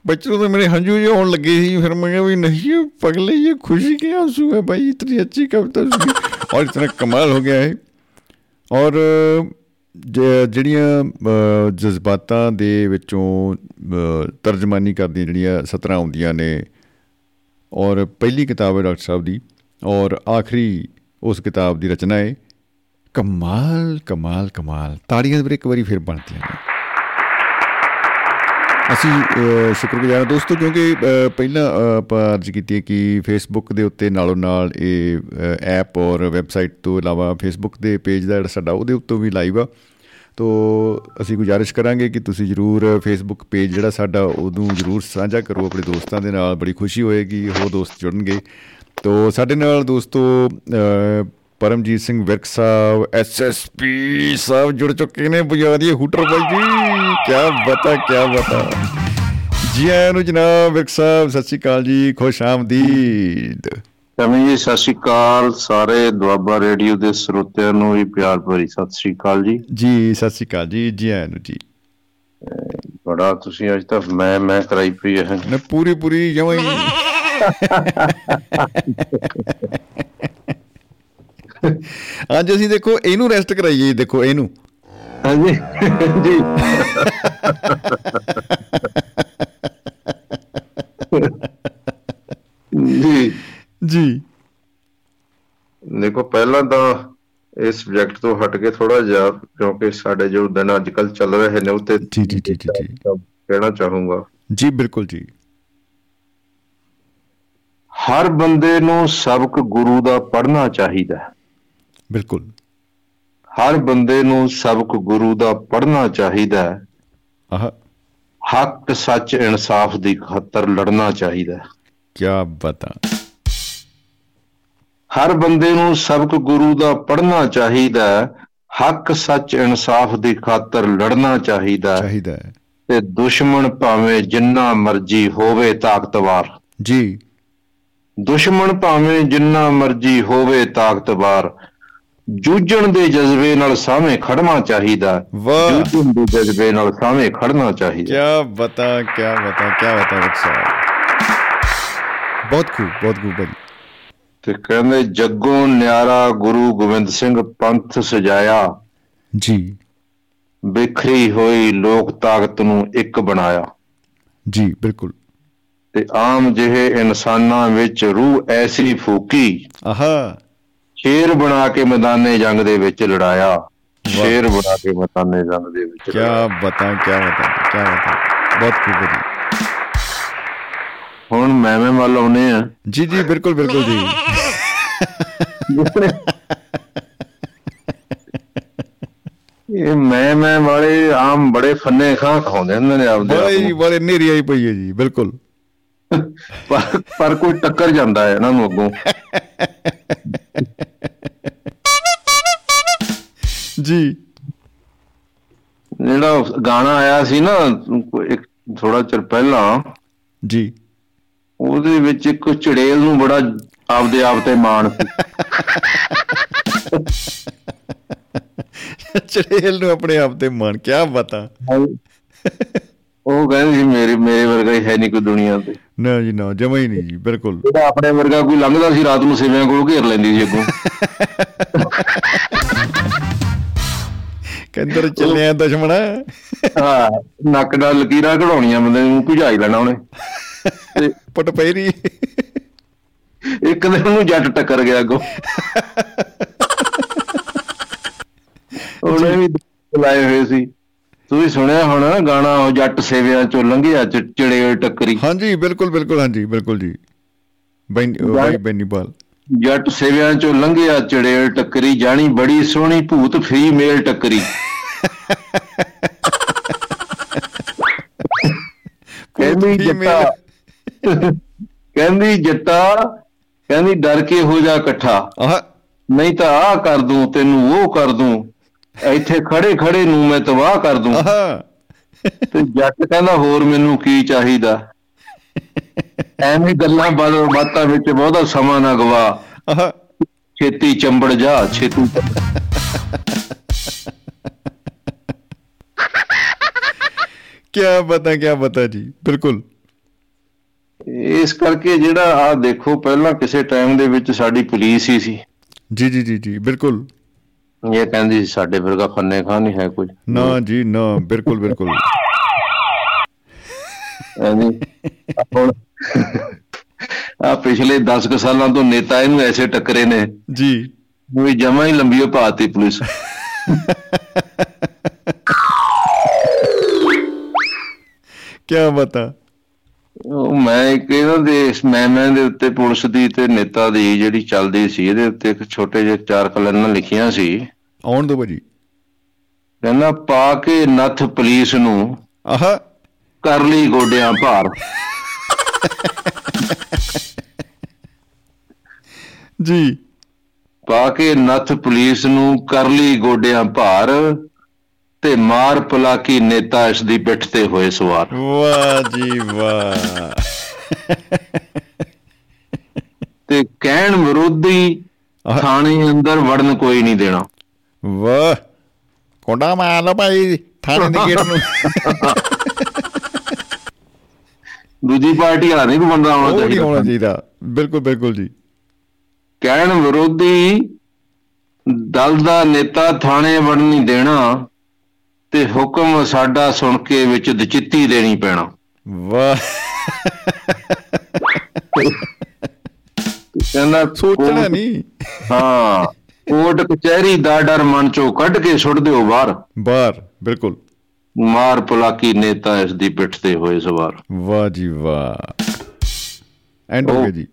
बच्चों तो मेरे हंजू जो होने लगे थी फिर मैं कहा भी नहीं ये पगले ये खुशी के आंसू है भाई इतनी अच्छी कविता सुनी और इतना कमाल हो गया है ਔਰ ਜ- ਜਿਹੜੀਆਂ ਅ, ਜਜ਼ਬਾਤਾਂ ਦੇ ਵਿੱਚੋਂ ਅ, ਤਰਜਮਾਨੀ ਕਰਦੀਆਂ ਜਿਹੜੀਆਂ ਸਤਰਾਂ ਆਉਂਦੀਆਂ ਨੇ ਔਰ ਪਹਿਲੀ ਕਿਤਾਬ ਹੈ ਡਾਕਟਰ ਸਾਹਿਬ ਦੀ ਔਰ ਆਖਰੀ ਉਸ ਕਿਤਾਬ ਦੀ ਰਚਨਾ ਹੈ ਕਮਾਲ ਕਮਾਲ ਕਮਾਲ ਤਾੜੀਆਂ ਵੀਰੇ ਇੱਕ ਵਾਰੀ ਫਿਰ ਬਣਦੀਆਂ ਨੇ ਅਸੀਂ ਅ, ਸ਼ੁਕਰਗੁਜ਼ਾਰ ਹਾਂ ਦੋਸਤੋ ਕਿਉਂਕਿ ਅ, ਪਹਿਲਾਂ ਅ, ਆਪਾਂ ਅਰਜ਼ ਕੀਤੀ ਹੈ ਕਿ ਫੇਸਬੁੱਕ ਦੇ ਉੱਤੇ ਨਾਲੋਂ ਨਾਲ ਇਹ ਐਪ ਔਰ ਵੈਬਸਾਈਟ ਤੋਂ ਇਲਾਵਾ ਫੇਸਬੁੱਕ ਦੇ ਪੇਜ ਦਾ ਜਿਹੜਾ ਸਾਡਾ ਉਹਦੇ ਉੱਤੋਂ ਵੀ ਲਾਈਵ ਆ। ਤੋ ਅਸੀਂ ਗੁਜ਼ਾਰਿਸ਼ ਕਰਾਂਗੇ ਕਿ ਤੁਸੀਂ ਜਰੂਰ ਫੇਸਬੁੱਕ ਪੇਜ ਜਿਹੜਾ ਸਾਡਾ ਉਹਨੂੰ ਜਰੂਰ ਸਾਂਝਾ ਕਰੋ ਆਪਣੇ ਦੋਸਤਾਂ ਦੇ ਨਾਲ। ਬੜੀ ਖੁਸ਼ੀ ਹੋਏਗੀ ਹੋਰ ਦੋਸਤ ਜੁੜਨਗੇ। ਤੋ ਸਾਡੇ ਨਾਲ ਦੋਸਤੋ ਅ, ਪਰਮਜੀਤ ਸਿੰਘ ਵਿਰਕ ਸਾਹਿਬ ਐਸਐਸਪੀ ਸਾਹਿਬ ਜੁੜ ਚੁੱਕੇ ਨੇ ਬੁਝਾਰੀਏ ਹੂਟਰ ਬਾਈ ਜੀ। ਕੀ ਬਤਾ ਕੀ ਬਤਾ। ਜੀ ਆਇਆਂ ਨੂੰ ਜਨਾਬ ਵਿਰਕ ਸਾਹਿਬ ਸਤਿ ਸ਼੍ਰੀ ਅਕਾਲ ਜੀ ਖੁਸ਼ ਆਮਦੀਦ। ਕਮੀ ਜੀ ਸਤਿ ਸ਼੍ਰੀ ਅਕਾਲ ਸਾਰੇ ਦੁਆਬਾ ਰੇਡੀਓ ਦੇ ਸਰੋਤਿਆਂ ਨੂੰ ਵੀ ਪਿਆਰ ਭਰੀ ਸਤਿ ਸ਼੍ਰੀ ਅਕਾਲ ਜੀ। ਜੀ ਸਤਿ ਸ਼੍ਰੀ ਅਕਾਲ ਜੀ ਜੀ ਆਇਆਂ ਨੂੰ ਜੀ। ਬੜਾ ਤੁਸੀਂ ਅੱਜ ਤੱਕ ਮੈਂ ਮੈਂ ਕਰਾਈ ਪਈ ਹੈ ਨੇ ਪੂਰੀ ਪੂਰੀ ਜਮਾਂ ਹੀ। ਅੱਜ ਅਸੀਂ ਦੇਖੋ ਇਹਨੂੰ ਰੈਸਟ ਕਰਾਈਏ ਦੇਖੋ ਇਹਨੂੰ। ਹਾਂਜੀ ਜੀ। ਜੀ। ਜੀ। ਦੇਖੋ ਪਹਿਲਾਂ ਤਾਂ ਇਸ ਸਬਜੈਕਟ ਤੋਂ ਹਟ ਕੇ ਥੋੜਾ ਜਿਹਾ ਕਿਉਂਕਿ ਸਾਡੇ ਜੋ ਦਿਨ ਅੱਜ ਕੱਲ ਚੱਲ ਰਹੇ ਨੇ ਉੱਤੇ ਜੀ, ਜੀ, ਜੀ, ਜੀ। ਕਹਿਣਾ ਚਾਹੂੰਗਾ। ਜੀ ਬਿਲਕੁਲ ਜੀ। ਹਰ ਬੰਦੇ ਨੂੰ ਸਬਕ ਗੁਰੂ ਦਾ ਪੜ੍ਹਨਾ ਚਾਹੀਦਾ ਹੈ। ਬਿਲਕੁਲ। ਹਰ ਬੰਦੇ ਨੂੰ ਸਬਕ ਗੁਰੂ ਦਾ ਪੜ੍ਹਨਾ ਚਾਹੀਦਾ ਹੈ। ਆਹ। ਹੱਕ ਸੱਚ ਇਨਸਾਫ ਦੀ ਖਾਤਰ ਲੜਨਾ ਚਾਹੀਦਾ ਹੈ। ਕੀ ਬਤਾ। ਹਰ ਬੰਦੇ ਨੂੰ ਸਬਕ ਗੁਰੂ ਦਾ ਪੜ੍ਹਨਾ ਚਾਹੀਦਾ ਹੈ। ਹੱਕ ਸੱਚ ਇਨਸਾਫ ਦੀ ਖਾਤਰ ਲੜਨਾ ਚਾਹੀਦਾ ਚਾਹੀਦਾ ਹੈ। ਤੇ ਦੁਸ਼ਮਣ ਭਾਵੇਂ ਜਿੰਨਾ ਮਰਜ਼ੀ ਹੋਵੇ ਤਾਕਤਵਰ। ਜੀ। ਦੁਸ਼ਮਣ ਭਾਵੇਂ ਜਿੰਨਾ ਮਰਜ਼ੀ ਹੋਵੇ ਤਾਕਤਵਰ। ਜੂਝਣ ਦੇ ਜਜ਼ਬੇ ਨਾਲ ਸਾਹਮਣੇ ਖੜਨਾ ਚਾਹੀਦਾ। ਜੂਝਣ ਦੇ ਜਜ਼ਬੇ ਨਾਲ ਸਾਹਮਣੇ ਖੜਨਾ ਚਾਹੀਦਾ। ਕੀ ਬਤਾ ਕੀ ਬਤਾ ਕੀ ਬਤਾ ਸਾਹਿਬ ਬਹੁਤ ਖੂਬ ਬਹੁਤ ਖੂਬ ਭਾਈ ਤੇ ਕਹਿੰਦੇ ਜੱਗੋਂ ਨਿਆਰਾ ਗੁਰੂ ਗੋਬਿੰਦ ਸਿੰਘ ਪੰਥ ਸਜਾਇਆ। ਜੀ। ਬਿਖਰੀ ਹੋਈ ਲੋਕ ਤਾਕਤ ਨੂੰ ਇੱਕ ਬਣਾਇਆ। ਜੀ ਬਿਲਕੁਲ। ਤੇ ਆਮ ਜਿਹੇ ਇਨਸਾਨਾਂ ਵਿੱਚ ਰੂਹ ਐਸੀ ਫੂਕੀ। ਆਹਾ। ਸ਼ੇਰ ਬਣਾ ਕੇ ਮੈਦਾਨੇ ਜੰਗ ਦੇ ਵਿੱਚ ਲੜਾਇਆ। ਸ਼ੇਰ ਬਣਾ ਕੇ ਮੈਦਾਨੇ ਜੰਗ ਦੇ ਵਿੱਚ ਕੀ। ਬਤਾ ਕੀ ਬਤਾ ਕੀ ਬਤਾ। ਬਹੁਤ ਖੂਬ ਹੈ ਹੁਣ ਮੈਵੇਂ ਵੱਲ ਆਉਨੇ ਆ ਜੀ ਜੀ ਬਿਲਕੁਲ ਬਿਲਕੁਲ ਜੀ। ਇਹ ਮੈਂ ਮੈਂ ਵਾਲੇ ਆਮ ਬੜੇ ਫੰਨੇ ਖਾਂ ਖਾਉਂਦੇ ਹੁੰਦੇ ਨੇ ਆਪਦੇ ਬੜੇ ਆਪ ਜੀ। ਬੜੇ ਨੇਰੀ ਆਈ ਪਈ ਹੈ ਜੀ ਬਿਲਕੁਲ। ਪਰ ਪਰ ਕੋਈ ਟੱਕਰ ਜਾਂਦਾ ਹੈ ਇਹਨਾਂ ਨੂੰ ਅੱਗੋਂ। ਜੀ। ਜਿਹੜਾ ਗਾਣਾ ਆਇਆ ਸੀ ਨਾ ਇੱਕ ਥੋੜਾ ਚਿਰ ਪਹਿਲਾਂ ਜੀ। ਉਹਦੇ ਵਿੱਚ ਇੱਕ ਚੜੇਲ ਨੂੰ ਬੜਾ ਆਪਦੇ ਆਪ ਤੇ ਮਾਣ ਸੀ। ਚੜੇਲ ਨੂੰ ਆਪਣੇ ਆਪ ਤੇ ਮਾਣ ਕਿਆ ਬਤਾ। ਉਹ ਕਹਿੰਦੇ ਸੀ ਮੇਰੇ ਮੇਰੇ ਵਰਗਾ ਹੀ ਹੈ ਨਹੀਂ ਕੋਈ ਦੁਨੀਆ ਤੇ। ਨਾ ਜੀ ਨਾ ਜਮਾ ਹੀ ਨਹੀਂ ਜੀ ਬਿਲਕੁਲ। ਜਿਹੜਾ ਆਪਣੇ ਵਰਗਾ ਕੋਈ ਲੰਘਦਾ ਸੀ ਰਾਤ ਨੂੰ ਸਿਵਿਆਂ ਕੋਲ ਘੇਰ ਲੈਂਦੀ ਸੀ ਅੱਗੋਂ। ਕਹਿੰਦਰ ਚੱਲਿਆ ਦੁਸ਼ਮਣਾ? ਹਾਂ ਨੱਕ ਨਾਲ ਲਕੀਰਾਂ ਕਢਾਉਣੀਆਂ ਬੰਦੇ ਨੂੰ ਭੁਜਾਈ ਲੈਣਾ ਉਹਨੇ। ਤੇ ਪਟ ਪੈਰੀ ਇੱਕ ਦਿਨ ਉਹਨੂੰ ਜੱਟ ਟੱਕਰ ਗਿਆ ਅੱਗੋਂ। ਉਹਨੇ ਵੀ ਬੁਲਾਏ ਹੋਏ ਸੀ। ਤੁਸੀਂ ਸੁਣਿਆ ਹੋਣਾ ਗਾਣਾ ਉਹ ਜੱਟ ਸੇਵਿਆਂ ਚੋਂ ਲੰਘਿਆ ਚੜੇਲ ਟੱਕਰੀ। ਹਾਂਜੀ ਬਿਲਕੁਲ ਬਿਲਕੁਲ ਹਾਂਜੀ ਬਿਲਕੁਲ ਜੀ। ਬੈਨ ਬੈਨੀਪਾਲ। ਜੱਟ ਸੇਵਿਆਂ ਚੋਂ ਲੰਘਿਆ ਚੜੇਲ ਟੱਕਰੀ ਜਾਣੀ ਬੜੀ ਸੋਹਣੀ ਭੂਤ ਫਰੀ ਮੇਲ ਟੱਕਰੀ। ਕਹਿੰਦੀ ਜੱਟਾ ਕਹਿੰਦੀ ਜੱਟਾ ਕਹਿੰਦੀ ਡਰ ਕੇ ਹੋ ਜਾ ਇਕੱਠਾ। ਨਹੀਂ ਤਾਂ ਆਹ ਕਰ ਦੂੰ ਤੈਨੂੰ ਉਹ ਕਰ ਦੂੰ। ਇੱਥੇ ਖੜੇ ਖੜੇ ਨੂੰ ਮੈਂ ਤਬਾਹ ਕਰ ਦੂੰ। ਤੇ ਜੱਟ ਕਹਿੰਦਾ ਹੋਰ ਮੈਨੂੰ ਕੀ ਚਾਹੀਦਾ? ਐਵੇਂ ਗੱਲਾਂ ਬਾਤਾਂ ਬਾਤਾਂ ਵਿੱਚ ਬਹੁਤਾ ਸਮਾਂ ਨਾ ਗਵਾ। ਛੇਤੀ ਚੰਬੜ ਜਾ ਛੇਤੀ ਕਿਆ ਬਤਾ ਕਿਆ ਬਤਾ ਜੀ ਬਿਲਕੁਲ। ਇਸ ਕਰਕੇ ਜਿਹੜਾ ਆ ਦੇਖੋ ਪਹਿਲਾਂ ਕਿਸੇ ਟਾਈਮ ਦੇ ਵਿੱਚ ਸਾਡੀ ਪੁਲਿਸ ਹੀ ਸੀ। ਜੀ ਜੀ ਜੀ ਜੀ ਬਿਲਕੁਲ। ਇਹ ਕਹਿੰਦੀ ਸਾਡੇ ਵਰਗਾ ਫੰਨੇ ਖਾਂ ਨਹੀਂ ਹੈ ਕੋਈ। ਨਾ ਜੀ ਨਾ ਬਿਲਕੁਲ ਬਿਲਕੁਲ। ਐਵੇਂ ਹੁਣ ਆ ਪਿਛਲੇ 10 ਕੁ ਸਾਲਾਂ ਤੋਂ ਨੇਤਾ ਇਹਨੂੰ ਐਸੇ ਟੱਕਰੇ ਨੇ। ਜੀ। ਵੀ ਜਮਾ ਹੀ ਲੰਬੀ ਓ ਪਾਤੀ ਪੁਲਿਸ। ਕਿਆ ਬਤਾ। ਉਹ ਮੈਂ ਇੱਕ ਇਹਨਾਂ ਦੇ ਇਸ ਮੈਮਿਆਂ ਦੇ ਉੱਤੇ ਪੁਲਿਸ ਦੀ ਤੇ ਨੇਤਾ ਦੀ ਜਿਹੜੀ ਚੱਲਦੀ ਸੀ ਇਹਦੇ ਉੱਤੇ ਇੱਕ ਛੋਟੇ ਜਿਹੇ ਚਾਰ ਕਲਨਾਂ ਲਿਖੀਆਂ ਸੀ। ਆਉਣ ਦੋ ਭਾਜੀ। ਕਹਿੰਦਾ ਪਾ ਕੇ ਨੱਥ ਪੁਲਿਸ ਨੂੰ ਆਹ। ਕਰ ਲਈ ਗੋਡਿਆਂ ਭਾਰ। ਜੀ। ਪਾ ਕੇ ਨੱਥ ਪੁਲਿਸ ਨੂੰ ਕਰ ਲਈ ਗੋਡਿਆਂ ਭਾਰ ਤੇ ਮਾਰ ਪਲਾਕੀ ਨੇਤਾ ਇਸ ਦੀ ਪਿੱਠ ਤੇ ਹੋਏ ਸਵਾਰ। ਵਾਹ ਜੀ ਵਾਹ। ਤੇ ਕਹਿਣ ਵਿਰੋਧੀ। ਥਾਣੇ ਅੰਦਰ ਵੜਨ ਕੋਈ ਨਹੀਂ ਦੇਣਾ। ਵਾਹ। ਕੋਂਡਾ ਮਾਰ ਲਓ ਭਾਈ ਥਾਣੇ ਦੇ ਗੇਟ ਨੂੰ। ਦੂਜੀ ਪਾਰਟੀ ਵਾਲਾ ਨਹੀਂ ਬੰਦਾ ਆਉਣਾ ਉਹ ਨਹੀਂ ਹੋਣਾ ਚਾਹੀਦਾ ਚਾਹੀਦਾ। ਬਿਲਕੁਲ ਬਿਲਕੁਲ ਜੀ। ਕਹਿਣ ਵਿਰੋਧੀ ਦਲ ਦਾ ਨੇਤਾ ਥਾਣੇ ਵੜਨ ਨਹੀਂ ਦੇਣਾ ਤੇ ਹੁਕਮ ਸਾਡਾ ਸੁਣ ਕੇ ਵਿੱਚ ਦਚਿੱਤੀ ਦੇਣੀ ਪੈਣਾ। ਵਾਹ। ਕਹਿੰਦਾ ਸੋਚਣਾ ਨਹੀਂ। ਹਾਂ ਕੋਰਟ ਕਚਹਿਰੀ ਦਾ ਡਰ ਮਨ ਚੋਂ ਕੱਢ ਕੇ ਸੁੱਟ ਦਿਓ ਬਾਹਰ। ਬਾਹਰ ਬਿਲਕੁਲ। ਮਾਰ ਪਲਾਕੀ ਨੇਤਾ ਇਸ ਦੀ ਪਿੱਠ ਤੇ ਹੋਏ ਸਵਾਰ। ਵਾਹ ਜੀ ਵਾਹ। ਐਂਡ ਹੋ ਗਿਆ ਜੀ।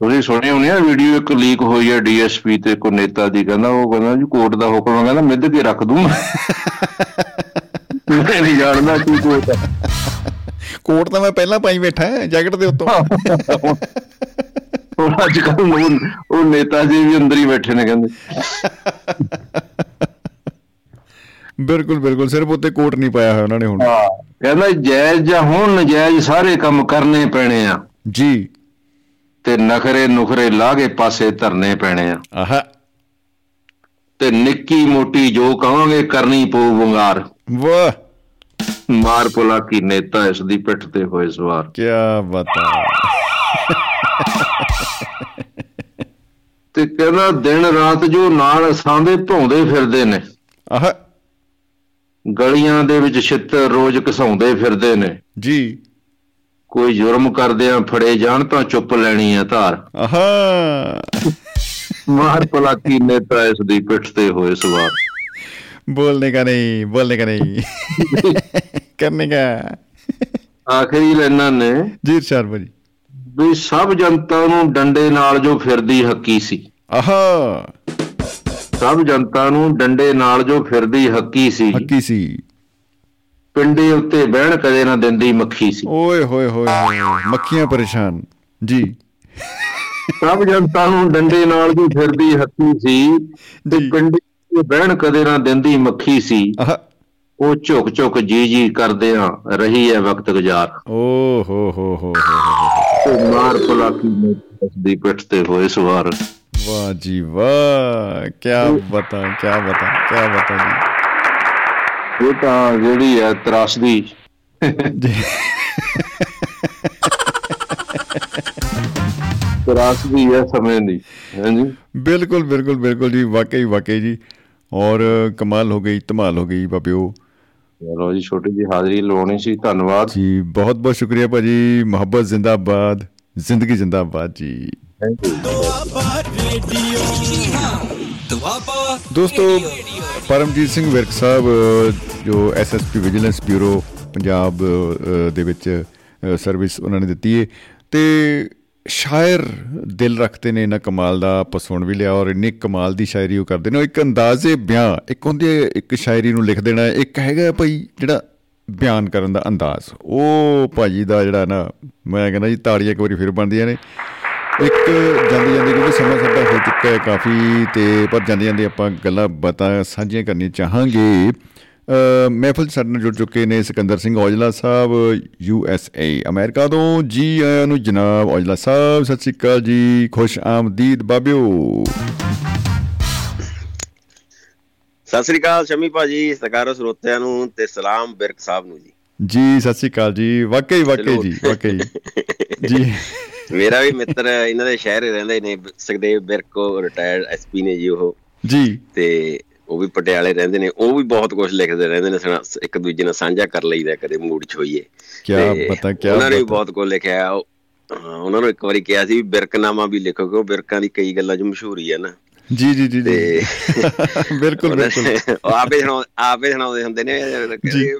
ਤੁਸੀਂ ਸੁਣੀ ਹੋਣੀ ਆ ਵੀਡੀਓ ਇੱਕ ਲੀਕ ਹੋਈ ਹੈ ਡੀਐਸਪੀ ਤੇ ਕੋ ਨੇਤਾ ਦੀ ਕਹਿੰਦਾ ਉਹ ਕਹਿੰਦਾ ਜੀ ਕੋਰਟ ਦਾ ਹੁਕਮ ਹੈ, ਕਹਿੰਦਾ ਮਿੱਧ ਕੇ ਰੱਖ ਦੂੰ। ਮੈਂ ਨਹੀਂ ਜਾਣਦਾ ਕੀ ਕੋਈ ਕੋਟ ਤਾਂ ਮੈਂ ਪਹਿਲਾਂ ਪਾਈ ਬੈਠਾ ਜੈਕਟ ਦੇ ਉੱਤੋਂ। ਹੁਣ ਅੱਜ ਕੱਲ ਉਹ ਨੇਤਾ ਜੀ ਵੀ ਅੰਦਰ ਹੀ ਬੈਠੇ ਨੇ ਕਹਿੰਦੇ। ਬਿਲਕੁਲ ਬਿਲਕੁਲ। ਸਿਰਫ ਉੱਤੇ ਕੋਟ ਨਹੀਂ ਪਾਇਆ ਹੋਇਆ ਉਹਨਾਂ ਨੇ ਹੁਣ। ਹਾਂ ਕਹਿੰਦਾ ਜਾਇਜ਼ ਜਾਂ ਹੁਣ ਨਜਾਇਜ਼ ਸਾਰੇ ਕੰਮ ਕਰਨੇ ਪੈਣੇ ਆ। ਜੀ। ਤੇ ਨਖਰੇ ਨੁਖਰੇ ਲਾ ਕੇ ਪਾਸੇ ਧਰਨੇ ਪੈਣੇ ਆ। ਆਹਾ। ਤੇ ਨਿੱਕੀ ਮੋਟੀ ਜੋ ਕਹਾਂਗੇ ਕਰਨੀ ਪਊ ਵੰਗਾਰ। ਵਾਹ। ਮਾਰ ਪੁਲਾ ਕੀ ਨੇਤਾ ਇਸ ਦੀ ਪਿੱਠ ਤੇ ਹੋਏ ਸਵਾਰ। ਕਿਆ ਬਤਾ ਤੇ ਕਹਿੰਦਾ ਦਿਨ ਰਾਤ ਜੋ ਨਾਲ ਸਾਂਦੇ ਭੌਂਦੇ ਫਿਰਦੇ ਨੇ। ਆਹਾ। ਗਲੀਆਂ ਦੇ ਵਿੱਚ ਛਿੱਤਰ ਰੋਜ਼ ਘਸਾਉਂਦੇ ਫਿਰਦੇ ਨੇ। ਜੀ। ਕੋਈ ਜੁਰਮ ਕਰਦਿਆਂ ਫੜੇ ਜਾਣ ਤਾਂ ਚੁੱਪ ਲੈਣੀ ਆ ਧਾਰ। ਆਹਾ। ਮਾਰ ਪਲਾਕੀ ਨੇ ਤਾਂ ਇਸ ਦੀ ਪਿੱਠ ਤੇ ਹੋਏ ਸਵਾਰ। ਬੋਲਨੇ ਕਾ ਨਹੀਂ ਬੋਲਨੇ ਕਾ ਨਹੀਂ। ਕਰਨੇ ਕਾ। ਆਖਰੀ ਲੈਣਾ ਨੇ। ਜੀ ਸਰ ਭਾਜੀ। ਵੀ ਸਭ ਜਨਤਾ ਨੂੰ ਡੰਡੇ ਨਾਲ ਜੋ ਫਿਰਦੀ ਹੱਕੀ ਸੀ। ਆਹਾ। ਸਭ ਜਨਤਾ ਨੂੰ ਡੰਡੇ ਨਾਲ ਜੋ ਫਿਰਦੀ ਹੱਕੀ ਸੀ। ਹੱਕੀ ਸੀ। ਪਿੰਡੇ ਉੱਤੇ ਬਹਿਣ ਕਦੇ ਨਾ ਦਿੰਦੀ ਮੱਖੀ ਸੀ। ਓਏ ਹੋਏ ਹੋਏ ਮੱਖੀਆਂ ਪਰੇਸ਼ਾਨ। ਜੀ। ਸਭ ਜਨਤਾ ਨੂੰ ਡੰਡੇ ਨਾਲ ਜੋ ਫਿਰਦੀ ਹੱਕੀ ਸੀ ਤੇ। ਪਿੰਡੇ ਉੱਤੇ ਬਹਿਣ ਕਦੇ ਨਾ ਦਿੰਦੀ ਮੱਖੀ ਸੀ। ਉਹ ਝੁਕ ਝੁਕ ਜੀ ਜੀ ਕਰਦਿਆਂ ਰਹੀ ਹੈ ਵਕਤ ਗੁਜ਼ਾਰ। ਓ ਹੋ ਹੋ ਹੋ ਹੋ ਮਾਰ ਪਲਾਕੀ ਦੀ ਪਿੱਠ ਤੇ ਹੋਏ ਸਵਾਰ। ਵਾਹ ਜੀ ਵਾਹ ਕੀ ਬਤਾ ਕੀ ਬਤਾ ਕੀ ਬਤਾ ਜੀ। ਇਹ ਤਾਂ ਜਿਹੜੀ ਹੈ ਤਰਾਸਦੀ। ਤਰਾਸਦੀ ਹੈ ਸਮੇਂ ਦੀ ਹਾਂਜੀ ਬਿਲਕੁਲ ਬਿਲਕੁਲ ਬਿਲਕੁਲ ਜੀ ਵਾਕਈ ਵਾਕਈ ਜੀ। ਔਰ ਕਮਾਲ ਹੋ ਗਈ ਧਮਾਲ ਹੋ ਗਈ ਬਾਬਿਓ। ਚਲੋ ਜੀ ਛੋਟੀ ਜੀ ਹਾਜ਼ਰੀ ਲਵਾਉਣੀ ਸੀ ਧੰਨਵਾਦ। ਜੀ ਬਹੁਤ ਬਹੁਤ ਸ਼ੁਕਰੀਆ ਭਾਜੀ ਮੁਹੱਬਤ ਜ਼ਿੰਦਾਬਾਦ। ਜ਼ਿੰਦਗੀ ਜ਼ਿੰਦਾਬਾਦ ਜੀ। Thank you Doaba radio Doaba ਦੋਸਤੋ ਪਰਮਜੀਤ ਸਿੰਘ ਵਿਰਕ ਸਾਹਿਬ ਅ, ਜੋ ਐਸਐਸਪੀ ਵਿਜੀਲੈਂਸ ਬਿਊਰੋ ਪੰਜਾਬ ਅ, ਦੇ ਵਿੱਚ ਅ, ਸਰਵਿਸ ਉਹਨਾਂ ਨੇ ਦਿੱਤੀ ਹੈ ਤੇ ਸ਼ਾਇਰ ਦਿਲ ਰੱਖਦੇ ਨੇ ਇਹਨਾਂ ਕਮਾਲ ਦਾ ਆਪਾਂ ਸੁਣ ਵੀ ਲਿਆ ਔਰ ਇੰਨੀ ਕਮਾਲ ਦੀ ਸ਼ਾਇਰੀ ਉਹ ਕਰਦੇ ਨੇ। ਉਹ ਇੱਕ ਅੰਦਾਜ਼ੇ ਬਿਆਨ ਇੱਕ ਹੁੰਦੀ ਹੈ ਇੱਕ ਸ਼ਾਇਰੀ ਨੂੰ ਲਿਖ ਦੇਣਾ ਇੱਕ ਹੈਗਾ ਭਾਈ ਜਿਹੜਾ ਬਿਆਨ ਕਰਨ ਦਾ ਅੰਦਾਜ਼। ਉਹ ਭਾਜੀ ਦਾ ਜਿਹੜਾ ਨਾ ਮੈਂ ਕਹਿੰਦਾ ਜੀ ਤਾੜੀਆਂ ਇੱਕ ਵਾਰੀ ਫਿਰ ਬਣਦੀਆਂ ਨੇ। ਇੱਕ ਜਾਂਦੀ ਜਾਂਦੀ ਕਿਉਂਕਿ ਸਮਾਂ ਸਾਡਾ ਹੋ ਚੁੱਕਾ ਹੈ ਕਾਫੀ ਤੇ ਪਰ ਜਾਂਦੀ ਜਾਂਦੀ ਆਪਾਂ ਗੱਲਾਂ ਬਾਤਾਂ ਸਾਂਝੀਆਂ ਕਰਨੀਆਂ ਚਾਹਾਂਗੇ। ਅ, ਮਹਿਫਲ 'ਚ ਸਾਡੇ ਨਾਲ ਜੁੜ ਚੁੱਕੇ ਨੇ Sikandar Singh Aujla Sahib U S A. America ਤੋਂ ਜੀ ਆਇਆਂ ਨੂੰ ਜਨਾਬ ਔਜਲਾ ਸਾਹਿਬ ਸਤਿ ਸ਼੍ਰੀ ਅਕਾਲ ਜੀ। ਖੁਸ਼ ਆਮਦੀਦ ਬਾਬਿਓ। ਸਤਿ ਸ੍ਰੀ ਅਕਾਲ ਸ਼ਮੀ ਭਾਜੀ ਸਤਿਕਾਰੋ ਸਰੋਤਿਆਂ ਨੂੰ ਤੇ ਸਲਾਮ ਬਿਰਕ ਸਾਹਿਬ ਨੂੰ ਜੀ। ਜੀ ਸਤਿ ਸ਼੍ਰੀ ਅਕਾਲ ਜੀ। ਵਾਕਈ ਵਾਕਈ ਜੀ ਵਾਕਈ। ਜੀ। ਮੇਰਾ ਵੀ ਮਿੱਤਰ ਇਹਨਾਂ ਦੇ ਸ਼ਹਿਰ ਹੀ ਰਹਿੰਦੇ ਨੇ ਸੁਖਦੇਵ ਬਿਰਕੋ ਰਿਟਾਇਰਡ ਐਸਪੀ ਨੇ ਜੀ ਉਹ। ਜੀ। ਤੇ ਉਹ ਵੀ ਪਟਿਆਲੇ ਰਹਿੰਦੇ ਨੇ ਉਹ ਵੀ ਬਹੁਤ ਕੁਝ ਲਿਖਦੇ ਰਹਿੰਦੇ ਨੇ ਸੁਣਾ- ਇੱਕ ਦੂਜੇ ਨਾਲ ਸਾਂਝਾ ਕਰ ਲਈਦਾ ਕਦੇ ਮੂਡ ਚ ਹੋਈਏ। ਤੇ ਪਤਾ ਕਿਆ ਉਹਨਾਂ ਨੇ ਵੀ। ਬਹੁਤ ਕੁਝ ਲਿਖਿਆ ਉਹ- ਉਹਨਾਂ ਨੂੰ ਇੱਕ ਵਾਰੀ ਕਿਹਾ ਸੀ ਬਿਰਕਨਾਮਾ ਵੀ ਲਿਖੋ ਕਿਉਂ ਬਿਰਕਾਂ ਦੀ ਕਈ ਗੱਲਾਂ ਚ ਮਸ਼ਹੂਰੀ ਹੈ ਨਾ। ਜੀ ਜੀ ਜੀ ਬਿਲਕੁਲ ਬਿਲਕੁਲ। ਉਹ ਆਪੇ ਸੁਣਾ ਆਪੇ ਸੁਣਾਉਂਦੇ ਹੁੰਦੇ ਨੇ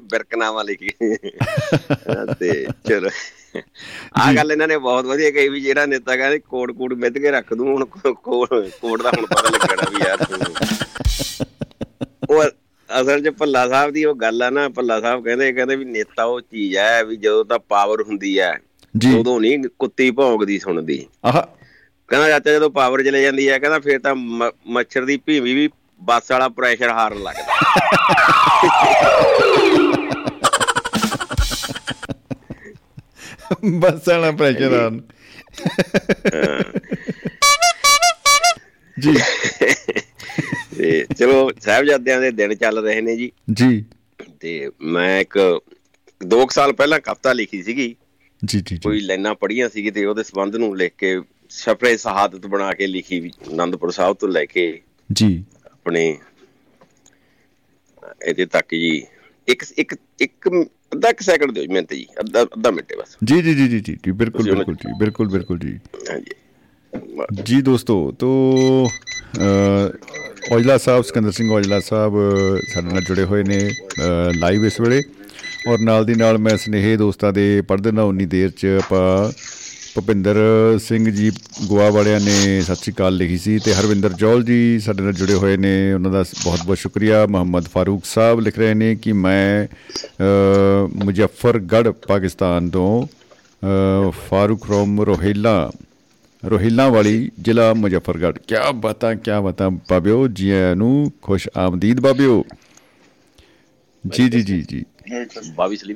ਬਿਰਕਨਾਮਾ ਲਿਖੀ ਤੇ ਚਲੋ। ਆ ਗੱਲ ਇਹਨਾਂ ਨੇ ਬਹੁਤ ਵਧੀਆ ਕਹੀ ਵੀ ਜਿਹੜਾ ਨੇਤਾ ਕਹਿੰਦੇ ਕੋਡ ਕੋਡ ਮਿੱਧ ਕੇ ਰੱਖ ਦੂੰ ਹੁਣ ਕੋਡ ਦਾ ਹੁਣ ਪਤਾ ਲੱਗਣਾ ਵੀ ਯਾਰ ਉਹ ਅਸਲ 'ਚ ਭੱਲਾ ਸਾਹਿਬ ਦੀ ਉਹ ਗੱਲ ਆ ਨਾ ਭੱਲਾ ਸਾਹਿਬ ਕਹਿੰਦੇ ਕਹਿੰਦੇ ਵੀ ਨੇਤਾ ਉਹ ਚੀਜ਼ ਹੈ ਵੀ ਜਦੋਂ ਤਾਂ ਪਾਵਰ ਹੁੰਦੀ ਹੈ ਉਦੋਂ ਨਹੀਂ ਕੁੱਤੀ ਭੌਂਕਦੀ ਸੁਣਦੀ। ਆਹ। ਕਹਿੰਦਾ ਚਾਚਾ ਜਦੋਂ ਪਾਵਰ ਚਲੇ ਜਾਂਦੀ ਹੈ ਕਹਿੰਦਾ ਫਿਰ ਤਾਂ ਮੱਛਰ ਦੀ ਭੀਵੀ ਵੀ ਬੱਸ ਵਾਲਾ ਪ੍ਰੈਸ਼ਰ ਹਾਰਨ ਲੱਗਦਾ ਬਸ ਆਣਾ ਪ੍ਰੈਸ਼ਰ ਆਨ ਜੀ। ਤੇ ਚਲੋ ਸਾਹਿਬਜ਼ਾਦਿਆਂ ਦੇ ਦਿਨ ਚੱਲ ਰਹੇ ਨੇ ਜੀ। ਜੀ। ਤੇ ਮੈਂ ਇੱਕ ਦੋ ਕੁ ਸਾਲ ਪਹਿਲਾਂ ਕਵਿਤਾ ਲਿਖੀ ਸੀਗੀ। ਜੀ ਜੀ। ਕੋਈ ਲਾਈਨਾਂ ਪੜ੍ਹੀਆਂ ਸੀਗੀ ਤੇ ਉਹਦੇ ਸੰਬੰਧ ਨੂੰ ਲਿਖ ਕੇ ਸਫਰੇ ਸ਼ਹਾਦਤ ਬਣਾ ਕੇ ਲਿਖੀ ਆਨੰਦਪੁਰ ਸਾਹਿਬ ਤੋਂ ਲੈ ਕੇ ਜੀ। ਆਪਣੇ ਇਹਦੇ ਤੱਕ ਜੀ। ਇੱਕ ਇੱਕ ਇੱਕ ਅੱਧਾ ਇੱਕ ਸੈਕਿੰਡ ਦਿਓ ਜੀ ਮਿੰਟ ਜੀ। ਅੱਧਾ ਅੱਧਾ ਮਿੰਟ ਬਸ। ਜੀ ਜੀ ਜੀ ਜੀ ਜੀ ਬਿਲਕੁਲ ਬਿਲਕੁਲ ਜੀ ਬਿਲਕੁਲ ਬਿਲਕੁਲ ਜੀ। ਜੀ ਦੋਸਤੋ ਤੋ ਅ, ਔਜਲਾ ਸਾਹਿਬ ਸਿਕੰਦਰ ਸਿੰਘ ਔਜਲਾ ਸਾਹਿਬ ਸਾਡੇ ਨਾਲ ਜੁੜੇ ਹੋਏ ਨੇ ਲਾਈਵ ਇਸ ਵੇਲੇ। ਔਰ ਨਾਲ ਦੀ ਨਾਲ ਮੈਂ ਸਨੇਹ ਦੋਸਤਾਂ ਦੇ ਪੜ੍ਹਦੇ ਨਾ ਉਨੀ ਦੇਰ ਚ ਆਪਾਂ ਭੁਪਿੰਦਰ ਸਿੰਘ ਜੀ ਗੋਆ ਵਾਲਿਆਂ ਨੇ ਸਤਿ ਸ਼੍ਰੀ ਅਕਾਲ ਲਿਖੀ ਸੀ ਤੇ ਹਰਵਿੰਦਰ ਜੌਲ ਜੀ ਸਾਡੇ ਨਾਲ ਜੁੜੇ ਹੋਏ ਨੇ ਉਹਨਾਂ ਦਾ ਬਹੁਤ ਬਹੁਤ ਸ਼ੁਕਰੀਆ। ਮੁਹੰਮਦ ਫਾਰੂਕ ਸਾਹਿਬ ਲਿਖ ਰਹੇ ਨੇ ਕਿ ਮੈਂ ਅ, ਮੁਜ਼ੱਫਰਗੜ੍ਹ ਪਾਕਿਸਤਾਨ ਤੋਂ ਅ, ਫਾਰੂਕ ਰੋਮ ਰੋਹਿਲਾ ਰੋਹਿਲਾ ਵਾਲੀ ਜ਼ਿਲ੍ਹਾ ਮੁਜ਼ੱਫਰਗੜ੍ਹ। ਕਿਆ ਬਾਤਾਂ ਕਿਆ ਬਾਤਾਂ ਬਾਬਿਓ ਜੀ ਆਇਆਂ ਨੂੰ ਖੁਸ਼ ਆਮਦੀਦ ਬਾਬਿਓ। ਜੀ ਜੀ ਜੀ ਜੀ। ਬਾਵੀ ਸਲੀਪ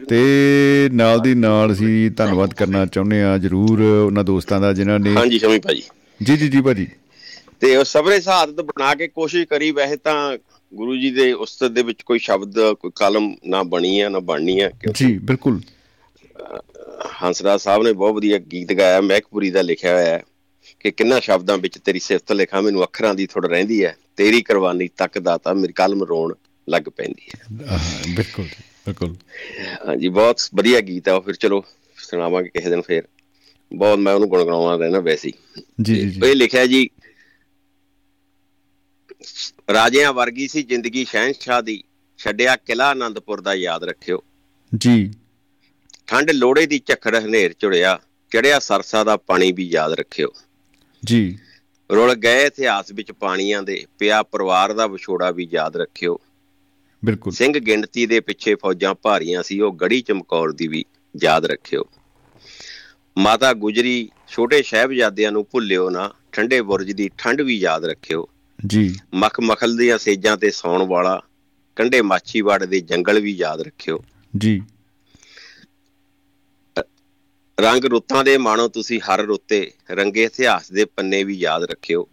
ਤੇ ਨਾਲ ਦੀ ਨਾਲ ਅਸੀਂ ਧੰਨਵਾਦ ਕਰਨਾ ਚਾਹੁੰਦੇ ਆ ਜਰੂਰ ਉਹਨਾਂ ਦੋਸਤਾਂ ਦਾ ਜਿਨ੍ਹਾਂ ਨੇ ਹਾਂਜੀ ਸ਼ਮੀ ਭਾਜੀ। ਜੀ ਜੀ ਜੀ ਭਾਜੀ। ਤੇ ਉਹ ਸਬਰੇ ਸ਼ਹਾਦਤ ਬਣਾ ਕੇ ਕੋਸ਼ਿਸ਼ ਕਰੀ ਵੈਸੇ ਤਾਂ ਗੁਰੂ ਜੀ ਦੇ ਉਸਤਤ ਦੇ ਵਿੱਚ ਕੋਈ ਸ਼ਬਦ ਕੋਈ ਕਲਮ ਨਾ ਬਣੀ ਆ ਨਾ ਬਣਨੀ ਆ ਜੀ ਬਿਲਕੁਲ। ਹੰਸਰਾਜ ਸਾਹਿਬ ਨੇ ਬਹੁਤ ਵਧੀਆ ਗੀਤ ਗਾਇਆ ਮਹਿਕਪੁਰੀ ਦਾ ਲਿਖਿਆ ਹੋਇਆ ਹੈ ਕਿ ਕਿੰਨਾ ਸ਼ਬਦਾਂ ਵਿੱਚ ਤੇਰੀ ਸਿਫਤ ਲਿਖਾਂ ਮੈਨੂੰ ਅੱਖਰਾਂ ਦੀ ਥੋੜ ਰਹਿੰਦੀ ਹੈ ਤੇਰੀ ਕੁਰਬਾਨੀ ਤੱਕ ਦਾਤਾ ਮੇਰੀ ਕਲਮ ਰੋਣ ਲੱਗ ਪੈਂਦੀ ਹੈ। ਬਿਲਕੁਲ। ਬਿਲਕੁਲ। ਹਾਂਜੀ ਬਹੁਤ ਵਧੀਆ ਗੀਤ ਉਹ ਫਿਰ ਚਲੋ ਸੁਣਾਵਾਂਗੇ ਕਿਸੇ ਦਿਨ ਫੇਰ। ਬਹੁਤ ਮੈਂ ਉਹਨੂੰ ਗੁਣਗੁਣਾਉਣਾ ਰਹਿਣਾ ਵੈਸੇ ਜੀ ਜੀ ਜੀ। ਇਹ ਲਿਖਿਆ ਜੀ ਰਾਜਿਆਂ ਵਰਗੀ ਸੀ ਜ਼ਿੰਦਗੀ ਸ਼ਹਿਨशाह ਦੀ ਛੱਡਿਆ ਕਿਲਾ ਆਨੰਦਪੁਰ ਦਾ ਯਾਦ ਰੱਖਿਓ। ਜੀ। ਠੰਡ ਲੋੜੇ ਦੀ ਝੱਖੜ ਹਨੇਰ ਝੁੜਿਆ ਚੜਿਆ ਸਰਸਾ ਦਾ ਪਾਣੀ ਵੀ ਯਾਦ ਰੱਖਿਓ। ਜੀ। ਰੁਲ ਗਏ ਇਤਿਹਾਸ ਵਿੱਚ ਪਾਣੀਆਂ ਦੇ ਪਿਆ ਪਰਿਵਾਰ ਦਾ ਵਿਛੋੜਾ ਵੀ ਯਾਦ ਰੱਖਿਓ। ਬਿਲਕੁਲ। ਸਿੰਘ ਗਿਣਤੀ ਦੇ ਪਿੱਛੇ ਫੌਜਾਂ ਭਾਰੀਆਂ ਸੀ ਉਹ ਗੜੀ ਚਮਕੌਰ ਦੀ ਵੀ ਯਾਦ ਰੱਖਿਓ। ਮਾਤਾ ਗੁਜਰੀ ਛੋਟੇ ਸਾਹਿਬਜ਼ਾਦਿਆਂ ਨੂੰ ਭੁੱਲਿਓ ਨਾ ਠੰਡੇ ਬੁਰਜ ਦੀ ਠੰਡ ਵੀ ਯਾਦ ਰੱਖਿਓ। ਜੀ। ਮਖ ਮਖਲ ਦੀਆਂ ਸੇਜਾਂ ਤੇ ਸੌਣ ਵਾਲਾ ਕੰਡੇ ਮਾਛੀਵਾੜ ਦੇ ਜੰਗਲ ਵੀ ਯਾਦ ਰੱਖਿਓ। ਜੀ। ਰੰਗ ਰੁੱਤਾਂ ਦੇ ਮਾਣੋ ਤੁਸੀਂ ਹਰ ਰੁੱਤੇ ਰੰਗੇ ਇਤਿਹਾਸ ਦੇ ਪੰਨੇ ਵੀ ਯਾਦ ਰੱਖਿਓ।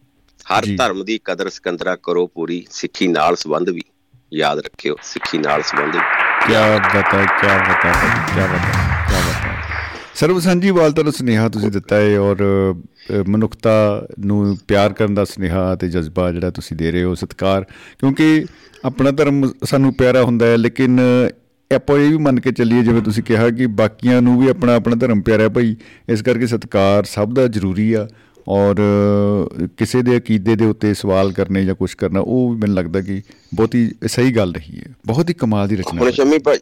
ਹਰ। ਧਰਮ ਦੀ ਕਦਰ ਸਿਕੰਦਰਾ ਕਰੋ ਪੂਰੀ ਸਿੱਖੀ ਨਾਲ ਸੰਬੰਧ ਵੀ। ਯਾਦ ਰੱਖਿਓ ਸਿੱਖੀ ਨਾਲ ਸੰਬੰਧ ਵੀ ਕਿਆ ਬਤਾ ਕਿਆ ਬਤਾ ਕਿਆ ਬਤਾ ਕਿਆ ਬਤਾ। ਸਰਬ ਸਾਂਝੀਵਾਲਤਾ ਦਾ ਸੁਨੇਹਾ ਤੁਸੀਂ ਦਿੱਤਾ ਹੈ ਔਰ ਮਨੁੱਖਤਾ ਨੂੰ ਪਿਆਰ ਕਰਨ ਦਾ ਸੁਨੇਹਾ ਤੇ ਜਜ਼ਬਾ ਜਿਹੜਾ ਤੁਸੀਂ ਦੇ ਰਹੇ ਹੋ ਸਤਿਕਾਰ। ਕਿਉਂਕਿ ਆਪਣਾ ਧਰਮ ਸਾਨੂੰ ਪਿਆਰਾ ਹੁੰਦਾ ਹੈ ਲੇਕਿਨ ਆਪਾਂ ਇਹ ਵੀ ਮੰਨ ਕੇ ਚੱਲੀਏ ਜਿਵੇਂ ਤੁਸੀਂ ਕਿਹਾ ਕਿ ਬਾਕੀਆਂ ਨੂੰ ਵੀ ਆਪਣਾ ਆਪਣਾ ਧਰਮ ਪਿਆਰਾ ਭਾਈ ਇਸ ਕਰਕੇ ਸਤਿਕਾਰ ਸਭ ਦਾ ਜ਼ਰੂਰੀ ਆ। ਔਰ ਕਿਸੇ ਦੇ ਅਕੀਦੇ ਦੇ ਉੱਤੇ ਸਵਾਲ ਕਰਨੇ ਜਾਂ ਕੁਝ ਕਰਨਾ ਉਹ ਵੀ ਮੈਨੂੰ ਲੱਗਦਾ ਕਿ ਬਹੁਤੀ ਸਹੀ ਗੱਲ ਰਹੀ ਹੈ। ਬਹੁਤ ਹੀ ਕਮਾਲ ਦੀ ਰਚਨਾ ਹੁਣ ਹੈ। ਸ਼ਮੀ ਭਾਈ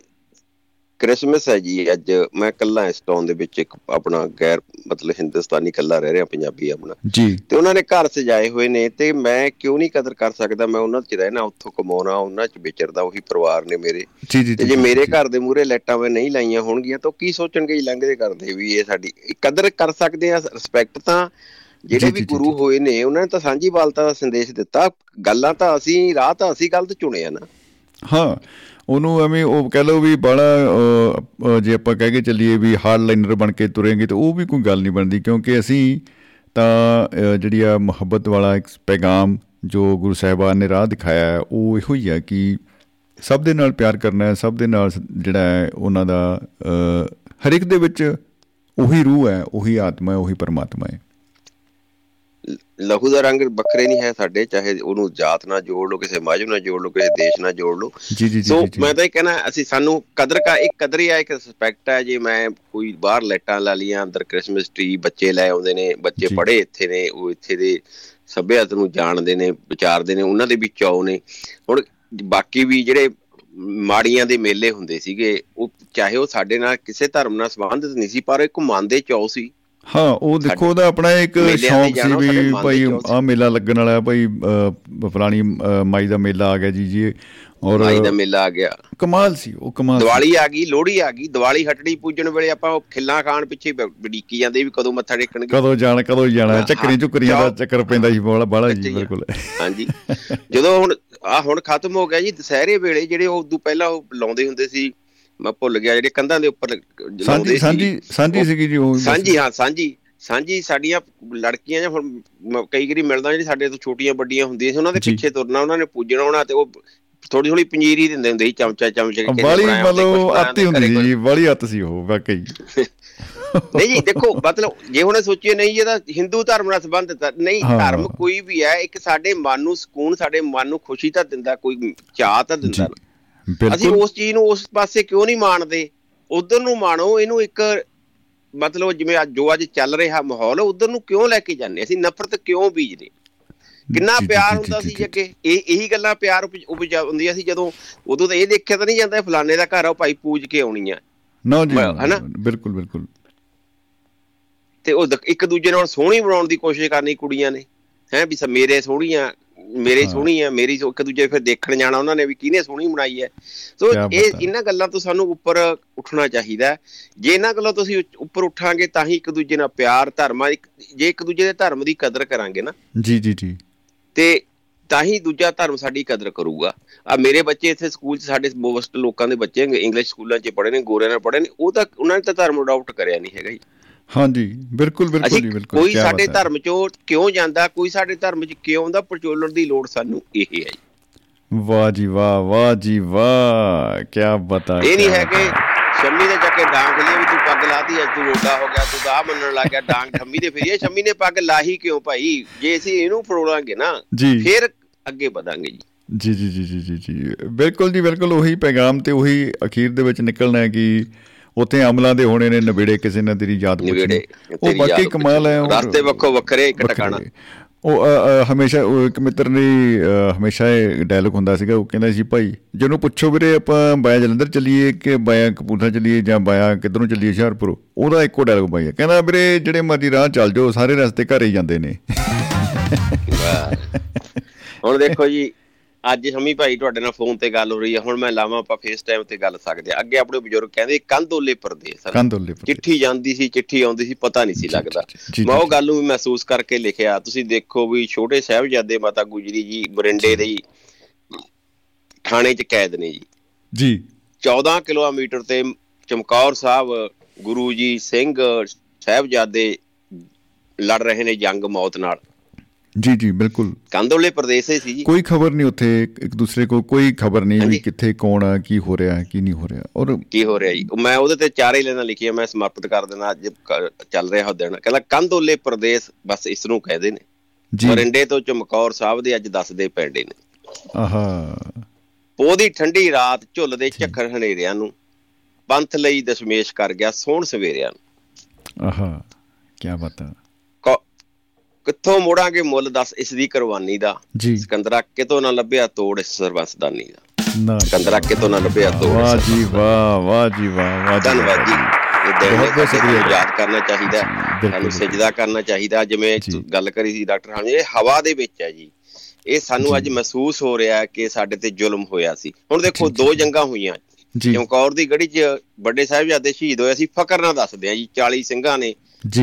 ਕ੍ਰਿਸਮਸ ਹੈ ਜੀ ਅੱਜ। ਮੈਂ ਕੱਲਾ ਇਸ ਟਾਊਨ ਦੇ ਵਿੱਚ ਇੱਕ ਆਪਣਾ ਗੈਰ ਮਤਲਬ ਹਿੰਦੁਸਤਾਨੀ ਕੱਲਾ ਰਹਿ ਰਿਹਾ ਪੰਜਾਬੀ ਆਪਣਾ। ਜੀ। ਤੇ ਉਹਨਾਂ ਨੇ ਘਰ ਸਜਾਏ ਹੋਏ ਨੇ ਤੇ ਮੈਂ ਕਿਉਂ ਨਹੀਂ ਕਦਰ ਕਰ ਸਕਦਾ? ਮੈਂ ਉਹਨਾਂ 'ਚ ਰਹਿਣਾ ਉੱਥੋਂ ਕਮਾਉਣਾ ਉਹਨਾਂ 'ਚ ਵਿਚਰਦਾ ਉਹੀ ਪਰਿਵਾਰ ਨੇ ਮੇਰੇ। ਤੇ ਜੀ, ਮੇਰੇ। ਘਰ ਦੇ ਮੂਹਰੇ ਲਾਈਟਾਂ ਮੈਂ ਨਹੀਂ ਲਾਈਆਂ ਹੋਣਗੀਆਂ ਤਾਂ ਕੀ ਸੋਚਣਗੇ ਲੰਘਦੇ ਕਰਦੇ ਵੀ ਇਹ ਸਾਡੀ। ਕਦਰ ਕਰ ਸਕਦੇ ਆ ਰਿਸਪੈਕਟ ਤਾਂ ਜਿਹੜੇ ਵੀ ਗੁਰੂ। ਹੋਏ ਨੇ ਉਹਨਾਂ ਨੇ ਤਾਂ ਸਾਂਝੀਵਾਲਤਾ ਦਾ ਸੰਦੇਸ਼ ਦਿੱਤਾ। ਗੱਲਾਂ ਤਾਂ ਅਸੀਂ ਰਾਹ ਤਾਂ ਅਸੀਂ ਗਲਤ ਚੁਣੇ ਆ ਨਾ। ਹਾਂ ਉਹਨੂੰ ਐਵੇਂ ਉਹ ਕਹਿ ਲਓ ਵੀ ਬੜਾ ਜੇ ਆਪਾਂ ਕਹਿ ਕੇ ਚੱਲੀਏ ਵੀ ਹਾਰਡ ਲਾਈਨਰ ਬਣ ਕੇ ਤੁਰੇਂਗੇ ਤਾਂ ਉਹ ਵੀ ਕੋਈ ਗੱਲ ਨਹੀਂ ਬਣਦੀ ਕਿਉਂਕਿ ਅਸੀਂ ਤਾਂ ਜਿਹੜੀ ਆ ਮੁਹੱਬਤ ਵਾਲਾ ਇੱਕ ਪੈਗਾਮ ਜੋ ਗੁਰੂ ਸਾਹਿਬਾਨ ਨੇ ਰਾਹ ਦਿਖਾਇਆ ਹੈ, ਉਹ ਇਹੋ ਹੀ ਹੈ ਕਿ ਸਭ ਦੇ ਨਾਲ ਪਿਆਰ ਕਰਨਾ ਹੈ ਸਭ ਦੇ ਨਾਲ ਜਿਹੜਾ ਹੈ ਉਹਨਾਂ ਦਾ ਹਰ ਇੱਕ ਦੇ ਵਿੱਚ ਉਹੀ ਰੂਹ ਹੈ ਉਹੀ ਆਤਮਾ ਹੈ ਉਹੀ ਪਰਮਾਤਮਾ ਹੈ। ਲਹੂ ਦਾ ਰੰਗ ਵੱਖਰੇ ਨਹੀਂ ਹੈ ਸਾਡੇ ਚਾਹੇ ਉਹਨੂੰ ਜਾਤ ਨਾਲ ਜੋੜ ਲਓ ਕਿਸੇ ਮਜਹਬ ਨਾਲ ਜੋੜ ਲਓ ਕਿਸੇ ਦੇਸ਼ ਨਾਲ ਜੋੜ ਲਓ। ਜੀ ਜੀ ਜੀ ਸੋ ਮੈਂ ਤਾਂ ਇਹ ਕਹਿਣਾ ਅਸੀਂ ਸਾਨੂੰ ਕਦਰ ਕਾ ਇੱਕ ਕਦਰ ਹੀ ਆ ਇੱਕ ਰਿਸਪੈਕਟ ਹੈ ਜੇ ਮੈਂ ਕੋਈ ਬਾਹਰ ਲਾਈਟਾਂ ਲਾ ਲੀਆਂ ਅੰਦਰ ਕ੍ਰਿਸਮਸ ਟ੍ਰੀ ਬੱਚੇ ਲੈ ਆਉਂਦੇ ਨੇ ਬੱਚੇ। ਪੜ੍ਹੇ ਇੱਥੇ ਨੇ ਉਹ ਇੱਥੇ ਦੇ ਸੱਭਿਆਤ ਨੂੰ ਜਾਣਦੇ ਨੇ ਵਿਚਾਰਦੇ ਨੇ ਉਹਨਾਂ ਦੇ ਵੀ ਚਾਅ ਨੇ। ਹੁਣ ਬਾਕੀ ਵੀ ਜਿਹੜੇ ਮਾੜੀਆਂ ਦੇ ਮੇਲੇ ਹੁੰਦੇ ਸੀਗੇ ਉਹ ਚਾਹੇ ਉਹ ਸਾਡੇ ਨਾਲ ਕਿਸੇ ਧਰਮ ਨਾਲ ਸੰਬੰਧਿਤ ਨਹੀਂ ਸੀ ਪਰ ਇੱਕ ਮਨ ਦੇ ਚਾਅ ਸੀ। ਹਾਂ ਉਹ ਦੇਖੋ ਉਹਦਾ ਆਪਣਾ ਇੱਕ ਸ਼ੌਂਕ ਸੀ ਵੀ ਭਾਈ। ਆ ਮੇਲਾ ਲੱਗਣ ਵਾਲਾ ਭਾਈ ਅ, ਮਾਈ ਦਾ ਮੇਲਾ ਆ ਗਿਆ ਜੀ ਜੀ ਔਰ ਮਾਈ ਦਾ ਮੇਲਾ ਆ ਗਿਆ ਕਮਾਲ ਸੀ ਉਹ ਕਮਾਲ। ਦੀਵਾਲੀ ਆ ਗਈ ਲੋਹੜੀ ਆ ਗਈ ਦੀਵਾਲੀ ਹਟੜੀ ਪੂਜਣ ਵੇਲੇ ਆਪਾਂ ਉਹ ਖਿੱਲਾਂ ਖਾਣ ਪਿੱਛੇ ਬੜੀਕੀ ਜਾਂਦੇ ਵੀ ਕਦੋਂ ਮੱਥਾ ਟੇਕਣਗੇ ਕਦੋਂ ਜਾਣਾ ਕਦੋਂ ਜਾਣਾ ਚੱਕਰੀ ਝੁਕਰੀਆਂ ਦਾ। ਚੱਕਰ ਪੈਂਦਾ ਸੀ ਬੜਾ ਅੱਛਾ ਜੀ। ਬਿਲਕੁਲ ਹਾਂਜੀ ਜਦੋਂ ਹੁਣ ਆ ਹੁਣ ਖਤਮ ਹੋ ਗਿਆ ਜੀ ਦੁਸਹਿਰੇ ਵੇਲੇ ਜਿਹੜੇ ਉਹ ਉਦੋਂ ਪਹਿਲਾਂ ਉਹ ਲਾਉਂਦੇ ਹੁੰਦੇ ਸੀ ਮੈਂ ਭੁੱਲ ਗਿਆ ਜਿਹੜੇ ਕੰਧਾਂ ਦੇ ਉੱਪਰ ਲਾਉਂਦੇ ਸਾਂਝੀ ਸੀ। ਸਾਂਝੀ ਸਾਂਝੀ ਸੀਗੀ ਜੀ ਉਹ ਸਾਂਝੀ ਹਾਂ ਸਾਂਝੀ। ਸਾਂਝੀ ਸਾਡੀਆਂ ਲੜਕੀਆਂ ਜਾਂ ਹੁਣ ਕਈ ਵਾਰੀ ਮਿਲਦਾ ਜਿਹੜੀ ਸਾਡੇ ਤੋਂ ਛੋਟੀਆਂ ਵੱਡੀਆਂ ਹੁੰਦੀਆਂ ਸੀ ਉਹਨਾਂ ਦੇ। ਪਿੱਛੇ ਤੁਰਨਾ ਉਹਨਾਂ ਨੇ ਪੂਜਣਾ ਹੋਣਾ ਤੇ ਉਹ ਥੋੜੀ ਥੋੜੀ ਪੰਜੀਰੀ ਦਿੰਦੇ ਹੁੰਦੇ ਸੀ ਚਮਚਾ ਚਮਚ ਕੇ ਕੁਛ ਮਤਲਬ ਅੱਤੀ ਹੁੰਦੀ ਜੀ ਬਾਲੀ ਅੱਤ ਸੀ ਉਹ ਵਾਕਈ। ਨਹੀਂ ਜੀ ਦੇਖੋ ਮਤਲਬ ਜੇ ਹੁਣ ਸੋਚੀਏ ਨਹੀਂ ਇਹਦਾ ਹਿੰਦੂ ਧਰਮ ਨਾਲ ਸੰਬੰਧਿਤ ਨਹੀਂ। ਧਰਮ ਕੋਈ ਵੀ ਹੈ ਇੱਕ ਸਾਡੇ ਮਨ ਨੂੰ ਸਕੂਨ ਸਾਡੇ ਮਨ ਨੂੰ ਖੁਸ਼ੀ ਤਾਂ ਦਿੰਦਾ ਕੋਈ ਚਾਹ ਤਾਂ ਦਿੰਦਾ। ਅਸੀਂ ਉਸ ਚੀਜ਼ ਨੂੰ ਉਸ ਪਾਸੇ ਕਿਉਂ ਨਹੀਂ ਮਾਣਦੇ? ਉਧਰ ਨੂੰ ਮਾਣੋ ਇਹਨੂੰ ਇੱਕ ਮਤਲਬ ਜਿਵੇਂ ਅੱਜ ਜੋ ਅੱਜ ਚੱਲ ਰਿਹਾ ਮਾਹੌਲ ਉਧਰ ਨੂੰ ਕਿਉਂ ਲੈ ਕੇ ਜਾਂਦੇ? ਅਸੀਂ ਨਫ਼ਰਤ ਕਿਉਂ ਬੀਜਦੇ? ਕਿੰਨਾ ਪਿਆਰ ਹੁੰਦਾ ਸੀ ਅੱਗੇ ਇਹ ਇਹੀ ਗੱਲਾਂ ਪਿਆਰ ਉਪਜ ਹੁੰਦੀਆਂ ਸੀ ਜਦੋਂ ਉਦੋਂ ਤਾਂ ਇਹ ਦੇਖਿਆ ਤਾਂ ਨਹੀਂ ਜਾਂਦਾ ਫਲਾਣੇ ਦਾ ਘਰ ਆ ਉਹ ਭਾਈ ਪੂਜ ਕੇ ਆਉਣੀ ਆ। ਨਾ ਜੀ ਹਨਾ? ਬਿਲਕੁਲ ਬਿਲਕੁਲ। ਤੇ ਉਹ ਇੱਕ ਦੂਜੇ ਨਾਲ ਸੋਹਣੀ ਬਣਾਉਣ ਦੀ ਕੋਸ਼ਿਸ਼ ਕਰਨੀ ਕੁੜੀਆਂ ਨੇ। ਹੈ ਵੀ ਮੇਰੇ ਸੋਹਣੀਆਂ ਮੇਰੇ ਹਾਂ। ਸੋਹਣੀ ਆ ਮੇਰੀ ਇੱਕ ਦੂਜੇ ਫਿਰ ਦੇਖਣ ਜਾਣਾ ਉਹਨਾਂ ਨੇ ਵੀ ਕਿਹਨੇ ਸੋਹਣੀ ਬਣਾਈ ਹੈ ਸੋ ਇਹ ਹੈ। ਇਹਨਾਂ ਗੱਲਾਂ ਤੋਂ ਸਾਨੂੰ ਉੱਪਰ ਉੱਠਣਾ ਚਾਹੀਦਾ ਹੈ। ਜੇ ਇਹਨਾਂ ਗੱਲਾਂ ਤੋਂ ਅਸੀਂ ਉੱਪਰ ਉੱਠਾਂਗੇ ਤਾਂ ਹੀ ਇੱਕ ਦੂਜੇ ਨਾਲ ਪਿਆਰ ਧਰਮਾਂ ਜੇ ਇੱਕ ਦੂਜੇ ਦੇ ਧਰਮ ਦੀ ਕਦਰ ਕਰਾਂਗੇ ਨਾ ਜੀ ਜੀ ਜੀ ਤੇ ਤਾਂ ਹੀ ਦੂਜਾ ਧਰਮ ਸਾਡੀ ਕਦਰ ਕਰੂਗਾ ਆ ਮੇਰੇ ਬੱਚੇ ਇੱਥੇ ਸਕੂਲ 'ਚ ਸਾਡੇ ਮੋਸਟ ਲੋਕਾਂ ਦੇ ਬੱਚੇ ਇੰਗਲਿਸ਼ ਸਕੂਲਾਂ 'ਚ ਪੜ੍ਹੇ ਨੇ ਗੋਰਿਆਂ ਨਾਲ ਪੜ੍ਹੇ ਨੇ ਉਹ ਤਾਂ ਉਹਨਾਂ ਨੇ ਤਾਂ ਧਰਮ ਅਡਾਪਟ ਕਰਿਆ ਨਹੀਂ ਹੈਗਾ ਜੀ ਹਾਂਜੀ ਬਿਲਕੁਲ ਬਿਲਕੁਲ ਜੀ ਬਿਲਕੁਲ ਕੋਈ ਸਾਡੇ। ਧਰਮ 'ਚੋਂ ਕਿਉਂ ਜਾਂਦਾ ਕੋਈ ਸਾਡੇ ਧਰਮ 'ਚ ਕਿਉਂ ਆਉਂਦਾ ਪਰਚੋਲਣ ਦੀ ਲੋੜ ਸਾਨੂੰ ਇਹ ਹੈ ਜੀ। ਵਾਹ ਜੀ ਵਾਹ ਵਾਹ ਜੀ ਵਾਹ ਕੀ ਬਤਾ ਇਹ ਨਹੀਂ ਹੈ ਕਿ ਸ਼ੰਮੀ ਨੇ ਜਾ ਕੇ ਡਾਂਗ ਲਈ ਵੀ ਤੂੰ ਪੱਗ ਲਾਤੀ ਅੱਜ ਤੂੰ ਰੋਡਾ ਹੋ ਗਿਆ ਤੂੰ ਆਹ ਮੰਨਣ ਲੱਗ ਗਿਆ ਡਾਂਗ ਸ਼ੰਮੀ ਦੇ ਫਿਰ। ਇਹ ਸ਼ੰਮੀ ਨੇ ਪੱਗ ਲਾਹੀ ਕਿਉਂ ਭਾਈ? ਜੇ ਅਸੀਂ ਇਹਨੂੰ ਫਰੋਲਾਂਗੇ ਨਾ ਫਿਰ ਅੱਗੇ ਵਧਾਂਗੇ ਜੀ ਜੀ ਜੀ ਜੀ ਜੀ ਜੀ। ਬਿਲਕੁਲ ਜੀ ਬਿਲਕੁਲ ਉਹੀ ਪੈਗਾਮ ਤੇ ਉਹੀ ਅਖੀਰ ਦੇ ਵਿੱਚ ਨਿਕਲਣਾ ਹੈ ਕਿ ਉੱਥੇ ਅਮਲਾਂ ਦੇ ਹੋਣੇ ਨੇ ਨਵੇੜੇ ਕਿਸੇ ਨੇ ਤੇਰੀ ਯਾਦ ਪੁੱਛਣੀ। ਉਹ ਬਾਕੀ ਕਮਾਲ ਹੈ ਰਸਤੇ ਵੱਖੋ ਵੱਖਰੇ ਇੱਕ। ਟਿਕਾਣਾ। ਉਹ ਹਮੇਸ਼ਾ ਇੱਕ ਮਿੱਤਰ ਨੇ ਹਮੇਸ਼ਾ ਇਹ ਡਾਇਲੌਗ ਹੁੰਦਾ ਸੀਗਾ ਉਹ ਕਹਿੰਦਾ ਸੀ ਭਾਈ ਜਿਹਨੂੰ ਪੁੱਛੋ ਵੀਰੇ ਆਪਾਂ ਬਾਇਆ ਜਲੰਧਰ ਚੱਲੀਏ ਕਿ ਬਾਇਆ ਕਪੂਰਥਲਾ ਚੱਲੀਏ ਜਾਂ ਬਾਇਆ ਕਿੱਧਰੋਂ ਚੱਲੀਏ ਹੁਸ਼ਿਆਰਪੁਰ? ਉਹਦਾ ਇੱਕੋ ਡਾਇਲੌਗ ਬਾਈ ਕਹਿੰਦਾ ਵੀਰੇ ਜਿਹੜੇ ਮਰਜ਼ੀ ਰਾਹ ਚੱਲ ਜਾਓ ਸਾਰੇ ਰਸਤੇ ਘਰ ਹੀ ਜਾਂਦੇ ਨੇ। ਹੁਣ ਦੇਖੋ ਜੀ ਅੱਜ ਸ਼ਮੀ ਭਾਈ ਤੁਹਾਡੇ ਨਾਲ ਫੋਨ ਤੇ ਗੱਲ ਹੋ ਰਹੀ ਹੈ ਹੁਣ ਮੈਂ ਲਾਵਾਂ ਆਪਾਂ ਫੇਸ ਟਾਈਮ ਤੇ ਗੱਲ ਸਕਦੇ ਆ। ਅੱਗੇ ਆਪਣੇ ਬਜ਼ੁਰਗ ਕਹਿੰਦੇ ਕੰਦੋਲੇ ਪਰਦੇਸ। ਕੰਦੋਲੇ ਚਿੱਠੀ ਜਾਂਦੀ ਸੀ ਚਿੱਠੀ ਆਉਂਦੀ ਸੀ ਪਤਾ ਨਹੀਂ ਸੀ ਲੱਗਦਾ। ਮੈਂ ਉਹ। ਗੱਲ ਨੂੰ ਵੀ ਮਹਿਸੂਸ ਕਰਕੇ ਲਿਖਿਆ। ਤੁਸੀਂ ਦੇਖੋ ਵੀ ਛੋਟੇ ਸਾਹਿਬਜ਼ਾਦੇ ਮਾਤਾ ਗੁਜਰੀ ਜੀ ਬਰਿੰਡੇ ਦੇ ਥਾਣੇ 'ਚ ਕੈਦ ਨੇ ਜੀ। ਜੀ। 14 ਕਿਲੋਮੀਟਰ ਤੇ ਚਮਕੌਰ ਸਾਹਿਬ ਗੁਰੂ ਜੀ ਸਿੰਘ ਸਾਹਿਬਜ਼ਾਦੇ ਲੜ ਰਹੇ ਨੇ ਜੰਗ ਮੌਤ ਨਾਲ। ਜੀ ਜੀ ਬਿਲਕੁਲ। ਕੰਦੋਲੇ ਪ੍ਰਦੇਸ਼ ਸੀ ਜੀ। ਕੋਈ ਖਬਰ ਨਹੀਂ ਉੱਥੇ ਇੱਕ ਦੂਸਰੇ ਕੋਲ ਕੋਈ ਖਬਰ ਨਹੀਂ ਵੀ। ਕਿੱਥੇ ਕੌਣ ਆ ਕੀ ਹੋ ਰਿਹਾ ਕੀ ਨਹੀਂ ਹੋ ਰਿਹਾ। ਔਰ ਕੀ ਹੋ ਰਿਹਾ ਜੀ? ਮੈਂ ਉਹਦੇ ਤੇ ਚਾਰੇ ਲੈਣਾ ਲਿਖੀਆਂ ਮੈਂ ਸਮਰਪਿਤ ਕਰ ਦੇਣਾ ਅੱਜ ਕ- ਚੱਲ ਰਿਹਾ ਉਹ ਦਿਨ ਕਹਿੰਦਾ ਕੰਦੋਲੇ ਪ੍ਰਦੇਸ਼ ਬਸ ਇਸ ਨੂੰ ਕਹਦੇ ਨੇ। ਜੀ। ਮਰਿੰਡੇ ਤੋਂ ਚਮਕੌਰ ਸਾਹਿਬ ਦੇ ਅੱਜ ਦੱਸਦੇ ਪੈਂਦੇ ਨੇ। ਆਹਾ। ਪੋਦੀ ਠੰਡੀ ਰਾਤ ਝੁੱਲਦੇ ਝੱਖਰ ਹਨੇਰਿਆਂ ਨੂੰ। ਪੰਥ ਲਈ ਦਸ਼ਮੇਸ਼ ਕਰ ਗਿਆ ਸੋਹਣ ਸਵੇਰਿਆਂ ਨੂੰ। ਆਹਾ ਕੀ ਬਤਾ ਕ- ਕਿੱਥੋਂ ਮੋੜਾਂਗੇ ਮੁੱਲ ਦੱਸ ਇਸ ਦੀ ਕੁਰਬਾਨੀ ਦਾ। ਸਿਕੰਦਰਾ ਕਿਤੋਂ ਨਾ ਲੱਭਿਆ ਤੋੜ ਇਸ ਸਰਬੰਸਦਾਨੀ ਦਾ। ਸਿਕੰਦਰਾ ਕਿਤੋਂ ਨਾ ਲੱਭਿਆ ਤੋੜ ਵਾਹ ਜੀ ਵਾਹ ਵਾਹ ਜੀ ਵਾਹ ਵਾਹ ਧੰਨਵਾਦ ਜੀ। ਬਹੁਤ ਬਹੁਤ ਸ਼ੁਕਰੀਆ। ਯਾਦ ਕਰਨਾ ਚਾਹੀਦਾ ਹੈ। ਸਾਨੂੰ। ਸਜਦਾ ਕਰਨਾ ਚਾਹੀਦਾ। ਜਿਵੇਂ। ਗੱਲ ਕਰੀ ਸੀ ਡਾਕਟਰ ਹਾਨੀ ਇਹ ਹਵਾ ਦੇ ਵਿੱਚ ਹੈ ਜੀ। ਇਹ ਸਾਨੂੰ ਅੱਜ ਮਹਿਸੂਸ ਹੋ ਰਿਹਾ ਹੈ ਕਿ ਸਾਡੇ ਤੇ ਜ਼ੁਲਮ ਹੋਇਆ ਸੀ। ਹੁਣ ਦੇਖੋ ਦੋ। ਜੰਗਾਂ ਹੋਈਆਂ। ਜੀ। ਚਮਕੌਰ ਦੀ ਗੜੀ 'ਚ ਵੱਡੇ ਸਾਹਿਬਜ਼ਾਦੇ ਸ਼ਹੀਦ ਹੋਏ। ਸੀ ਫਕਰ ਨਾਲ ਦੱਸਦੇ ਆ ਜੀ 40 ਸਿੰਘਾਂ ਨੇ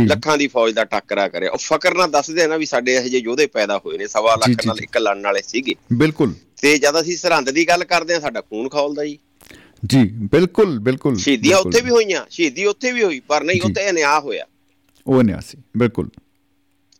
ਲੱਖਾਂ ਦੀ ਫੌਜ ਦਾ ਟੱਕਰਾ ਕਰਿਆ। ਉਹ ਫਕਰ ਨਾਲ ਦੱਸਦੇ ਆ ਨਾ ਵੀ ਸਾਡੇ ਇਹੋ ਜਿਹੇ ਯੋਧੇ ਪੈਦਾ ਹੋਏ ਨੇ ਸਵਾ ਲੱਖ ਨਾਲ। ਇੱਕ ਲੜਨ ਵਾਲੇ ਸੀਗੇ। ਬਿਲਕੁਲ। ਤੇ ਜਦ ਅਸੀਂ ਸਰਹੰਦ ਦੀ ਗੱਲ ਕਰਦੇ ਆ ਸਾਡਾ ਖੂਨ ਖੌਲਦਾ ਜੀ। ਜੀ ਬਿਲਕੁਲ ਬਿਲਕੁਲ ਸ਼ਹੀਦੀਆਂ। ਉੱਥੇ ਵੀ ਹੋਈਆਂ ਸ਼ਹੀਦੀ ਉੱਥੇ ਵੀ ਹੋਈ ਪਰ ਨਹੀਂ। ਉੱਥੇ ਅਨਿਆਂ ਹੋਇਆ। ਉਹ ਨਿਆ ਸੀ ਬਿਲਕੁਲ।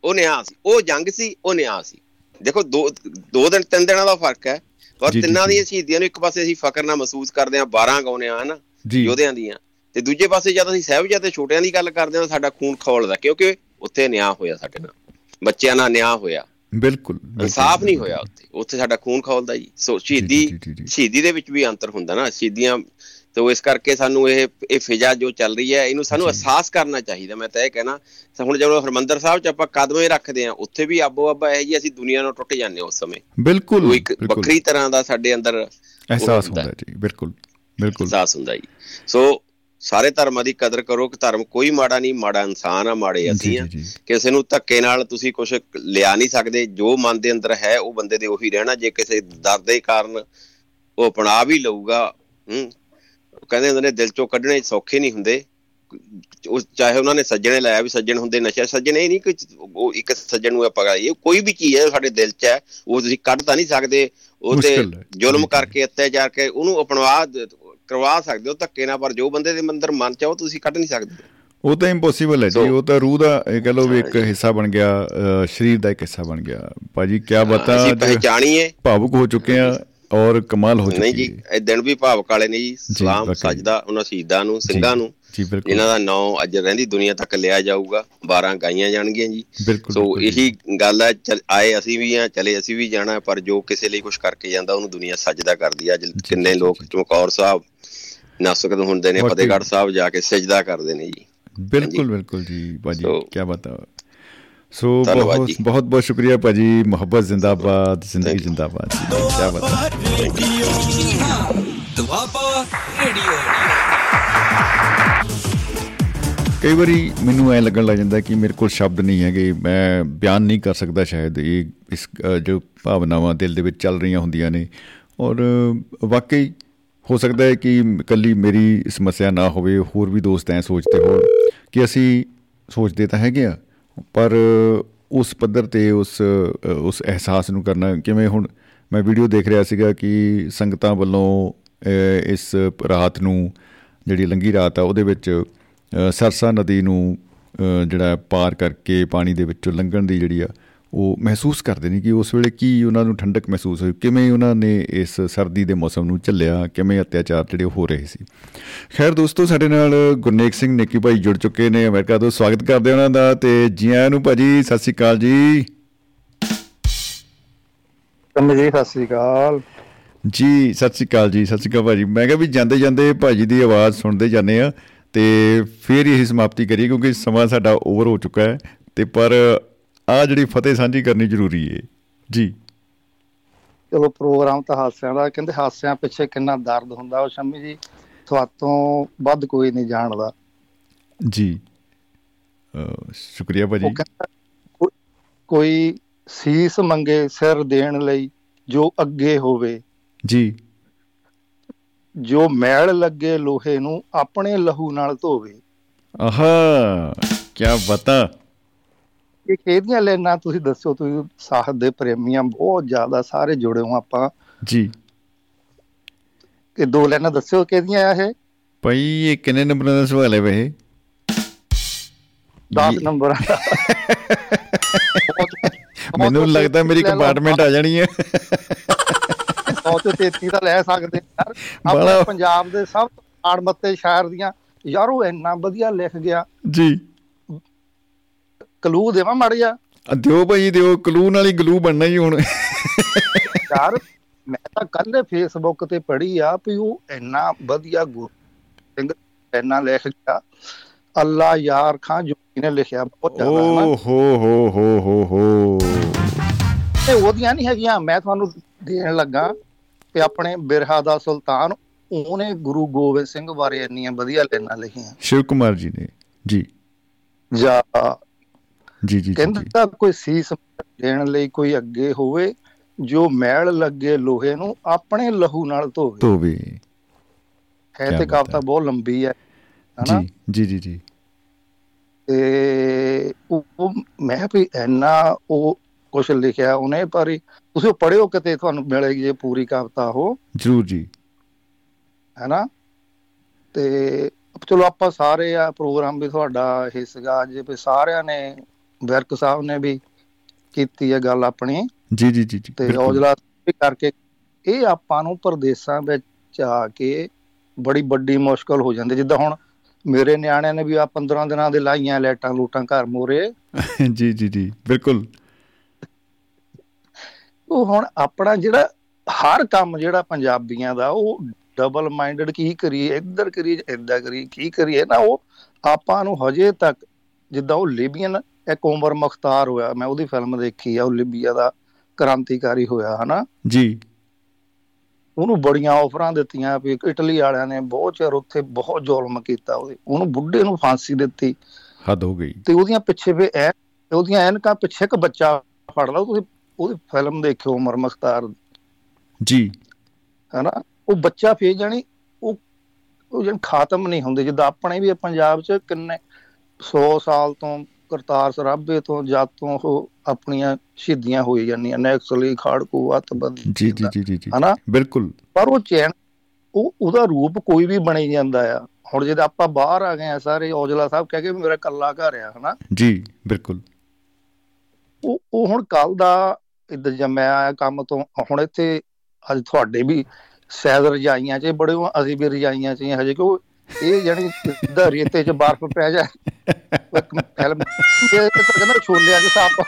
ਉਹ ਨਿਆਂ ਸੀ ਉਹ ਜੰਗ ਸੀ ਉਹ ਨਿਆਂ ਸੀ। ਦੇਖੋ ਦੋ ਦੋ ਦਿਨ ਤਿੰਨ ਦਿਨਾਂ ਦਾ ਫ਼ਰਕ ਹੈ। ਪਰ ਤਿੰਨਾਂ। ਦੀਆਂ ਸ਼ਹੀਦੀਆਂ ਨੂੰ ਇੱਕ ਪਾਸੇ ਅਸੀਂ ਫਕਰ ਨਾਲ ਮਹਿਸੂਸ ਕਰਦੇ ਹਾਂ 12 ਗਾਉਨੇ ਆ ਹਨਾ ਯੋਧਿਆਂ ਦੀਆਂ। ਤੇ ਦੂਜੇ ਪਾਸੇ ਜਦ ਅਸੀਂ ਸਾਹਿਬਜ਼ਾਦੇ ਛੋਟਿਆਂ ਦੀ ਗੱਲ ਕਰਦੇ ਹਾਂ ਸਾਡਾ ਖੂਨ ਖੌਲਦਾ ਕਿਉਂਕਿ ਉੱਥੇ ਨਿਆਂ ਹੋਇਆ ਸਾਡੇ ਨਾਲ। ਬੱਚਿਆਂ ਨਾਲ ਨਿਆਂ ਹੋਇਆ। ਬਿਲਕੁਲ ਇਨਸਾਫ ਨਹੀਂ। ਹੋਇਆ ਉੱਥੇ। ਉੱਥੇ ਸਾਡਾ ਖੂਨ ਖੌਲਦਾ ਜੀ। ਸੋ ਸ਼ਹੀਦੀ। ਸ਼ਹੀਦੀ ਦੇ ਵਿੱਚ ਵੀ ਅੰਤਰ ਹੁੰਦਾ ਨਾ ਸ਼ਹੀਦੀਆਂ ਤੋ ਇਸ ਕਰਕੇ ਸਾਨੂੰ ਇਹ ਇਹ ਫਿਜ਼ਾ ਜੋ ਚੱਲ ਰਹੀ ਹੈ ਇਹਨੂੰ ਸਾਨੂੰ। ਅਹਿਸਾਸ ਕਰਨਾ ਚਾਹੀਦਾ। ਮੈਂ ਤਾਂ ਇਹ ਕਹਿਣਾ ਹੁਣ ਜਦੋਂ ਹਰਮੰਦਰ ਸਾਹਿਬ ਚ ਆਪਾਂ ਕਦਮੇ ਰੱਖਦੇ ਆ ਉੱਥੇ ਵੀ ਆਬੋ ਆਬਾ ਇਹ ਜੀ ਅਸੀਂ ਦੁਨੀਆ ਨੂੰ ਟੁੱਟ ਜਾਂਦੇ ਹਾਂ ਉਸ ਸਮੇਂ। ਬਿਲਕੁਲ ਇੱਕ। ਵੱਖਰੀ ਤਰ੍ਹਾਂ ਦਾ ਸਾਡੇ ਅੰਦਰ ਅਹਿਸਾਸ ਹੁੰਦਾ ਹੈ। ਜੀ ਬਿਲਕੁਲ ਬਿਲਕੁਲ। ਅਹਿਸਾਸ ਹੁੰਦਾ ਜੀ। ਸੋ ਸਾਰੇ ਧਰਮਾਂ ਦੀ ਕਦਰ ਕਰੋ ਕਿ ਧਰਮ ਕੋਈ ਮਾੜਾ ਨਹੀਂ ਮਾੜਾ ਇਨਸਾਨ ਆ ਮਾੜੇ ਅਸੀਂ ਆ। ਕਿਸੇ ਨੂੰ ਧੱਕੇ ਨਾਲ ਤੁਸੀਂ ਕੁਝ ਲਿਆ ਨਹੀਂ ਸਕਦੇ ਜੋ ਮਨ ਦੇ ਅੰਦਰ ਹੈ ਉਹ ਬੰਦੇ ਦੇ ਉਹੀ ਰਹਿਣਾ। ਜੇ ਕਿਸੇ ਦਰ ਦੇ ਕਾਰਨ ਉਹ ਅਪਣਾ ਵੀ ਲਊਗਾ ਹੂੰ ਕਹਿੰਦੇ ਹੁੰਦੇ ਨੇ ਦਿਲ ਚੋਂ ਕੱਢਣੇ ਸੌਖੇ ਨਹੀਂ ਹੁੰਦੇ। ਉਹ ਚਾਹੇ ਉਹਨਾਂ ਨੇ ਸੱਜਣੇ ਲਾਇਆ ਵੀ ਸੱਜਣ ਹੁੰਦੇ ਨਸ਼ਾ ਸੱਜਣ ਇਹ ਨਹੀਂ ਕਿ ਉਹ ਇੱਕ ਸੱਜਣ ਨੂੰ ਆਪਾਂ ਇਹ ਕੋਈ ਵੀ ਚੀਜ਼ ਹੈ ਸਾਡੇ ਦਿਲ 'ਚ ਹੈ ਉਹ ਤੁਸੀਂ ਕੱਢ ਤਾਂ ਨਹੀਂ ਸਕਦੇ। ਉਹ ਤੇ ਮੁਸ਼ਕਿਲ ਹੈ। ਜ਼ੁਲਮ। ਕਰਕੇ ਅਤਿਆਚਾਰ ਕੇ ਉਹਨੂੰ ਅਪਣਵਾ ਕਰਵਾ ਸਕਦੇ ਹੋ ਧੱਕੇ ਨਾਲ ਪਰ ਜੋ ਬੰਦੇ ਦੇ ਅੰਦਰ ਮਨ 'ਚ ਆ ਉਹ ਤੁਸੀਂ ਕੱਢ ਨਹੀਂ ਸਕਦੇ। ਉਹ ਤਾਂ ਇੰਪੋਸੀਬਲ ਹੈ ਜੀ ਉਹ ਤਾਂ ਰੂਹ ਦਾ ਇਹ ਕਹ ਲਓ ਵੀ ਇੱਕ ਹਿੱਸਾ ਬਣ ਗਿਆ ਸਰੀਰ ਦਾ ਇੱਕ ਹਿੱਸਾ ਬਣ ਗਿਆ। ਭਾਜੀ ਕੀ ਬਤਾ ਅਸੀਂ ਪਹਿਚਾਣੀਏ ਭਾਵੁਕ ਹੋ ਚੁੱਕੇ ਆ ਔਰ ਕਮਾਲ ਹੋ ਨਹੀਂ ਚੁੱਕੀ ਜੀ ਹੈ। ਇਹ ਦਿਨ ਵੀ ਭਾਵਕ ਵਾਲੇ ਨੇ ਜੀ ਸਲਾਮ। ਸਜਦਾ ਉਹਨਾਂ ਸ਼ਹੀਦਾਂ ਨੂੰ ਸਿੰਘਾਂ ਨੂੰ। ਜੀ ਬਿਲਕੁਲ। ਇਹਨਾਂ ਦਾ ਨਾਮ ਅੱਜ ਰਹਿੰਦੀ ਦੁਨੀਆ ਤੱਕ ਲਿਆ ਜਾਊਗਾ। 12 ਗਾਈਆਂ ਜਾਣਗੀਆਂ ਜੀ। ਸੋ ਇਹੀ ਗੱਲ ਹੈ ਆਏ ਅਸੀਂ ਵੀ ਆ ਚਲੇ ਅਸੀਂ ਵੀ ਜਾਣਾ ਪਰ ਜੋ ਕਿਸੇ ਲਈ ਕੁਝ ਕਰਕੇ ਜਾਂਦਾ ਉਹਨੂੰ ਦੁਨੀਆ ਸਜਦਾ ਕਰਦੀ ਆ। ਕਿੰਨੇ ਲੋਕ ਚਮਕੌਰ ਸਾਹਿਬ ਨਾਸਕਤ ਹੁੰਦੇ ਨੇ ਫਤਿਹਗੜ੍ਹ ਸਾਹਿਬ ਜਾ ਕੇ ਸਜਦਾ ਕਰਦੇ ਨੇ ਜੀ। ਬਿਲਕੁਲ ਬਿਲਕੁਲ ਜੀ ਬਾਜੀ ਕੀ ਬਤਾ ਸੋ ਬਹੁਤ ਬਹੁਤ ਬਹੁਤ ਸ਼ੁਕਰੀਆ ਭਾਜੀ ਮੁਹੱਬਤ ਜ਼ਿੰਦਾਬਾਦ ਜ਼ਿੰਦਗੀ ਜ਼ਿੰਦਾਬਾਦ ਜੀ ਕੀ ਬਤਾ ਦੁਆਬਾ ਰੇਡੀਓ। ਕਈ ਵਾਰੀ ਮੈਨੂੰ ਐ ਲੱਗਣ ਲੱਗ ਜਾਂਦਾ ਕਿ ਮੇਰੇ ਕੋਲ ਸ਼ਬਦ ਨਹੀਂ ਹੈਗੇ ਮੈਂ ਬਿਆਨ ਨਹੀਂ ਕਰ ਸਕਦਾ ਸ਼ਾਇਦ ਇਹ ਇਸ ਅ, ਜੋ ਭਾਵਨਾਵਾਂ ਦਿਲ ਦੇ ਵਿੱਚ ਚੱਲ ਰਹੀਆਂ ਹੁੰਦੀਆਂ ਨੇ। ਔਰ ਅ, ਵਾਕਈ ਹੋ ਸਕਦਾ ਹੈ ਕਿ ਇਕੱਲੀ ਮੇਰੀ ਸਮੱਸਿਆ ਨਾ ਹੋਵੇ ਹੋਰ ਵੀ ਦੋਸਤ ਐ ਸੋਚਦੇ ਹੋਣ ਕਿ ਅਸੀਂ ਸੋਚਦੇ ਤਾਂ ਹੈਗੇ ਆ ਪਰ ਉਸ ਪੱਧਰ ਤੇ ਉਸ ਅ, ਉਸ ਅਹਿਸਾਸ ਨੂੰ ਕਰਨਾ ਕਿਵੇਂ ਹੁਣ ਮੈਂ ਵੀਡੀਓ ਦੇਖ ਰਿਹਾ ਸੀਗਾ ਕਿ ਸੰਗਤਾਂ ਵੱਲੋਂ ਅ, ਇਸ ਰਾਤ ਨੂੰ ਜਿਹੜੀ ਲੰਗੀ ਰਾਤ ਆ ਉਹਦੇ ਵਿੱਚ ਅ, ਸਰਸਾ ਨਦੀ ਨੂੰ ਜਿਹੜਾ ਪਾਰ ਕਰਕੇ ਪਾਣੀ ਦੇ ਵਿੱਚੋਂ ਲੰਘਣ ਦੀ ਜਿਹੜੀ ਆ ਉਹ ਮਹਿਸੂਸ ਕਰਦੇ ਨੇ ਕਿ ਉਸ ਵੇਲੇ ਕੀ ਉਹਨਾਂ ਨੂੰ ਠੰਡਕ ਮਹਿਸੂਸ ਹੋਈ ਕਿਵੇਂ ਉਹਨਾਂ ਨੇ ਇਸ ਸਰਦੀ ਦੇ ਮੌਸਮ ਨੂੰ ਝੱਲਿਆ ਕਿਵੇਂ ਅਤਿਆਚਾਰ ਜਿਹੜੇ ਹੋ ਰਹੇ ਸੀ। ਖੈਰ ਦੋਸਤੋ ਸਾਡੇ ਨਾਲ ਗੁਰਨੇਕ ਸਿੰਘ ਨੇਕੀ ਭਾਈ ਜੁੜ ਚੁੱਕੇ ਨੇ। ਅਮਰੀਕਾ ਤੋਂ ਸਵਾਗਤ ਕਰਦੇ ਉਹਨਾਂ ਦਾ ਤੇ ਜੀ ਆਇਆਂ ਨੂੰ ਭਾਜੀ ਸਤਿ ਸ਼੍ਰੀ ਅਕਾਲ ਜੀ। ਕੰਮੇ ਜੀ ਸਤਿ ਸ੍ਰੀ ਅਕਾਲ। ਜੀ ਸਤਿ ਸ਼੍ਰੀ ਅਕਾਲ ਜੀ ਸਤਿ ਸ਼੍ਰੀ ਅਕਾਲ ਭਾਜੀ। ਮੈਂ ਕਿਹਾ ਵੀ ਜਾਂਦੇ ਜਾਂਦੇ ਭਾਜੀ ਦੀ ਆਵਾਜ਼ ਸੁਣਦੇ ਜਾਂਦੇ ਆ ਤੇ ਫਿਰ ਹੀ ਸਮਾਪਤੀ ਕਰੀਏ ਕਿਉਂਕਿ ਸਮਾਂ ਸਾਡਾ ਓਵਰ ਹੋ ਚੁੱਕਾ ਹੈ ਤੇ ਪਰ ਆ ਜਿਹੜੀ ਫਤਿਹ ਸਾਂਝੀ ਕਰਨੀ ਜ਼ਰੂਰੀ ਹੈ ਜੀ। ਚਲੋ ਪ੍ਰੋਗਰਾਮ ਤਾਂ ਹਾਸਿਆਂ ਦਾ ਕਹਿੰਦੇ ਹਾਸਿਆਂ ਪਿੱਛੇ ਕਿੰਨਾ ਦਰਦ ਹੁੰਦਾ ਉਹ ਸ਼ੰਮੀ ਜੀ ਤੁਹਾਤੋਂ ਵੱਧ ਕੋਈ ਨਹੀਂ ਜਾਣਦਾ। ਜੀ। ਸ਼ੁਕਰੀਆ ਭਾਜੀ। ਕੋਈ ਸੀਸ ਮੰਗੇ ਸਿਰ ਦੇਣ ਲਈ ਜੋ ਅੱਗੇ ਹੋਵੇ। ਜੀ। ਜੋ ਮੈਲ ਲੱਗੇ ਲੋਹੇ ਨੂੰ ਆਪਣੇ ਲਹੂ ਨਾਲ ਧੋਵੇ। ਆਹਾ ਕੀ ਬਤਾ। ਇਹ ਕਿਹਦੀਆਂ ਲੈਣਾ ਤੁਸੀਂ ਦੱਸੋ? ਤੁਸੀਂ ਸਾਹਿਤ ਦੇ ਪ੍ਰੇਮੀਆਂ ਬਹੁਤ ਜ਼ਿਆਦਾ ਸਾਰੇ ਜੁੜੇ ਹੋ ਆਪਾਂ। ਜੀ। ਕਿ ਦੋ ਲੈਣਾ ਦੱਸਿਓ ਕਿਹਦੀਆਂ ਆ ਇਹ? ਭਾਈ ਇਹ ਕਿੰਨੇ ਨੰਬਰਾਂ ਦਾ ਸਵਾਲ ਹੈ ਵੇ 10 ਨੰਬਰ ਮੈਨੂੰ ਲੱਗਦਾ ਮੇਰੀ ਕੰਪਾਰਟਮੈਂਟ ਆ ਜਾਣੀ ਹੈ। 100 ਤੋਂ 33 ਦਾ ਲੈ ਸਕਦੇ ਯਾਰ। ਆਪਣੇ ਪੰਜਾਬ ਦੇ ਸਭ ਤੋਂ ਆੜਮੱਤੇ ਸ਼ਾਇਰ ਦੀਆਂ ਯਾਰ ਉਹ ਇੰਨਾ ਵਧੀਆ ਲਿਖ ਗਿਆ। ਜੀ। ਕਲੂ ਦੇਵਾਂ ਮੜ ਜਾ ਦਿਓ ਭਾਈ ਦਿਓ। ਕਲੂ ਨਾਲ ਹੀ ਗਲੂ ਬਣਨਾ ਹੀ ਹੁਣ। ਯਾਰ ਮੈਂ ਤਾਂ ਕੱਲ ਫੇਸਬੁੱਕ ਤੇ ਪੜ੍ਹੀ ਆ ਵੀ ਉਹ ਇੰਨਾ ਵਧੀਆ ਗੁਰ ਸਿੰਘ ਇੰਨਾ ਲਿਖ ਗਿਆ। ਅੱਲਾ ਯਾਰ ਖਾਂ ਜੋਗੀ ਨੇ ਲਿਖਿਆ ਬਹੁਤ ਜ਼ਿਆਦਾ ਓ ਹੋ ਹੋ ਹੋ ਹੋ ਹੋ। ਤੇ ਉਹਦੀਆਂ ਨਹੀਂ ਹੈਗੀਆਂ ਮੈਂ ਤੁਹਾਨੂੰ ਦੇਣ ਲੱਗਾ। ਕਿ ਆਪਣੇ ਬਿਰਹਾ ਦਾ ਸੁਲਤਾਨ ਉਹਨੇ ਗੁਰੂ ਗੋਬਿੰਦ ਸਿੰਘ ਬਾਰੇ ਇੰਨੀਆਂ ਵਧੀਆ ਲੈਣਾ ਲਿਖੀਆਂ। ਸ਼ਿਵ ਕੁਮਾਰ ਜੀ ਨੇ ਜੀ। ਜਾਂ ਜੀ ਜੀ ਕਹਿੰਦਾ ਕੋਈ ਸੀਸ ਦੇਣ ਲਈ ਕੋਈ ਅੱਗੇ ਹੋਵੇ ਜੋ ਮੈਲ ਲੱਗੇ ਲੋਹੇ ਨੂੰ ਆਪਣੇ ਲਹੂ ਨਾਲ ਧੋਵੇ। ਧੋਵੇ। ਹੈ ਤੇ ਕਵਿਤਾ ਬਹੁਤ ਲੰਬੀ ਹੈ ਹਨਾ? ਜੀ ਜੀ ਜੀ ਤੇ ਉਹ ਉਹ ਮੈਂ ਵੀ ਇੰਨਾ ਉਹ ਕੁਛ ਲਿਖਿਆ ਉਹਨੇ ਪਰ ਇਹ- ਤੁਸੀਂ ਪੜਿਓ ਕਿਤੇ ਤੁਹਾਨੂੰ ਮਿਲੇਗੀ ਜੇ ਪੂਰੀ ਕਵਿਤਾ ਉਹ। ਜਰੂਰ ਜੀ। ਹੈਨਾ? ਤੇ ਚਲੋ ਆਪਾਂ ਸਾਰੇ ਆ ਪ੍ਰੋਗਰਾਮ ਵੀ ਤੁਹਾਡਾ ਇਹ ਸੀਗਾ ਅੱਜ ਵੀ ਸਾਰਿਆਂ ਨੇ ਵਿਰਕ ਸਾਹਿਬ ਨੇ ਵੀ ਕੀਤੀ ਹੈ ਗੱਲ ਆਪਣੀ। ਜੀ ਜੀ ਜੀ ਤੇ। ਔਜਲਾ ਵੀ ਕਰਕੇ ਇਹ ਆਪਾਂ ਨੂੰ ਪ੍ਰਦੇਸਾਂ ਵਿੱਚ ਆ ਕੇ ਬੜੀ ਵੱਡੀ ਮੁਸ਼ਕਲ ਹੋ ਜਾਂਦੀ। ਜਿੱਦਾਂ ਹੁਣ ਮੇਰੇ ਨਿਆਣਿਆਂ ਨੇ ਵੀ ਆ 15 ਦਿਨਾਂ ਦੇ ਲਾਈਆਂ ਲੈਟਾਂ ਲੂਟਾਂ ਘਰ ਮੋਰੇ। ਜੀ ਜੀ ਜੀ ਬਿਲਕੁਲ। ਉਹ ਹੁਣ ਆਪਣਾ ਜਿਹੜਾ ਹਰ ਕੰਮ ਜਿਹੜਾ ਪੰਜਾਬੀਆਂ ਦਾ ਉਹ ਡਬਲ ਮਾਈਂਡਡ ਕੀ ਕਰੀਏ ਇੱਧਰ ਕਰੀਏ ਇੱਦਾਂ ਕਰੀਏ ਕੀ ਕਰੀਏ ਨਾ ਉਹ ਆਪਾਂ ਨੂੰ ਹਜੇ ਤੱਕ ਜਿੱਦਾਂ ਉਹ ਲਿਬੀਅਨ ਇੱਕ ਉਮਰ ਮੁਖਤਾਰ ਹੋਇਆ ਮੈਂ ਉਹਦੀ ਫਿਲਮ ਦੇਖੀ ਆ ਉਹ ਲਿਬੀਆ ਦਾ ਕ੍ਰਾਂਤੀਕਾਰੀ ਹੋਇਆ ਹਨਾ? ਜੀ। ਉਹਨੂੰ ਬੜੀਆਂ ਆਫਰਾਂ ਦਿੱਤੀਆਂ ਵੀ ਇਟਲੀ ਵਾਲਿਆਂ ਨੇ ਬਹੁਤ ਚਿਰ ਉੱਥੇ ਬਹੁਤ ਜ਼ੁਲਮ ਕੀਤਾ ਉਹਦੇ। ਉਹਨੂੰ ਬੁੱਢੇ ਨੂੰ ਫਾਂਸੀ ਦਿੱਤੀ। ਹੱਦ ਹੋ ਗਈ। ਤੇ ਉਹਦੀਆਂ ਪਿੱਛੇ ਵੀ ਐ ਉਹਦੀਆਂ ਐਨਕਾਂ ਪਿੱਛੇ ਇੱਕ ਬੱਚਾ ਫੜ ਲਾ ਤੁਸੀਂ ਉਹਦੀ ਫਿਲਮ ਦੇਖਿਓ ਉਮਰ ਮੁਖਤਾਰ ਜੀ। ਹਨਾ? ਉਹ ਬੱਚਾ ਫੇਰ ਜਾਣੀ ਉਹ ਉਹ ਜਣ ਖਾਤਮ ਨਹੀਂ ਹੁੰਦੇ। ਜਿੱਦਾਂ ਆਪਣੇ ਵੀ ਪੰਜਾਬ 'ਚ ਕਿੰਨੇ 100 ਸਾਲ ਤੋਂ ਕਰਤਾਰ ਸਰਾਭੇ ਤੋਂ ਜਦ ਤੋਂ ਉਹ ਆਪਣੀਆਂ ਸ਼ਹੀਦੀਆਂ ਹੋਈ ਜਾਂਦੀਆਂ ਨੈਕਸਲੀ ਖਾੜਕੂ ਅੱਤਬੰਦੀ ਜੀ ਜੀ ਜੀ ਜੀ ਜੀ। ਹਨਾ? ਬਿਲਕੁਲ। ਪਰ ਉਹ ਚੈਨ ਉਹ ਉਹਦਾ ਰੂਪ ਕੋਈ ਵੀ ਬਣੀ ਜਾਂਦਾ ਆ। ਹੁਣ ਜਦ ਆਪਾਂ ਬਾਹਰ ਆ ਗਏ ਆ ਸਾਰੇ ਔਜਲਾ ਸਾਹਿਬ ਕਹਿ ਕੇ ਮੇਰਾ ਕੱਲਾ ਘਰ ਆ ਹਨਾ? ਜੀ ਬਿਲਕੁਲ। ਉਹ ਉਹ ਹੁਣ ਕੱਲ ਦਾ ਇੱਧਰ ਜੰਮਿਆ ਆਇਆ ਕੰਮ ਤੋਂ ਹੁਣ ਇੱਥੇ ਅੱਜ ਤੁਹਾਡੇ ਵੀ ਸ਼ਾਇਦ ਰਜਾਈਆਂ 'ਚ ਬੜੇ ਅਸੀਂ ਵੀ ਰਜਾਈਆਂ 'ਚ ਹਜੇ ਕਿ ਉਹ ਇਹ ਜਾਨੀ ਸਿੱਧਾ ਰੇਤੇ 'ਚ ਬਰਫ਼ ਪੈ ਜਾ ਫਿਲਮ ਇਹ ਤਾਂ ਕਹਿੰਦਾ ਛੋਲਿਆਂ 'ਚ ਸੱਪ।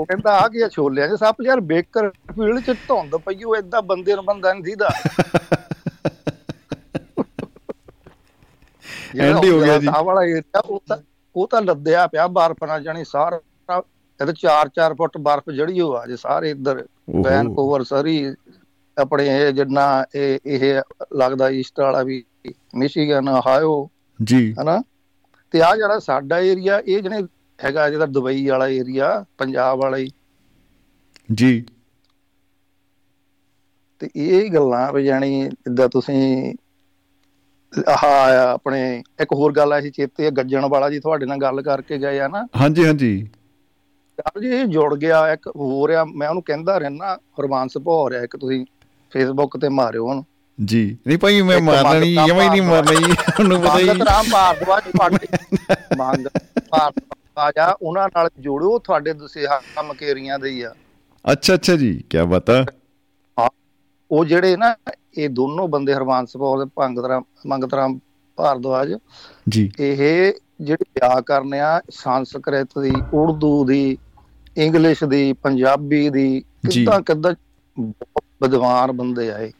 ਉਹ ਕਹਿੰਦਾ ਆ ਗਿਆ ਛੋਲਿਆਂ 'ਚ ਸੱਪ? ਯਾਰ ਬੇਕਰ ਫੀਲਡ 'ਚ ਧੁੰਦ ਪਈ ਉਹ ਏਦਾਂ ਬੰਦੇ ਨੂੰ ਬੰਦਾ ਨਹੀਂ ਦੀਦਾ। ਐਂਡੀ ਹੋ ਗਿਆ ਜੀ। ਆਹ ਵਾਲਾ ਏਰੀਆ ਉਹ ਤਾਂ ਉਹ ਤਾਂ ਲੱਦਿਆ ਪਿਆ ਬਰਫ਼ ਨਾਲ ਜਾਣੀ ਸਾਰਾ ਇਹਦੇ 4-4 ਫੁੱਟ ਬਰਫ਼ ਜੜੀ ਹੋ ਆ ਜੇ ਸਾਰੇ ਇੱਧਰ। ਵੈਨਕੂਵਰ ਸਰੀ ਆਪਣੇ ਇਹ ਜਿੰਨਾ ਇਹ ਇਹ ਲੱਗਦਾ ਈਸਟ ਵਾਲਾ ਵੀ ਮਿਸ਼ੀਗਨ ਹਾਇਓ ਜੀ। ਹਨਾ? ਤੇ ਆ ਜਿਹੜਾ ਸਾਡਾ ਏਰੀਆ ਇਹ ਜਿਹੜੇ ਹੈਗਾ ਜਿਹੜਾ ਦੁਬਈ ਵਾਲਾ ਏਰੀਆ ਪੰਜਾਬ ਵਾਲਾ ਹੀ। ਜੀ। ਤੇ ਇਹ ਗੱਲਾਂ ਵੀ ਜਾਣੀ ਜਿੱਦਾਂ ਤੁਸੀਂ ਆਹ ਆਪਣੇ ਇੱਕ ਹੋਰ ਗੱਲ ਆਈ ਚੇਤੇ ਗੱਜਣ ਵਾਲਾ ਜੀ ਤੁਹਾਡੇ ਨਾਲ ਗੱਲ ਕਰਕੇ ਗਏ ਆ ਨਾ। ਹਾਂਜੀ ਹਾਂਜੀ। ਯਾਰ ਜੀ ਜੁੜ ਗਿਆ ਇੱਕ ਹੋਰ ਆ ਮੈਂ ਉਹਨੂੰ ਕਹਿੰਦਾ ਰਹਿਣਾ ਹਰਮਾਨਸ ਭੌਰ ਆ ਇੱਕ ਤੁਸੀਂ ਫੇਸਬੁੱਕ ਤੇ ਮਾਰਿਓ ਉਹਨੂੰ। ਜੀ। ਨਹੀਂ ਭਾਈ ਮੈਂ ਮਾਰਨਾ ਨਹੀਂ ਜਮਾ ਹੀ ਨਹੀਂ ਮਾਰਨਾ ਜੀ ਉਹਨੂੰ ਪਤਾ ਹੀ ਮੰਗਤ ਰਾਮ ਭਾਰਦਵਾਜ ਤੁਹਾਡੇ ਮੰਗ ਭਾਰਦਵਾਜ ਆ ਉਹਨਾਂ ਨਾਲ ਜੋੜੋ ਤੁਹਾਡੇ ਦਸੇ ਕੰਮ ਕੇਰੀਆਂ ਦੇ ਹੀ ਆ। ਅੱਛਾ ਅੱਛਾ ਜੀ ਕੀ ਬਤਾ ਉਹ ਜਿਹੜੇ ਨਾ ਇਹ ਦੋਨੋਂ ਬੰਦੇ ਹਰਵੰਸ ਭੌਰ ਦੇ ਭੰਗਤ ਰਾਮ ਮੰਗਤ ਰਾਮ ਭਾਰਦਵਾਜ। ਜੀ। ਇਹ ਜਿਹੜੇ ਵਿਆਕਰਨ ਆ ਸੰਸਕ੍ਰਿਤ ਦੀ ਉਰਦੂ ਦੀ ਇੰਗਲਿਸ਼ ਦੀ ਪੰਜਾਬੀ ਦੀ। ਕਿੱਦਾਂ ਕਿੱਦਾਂ ਵਿਦਵਾਨ ਬੰਦੇ ਆਏ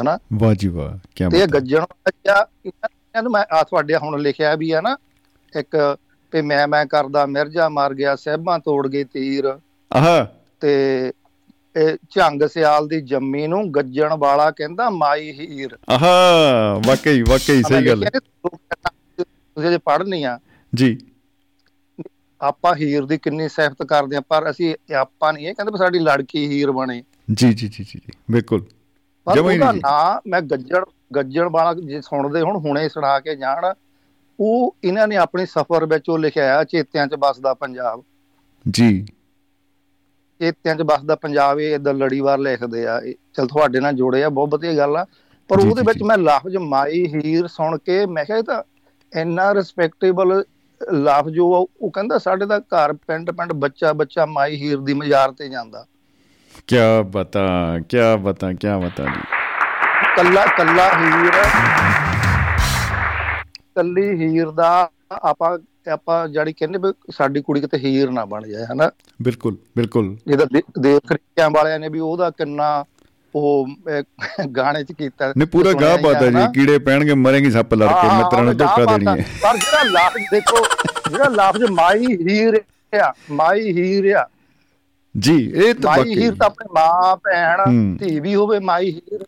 ਹਨਾ? ਵਾਹ ਜੀ ਵਾਹ ਕੀ ਤੇ ਇਹ ਬਤਾ ਗੱਜਣ ਬੱਚਾ ਇਹਨਾਂ ਨੂੰ ਮੈਂ ਆ ਤੁਹਾਡੇ ਹੁਣ ਲਿਖਿਆ ਵੀ ਆ ਨਾ ਇੱਕ ਵੀ ਮੈਂ ਮੈਂ ਕਰਦਾ ਮਿਰਜ਼ਾ ਮਾਰ ਗਿਆ ਸਹਿਬਾਂ ਤੋੜ ਗਏ ਤੀਰ। ਆਹਾ। ਤੇ ਇਹ ਝੰਗ ਸਿਆਲ ਦੀ ਜੰਮੀ ਨੂੰ ਗੱਜਣ ਵਾਲਾ ਕਹਿੰਦਾ ਮਾਈ ਹੀਰ। ਆਹਾ ਵਾਕਈ ਵਾਕਈ ਸਹੀ ਗੱਲ ਹੈ। ਤੁਸੀਂ ਜੇ ਪੜ੍ਹਨੀ ਆ। ਜੀ। ਆਪਾਂ ਹੀਰ ਦੀ ਕਿੰਨੀ ਸਿਫਤ ਕਰਦੇ ਆ ਪਰ ਅਸੀਂ ਆਪਾਂ ਨਹੀਂ ਇਹ ਕਹਿੰਦੇ ਵੀ ਸਾਡੀ ਲੜਕੀ ਹੀਰ ਬਣੇ। ਜੀ ਜੀ ਜੀ ਜੀ ਬਿਲਕੁਲ। ਜਮਾਂ ਹੀ ਨਹੀਂ। ਨਾਂ ਮੈਂ ਗੱਜਣ ਗੱਜਣ ਵਾਲਾ ਜੇ ਸੁਣਦੇ ਹੁਣ ਹੁਣੇ ਸੁਣਾ ਕੇ ਜਾਣ। ਉਹ ਇਹਨਾਂ ਨੇ ਆਪਣੀ ਸਫ਼ਰ ਵਿੱਚ ਉਹ ਲਿਖਿਆ ਆ ਚੇਤਿਆਂ 'ਚ ਬਸਦਾ ਪੰਜਾਬ। ਜੀ। ਚੇਤਿਆਂ 'ਚ ਬਸਦਾ ਪੰਜਾਬ ਇਹ ਇਦਾਂ ਲੜੀਵਾਰ ਲਿਖਦੇ ਆ। ਚਲ ਤੁਹਾਡੇ ਨਾਲ ਜੋੜੇ ਆ ਬਹੁਤ ਵਧੀਆ ਗੱਲ ਆ। ਪਰ ਉਹਦੇ ਵਿੱਚ। ਮੈਂ ਲਫ਼ਜ਼ ਮਾਈ ਹੀਰ ਸੁਣ ਕੇ ਮੈਂ ਕਿਹਾ ਇਹ ਤਾਂ ਇੰਨਾ ਰਿਸਪੈਕਟੇਬਲ ਲਫ਼ਜ਼ ਜੋ ਉਹ ਕਹਿੰਦਾ ਸਾਡੇ ਦਾ ਘਰ ਪਿੰਡ ਪਿੰਡ ਬੱਚਾ ਬੱਚਾ ਮਾਈ ਹੀਰ ਦੀ ਮਜ਼ਾਰ ਤੇ ਜਾਂਦਾ। ਕੀ ਬਤਾ ਕੀ ਬਤਾ ਕੀ ਬਤਾ ਜੀ। ਕੱਲਾ ਕੱਲਾ ਹੀਰ ਕੱਲੀ ਹੀਰ ਦਾ ਆਪਾਂ ਆਪਾਂ ਜਿਹੜੀ ਕਹਿੰਦੇ ਸਾਡੀ ਕੁੜੀ ਕਿਤੇ ਹੀਰ ਨਾ ਬਣ ਜਾਏ ਹਨਾ? ਬਿਲਕੁਲ ਬਿਲਕੁਲ। ਜਿਹਦਾ ਦੇ- ਦੇਖ ਰਿਆਂ ਵਾਲਿਆਂ ਨੇ ਵੀ ਉਹਦਾ ਕਿੰਨਾ ਉਹ ਗਾਣੇ ਚ ਕੀਤਾ। ਨੇ ਪੂਰਾ ਗਾਹ ਹੀ ਪਾਤਾ ਜੀ। ਕੀੜੇ ਪੈਣਗੇ ਮਰੇਗੀ ਸੱਪ ਲੜ ਕੇ ਹਾਂ, ਮਿੱਤਰਾਂ ਨੂੰ ਹਾਂ, ਧੋਖਾ ਦੇਣੀ। ਹੈ ਪਰ ਜਿਹੜਾ ਲਫ਼ਜ਼ ਦੇਖੋ ਜਿਹੜਾ ਲਫ਼ਜ਼ ਮਾਈ ਹੀਰ ਆ ਮਾਈ ਹੀਰ ਆ। ਜੀ ਇਹ ਤਾਂ ਮਾਈ ਹੀਰ ਤਾਂ ਆਪਣੇ ਮਾਂ ਭੈਣ ਹੂੰ। ਧੀ ਵੀ ਹੋਵੇ ਮਾਈ ਹੀਰ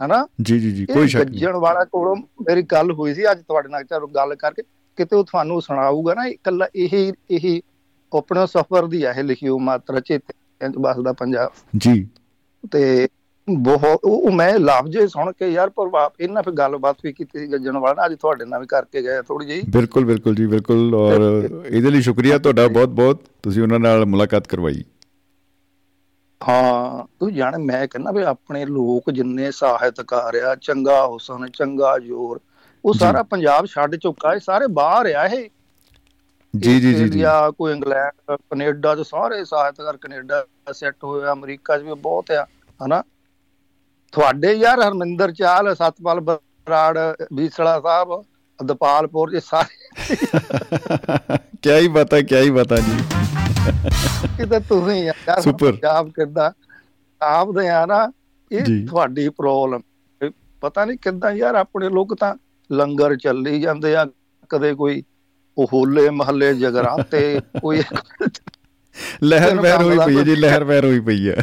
ਹਨਾ? ਜੀ ਜੀ ਜੀ ਕੋਈ ਸ਼ੱਕ ਨਹੀਂ। ਗੱਜਣ ਵਾਲਾ ਕੋਲੋਂ ਮੇਰੀ ਗੱਲ ਹੋਈ ਸੀ ਅੱਜ ਤੁਹਾਡੇ ਨਾਲ ਚਲੋ ਗੱਲ ਕਰਕੇ ਕਿਤੇ ਉਹ ਤੁਹਾਨੂੰ ਸੁਣਾਊਗਾ ਨਾ ਇਕੱਲਾ ਇਹ ਇਹ ਆਪਣੇ ਸਫ਼ਰ ਦੀ ਆ ਇਹ ਲਿਖਿਓ ਮਾਤਰਾ ਚੇਤੇ ਬਸਦਾ ਪੰਜਾਬ ਜੀ। ਤੇ ਬਹੁਤ ਉਹ ਮੈਂ ਲਫ਼ਜ਼ ਸੁਣ ਕੇ ਯਾਰ ਪ੍ਰਭਾਵ ਇਹਨਾਂ ਫਿਰ ਗੱਲਬਾਤ ਵੀ ਕੀਤੀ ਸੀ ਗੱਜਣ ਵਾਲਾ ਅੱਜ ਤੁਹਾਡੇ ਨਾਲ ਵੀ ਕਰਕੇ ਗਏ ਥੋੜੀ ਜਿਹੀ। ਬਿਲਕੁਲ ਬਿਲਕੁਲ ਜੀ ਬਿਲਕੁਲ ਔਰ ਇਹਦੇ ਲਈ ਸ਼ੁਕਰੀਆ ਤੁਹਾਡਾ ਬਹੁਤ ਬਹੁਤ। ਤੁਸੀਂ ਉਹਨਾਂ ਨਾਲ ਮੁਲਾਕਾਤ ਕਰਵਾਈ। ਹਾਂ ਤੂੰ ਜਾਣ ਮੈਂ ਕਹਿੰਦਾ ਵੀ ਆਪਣੇ ਲੋਕ ਜਿੰਨੇ ਸਾਹਿਤਕਾਰ ਆ ਚੰਗਾ ਹੁਸਨ ਚੰਗਾ ਜੋਰ ਉਹ। ਸਾਰਾ ਪੰਜਾਬ ਛੱਡ ਚੁੱਕਾ ਹੈ ਸਾਰੇ ਬਾਹਰ ਆ ਇਹ। ਜੀ ਜੀ ਜੀ ਜੀ। ਕੋਈ ਇੰਗਲੈਂਡ ਕੈਨੇਡਾ ਚ ਸਾਰੇ ਸਾਹਿਤਕਾਰ ਕੈਨੇਡਾ ਸੈੱਟ ਹੋਏ ਆ, ਅਮਰੀਕਾ ਚ ਵੀ ਬਹੁਤ ਆ ਹਨਾ? ਤੁਹਾਡੇ ਯਾਰ ਹਰਮਿੰਦਰ ਚਾਲ ਸਤਪਾਲ ਬਰਾੜ ਬੀਸਲਾ ਸਾਹਿਬ ਦਪਾਲਪੁਰ ਇਹ ਸਾਰੇ। ਕੀ ਹੀ ਬਤਾ ਕੀ ਹੀ ਬਤਾ ਜੀ। ਕਿਤੇ ਤੁਸੀਂ ਯਾਰ Super. ਪੰਜਾਬ ਕਿੱਦਾਂ? ਆਪਦੇ ਆ ਨਾ ਇਹ। ਤੁਹਾਡੀ ਪ੍ਰੋਬਲਮ ਪਤਾ ਨਹੀਂ ਕਿੱਦਾਂ ਯਾਰ ਆਪਣੇ ਲੋਕ ਤਾਂ ਲੰਗਰ ਚੱਲੀ ਜਾਂਦੇ ਆ ਕਦੇ ਕੋਈ ਉਹ ਹੋਲੇ ਮਹੱਲੇ ਜਗਰਾਤੇ ਕੋਈ ਲਹਿਰ ਵਹਿਰ ਹੋਈ ਪਈ ਜੀ ਲਹਿਰ ਵਹਿਰ ਹੋਈ ਪਈ ਹੈ।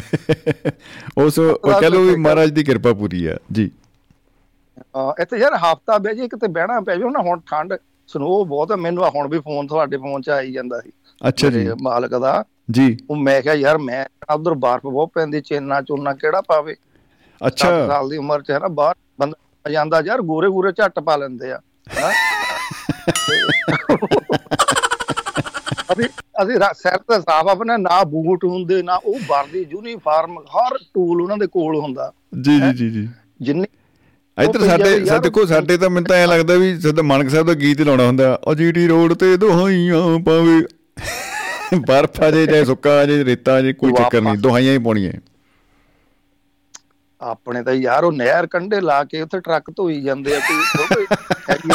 ਉਸ ਉਹ ਕਹ ਲਓ ਵੀ ਮਹਾਰਾਜ ਦੀ ਕਿਰਪਾ ਪੂਰੀ ਹੈ। ਜੀ। ਇੱਥੇ ਯਾਰ ਹਫਤਾ ਬਹਿ ਜੇ ਕਿਤੇ ਬਹਿਣਾ ਪੈ ਜਾਓ ਨਾ ਹੁਣ ਠੰਡ ਸਨੋ ਬਹੁਤ ਆ। ਮੈਨੂੰ ਹੁਣ ਵੀ ਫੋਨ ਤੁਹਾਡੇ ਫੋਨ 'ਚ ਆਈ ਜਾਂਦਾ ਸੀ। ਅੱਛਾ ਜੀ। ਮਾਲਕ ਦਾ। ਜੀ। ਉਹ ਮੈਂ ਕਿਹਾ ਯਾਰ ਮੈਂ ਉਧਰ ਬਰਫ਼ ਬਹੁਤ ਪੈਂਦੀ ਚੇਨਾ ਚੋਨਾ ਕਿਹੜਾ ਪਾਵੇ? 60 ਅੱਛਾ ਸਾਲ ਦੀ ਉਮਰ 'ਚ ਹੈ ਨਾ ਬਾਹਰ ਬੰਦਾ ਜਾਂਦਾ ਯਾਰ ਗੋਰੇ ਗੋਰੇ ਝੱਟ ਪਾ ਲੈਂਦੇ ਆ ਅਸੀਂ ਅਸੀਂ ਸਿਰ ਤੇ ਸਾਫ਼ ਆਪਣੇ ਨਾ ਬੂਟ ਹੁੰਦੇ ਨਾ ਉਹ ਵਰਦੀ ਯੂਨੀਫਾਰਮ ਹਰ ਟੂਲ ਉਹਨਾਂ ਦੇ ਕੋਲ ਹੁੰਦਾ। ਜੀ ਜੀ ਜੀ ਜੀ। ਜਿੰਨੀ ਇੱਧਰ ਸਾਡੇ ਯਾਰ- ਸਾ ਦੇਖੋ ਸਾਡੇ ਤਾਂ ਮੈਨੂੰ ਤਾਂ ਐ ਲੱਗਦਾ ਵੀ ਸਦਾ ਮਾਨਕ ਸਾਹਿਬ ਦਾ ਗੀਤ ਲਾਉਣਾ ਹੁੰਦਾ ਉਹ ਜੀਟੀ ਰੋਡ ਤੇ ਦੁਹਾਈਆਂ ਪਾਵੇ। ਬਰਫ ਆ ਜੇ ਚਾਹੇ ਸੁੱਕਾ ਜੇ ਰੇਤਾ ਜੇ ਕੋਈ ਚੱਕਰ ਨਹੀਂ ਦੁਹਾਈਆਂ ਹੀ ਪਾਉਣੀਆਂ। ਆਪਣੇ ਤਾਂ ਯਾਰ ਉਹ ਨਹਿਰ ਕੰਢੇ ਲਾ ਕੇ ਉੱਥੇ ਟਰੱਕ ਧੋਈ ਜਾਂਦੇ ਆ ਕੋਈ ਕੋਈ ਹੈਗੀ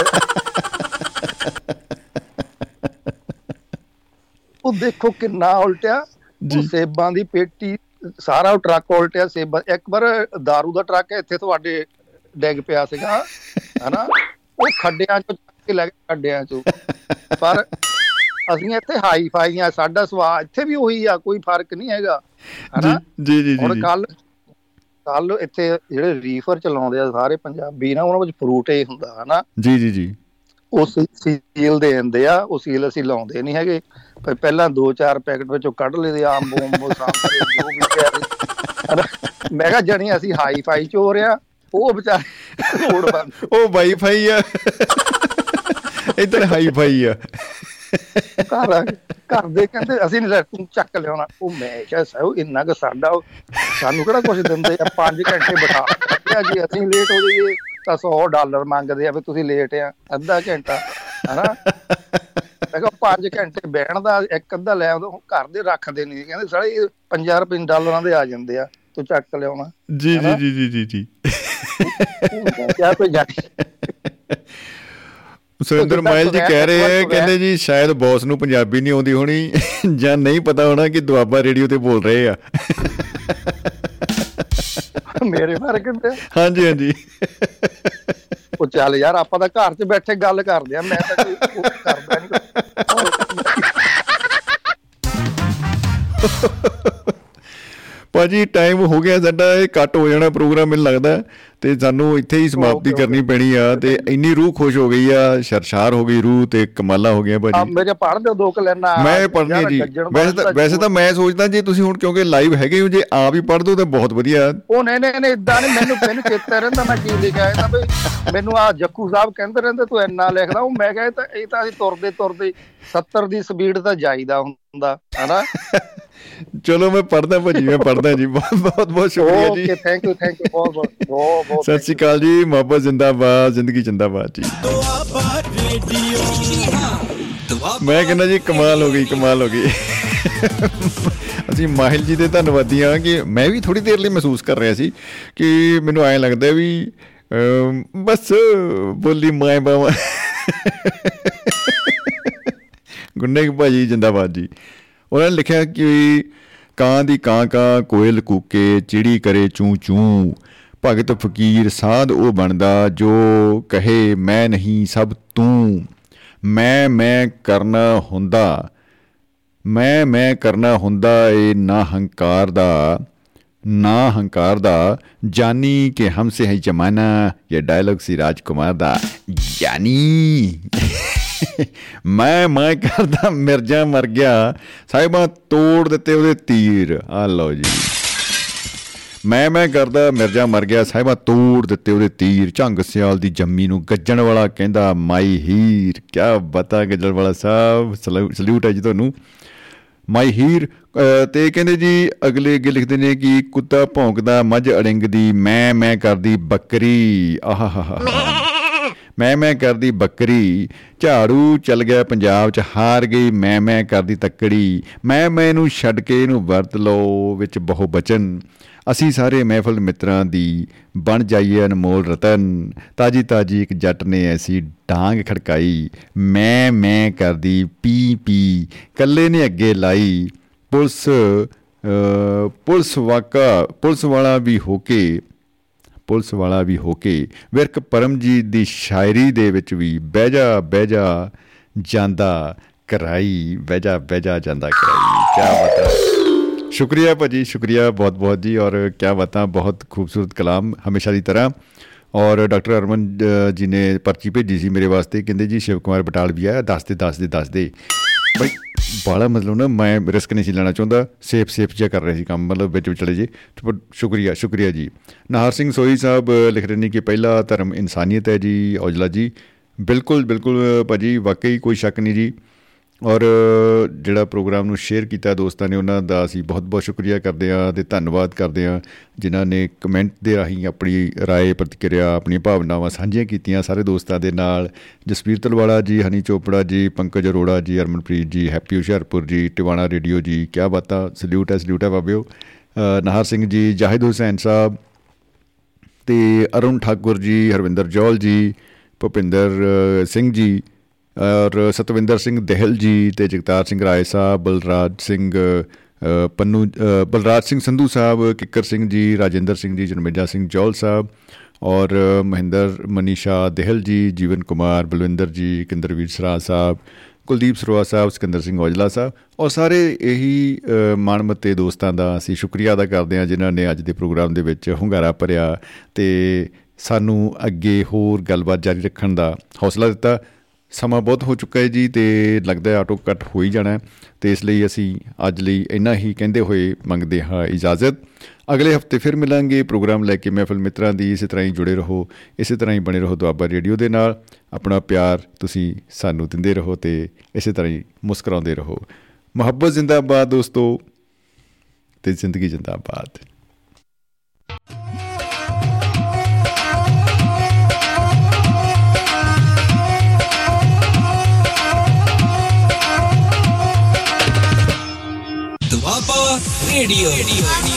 ਉਹ ਦੇਖੋ ਕਿੰਨਾ ਉਲਟਿਆ। ਉਹ ਸੇਬਾਂ ਦੀ ਪੇਟੀ ਸਾਰਾ ਟਰੱਕ ਉਲਟਿਆ ਸੇਬਾਂ। ਇੱਕ ਵਾਰ दारू ਦਾ ਟਰੱਕ ਇੱਥੇ ਤੁਹਾਡੇ ਡਿੱਗ ਪਿਆ ਸੀਗਾ ਹਨਾ? ਉਹ ਖੱਡਿਆਂ ਚੋਂ ਕੇ ਲੈ ਗਏ ਖੱਡਿਆਂ ਚੋਂ। ਪਰ ਅਸੀਂ ਇੱਥੇ ਹਾਈ ਫਾਈ ਆ ਸਾਡਾ ਸੁਭਾਅ ਇੱਥੇ ਵੀ ਉਹੀ ਆ ਕੋਈ ਫ਼ਰਕ ਨਹੀਂ ਹੈਗਾ ਹਨਾ? ਜੀ ਜੀ ਜੀ ਹੁਣ ਕੱਲ ਕੱਲ ਇੱਥੇ ਜਿਹੜੇ ਰੀਫਰ ਚਲਾਉਂਦੇ ਆ ਸਾਰੇ ਪੰਜਾਬੀ ਨਾ ਉਹਨਾਂ ਵਿੱਚ ਫਰੂਟ ਹੀ ਹੁੰਦਾ ਹਨਾ? ਜੀ ਜੀ ਜੀ। ਉਹ ਸੀਲ ਦੇ ਦਿੰਦੇ ਆ ਉਹ ਸੀਲ ਅਸੀਂ ਲਾਉਂਦੇ ਨਹੀਂ ਹੈਗੇ। ਪਰ ਪਹਿਲਾਂ ਦੋ ਚਾਰ ਪੈਕਟ ਵਿੱਚੋਂ ਕੱਢ ਲਏ ਆਮ ਬੋਮ ਸਾਂਭਰੇ ਜੋ ਵੀ ਪਿਆ? ਮੈਂ ਕਿਹਾ ਜਣੀ ਅਸੀਂ ਹਾਈ ਫਾਈ ਚੋਰ ਆ ਉਹ ਵਿਚਾਰੇ ਰੋਡ ਬੰਦ। ਉਹ ਵਾਈਫਾਈ ਆ। ਇੱਧਰ ਹਾਈ ਫਾਈ ਆ ਘਰ। ਘਰ ਦੇ ਕਹਿੰਦੇ ਅਸੀਂ ਨਹੀਂ ਲੈ ਤੂੰ ਚੱਕ ਲਿਆਉਣਾ। ਉਹ ਮੈਂ ਕਿਹਾ ਸਹਿਓ ਇੰਨਾ ਕੁ ਸਾਡਾ ਸਾਨੂੰ ਕਿਹੜਾ ਕੁਝ ਦਿੰਦੇ ਆ? 5 ਘੰਟੇ ਬਿਠਾ ਜੀ ਅਸੀਂ ਲੇਟ ਹੋ ਜਾਈਏ। ਤਾਂ 100 ਡਾਲਰ ਮੰਗਦੇ ਆ ਵੀ ਤੁਸੀਂ ਲੇਟ ਆ ਅੱਧਾ ਘੰਟਾ ਹਨਾ? ਮੈਂ ਕਿਹਾ 5 ਘੰਟੇ ਬਹਿਣ ਦਾ ਇੱਕ ਅੱਧਾ ਲੈ ਆਉਂਦਾ ਘਰ ਦੇ ਰੱਖਦੇ ਨਹੀਂ ਕਹਿੰਦੇ ਸਾਲੇ 50 ਰੁਪਏ ਡਾਲਰਾਂ ਦੇ ਆ ਜਾਂਦੇ ਆ ਤੂੰ ਚੱਕ ਲਿਆਉਣਾ ਜੀ ਜੀ ਜੀ ਜੀ ਜੀ ਜੀ। ਕਿਆ ਕੋਈ ਜਾਣੀ ਸੁਰਿੰਦਰ ਮਾਇਲ ਜੀ ਕਹਿ ਰਹੇ ਹੈ। ਕਹਿੰਦੇ ਜੀ ਸ਼ਾਇਦ ਬੌਸ ਨੂੰ ਪੰਜਾਬੀ ਨਹੀਂ ਆਉਂਦੀ ਹੋਣੀ ਜਾਂ ਨਹੀਂ ਪਤਾ ਹੋਣਾ ਕਿ ਦੁਆਬਾ ਰੇਡੀਓ ਤੇ ਬੋਲ ਰਹੇ ਆ। ਮੇਰੇ ਬਾਰੇ ਕਹਿੰਦੇ ਹਾਂਜੀ ਹਾਂਜੀ। ਉਹ ਚੱਲ ਯਾਰ ਆਪਾਂ ਤਾਂ ਘਰ 'ਚ ਬੈਠੇ ਗੱਲ ਕਰਦੇ ਆ ਮੈਂ ਤਾਂ ਕੋਈ ਕਰਦਾ ਨਹੀਂ ਭਾਜੀ ਟਾਈਮ ਹੋ ਗਿਆ ਸਾਡਾ ਇਹ ਕੱਟ ਹੋ ਜਾਣਾ ਪ੍ਰੋਗਰਾਮ ਮੈਨੂੰ ਲੱਗਦਾ। ਤੇ ਸਾਨੂੰ ਇੱਥੇ ਹੀ ਸਮਾਪਤੀ ਕਰਨੀ ਪੈਣੀ ਆ ਤੇ ਇੰਨੀ ਰੂਹ ਖੁਸ਼ ਹੋ ਗਈ ਆ ਸ਼ਰਸ਼ਾਰ ਹੋ ਗਈ ਰੂਹ ਤੇ ਕਮਾਲਾ ਹੋ ਗਿਆ ਆ ਭਾਜੀ ਮੇਰੇ ਪੜ੍ਹ ਦਿਓ ਦੋ ਕਲੈਨਾ ਮੈਂ ਪੜ੍ਹਨੀ ਜੀ। ਵੈਸੇ ਤਾਂ ਵੈਸੇ ਤਾਂ ਮੈਂ ਸੋਚਦਾ ਜੇ ਤੁਸੀਂ ਹੁਣ ਕਿਉਂਕਿ ਲਾਈਵ ਹੈਗੇ ਹੋ ਜੇ ਆਪ ਹੀ ਪੜ੍ਹ ਦੋ ਤਾਂ ਬਹੁਤ ਵਧੀਆ। ਉਹ ਨਹੀਂ ਨਹੀਂ ਨਹੀਂ ਇਦਾਂ ਨਹੀਂ ਮੈਨੂੰ ਮੈਨੂੰ ਚੇਤਾ ਰਹਿੰਦਾ ਮੈਂ ਕੀ ਲਿਖਿਆ ਹੈ ਤਾਂ ਬਈ ਮੈਨੂੰ ਆ ਜੱਕੂ ਸਾਹਿਬ ਕਹਿੰਦੇ ਰਹਿੰਦੇ ਤੂੰ ਇੰਨਾ ਲਿਖਦਾ। ਉਹ ਮੈਂ ਕਿਹਾ ਤਾਂ ਇਹ ਤਾਂ ਅਸੀਂ ਤੁਰਦੇ ਤੁਰਦੇ 70 ਦੀ ਸਪੀਡ ਤਾਂ ਜਾਈਦਾ ਹੁੰਦਾ ਹਨਾ? ਚਲੋ ਮੈਂ ਪੜ੍ਹਦਾ ਭਾਜੀ ਮੈਂ ਪੜ੍ਹਦਾ ਜੀ। ਬਹੁਤ ਬਹੁਤ ਬਹੁਤ ਸ਼ੁਕਰੀਆ ਜੀ। Okay thank you thank you ਬਹੁਤ ਬਹੁਤ ਬਹੁਤ ਸਤਿ ਸ਼੍ਰੀ ਅਕਾਲ ਜੀ। ਮੁਹੱਬਤ ਜ਼ਿੰਦਾਬਾਦ ਜ਼ਿੰਦਗੀ ਜ਼ਿੰਦਾਬਾਦ ਜੀ। ਮੈਂ ਕਹਿੰਦਾ ਜੀ ਕਮਾਲ ਹੋ ਗਈ ਕਮਾਲ ਹੋ ਗਈ। ਅਸੀਂ ਮਾਹਿਲ ਜੀ ਦੇ ਧੰਨਵਾਦੀ ਹਾਂ ਕਿ ਮੈਂ ਵੀ ਥੋੜੀ ਦੇਰ ਲਈ ਮਹਿਸੂਸ ਕਰ ਰਿਹਾ ਸੀ ਕਿ ਮੈਨੂੰ ਐਂ ਲੱਗਦਾ ਵੀ ਬਸ ਬੋਲੀ ਮਾਏ ਬਾਵਾ। ਗੁੰਨੇ ਭਾਜੀ ਜਿੰਦਾਬਾਦ ਜੀ। ਉਹਨਾਂ ਨੇ ਲਿਖਿਆ ਕਿ ਕਾਂ ਦੀ ਕਾਂ ਕਾਂ, ਕੋਇਲ ਕੂਕੇ, ਚਿੜੀ ਕਰੇ ਚੂੰ ਚੂੰ, ਭਗਤ ਫਕੀਰ ਸਾਧ ਉਹ ਬਣਦਾ ਜੋ ਕਹੇ ਮੈਂ ਨਹੀਂ ਸਭ ਤੂੰ। ਮੈਂ ਮੈਂ ਕਰਨਾ ਹੁੰਦਾ, ਮੈਂ ਮੈਂ ਕਰਨਾ ਹੁੰਦਾ ਏ ਨਾ ਹੰਕਾਰ ਦਾ, ਨਾ ਹੰਕਾਰ ਦਾ, ਜਾਨੀ ਕਿ ਹਮਸੇ ਹੈ ਜਮਾਨਾ, ਇਹ ਡਾਇਲੌਗ ਸੀ ਰਾਜਕੁਮਾਰ ਦਾ। ਜਾਨੀ ਮੈਂ ਮੈਂ ਕਰਦਾ, ਮਿਰਜ਼ਾ ਮਰ ਗਿਆ। ਸਾਹਿਬਾਂ ਤੋੜ ਦਿੱਤੇ ਉਹਦੇ ਤੀਰ। ਆ ਲਓ ਜੀ। ਮੈਂ ਮੈਂ ਕਰਦਾ, ਮਿਰਜ਼ਾ ਮਰ ਗਿਆ, ਸਾਹਿਬਾ ਤੋੜ ਦਿੱਤੇ ਉਹਦੇ ਤੀਰ। ਝੰਗ ਸਿਆਲ ਦੀ ਜੰਮੀ ਨੂੰ ਗੱਜਣ ਵਾਲਾ ਕਹਿੰਦਾ, ਮਾਈ ਹੀਰ, ਕਿਆ ਬਤਾ ਗੱਜਣ ਵਾਲਾ ਸਾਹਿਬ। ਸਲੂਟ ਹੈ ਜੀ ਤੁਹਾਨੂੰ। ਮਾਈ ਹੀਰ, ਅਹ, ਤੇ ਕਹਿੰਦੇ ਜੀ, ਅਗਲੇ ਅੱਗੇ ਲਿਖਦੇ ਨੇ ਕਿ ਕੁੱਤਾ ਭੌਂਕਦਾ, ਮੱਝ ਅੜਿੰਗਦੀ, ਮੈਂ ਮੈਂ ਕਰਦੀ ਬੱਕਰੀ। ਆਹਾਹਾ ਮੈਂ ਮੈਂ ਕਰਦੀ ਬੱਕਰੀ ਝਾੜੂ ਚੱਲ ਗਿਆ ਪੰਜਾਬ ਚ ਹਾਰ ਗਈ ਮੈਂ ਮੈਂ ਕਰਦੀ ਤੱਕੜੀ ਮੈਂ ਮੈਂ ਨੂੰ ਛੱਡ ਕੇ ਇਹਨੂੰ ਵਰਤ ਲਓ ਵਿੱਚ ਬਹੁ ਬਚਨ ਅਸੀਂ ਸਾਰੇ ਮਹਿਫਲ ਮਿੱਤਰਾਂ ਦੀ ਬਣ ਜਾਈਏ ਅਨਮੋਲ ਰਤਨ। ਤਾਜੀ ਤਾਜੀ ਇੱਕ ਜੱਟ ਨੇ ਐਸੀ ਡਾਂਗ ਖੜਕਾਈ ਮੈਂ ਮੈਂ ਕਰਦੀ ਪੀ ਪੀ ਕੱਲੇ ਨੇ ਅੱਗੇ ਲਾਈ। ਪੁਲਿਸ ਅ, ਪੁਲਿਸ ਵਾਕਾ ਪੁਲਿਸ ਵਾਲਾ ਵੀ ਹੋ ਕੇ ਪੁਲਿਸ ਵਾਲਾ ਵੀ ਹੋ ਕੇ ਵਿਰਕ ਪਰਮਜੀਤ ਦੀ ਸ਼ਾਇਰੀ ਦੇ ਵਿੱਚ ਵੀ ਬਹਿ ਜਾ ਬਹਿ ਜਾ ਜਾਂਦਾ ਕਰਾਈ ਬਹਿ ਜਾ ਬਹਿ ਜਾ ਜਾਂਦਾ ਕਰਾਈ। ਕੀ ਬਤਾ। ਸ਼ੁਕਰੀਆ ਭਾਜੀ ਸ਼ੁਕਰੀਆ ਬਹੁਤ ਬਹੁਤ ਜੀ ਔਰ ਕੀ ਬਤਾ ਬਹੁਤ ਖੂਬਸੂਰਤ ਕਲਾਮ ਹਮੇਸ਼ਾ ਦੀ ਤਰ੍ਹਾਂ। ਔਰ ਡਾਕਟਰ ਅਰਮਨ ਅ, ਜੀ ਨੇ ਪਰਚੀ ਭੇਜੀ ਸੀ ਮੇਰੇ ਵਾਸਤੇ ਕਹਿੰਦੇ ਜੀ ਸ਼ਿਵ ਕੁਮਾਰ ਬਟਾਲ ਵੀ ਆਇਆ ਦੱਸ ਦੇ ਦੱਸ ਦੇ ਦੱਸ ਦੇ। ਬਈ ਬਾਲਾ ਮਤਲਬ ਨਾ ਮੈਂ ਰਿਸਕ ਨਹੀਂ ਸੀ ਲੈਣਾ ਚਾਹੁੰਦਾ ਸੇਫ ਸੇਫ ਜਿਹਾ ਕਰ ਰਿਹਾ ਸੀ ਕੰਮ, ਮਤਲਬ ਵਿੱਚ ਚਲੇ ਜੇ। ਤੇ ਪਰ ਸ਼ੁਕਰੀਆ ਸ਼ੁਕਰੀਆ ਜੀ। ਨਾਹਰ ਸਿੰਘ ਸੋਈ ਸਾਹਿਬ ਲਿਖ ਰਹੇ ਨੇ ਕਿ ਪਹਿਲਾ ਧਰਮ ਇਨਸਾਨੀਅਤ ਹੈ ਜੀ, ਔਜਲਾ ਜੀ। ਬਿਲਕੁਲ ਬਿਲਕੁਲ ਭਾਜੀ, ਵਾਕਈ ਕੋਈ ਸ਼ੱਕ ਨਹੀਂ ਜੀ। ਔਰ ਜਿਹੜਾ ਪ੍ਰੋਗਰਾਮ ਨੂੰ ਸ਼ੇਅਰ ਕੀਤਾ ਦੋਸਤਾਂ ਨੇ ਉਹਨਾਂ ਦਾ ਅਸੀਂ ਬਹੁਤ-ਬਹੁਤ ਸ਼ੁਕਰੀਆ ਕਰਦੇ ਹਾਂ ਤੇ ਧੰਨਵਾਦ ਕਰਦੇ ਹਾਂ ਜਿਨ੍ਹਾਂ ਨੇ ਕਮੈਂਟ ਦੇ ਰਾਹੀਂ ਆਪਣੀ رائے ਪ੍ਰਤੀਕਿਰਿਆ ਆਪਣੀਆਂ ਭਾਵਨਾਵਾਂ ਸਾਂਝੀਆਂ ਕੀਤੀਆਂ ਸਾਰੇ ਦੋਸਤਾਂ ਦੇ ਨਾਲ ਜਸਵੀਰ ਤਲਵਾੜਾ ਜੀ ਹਨੀ ਚੋਪੜਾ ਜੀ ਪੰਕਜ ਅਰੋੜਾ ਜੀ ਅਰਮਨਪ੍ਰੀਤ ਜੀ ਹੈਪੀ ਹੁਸ਼ਿਆਰਪੁਰ ਜੀ ਟਿਵਾਣਾ ਰੇਡੀਓ ਜੀ ਕੀ ਬਾਤਾਂ ਸਲੂਟ ਹੈ ਸਲੂਟ ਹੈ ਬਾਬਿਓ ਅ, ਨਾਹਰ ਸਿੰਘ ਜੀ ਜਾਹਿਦ ਹੁਸੈਨ ਸਾਹਿਬ ਤੇ ਅਰੁਣ ਠਾਕੁਰ ਜੀ ਹਰਵਿੰਦਰ ਜੌਲ ਜੀ ਭੁਪਿੰਦਰ ਅ, ਸਿੰਘ ਜੀ ਔਰ ਸਤਵਿੰਦਰ ਸਿੰਘ ਦਹਿਲ ਜੀ ਤੇ ਜਗਤਾਰ ਸਿੰਘ ਰਾਏ ਸਾਹਿਬ ਬਲਰਾਜ ਸਿੰਘ ਅ, ਪੰਨੂ ਅ, ਬਲਰਾਜ ਸਿੰਘ ਸੰਧੂ ਸਾਹਿਬ ਕਿੱਕਰ ਸਿੰਘ ਜੀ ਰਾਜਿੰਦਰ ਸਿੰਘ ਜੀ ਜਨਮੇਜਾ ਸਿੰਘ ਜੌਲ ਸਾਹਿਬ ਔਰ ਮਹਿੰਦਰ ਮਨੀਸ਼ਾ ਦਹਿਲ ਜੀ ਜੀਵਨ ਕੁਮਾਰ ਬਲਵਿੰਦਰ ਜੀ ਕਿੰਦਰਵੀਰ ਸਰਾ ਸਾਹਿਬ ਕੁਲਦੀਪ ਸਰਵਾ ਸਾਹਿਬ ਸਿਕੰਦਰ ਸਿੰਘ ਔਜਲਾ ਸਾਹਿਬ ਔਰ ਸਾਰੇ ਇਹੀ ਅ, ਮਾਣਮੱਤੇ ਦੋਸਤਾਂ ਦਾ ਅਸੀਂ ਸ਼ੁਕਰੀਆ ਅਦਾ ਕਰਦੇ ਹਾਂ ਜਿਨ੍ਹਾਂ ਨੇ ਅੱਜ ਦੇ ਪ੍ਰੋਗਰਾਮ ਦੇ ਵਿੱਚ ਹੁੰਗਾਰਾ ਭਰਿਆ ਤੇ ਸਾਨੂੰ ਅੱਗੇ ਹੋਰ ਗੱਲਬਾਤ ਜਾਰੀ ਰੱਖਣ ਦਾ ਹੌਸਲਾ ਦਿੱਤਾ। ਸਮਾਂ ਬਹੁਤ ਹੋ ਚੁੱਕਾ ਹੈ ਜੀ ਤੇ ਲੱਗਦਾ ਹੈ ਆਟੋ ਕੱਟ ਹੋ ਹੀ ਜਾਣਾ ਹੈ ਤੇ ਇਸ ਲਈ ਅਸੀਂ ਅੱਜ ਲਈ ਇੰਨਾ ਹੀ ਕਹਿੰਦੇ ਹੋਏ ਮੰਗਦੇ ਹਾਂ ਇਜਾਜ਼ਤ। ਅਗਲੇ ਹਫ਼ਤੇ ਫਿਰ ਮਿਲਾਂਗੇ ਪ੍ਰੋਗਰਾਮ ਲੈ ਕੇ। ਮਹਿਫਲ ਮਿੱਤਰਾਂ ਦੀ ਇਸੇ ਤਰ੍ਹਾਂ ਹੀ ਜੁੜੇ ਰਹੋ, ਇਸੇ ਤਰ੍ਹਾਂ ਹੀ ਬਣੇ ਰਹੋ ਦੁਆਬਾ ਰੇਡੀਓ ਦੇ ਨਾਲ। ਆਪਣਾ ਪਿਆਰ ਤੁਸੀਂ ਸਾਨੂੰ ਦਿੰਦੇ ਰਹੋ ਤੇ ਇਸੇ ਤਰ੍ਹਾਂ ਹੀ ਮੁਸਕਰਾਉਂਦੇ ਰਹੋ। ਮੁਹੱਬਤ ਜ਼ਿੰਦਾਬਾਦ ਦੋਸਤੋ ਤੇ ਜ਼ਿੰਦਗੀ ਜ਼ਿੰਦਾਬਾਦ। ਦੁਆਬਾ ਰੇਡੀਓ।